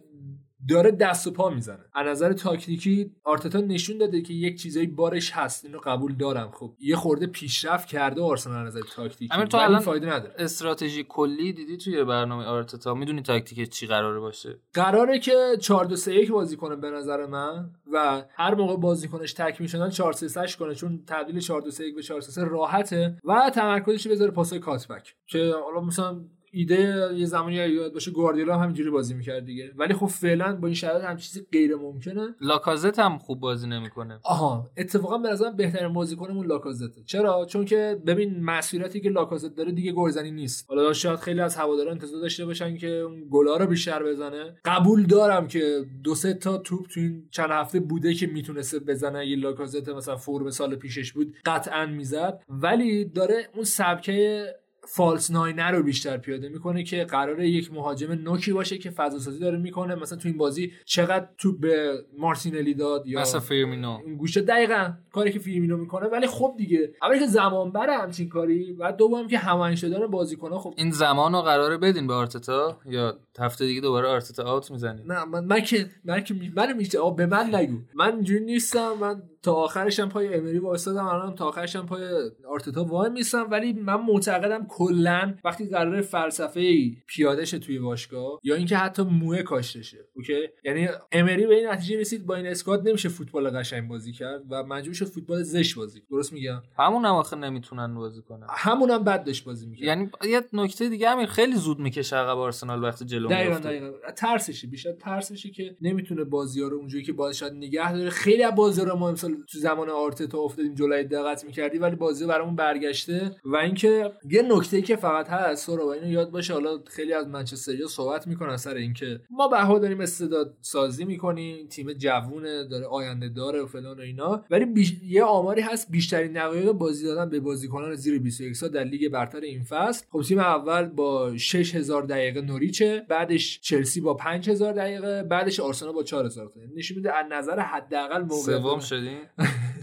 Speaker 1: داره دست و پا می‌زنه. از نظر تاکتیکی آرتتا نشون داده که یک چیزایی بارش هست اینو قبول دارم. خب یه خورده پیشرفت کرده آرسنال از نظر تاکتیکی.
Speaker 5: امیر تو الان
Speaker 1: فایده نداره.
Speaker 5: استراتژی کلی دیدی توی برنامه آرتتا؟ می‌دونی تاکتیک چی قراره باشه؟
Speaker 1: قراره که 4 2 3 1 بازی کنه به نظر من و هر موقع بازیکنش تک می‌شدن 4 3 3 کنه چون تبدیل 4 2 3 1 به 4 3 3 راحته و تمرکزش بذاره پاسای کاتبک. که حالا مثلا ایده یه زمانی یاد باشه گواردیولا هم همینجوری بازی می‌کرد دیگه. ولی خب فعلا با این شرایط هم چیزی غیر ممکنه.
Speaker 5: لاکازت هم خوب بازی نمی‌کنه.
Speaker 1: آها اتفاقا به نظرم بهترین بازیکنمون لاکازته. چرا؟ چون که ببین مسئولیتی که لاکازت داره دیگه گلزنی نیست. حالا شاید خیلی از هواداران انتظار داشته باشن که اون گلا رو بیشتر بزنه. قبول دارم که دو سه تا توپ تو این چند هفته بوده که می‌تونسته بزنه. یه لاکازت مثلا فرم سال پیشش بود قطعا می‌زد. ولی داره اون سبکه false nine ه رو بیشتر پیاده می‌کنه که قراره یک مهاجم نوکی باشه که فضا سازی داره می‌کنه. مثلا تو این بازی چقدر تو به مارتینلی داد یا
Speaker 5: مثلا فیرمینو.
Speaker 1: این گوشه دقیقا کاری که فیرمینو می‌کنه. ولی خب دیگه اولی که زمان بره همچین کاری و دوم که هماهنگ شدن بازیکن‌ها خب
Speaker 5: این زمان رو قراره بدین به آرتتا یا هفته دیگه دوباره آرتتا out می‌زنید
Speaker 1: نه من, من که من که من میشه به من نگو. من اینجوری نیستم من تا آخرش هم پای امری وایسادم الان تا آخرش هم پای آرتتا وای میستم. ولی من معتقدم کلا وقتی قرار فلسفه پیاده شه توی باشگاه یا اینکه حتی موه کاشته شه OK؟ یعنی امری به این نتیجه رسید با این squad نمیشه فوتبال قشنگ بازی کرد و مجبور شد فوتبال زش بازی درست میگم؟
Speaker 5: همون هم آخه نمی‌تونن بازی کنن.
Speaker 1: همون هم بد داشت بازی می‌کرد.
Speaker 5: یعنی یه نکته دیگه همین خیلی زود می‌کشه عقب آرسنال وقتی جلو
Speaker 1: دقیقاً
Speaker 5: میفته
Speaker 1: دقیقاً. ترسشه بیشتر ترسشه که نمی‌تونه بازی ها رو اونجوری که باید شاید نگه داره. خیلی از بازی رو ما امسال تو زمان آرتتا افتادیم جلوی دقت می‌کردی ولی بازی برامون برگشته. و اینکه یه نکته که فقط هست سورا اینو یاد باشه. حالا خیلی از منچستریا صحبت می‌کنن سر اینکه ما بها داریم استعداد سازی می‌کنیم تیم جوونه داره آینده داره و فلان و اینا. ولی بیش... یه آماری هست بیشترین دقایق بازی دادن به بازیکنان زیر 21 سال در لیگ برتر این فصل. خب تیم اول با 6000 دقیقه نوریچه بعدش چلسی با 5000 دقیقه بعدش آرسنال با 4000 دقیقه. نشون میده از نظر حداقل موقع
Speaker 5: سوم شدیم؟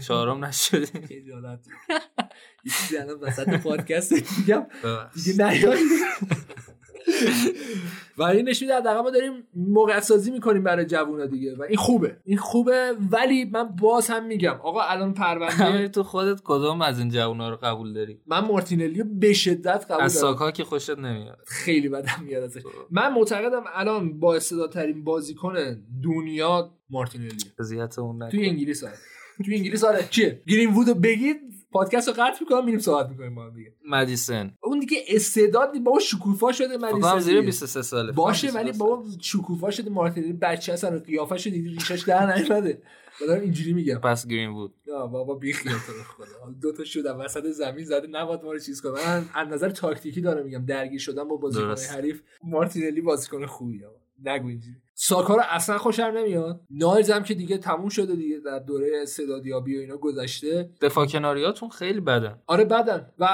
Speaker 5: چهارم نشدیم.
Speaker 1: خجالت چیزی الان وسط پادکست میگم دیگه نیایی و این نشون میده ما داریم موقعیت سازی می‌کنیم برای جوونا دیگه. و این خوبه. این خوبه ولی من باز هم میگم آقا الان پرونده
Speaker 5: تو خودت کدوم از این جوونا رو قبول داری؟
Speaker 1: من مارتینلی به شدت قبول
Speaker 5: از
Speaker 1: دارم.
Speaker 5: ساکا که خوشت نمیاد.
Speaker 1: خیلی بدم میاد ازش. من معتقدم الان با استعدادترین بازیکن دنیا مارتینلی.
Speaker 5: اذیت اون نکن.
Speaker 1: توی انگلیس آره توی انگلیس آره. کیه گرین وودو بگید پادکست رو قطع می‌کنم میریم صحبت می‌کنیم با هم دیگه.
Speaker 5: مدیسن.
Speaker 1: اون دیگه استعداد بابا شکوفا شده
Speaker 5: کنم
Speaker 1: مدیسن
Speaker 5: زیر
Speaker 1: دیگه.
Speaker 5: 23 ساله.
Speaker 1: باشه
Speaker 5: کنم
Speaker 1: ولی
Speaker 5: 22
Speaker 1: بابا شکوفا شده مارتینلی بچه اصلا قیافه شده دیدی ریشش در نیومده. دارم اینجوری میگم.
Speaker 5: پس گرین بود
Speaker 1: بابا بی خیال تو خدا. دو تا شدم وسط زمین زده نباید ما رو چیز کنم من از نظر تاکتیکی دارم میگم درگیر شدن با بازیکن. حریف مارتینلی بازیکن خوبیه. نگو اینجوری. ساکا رو اصلا خوشم نمیاد. نایلز هم که دیگه تموم شده دیگه در دوره استعدادیابی و اینا گذشته.
Speaker 5: دفاع کناریاتون خیلی بدن.
Speaker 1: آره بدن. و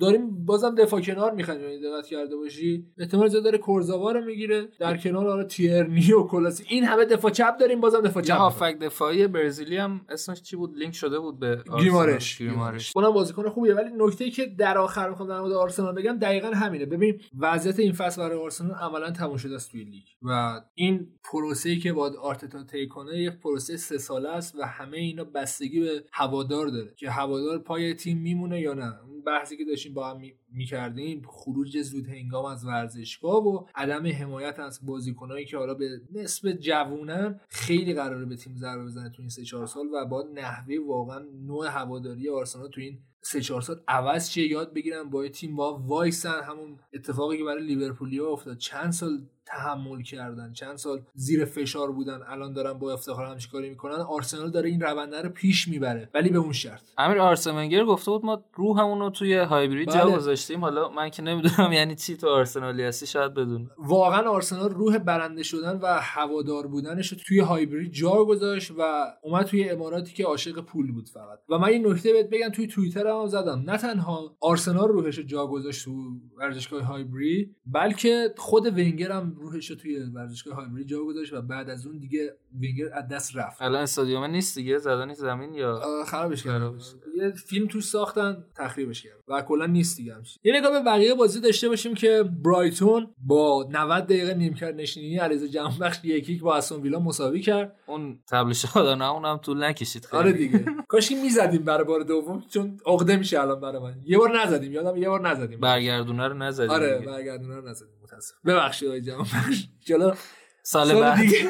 Speaker 1: داریم بازم دفاع کنار می‌خوایم یعنی دقت کرده باشی. احتمال زیاد داره کورزاوا رو می‌گیره. در کنار آره تیرنی و کلاسی این همه دفاع چپ داریم بازم دفاع چپ.
Speaker 5: هافبک دفاعی برزیلی هم اسمش چی بود؟ لینک شده بود به.
Speaker 1: گیمارش.
Speaker 5: گیمارش.
Speaker 1: اونم بازیکن خوبیه ولی نکته ای که در آخر می‌خوام در مورد آرسنال بگم دقیقا همینه. ببین وضعیت این فصل برای آرسنال عملا تموم شده است توی لیگ. و این پروسه ای که باید آرتتا طی کنه یک پروسه سه ساله است و همه اینا بستگی به هوادار داره. که هوادار پای تیم میمونه یا نه؟ اون بحثی که داشتیم با هم می‌کردیم خروج زود هنگام از ورزشگاه و عدم حمایت از بازیکنایی که حالا به نسب جوونن خیلی قراره به تیم ضربه بزنه تو این سه چهار سال و با نحوه واقعا نوع هواداری آرسنال تو این سه چهار سال عوض چیه؟ یاد بگیرن با تیم با وایسن همون اتفاقی که برای لیورپولیا افتاد. چند سال تحمل کردن چند سال زیر فشار بودن الان دارن با افتخار هم کاری می‌کنن. آرسنال داره این رونده رو پیش می‌بره ولی به اون شرط.
Speaker 5: امیر آرسن ونگر گفته بود ما روحمون رو توی هایبرید جا گذاشتیم حالا من که نمی‌دونم یعنی چی تو آرسنالی هستی شاید بدون
Speaker 1: واقعا آرسنال روح برنده شدن و هوادار بودنش رو توی هایبرید جا گذاشت و اومد توی اماراتی که عاشق پول بود فقط. و من این نکته بهت بگم توی توییتر هم زدم. نه تنها آرسنال روحش رو جا گذاشت تو ورزشگاه هایبرید بلکه خود ونگر هم روحش رو توی ورزشگاه هایبرید جا گذاشت و بعد از اون دیگه ونگر از دست رفت.
Speaker 5: الان استادیوم نیست دیگه؟ زدن زمین یا؟
Speaker 1: خرابش
Speaker 5: خرابش.
Speaker 1: یه فیلم توش ساختن تخریبش کردن. و کلا نیست دیگه همش یه نگاه به بقیه بازی داشته باشیم که برایتون با 90 دقیقه نیمکت نشینی علیرضا جمعبخش یک یک با استون ویلا مساوی کرد.
Speaker 5: اون تبل شادانه اونم طول نکشید خیلی.
Speaker 1: آره دیگه. [laughs] کاش می‌زدیم برای بار دوم چون عقده میشه الان برای من. یه بار نزدیم یادم یه بار نزدیم.
Speaker 5: برگردونه رو نزدیم
Speaker 1: آره. برگردونه رو نزدیم متاسف ببخشید آقای جمعبخش جلو
Speaker 5: سال,
Speaker 1: سال
Speaker 5: بعد.
Speaker 1: دیگه. [laughs]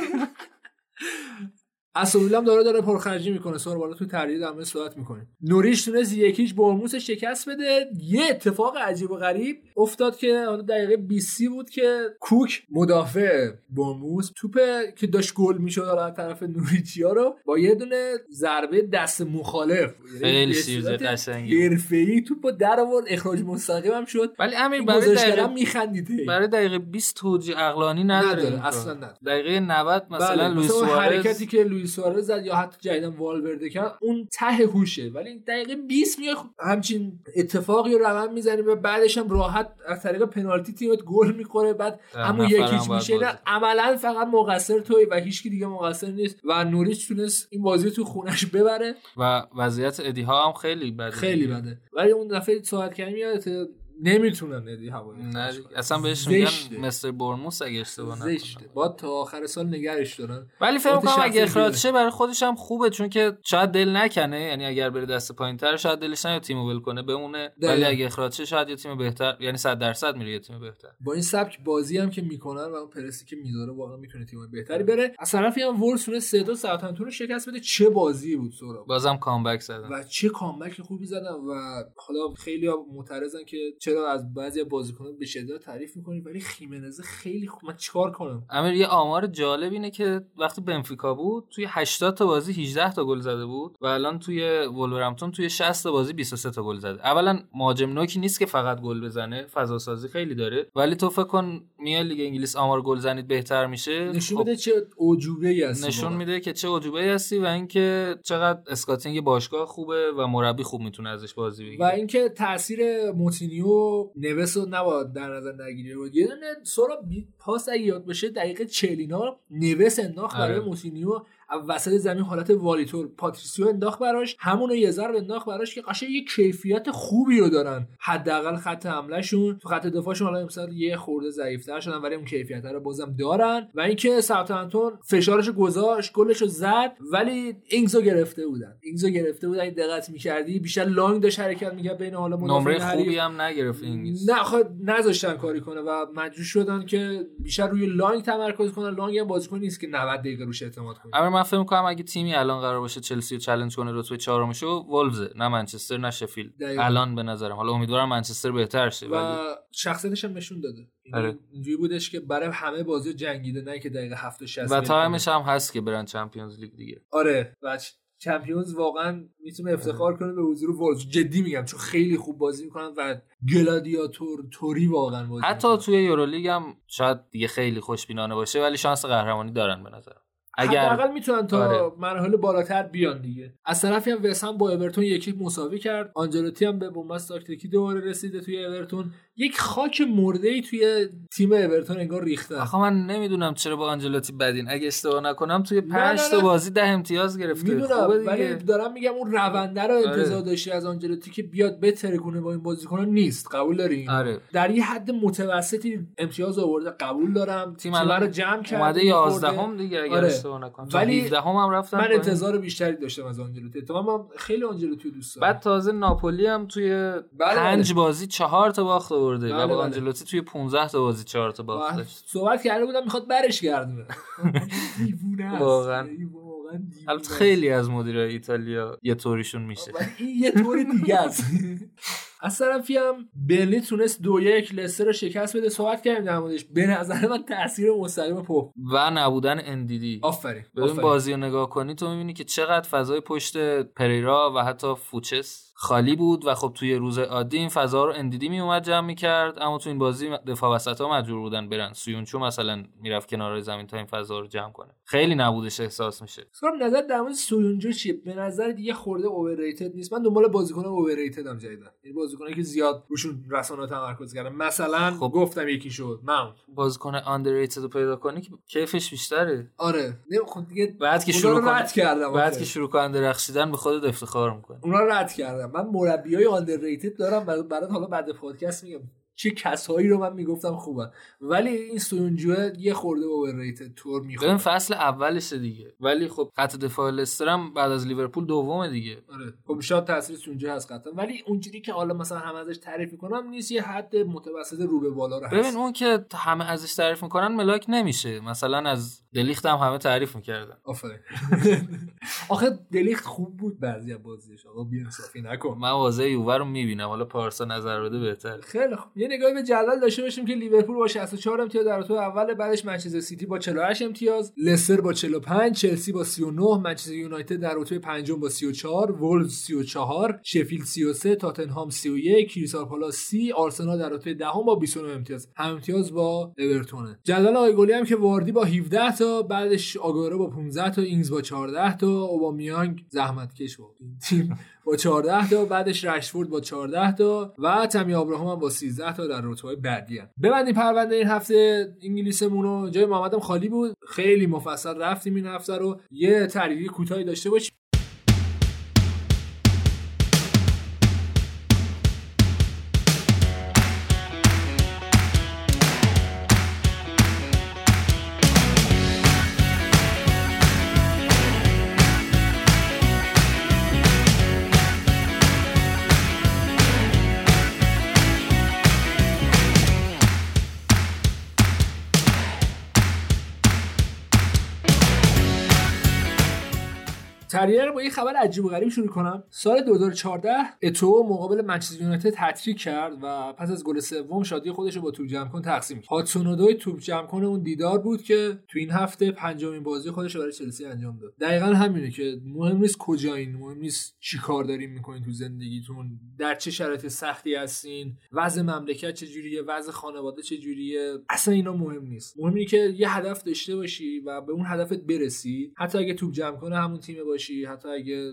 Speaker 1: هم داره داره پرخرجی می‌کنه. سر بالا تو در مورد صحبت می‌کنیم نوریش تونست یکیش برموس شکست بده. یه اتفاق عجیب و غریب افتاد که حالا دقیقه 20 بود که کوک مدافع برموس توپ که داشت گل می‌شد از طرف نوریچیا رو با یه دونه ضربه دست مخالف.
Speaker 5: خیلی قشنگی
Speaker 1: حرفه‌ای توپو در آورد. اخراج مستقیم هم شد.
Speaker 5: ولی امیر برای دقیقه
Speaker 1: میخندید
Speaker 5: برای دقیقه 20 توجیه عقلانی نداره,
Speaker 1: نداره. اصلا نداره.
Speaker 5: دقیقه 90 مثلا
Speaker 1: بله
Speaker 5: لوئیس
Speaker 1: حرکتی که لوئیس سوارز زد یا حتی جدیدن والورده کرد اون ته هوشه. ولی دقیقه 20 میای خب همچین اتفاقی رو رقم می‌زنی و بعدش هم راحت از طریق پنالتی تیمت گل می‌خوره. بعد
Speaker 5: هم
Speaker 1: یکیش میشه.
Speaker 5: بازی.
Speaker 1: عملا فقط مقصر توی و هیچکی دیگه مقصر نیست و نوریچ تونست این بازی رو تو خونش ببره.
Speaker 5: و وضعیت ادی ها هم خیلی بده
Speaker 1: خیلی بده. ولی اون دفعه صحبت یادته نمی‌تونن ندی هوایی
Speaker 5: نه اصلا بهش. میگن مستر برموس اگه اشتباه نکنم.
Speaker 1: زشته. با تا آخر سال نگرش دارن.
Speaker 5: ولی فکر کنم اگه اخراج. شه برای خودش هم خوبه چون که شاید دل نکنه. یعنی اگر بره دست پایینتر شاید دلش نیاد تیمو ول کنه بمونه. ولی. اگه اخراج شه شاید یه تیم بهتر یعنی 100 درصد میره یه تیم بهتر.
Speaker 1: با این سبک بازی هم که می‌کنن و اون پرسی که می‌ذاره واقعا می‌تونه تیم بهتری بره. از طرفی هم وولز تونست سه دو ساوثهمپتون رو شکست بده. چه بازی بود سورا
Speaker 5: بازم comeback زدن.
Speaker 1: و چه comeback خوبی زدن و حالا خیلی معترضن که چرا از بعضی بازیکنان به شدت تعریف می‌کنی؟ ولی خیمنزه خیلی خوب من چیکار کنم؟
Speaker 5: امیر یه آمار جالب اینه که وقتی بنفیکا بود توی 80 تا بازی 18 تا گل زده بود و الان توی ولورهمپتون توی 60 تا بازی 23 تا گل زده. اولا مهاجم نوکی نیست که فقط گل بزنه فضا سازی خیلی داره. ولی تو فکر کن میای لیگ انگلیس آمار گل زنیت بهتر میشه.
Speaker 1: نشون
Speaker 5: خب.
Speaker 1: بده چه اعجوبه‌ای هستی
Speaker 5: نشون. میده که چه اعجوبه هستی و اینکه چقدر scouting باشگاه خوبه و مربی خوب می‌تونه ازش بازی
Speaker 1: و
Speaker 5: بگیره
Speaker 1: اینکه تاثیر موتینیو و نوس رو نباید در نظر نگیری رو یه دونه سورا پاس اگه یاد بشه دقیقه 40 اینا نوس انداخت برای
Speaker 5: آره.
Speaker 1: وسط زمین حالت والی‌طور پاتریسیو انداخت براش. همون یه ضرب انداخت براش که قشنگ یه کیفیت خوبی رو دارن. حداقل خط حملهشون تو خط دفاعشون حالا امسال یه خورده ضعیفتر شدن ولی اون کیفیت رو بازم دارن. و اینکه ساوتهمپتون فشارش گذاشت گلش رو زد ولی اینگزو گرفته بودن. اینگزو گرفته بودن دقت می‌کردی بیشتر لانگ داشت حرکت می‌کرد بین حالا
Speaker 5: نمره خوبی هم نگرفت اینگز
Speaker 1: نه خب نذاشتن کاری کنه و مجبور شدن که بیشتر روی لانگ تمرکز کنن. لانگ هم بازیکن نیست که 90 دقیقه روش اعتماد کنه.
Speaker 5: من فکر می‌کنم اگه تیمی الان قرار باشه چلسی رو چالش کنه رتبه چهارمشو ولفز نه منچستر نه شفیلد. الان به نظرم. حالا امیدوارم منچستر بهتر شه
Speaker 1: و شخصیتش هم نشون داده. آره. اینجوری بودش که برای همه بازی جنگیده نه که دقیقه 7 و 60
Speaker 5: و تایمش هم هست که برن چمپیونز لیگ دیگه.
Speaker 1: آره. و چمپیونز واقعا می‌تونه افتخار کنه به حضور ولز جدی میگم چون خیلی خوب بازی می‌کنن و گلادیاتور توری واقعا بازی
Speaker 5: حتی
Speaker 1: می‌کنن.
Speaker 5: توی یورولیگ هم شاید دیگه خیلی خوشبینانه باشه ولی شانس قهرمانی دارن به نظر
Speaker 1: اگر حداقل می‌تونن تا آره. مرحله بالاتر بیان دیگه. از طرفی هم وسام با اورتون یکی مساوی کرد. آنجلوتی هم به بنبست تاکتیکی دوباره رسیده توی اورتون. یک خاک مرده ای توی تیم اورتون انگار ریخته.
Speaker 5: آخه من نمی‌دونم چرا با آنجلوتی بدین. اگه اشتباه نکنم توی 5 تا بازی ده امتیاز گرفته.
Speaker 1: می‌دونم ولی دارم میگم اون رونده رو انتظار آره. داشتی از آنجلوتی که بیاد بتره کنه با این بازیکنان نیست. قبول داری
Speaker 5: آره.
Speaker 1: در یه حد متوسطی امتیاز آورده قبول دارم.
Speaker 5: تیم رو جمع کرد اومده 11 هم دیگه اگر آره. اشتباه نکنم. ولی 17 هم, هم رفتم
Speaker 1: من انتظار بیشتری داشتم از آنجلوتی. تو من خیلی آنجلوتی دوست
Speaker 5: دارم. بعد تازه ناپولی هم توی 5 بازی 4 تا باخت آورده و با آنجلوتی توی 15 تا بازی 4 تا باخت. داشت
Speaker 1: صحبت کرده بودم می‌خواد برش گردونه. [laughs] دیوونه
Speaker 5: واقعا. البته خیلی از مدیرای ایتالیا یه طوریشون میشه.
Speaker 1: این یه طوری دیگه است. [laughs] از طرفی هم برلی تونست دو یک لستر رو شکست بده. صحبت کردیم در موردش. به نظر من تاثیر مستقیم پپ
Speaker 5: و نبودن اندیدی
Speaker 1: آفرین
Speaker 5: ببین بازی رو نگاه کنی تو می‌بینی که چقدر فضای پشت پریرا و حتی فوچس خالی بود و خب توی روز عادی این فضا رو اندیدی می اومد جمع می‌کرد. اما تو این بازی دفاع وسط ها مجبور بودن برن سویونچو مثلا می‌رفت کنار زمین تا این فضا رو جمع کنه. خیلی نبودش احساس میشه.
Speaker 1: سرم نظر در مورد سویونچو چیه؟ به نظر دیگه خورده اوورریتد نیست. من دنبال بازیکن اوورریتد هم جدیدن. این بازیکنایی که زیاد روشون رسانه تمرکز کردن. مثلا خب. گفتم یکی شد. ماونت
Speaker 5: بازیکن آندرریتد رو پیدا کنی که کیفش بیشتره.
Speaker 1: آره. نه خب دیگه
Speaker 5: بعد که شروع رد کردم. بعد که شروع کردن درخشیدن به خودت افتخار می‌کنی.
Speaker 1: اونا رد کردم. من مربیای آندرریتد دارم برات حالا بعد پادکست میگم. چه کسایی رو من می‌گفتم خوبه. ولی این سویونجو یه خورده اوورریتد تور می‌خوره
Speaker 5: ببین فصل اولش دیگه. ولی خب خط دفاع لستر هم بعد از لیورپول دومه دیگه.
Speaker 1: آره. خب شاید تاثیر سویونجو هست قطعا. ولی اونجوری که حالا مثلا همه ازش تعریف می‌کنم نیست یه حد متوسط رو به بالا رو هست.
Speaker 5: ببین اون که همه ازش تعریف می‌کنن ملاک نمیشه. مثلا از دلیخت هم همه تعریف می‌کردن.
Speaker 1: آفرین. آخه دلیخت خوب بود بعضی از بازیش. آقا بی‌انصافی نکن.
Speaker 5: من بازی یووه رو می‌بینم. حالا پارسا نظر بده بهتر
Speaker 1: خیلی خوب. یه نگاهی به جدول داشته باشیم که لیورپول با 64 امتیاز در رتبه اول بعدش منچستر سیتی با 48 امتیاز لستر با 45 چلسی با 39 منچستر یونایتد در رتبه پنجم با 34 وولز 34 شفیلد 33 تاتنهام 31 کریستال پالاس 30 آرسنال در رتبه دهم با 29 امتیاز هم امتیاز. با اورتون. جدول آقای گلی هم که واردی با 17 تا بعدش آگورو با 15 تا اینگز با 14 تا اوبامیانگ زحمت کش بود تیم. با 14 تا بعدش رشفورد با 14 تا و تامی ابراهام هم با 13 تا در رتبه بعدی هم. ببندیم پرونده این هفته انگلیسمون رو. جای محمدم خالی بود. خیلی مفصل رفتیم این هفته رو. یه تحلیل کوتاهی داشته باشیم. کریه رو با یه خبر عجیب و غریب شروع کنم. سال 2014 اتو مقابل منچستر یونایتد هتریک کرد و پس از گل سوم شادی خودش رو با توپ جمع کن تقسیم کرد. هاتسونودوی توپ جمع کن اون دیدار بود که تو این هفته پنجمین بازی خودش رو برای چلسی انجام داد. دقیقا همینه که مهم نیست کجایین مهم نیست چی کار دارین می‌کنین تو زندگیتون در چه شرایط سختی هستین وضع مملکت چجوریه وضع خانواده چجوریه اصلا اینا مهم نیست. مهم اینه که یه هدف داشته باشی و به اون هدفت برسی. حتی اگه توپ جمع کنه همون تیم باشی. حتی اگه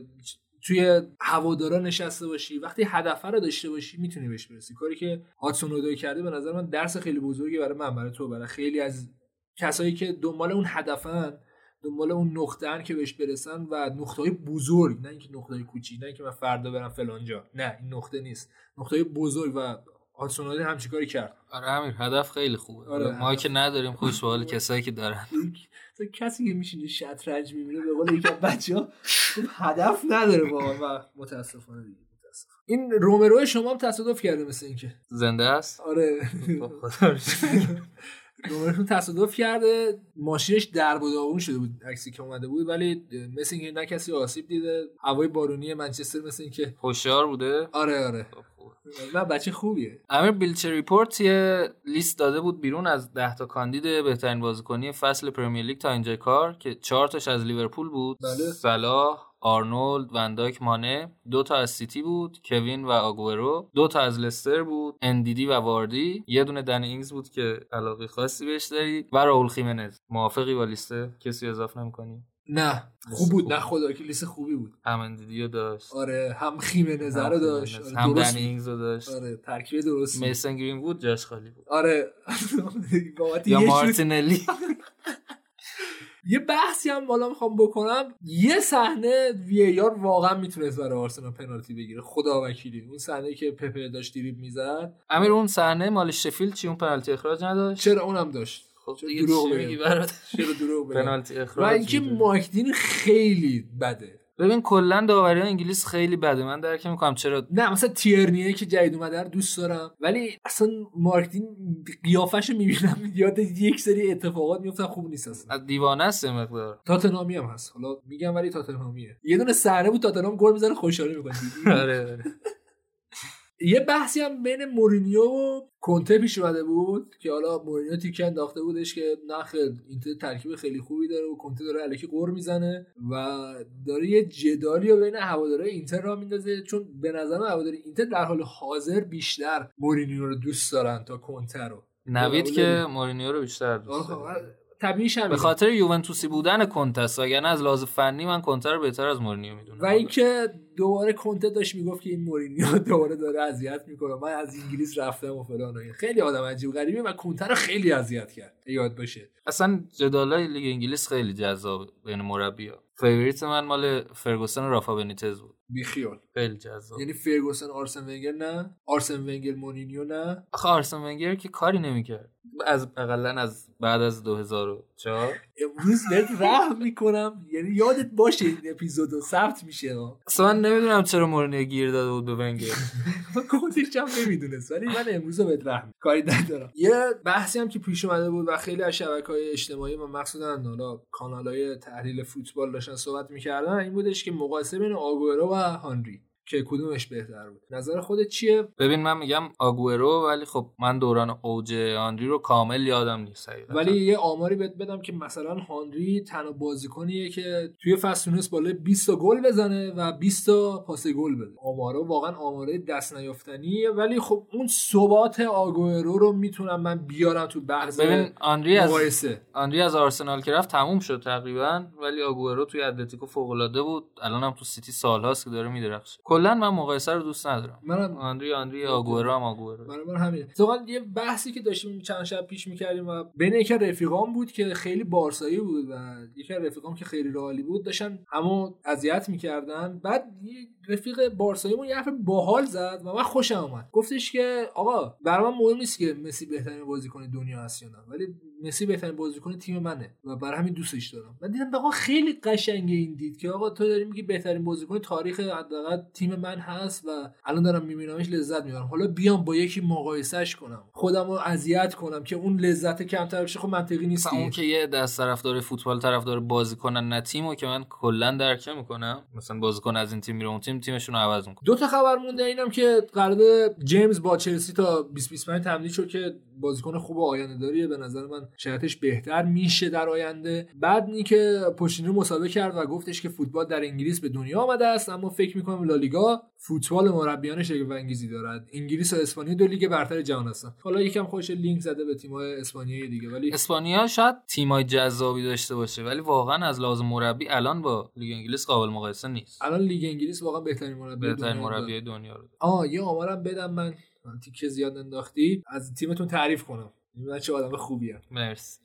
Speaker 1: توی هوادارا نشسته باشی وقتی هدف رو داشته باشی می‌تونی بهش برسی. کاری که هاتسون کرده به نظر من درس خیلی بزرگی برای من برای تو برای خیلی از کسایی که دنبال اون هدفن دنبال اون نقطه که بهش برسن و نقطه های بزرگ نه اینکه نقطه های کوچیک نه اینکه من فردا برم فلانجا نه این نقطه نیست. نقطه های بزرگ و هاتسون همچین کاری کرد.
Speaker 5: آره امیر هدف خیلی خوبه.
Speaker 1: آره،
Speaker 5: ما
Speaker 1: هدف.
Speaker 5: که نداریم خوش به حال کسایی که دارن. [laughs]
Speaker 1: مثلا کسی که میشینه شطرنج می‌بینه به قول یکی از بچه‌ها گفت هدف نداره واقعا. و متاسفانه دیگه این رومرو شما هم تصادف کرده مثل اینکه.
Speaker 5: زنده است؟
Speaker 1: آره.
Speaker 5: خب،.
Speaker 1: رومرو تصادف کرده. ماشینش درب و داغون شده بود عکسی که اومده بود ولی مثل اینکه نه کسی آسیب دیده. هوای بارونی منچستر مثل اینکه
Speaker 5: هوشیار بوده؟
Speaker 1: آره آره.
Speaker 5: خب،.
Speaker 1: نه بچه خوبیه.
Speaker 5: امیر بیلچر ریپورت یه لیست داده بود بیرون از 10 تا کاندید بهترین بازیکنی فصل پرمیر لیگ تا اینجا کار که 4 تاش از لیورپول بود.
Speaker 1: بله.
Speaker 5: صلاح آرنولد ون‌دایک مانه دو تا از سیتی بود کوین و آگورو دو تا از لستر بود اندیدی و واردی. یه دونه دن اینگز بود که علاقه خاصی بهش داری و رائول خیمنز موافقی با لیسته کسی اضافه نمی‌کنی؟
Speaker 1: نه. خوب بود. نه خدا که لیست خوبی بود.
Speaker 5: هم اندیدی رو داشت.
Speaker 1: آره هم خیمنز رو داشت.
Speaker 5: هم
Speaker 1: آره،
Speaker 5: دن
Speaker 1: درست بود.
Speaker 5: اینگز رو داشت.
Speaker 1: آره ترکیب درست.
Speaker 5: میسن گرین بود جاش خالی بود.
Speaker 1: آره. [laughs] بابت
Speaker 5: یا مارتینلی. [laughs]
Speaker 1: یه بحثی هم بالا می‌خوام بکنم. یه صحنه وی آر واقعا می‌تونست برای آرسنال پنالتی بگیره. خدا وکیلی. اون صحنه که پپه داشت دریب می‌زد.
Speaker 5: امیر اون صحنه مال شفیلد چی؟ اون پنالتی اخراج نداشت؟
Speaker 1: چرا؟ اونم داشت.
Speaker 5: خب دیگه
Speaker 1: دروغ؟
Speaker 5: میگی برات؟
Speaker 1: چرا دروغ؟
Speaker 5: پنالتی
Speaker 1: و
Speaker 5: اخراج
Speaker 1: اینکه خیلی بده.
Speaker 5: ببین کلا داوری انگلیس خیلی بده. من درک می‌کنم چرا
Speaker 1: نه مثلا تیرنیه که جدید اومده رو دوست دارم. ولی اصلا مایک دین قیافش رو می‌بینم یاد یک سری اتفاقات میفتم خوب نیست اصلا.
Speaker 5: از دیوانه است مقدار.
Speaker 1: تاتنهامی هم هست. حالا میگم ولی تاتنهامیه. یه دونه صحنه بود تاتنهام گل می‌زنه خوشحالی می‌کنه [laughs]
Speaker 5: آره آره.
Speaker 1: یه بحثی هم بین مورینیو و کنته پیش اومده بود که حالا مورینیو تیکه انداخته بودش که نخ اینتر ترکیب خیلی خوبی داره و کنته داره الکی غر می‌زنه و داره یه جدالی رو بین هوادارای اینتر راه میندازه چون به نظر هوادارای اینتر در حال حاضر بیشتر مورینیو رو دوست دارن تا کنته رو
Speaker 5: نوید که؟ مورینیو رو بیشتر دوست داره.
Speaker 1: طبیعیش
Speaker 5: به. خاطر یوونتوسی بودن کنته است وگرنه از لحاظ فنی من کنته رو بهتر از مورینیو می‌دونم
Speaker 1: و اینکه دوباره کنته داشت می‌گفت که این مورینیو [laughs] دوباره داره اذیت می‌کنه. من از انگلیس رفتم و فلان و این. خیلی آدم عجیب غریبی و کنته رو خیلی اذیت کرد. یاد باشه.
Speaker 5: اصلا جدالای لیگ انگلیس خیلی جذاب بین مربی‌ها. favorite من مال فرگوسن و رافا بنیتز بود.
Speaker 1: بیخیال.
Speaker 5: خیلی جذاب.
Speaker 1: یعنی فرگوسن آرسن ونگر نه. آرسن ونگر مورینیو نه.
Speaker 5: آخه آرسن ونگر که کاری نمی‌کرد. از اقلا از بعد از 2004
Speaker 1: امروز بهت رحم می‌کنم. یعنی یادت باشه این اپیزودو ثبت میشه.
Speaker 5: اصلا من نمی‌دونم چرا مورینیو گیر داده بود به ونگر
Speaker 1: خودش [laughs] هم نمی‌دونست. ولی من امروز رو بهت رحم کاری ندارم. یه بحثی هم که پیش اومده بود و خیلی از شبکه های اجتماعی و مخصوصا حالا کانال های تحلیل فوتبال داشتن صحبت می‌کردن این بودش که مقایسه بین آگورو و هانری. که کدومش بهتر بود. نظر خودت چیه؟
Speaker 5: ببین من میگم آگورو ولی خب من دوران اوج آنری رو کامل یادم نیست حقیقتا.
Speaker 1: ولی یه آماری بهت بدم که مثلا هانری تنها بازیکنیه که توی فصل تونست بالای 20 تا گل بزنه و 20 تا پاس گل بده. آمارا واقعا آماره دست نیافتنیه ولی خب اون ثبات آگورو رو می‌تونم من بیارم تو بحث
Speaker 5: ببین آنری از آنری از آرسنال که رفت تموم شد تقریبا ولی آگورو توی اتلتیکو فوق العاده بود. الان هم تو سیتی سالهاست که داره میدرخشه. کلا من مقایسه رو دوست ندارم.
Speaker 1: منم
Speaker 5: آنری آنری آگورو هم آگورو
Speaker 1: برای من همینه. اتفاقا یه بحثی که داشتیم چند شب پیش می‌کردیم و بین یکی از رفیقام بود که خیلی بارسایی بود و یکی رفیقام که خیلی رالی بود داشتن همو اذیت می‌کردن. بعد یه رفیق بارساییمون یه حرف باحال زد و من خوشم اومد. گفتش که آقا برای من مهم نیست که مسی بهترین بازیکن دنیا هست یا نه. ولی مسی بهترین بازیکن تیم منه و برای همین دوستش دارم. من دیدم آقا خیلی قشنگه این دید که آقا تو داری میگی بهترین بازیکن تاریخ حداقل تیم من هست و الان دارم میبینمش لذت می‌برم. حالا بیام با یکی مقایسهش کنم. خودم رو اذیت کنم که اون لذت کمتر بشه خب منطقی نیست
Speaker 5: اون. که یه دست طرفدار فوتبال طرفدار بازیکنن نه تیمو که من کلا درک می‌کنم. مثلا بازیکن از این تیم میره اون تیم تیمشون رو عوض می‌کنه
Speaker 1: دو تا خبر مونده اینم که قرار جیمز با چلسی تا 2025 تمدید شد که بازیکن خوب آینده داریه به نظر من شرایطش بهتر میشه در آینده. بعد نی که پوشینو مسابقه کرد و گفتش که فوتبال در انگلیس به دنیا آمده است اما فکر می‌کنم لالیگا فوتبال مربیان شگفت انگیزی دارد. انگلیس و اسپانیا دو لیگ برتر جهان هستن. حالا یکم خودش لینک زده به تیم‌های اسپانیایی دیگه ولی
Speaker 5: اسپانیا شاید تیمای جذابی داشته باشه ولی واقعا از لحاظ مربی الان با لیگ انگلیس قابل مقایسه نیست.
Speaker 1: الان لیگ انگلیس واقعا بهترین مربی
Speaker 5: بهترین. مربی دنیا رو
Speaker 1: آه یه آمارم بدم من. تیکه زیاد انداختی از تیمتون تعریف کنم من چه آدم خوبی هم.
Speaker 5: مرسی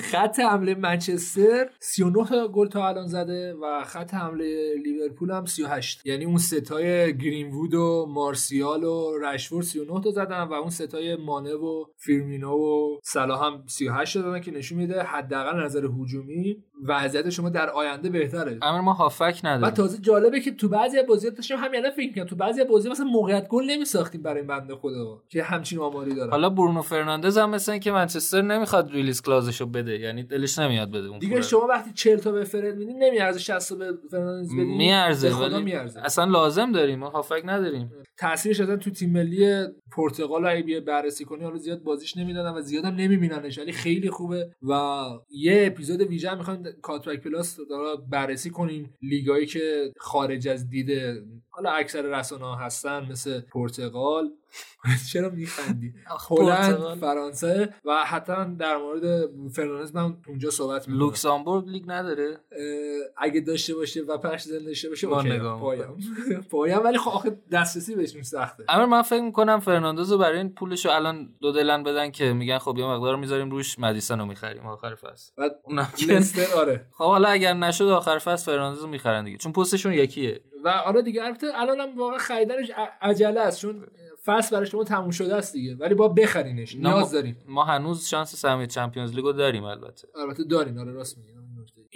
Speaker 1: خط حمله منچستر 39 تا گل تا الان زده و خط حمله لیورپول هم 38 یعنی اون سه‌تای گرینوود و مارسیال و رشفورد 39 تا زدن و اون سه‌تای مانه و فیرمینو و صلاح هم 38 تا زدن که نشون میده حداقل نظر هجومی وضعیت شما در آینده بهتره.
Speaker 5: اما ما
Speaker 1: هافبک
Speaker 5: نداریم
Speaker 1: تازه جالبه که تو بعضی بازی داشتم همین الان فکر کنم تو بعضی بازی مثلا موقعیت گل نمیساختیم برای بنده خدا که همچین آماری داره
Speaker 5: حالا برونو فرناندز هم مثل که منچستر نمی‌خواد release clause شو بده. یعنی دلش نمیاد بده اون
Speaker 1: دیگه. شما وقتی 40 تا به فرد میدین نمیارزه 60 تا به فرناندز بدین
Speaker 5: میارزه ولی
Speaker 1: میارزه.
Speaker 5: اصلا لازم داریم. ما هافبک نداریم.
Speaker 1: تاثیرش اصلا تو تیم ملی پرتغال اگه بیای بررسی کنی حالا زیاد بازیش نمی‌دادن و زیاد هم نمیبیننش ولی خیلی خوبه. و یه اپیزود ویژه می‌خوایم کاتبک پلاس داره بررسی کنیم لیگایی که خارج از دیده حالا اکثر رسانه ها هستن مثل پرتغال. [laughs] چرا میخندی هلند. فرانسه و حتی در مورد فرناندز من اونجا صحبت می‌کنم.
Speaker 5: لوکسامبورگ لیگ نداره؟
Speaker 1: اگه داشته باشه و پخش زنده داشته باشه پایم پایم [laughs] ولی خب آخه دسترسی بهشون سخته.
Speaker 5: اما من فکر می‌کنم فرناندز رو برای این پولشو الان دو دلن بدن که میگن خب یه مقدار می‌ذاریم روش مدیسن رو می‌خریم آخر فصل.
Speaker 1: بعد
Speaker 5: اونم
Speaker 1: لستر [laughs] آره.
Speaker 5: خب حالا اگر نشد آخر فصل فرناندز رو می‌خرن دیگه چون پستشون یکیه.
Speaker 1: و آره دیگه البته الان هم واقعا خریدنش عجله است چون فصل برای شما تموم شده است دیگه. ولی با بخرینش. نیاز داریم.
Speaker 5: ما هنوز شانس سهمیه چمپیونز لیگو داریم البته.
Speaker 1: البته داریم. آره راست میگی.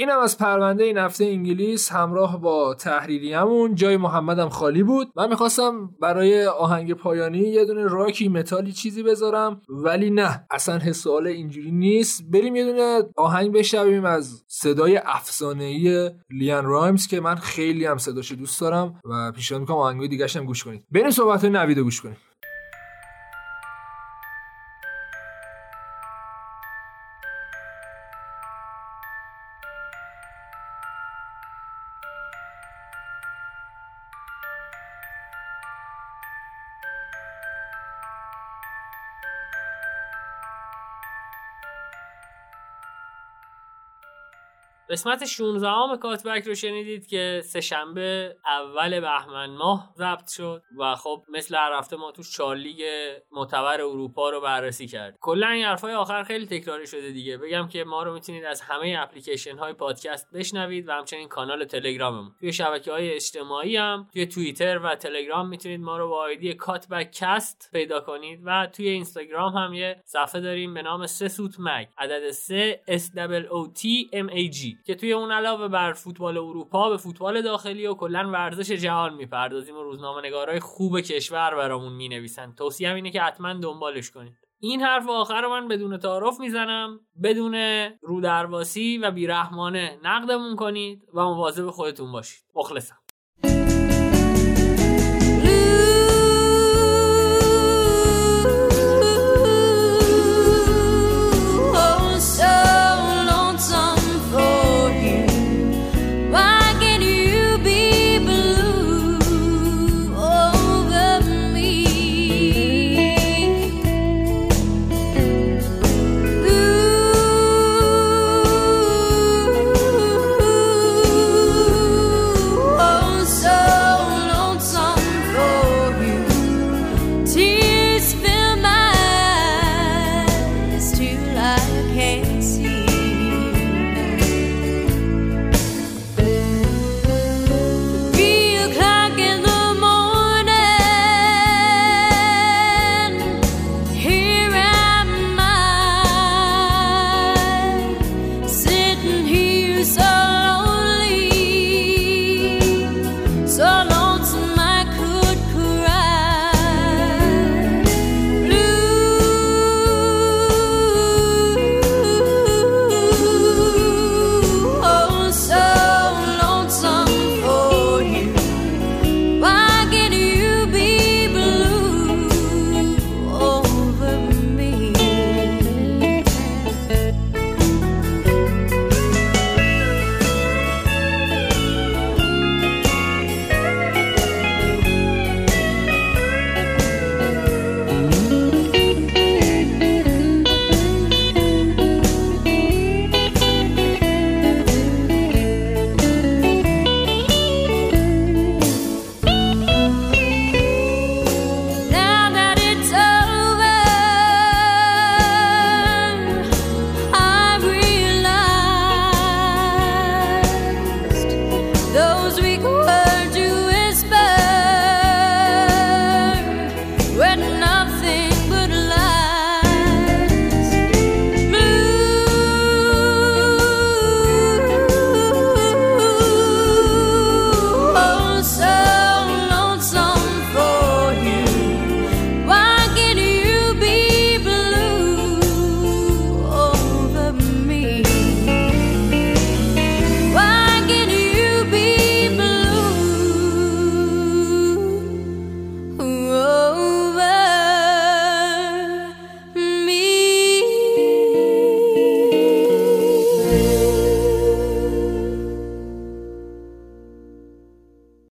Speaker 1: این هم از پرونده این هفته انگلیس همراه با تحریریمون جای محمدم خالی بود. من می‌خواستم برای آهنگ پایانی یه دونه راکی متالی چیزی بذارم ولی نه. اصلا حس و حال اینجوری نیست. بریم یه دونه آهنگ بشنویم از صدای افسانه‌ای لیان رایمز که من خیلی هم صداشو دوست دارم و پیشنهاد می‌کنم آهنگای دیگه هم گوش کنید. بریم صحبت های نوید رو گوش کنیم.
Speaker 4: قسمت 16 ام کاتبک رو شنیدید که سه‌شنبه اول بهمن ماه ضبط شد و خب مثل هر هفته ما تو چهار معتبر اروپا رو بررسی کرد کلا این حرفای آخر خیلی تکراری شده دیگه. بگم که ما رو می‌تونید از همه اپلیکیشن های پادکست بشنوید و همچنین کانال تلگراممون. توی شبکه های اجتماعی هم توی توییتر و تلگرام می‌تونید ما رو با آیدی کاتبک کست پیدا کنید و توی اینستاگرام هم یه صفحه داریم به نام سه سوت مگ. عدد 3 S O T M A G. که توی اون علاوه بر فوتبال اروپا به فوتبال داخلی و کلا ورزش جهان می‌پردازیم و روزنامه نگارای خوب کشور برامون می‌نویسن. توصیه اینه که حتما دنبالش کنید. این حرف آخر من بدون تعارف می‌زنم. بدون رودرواسی و بیرحمانه نقدمون کنید و مواظب خودتون باشید. مخلصم.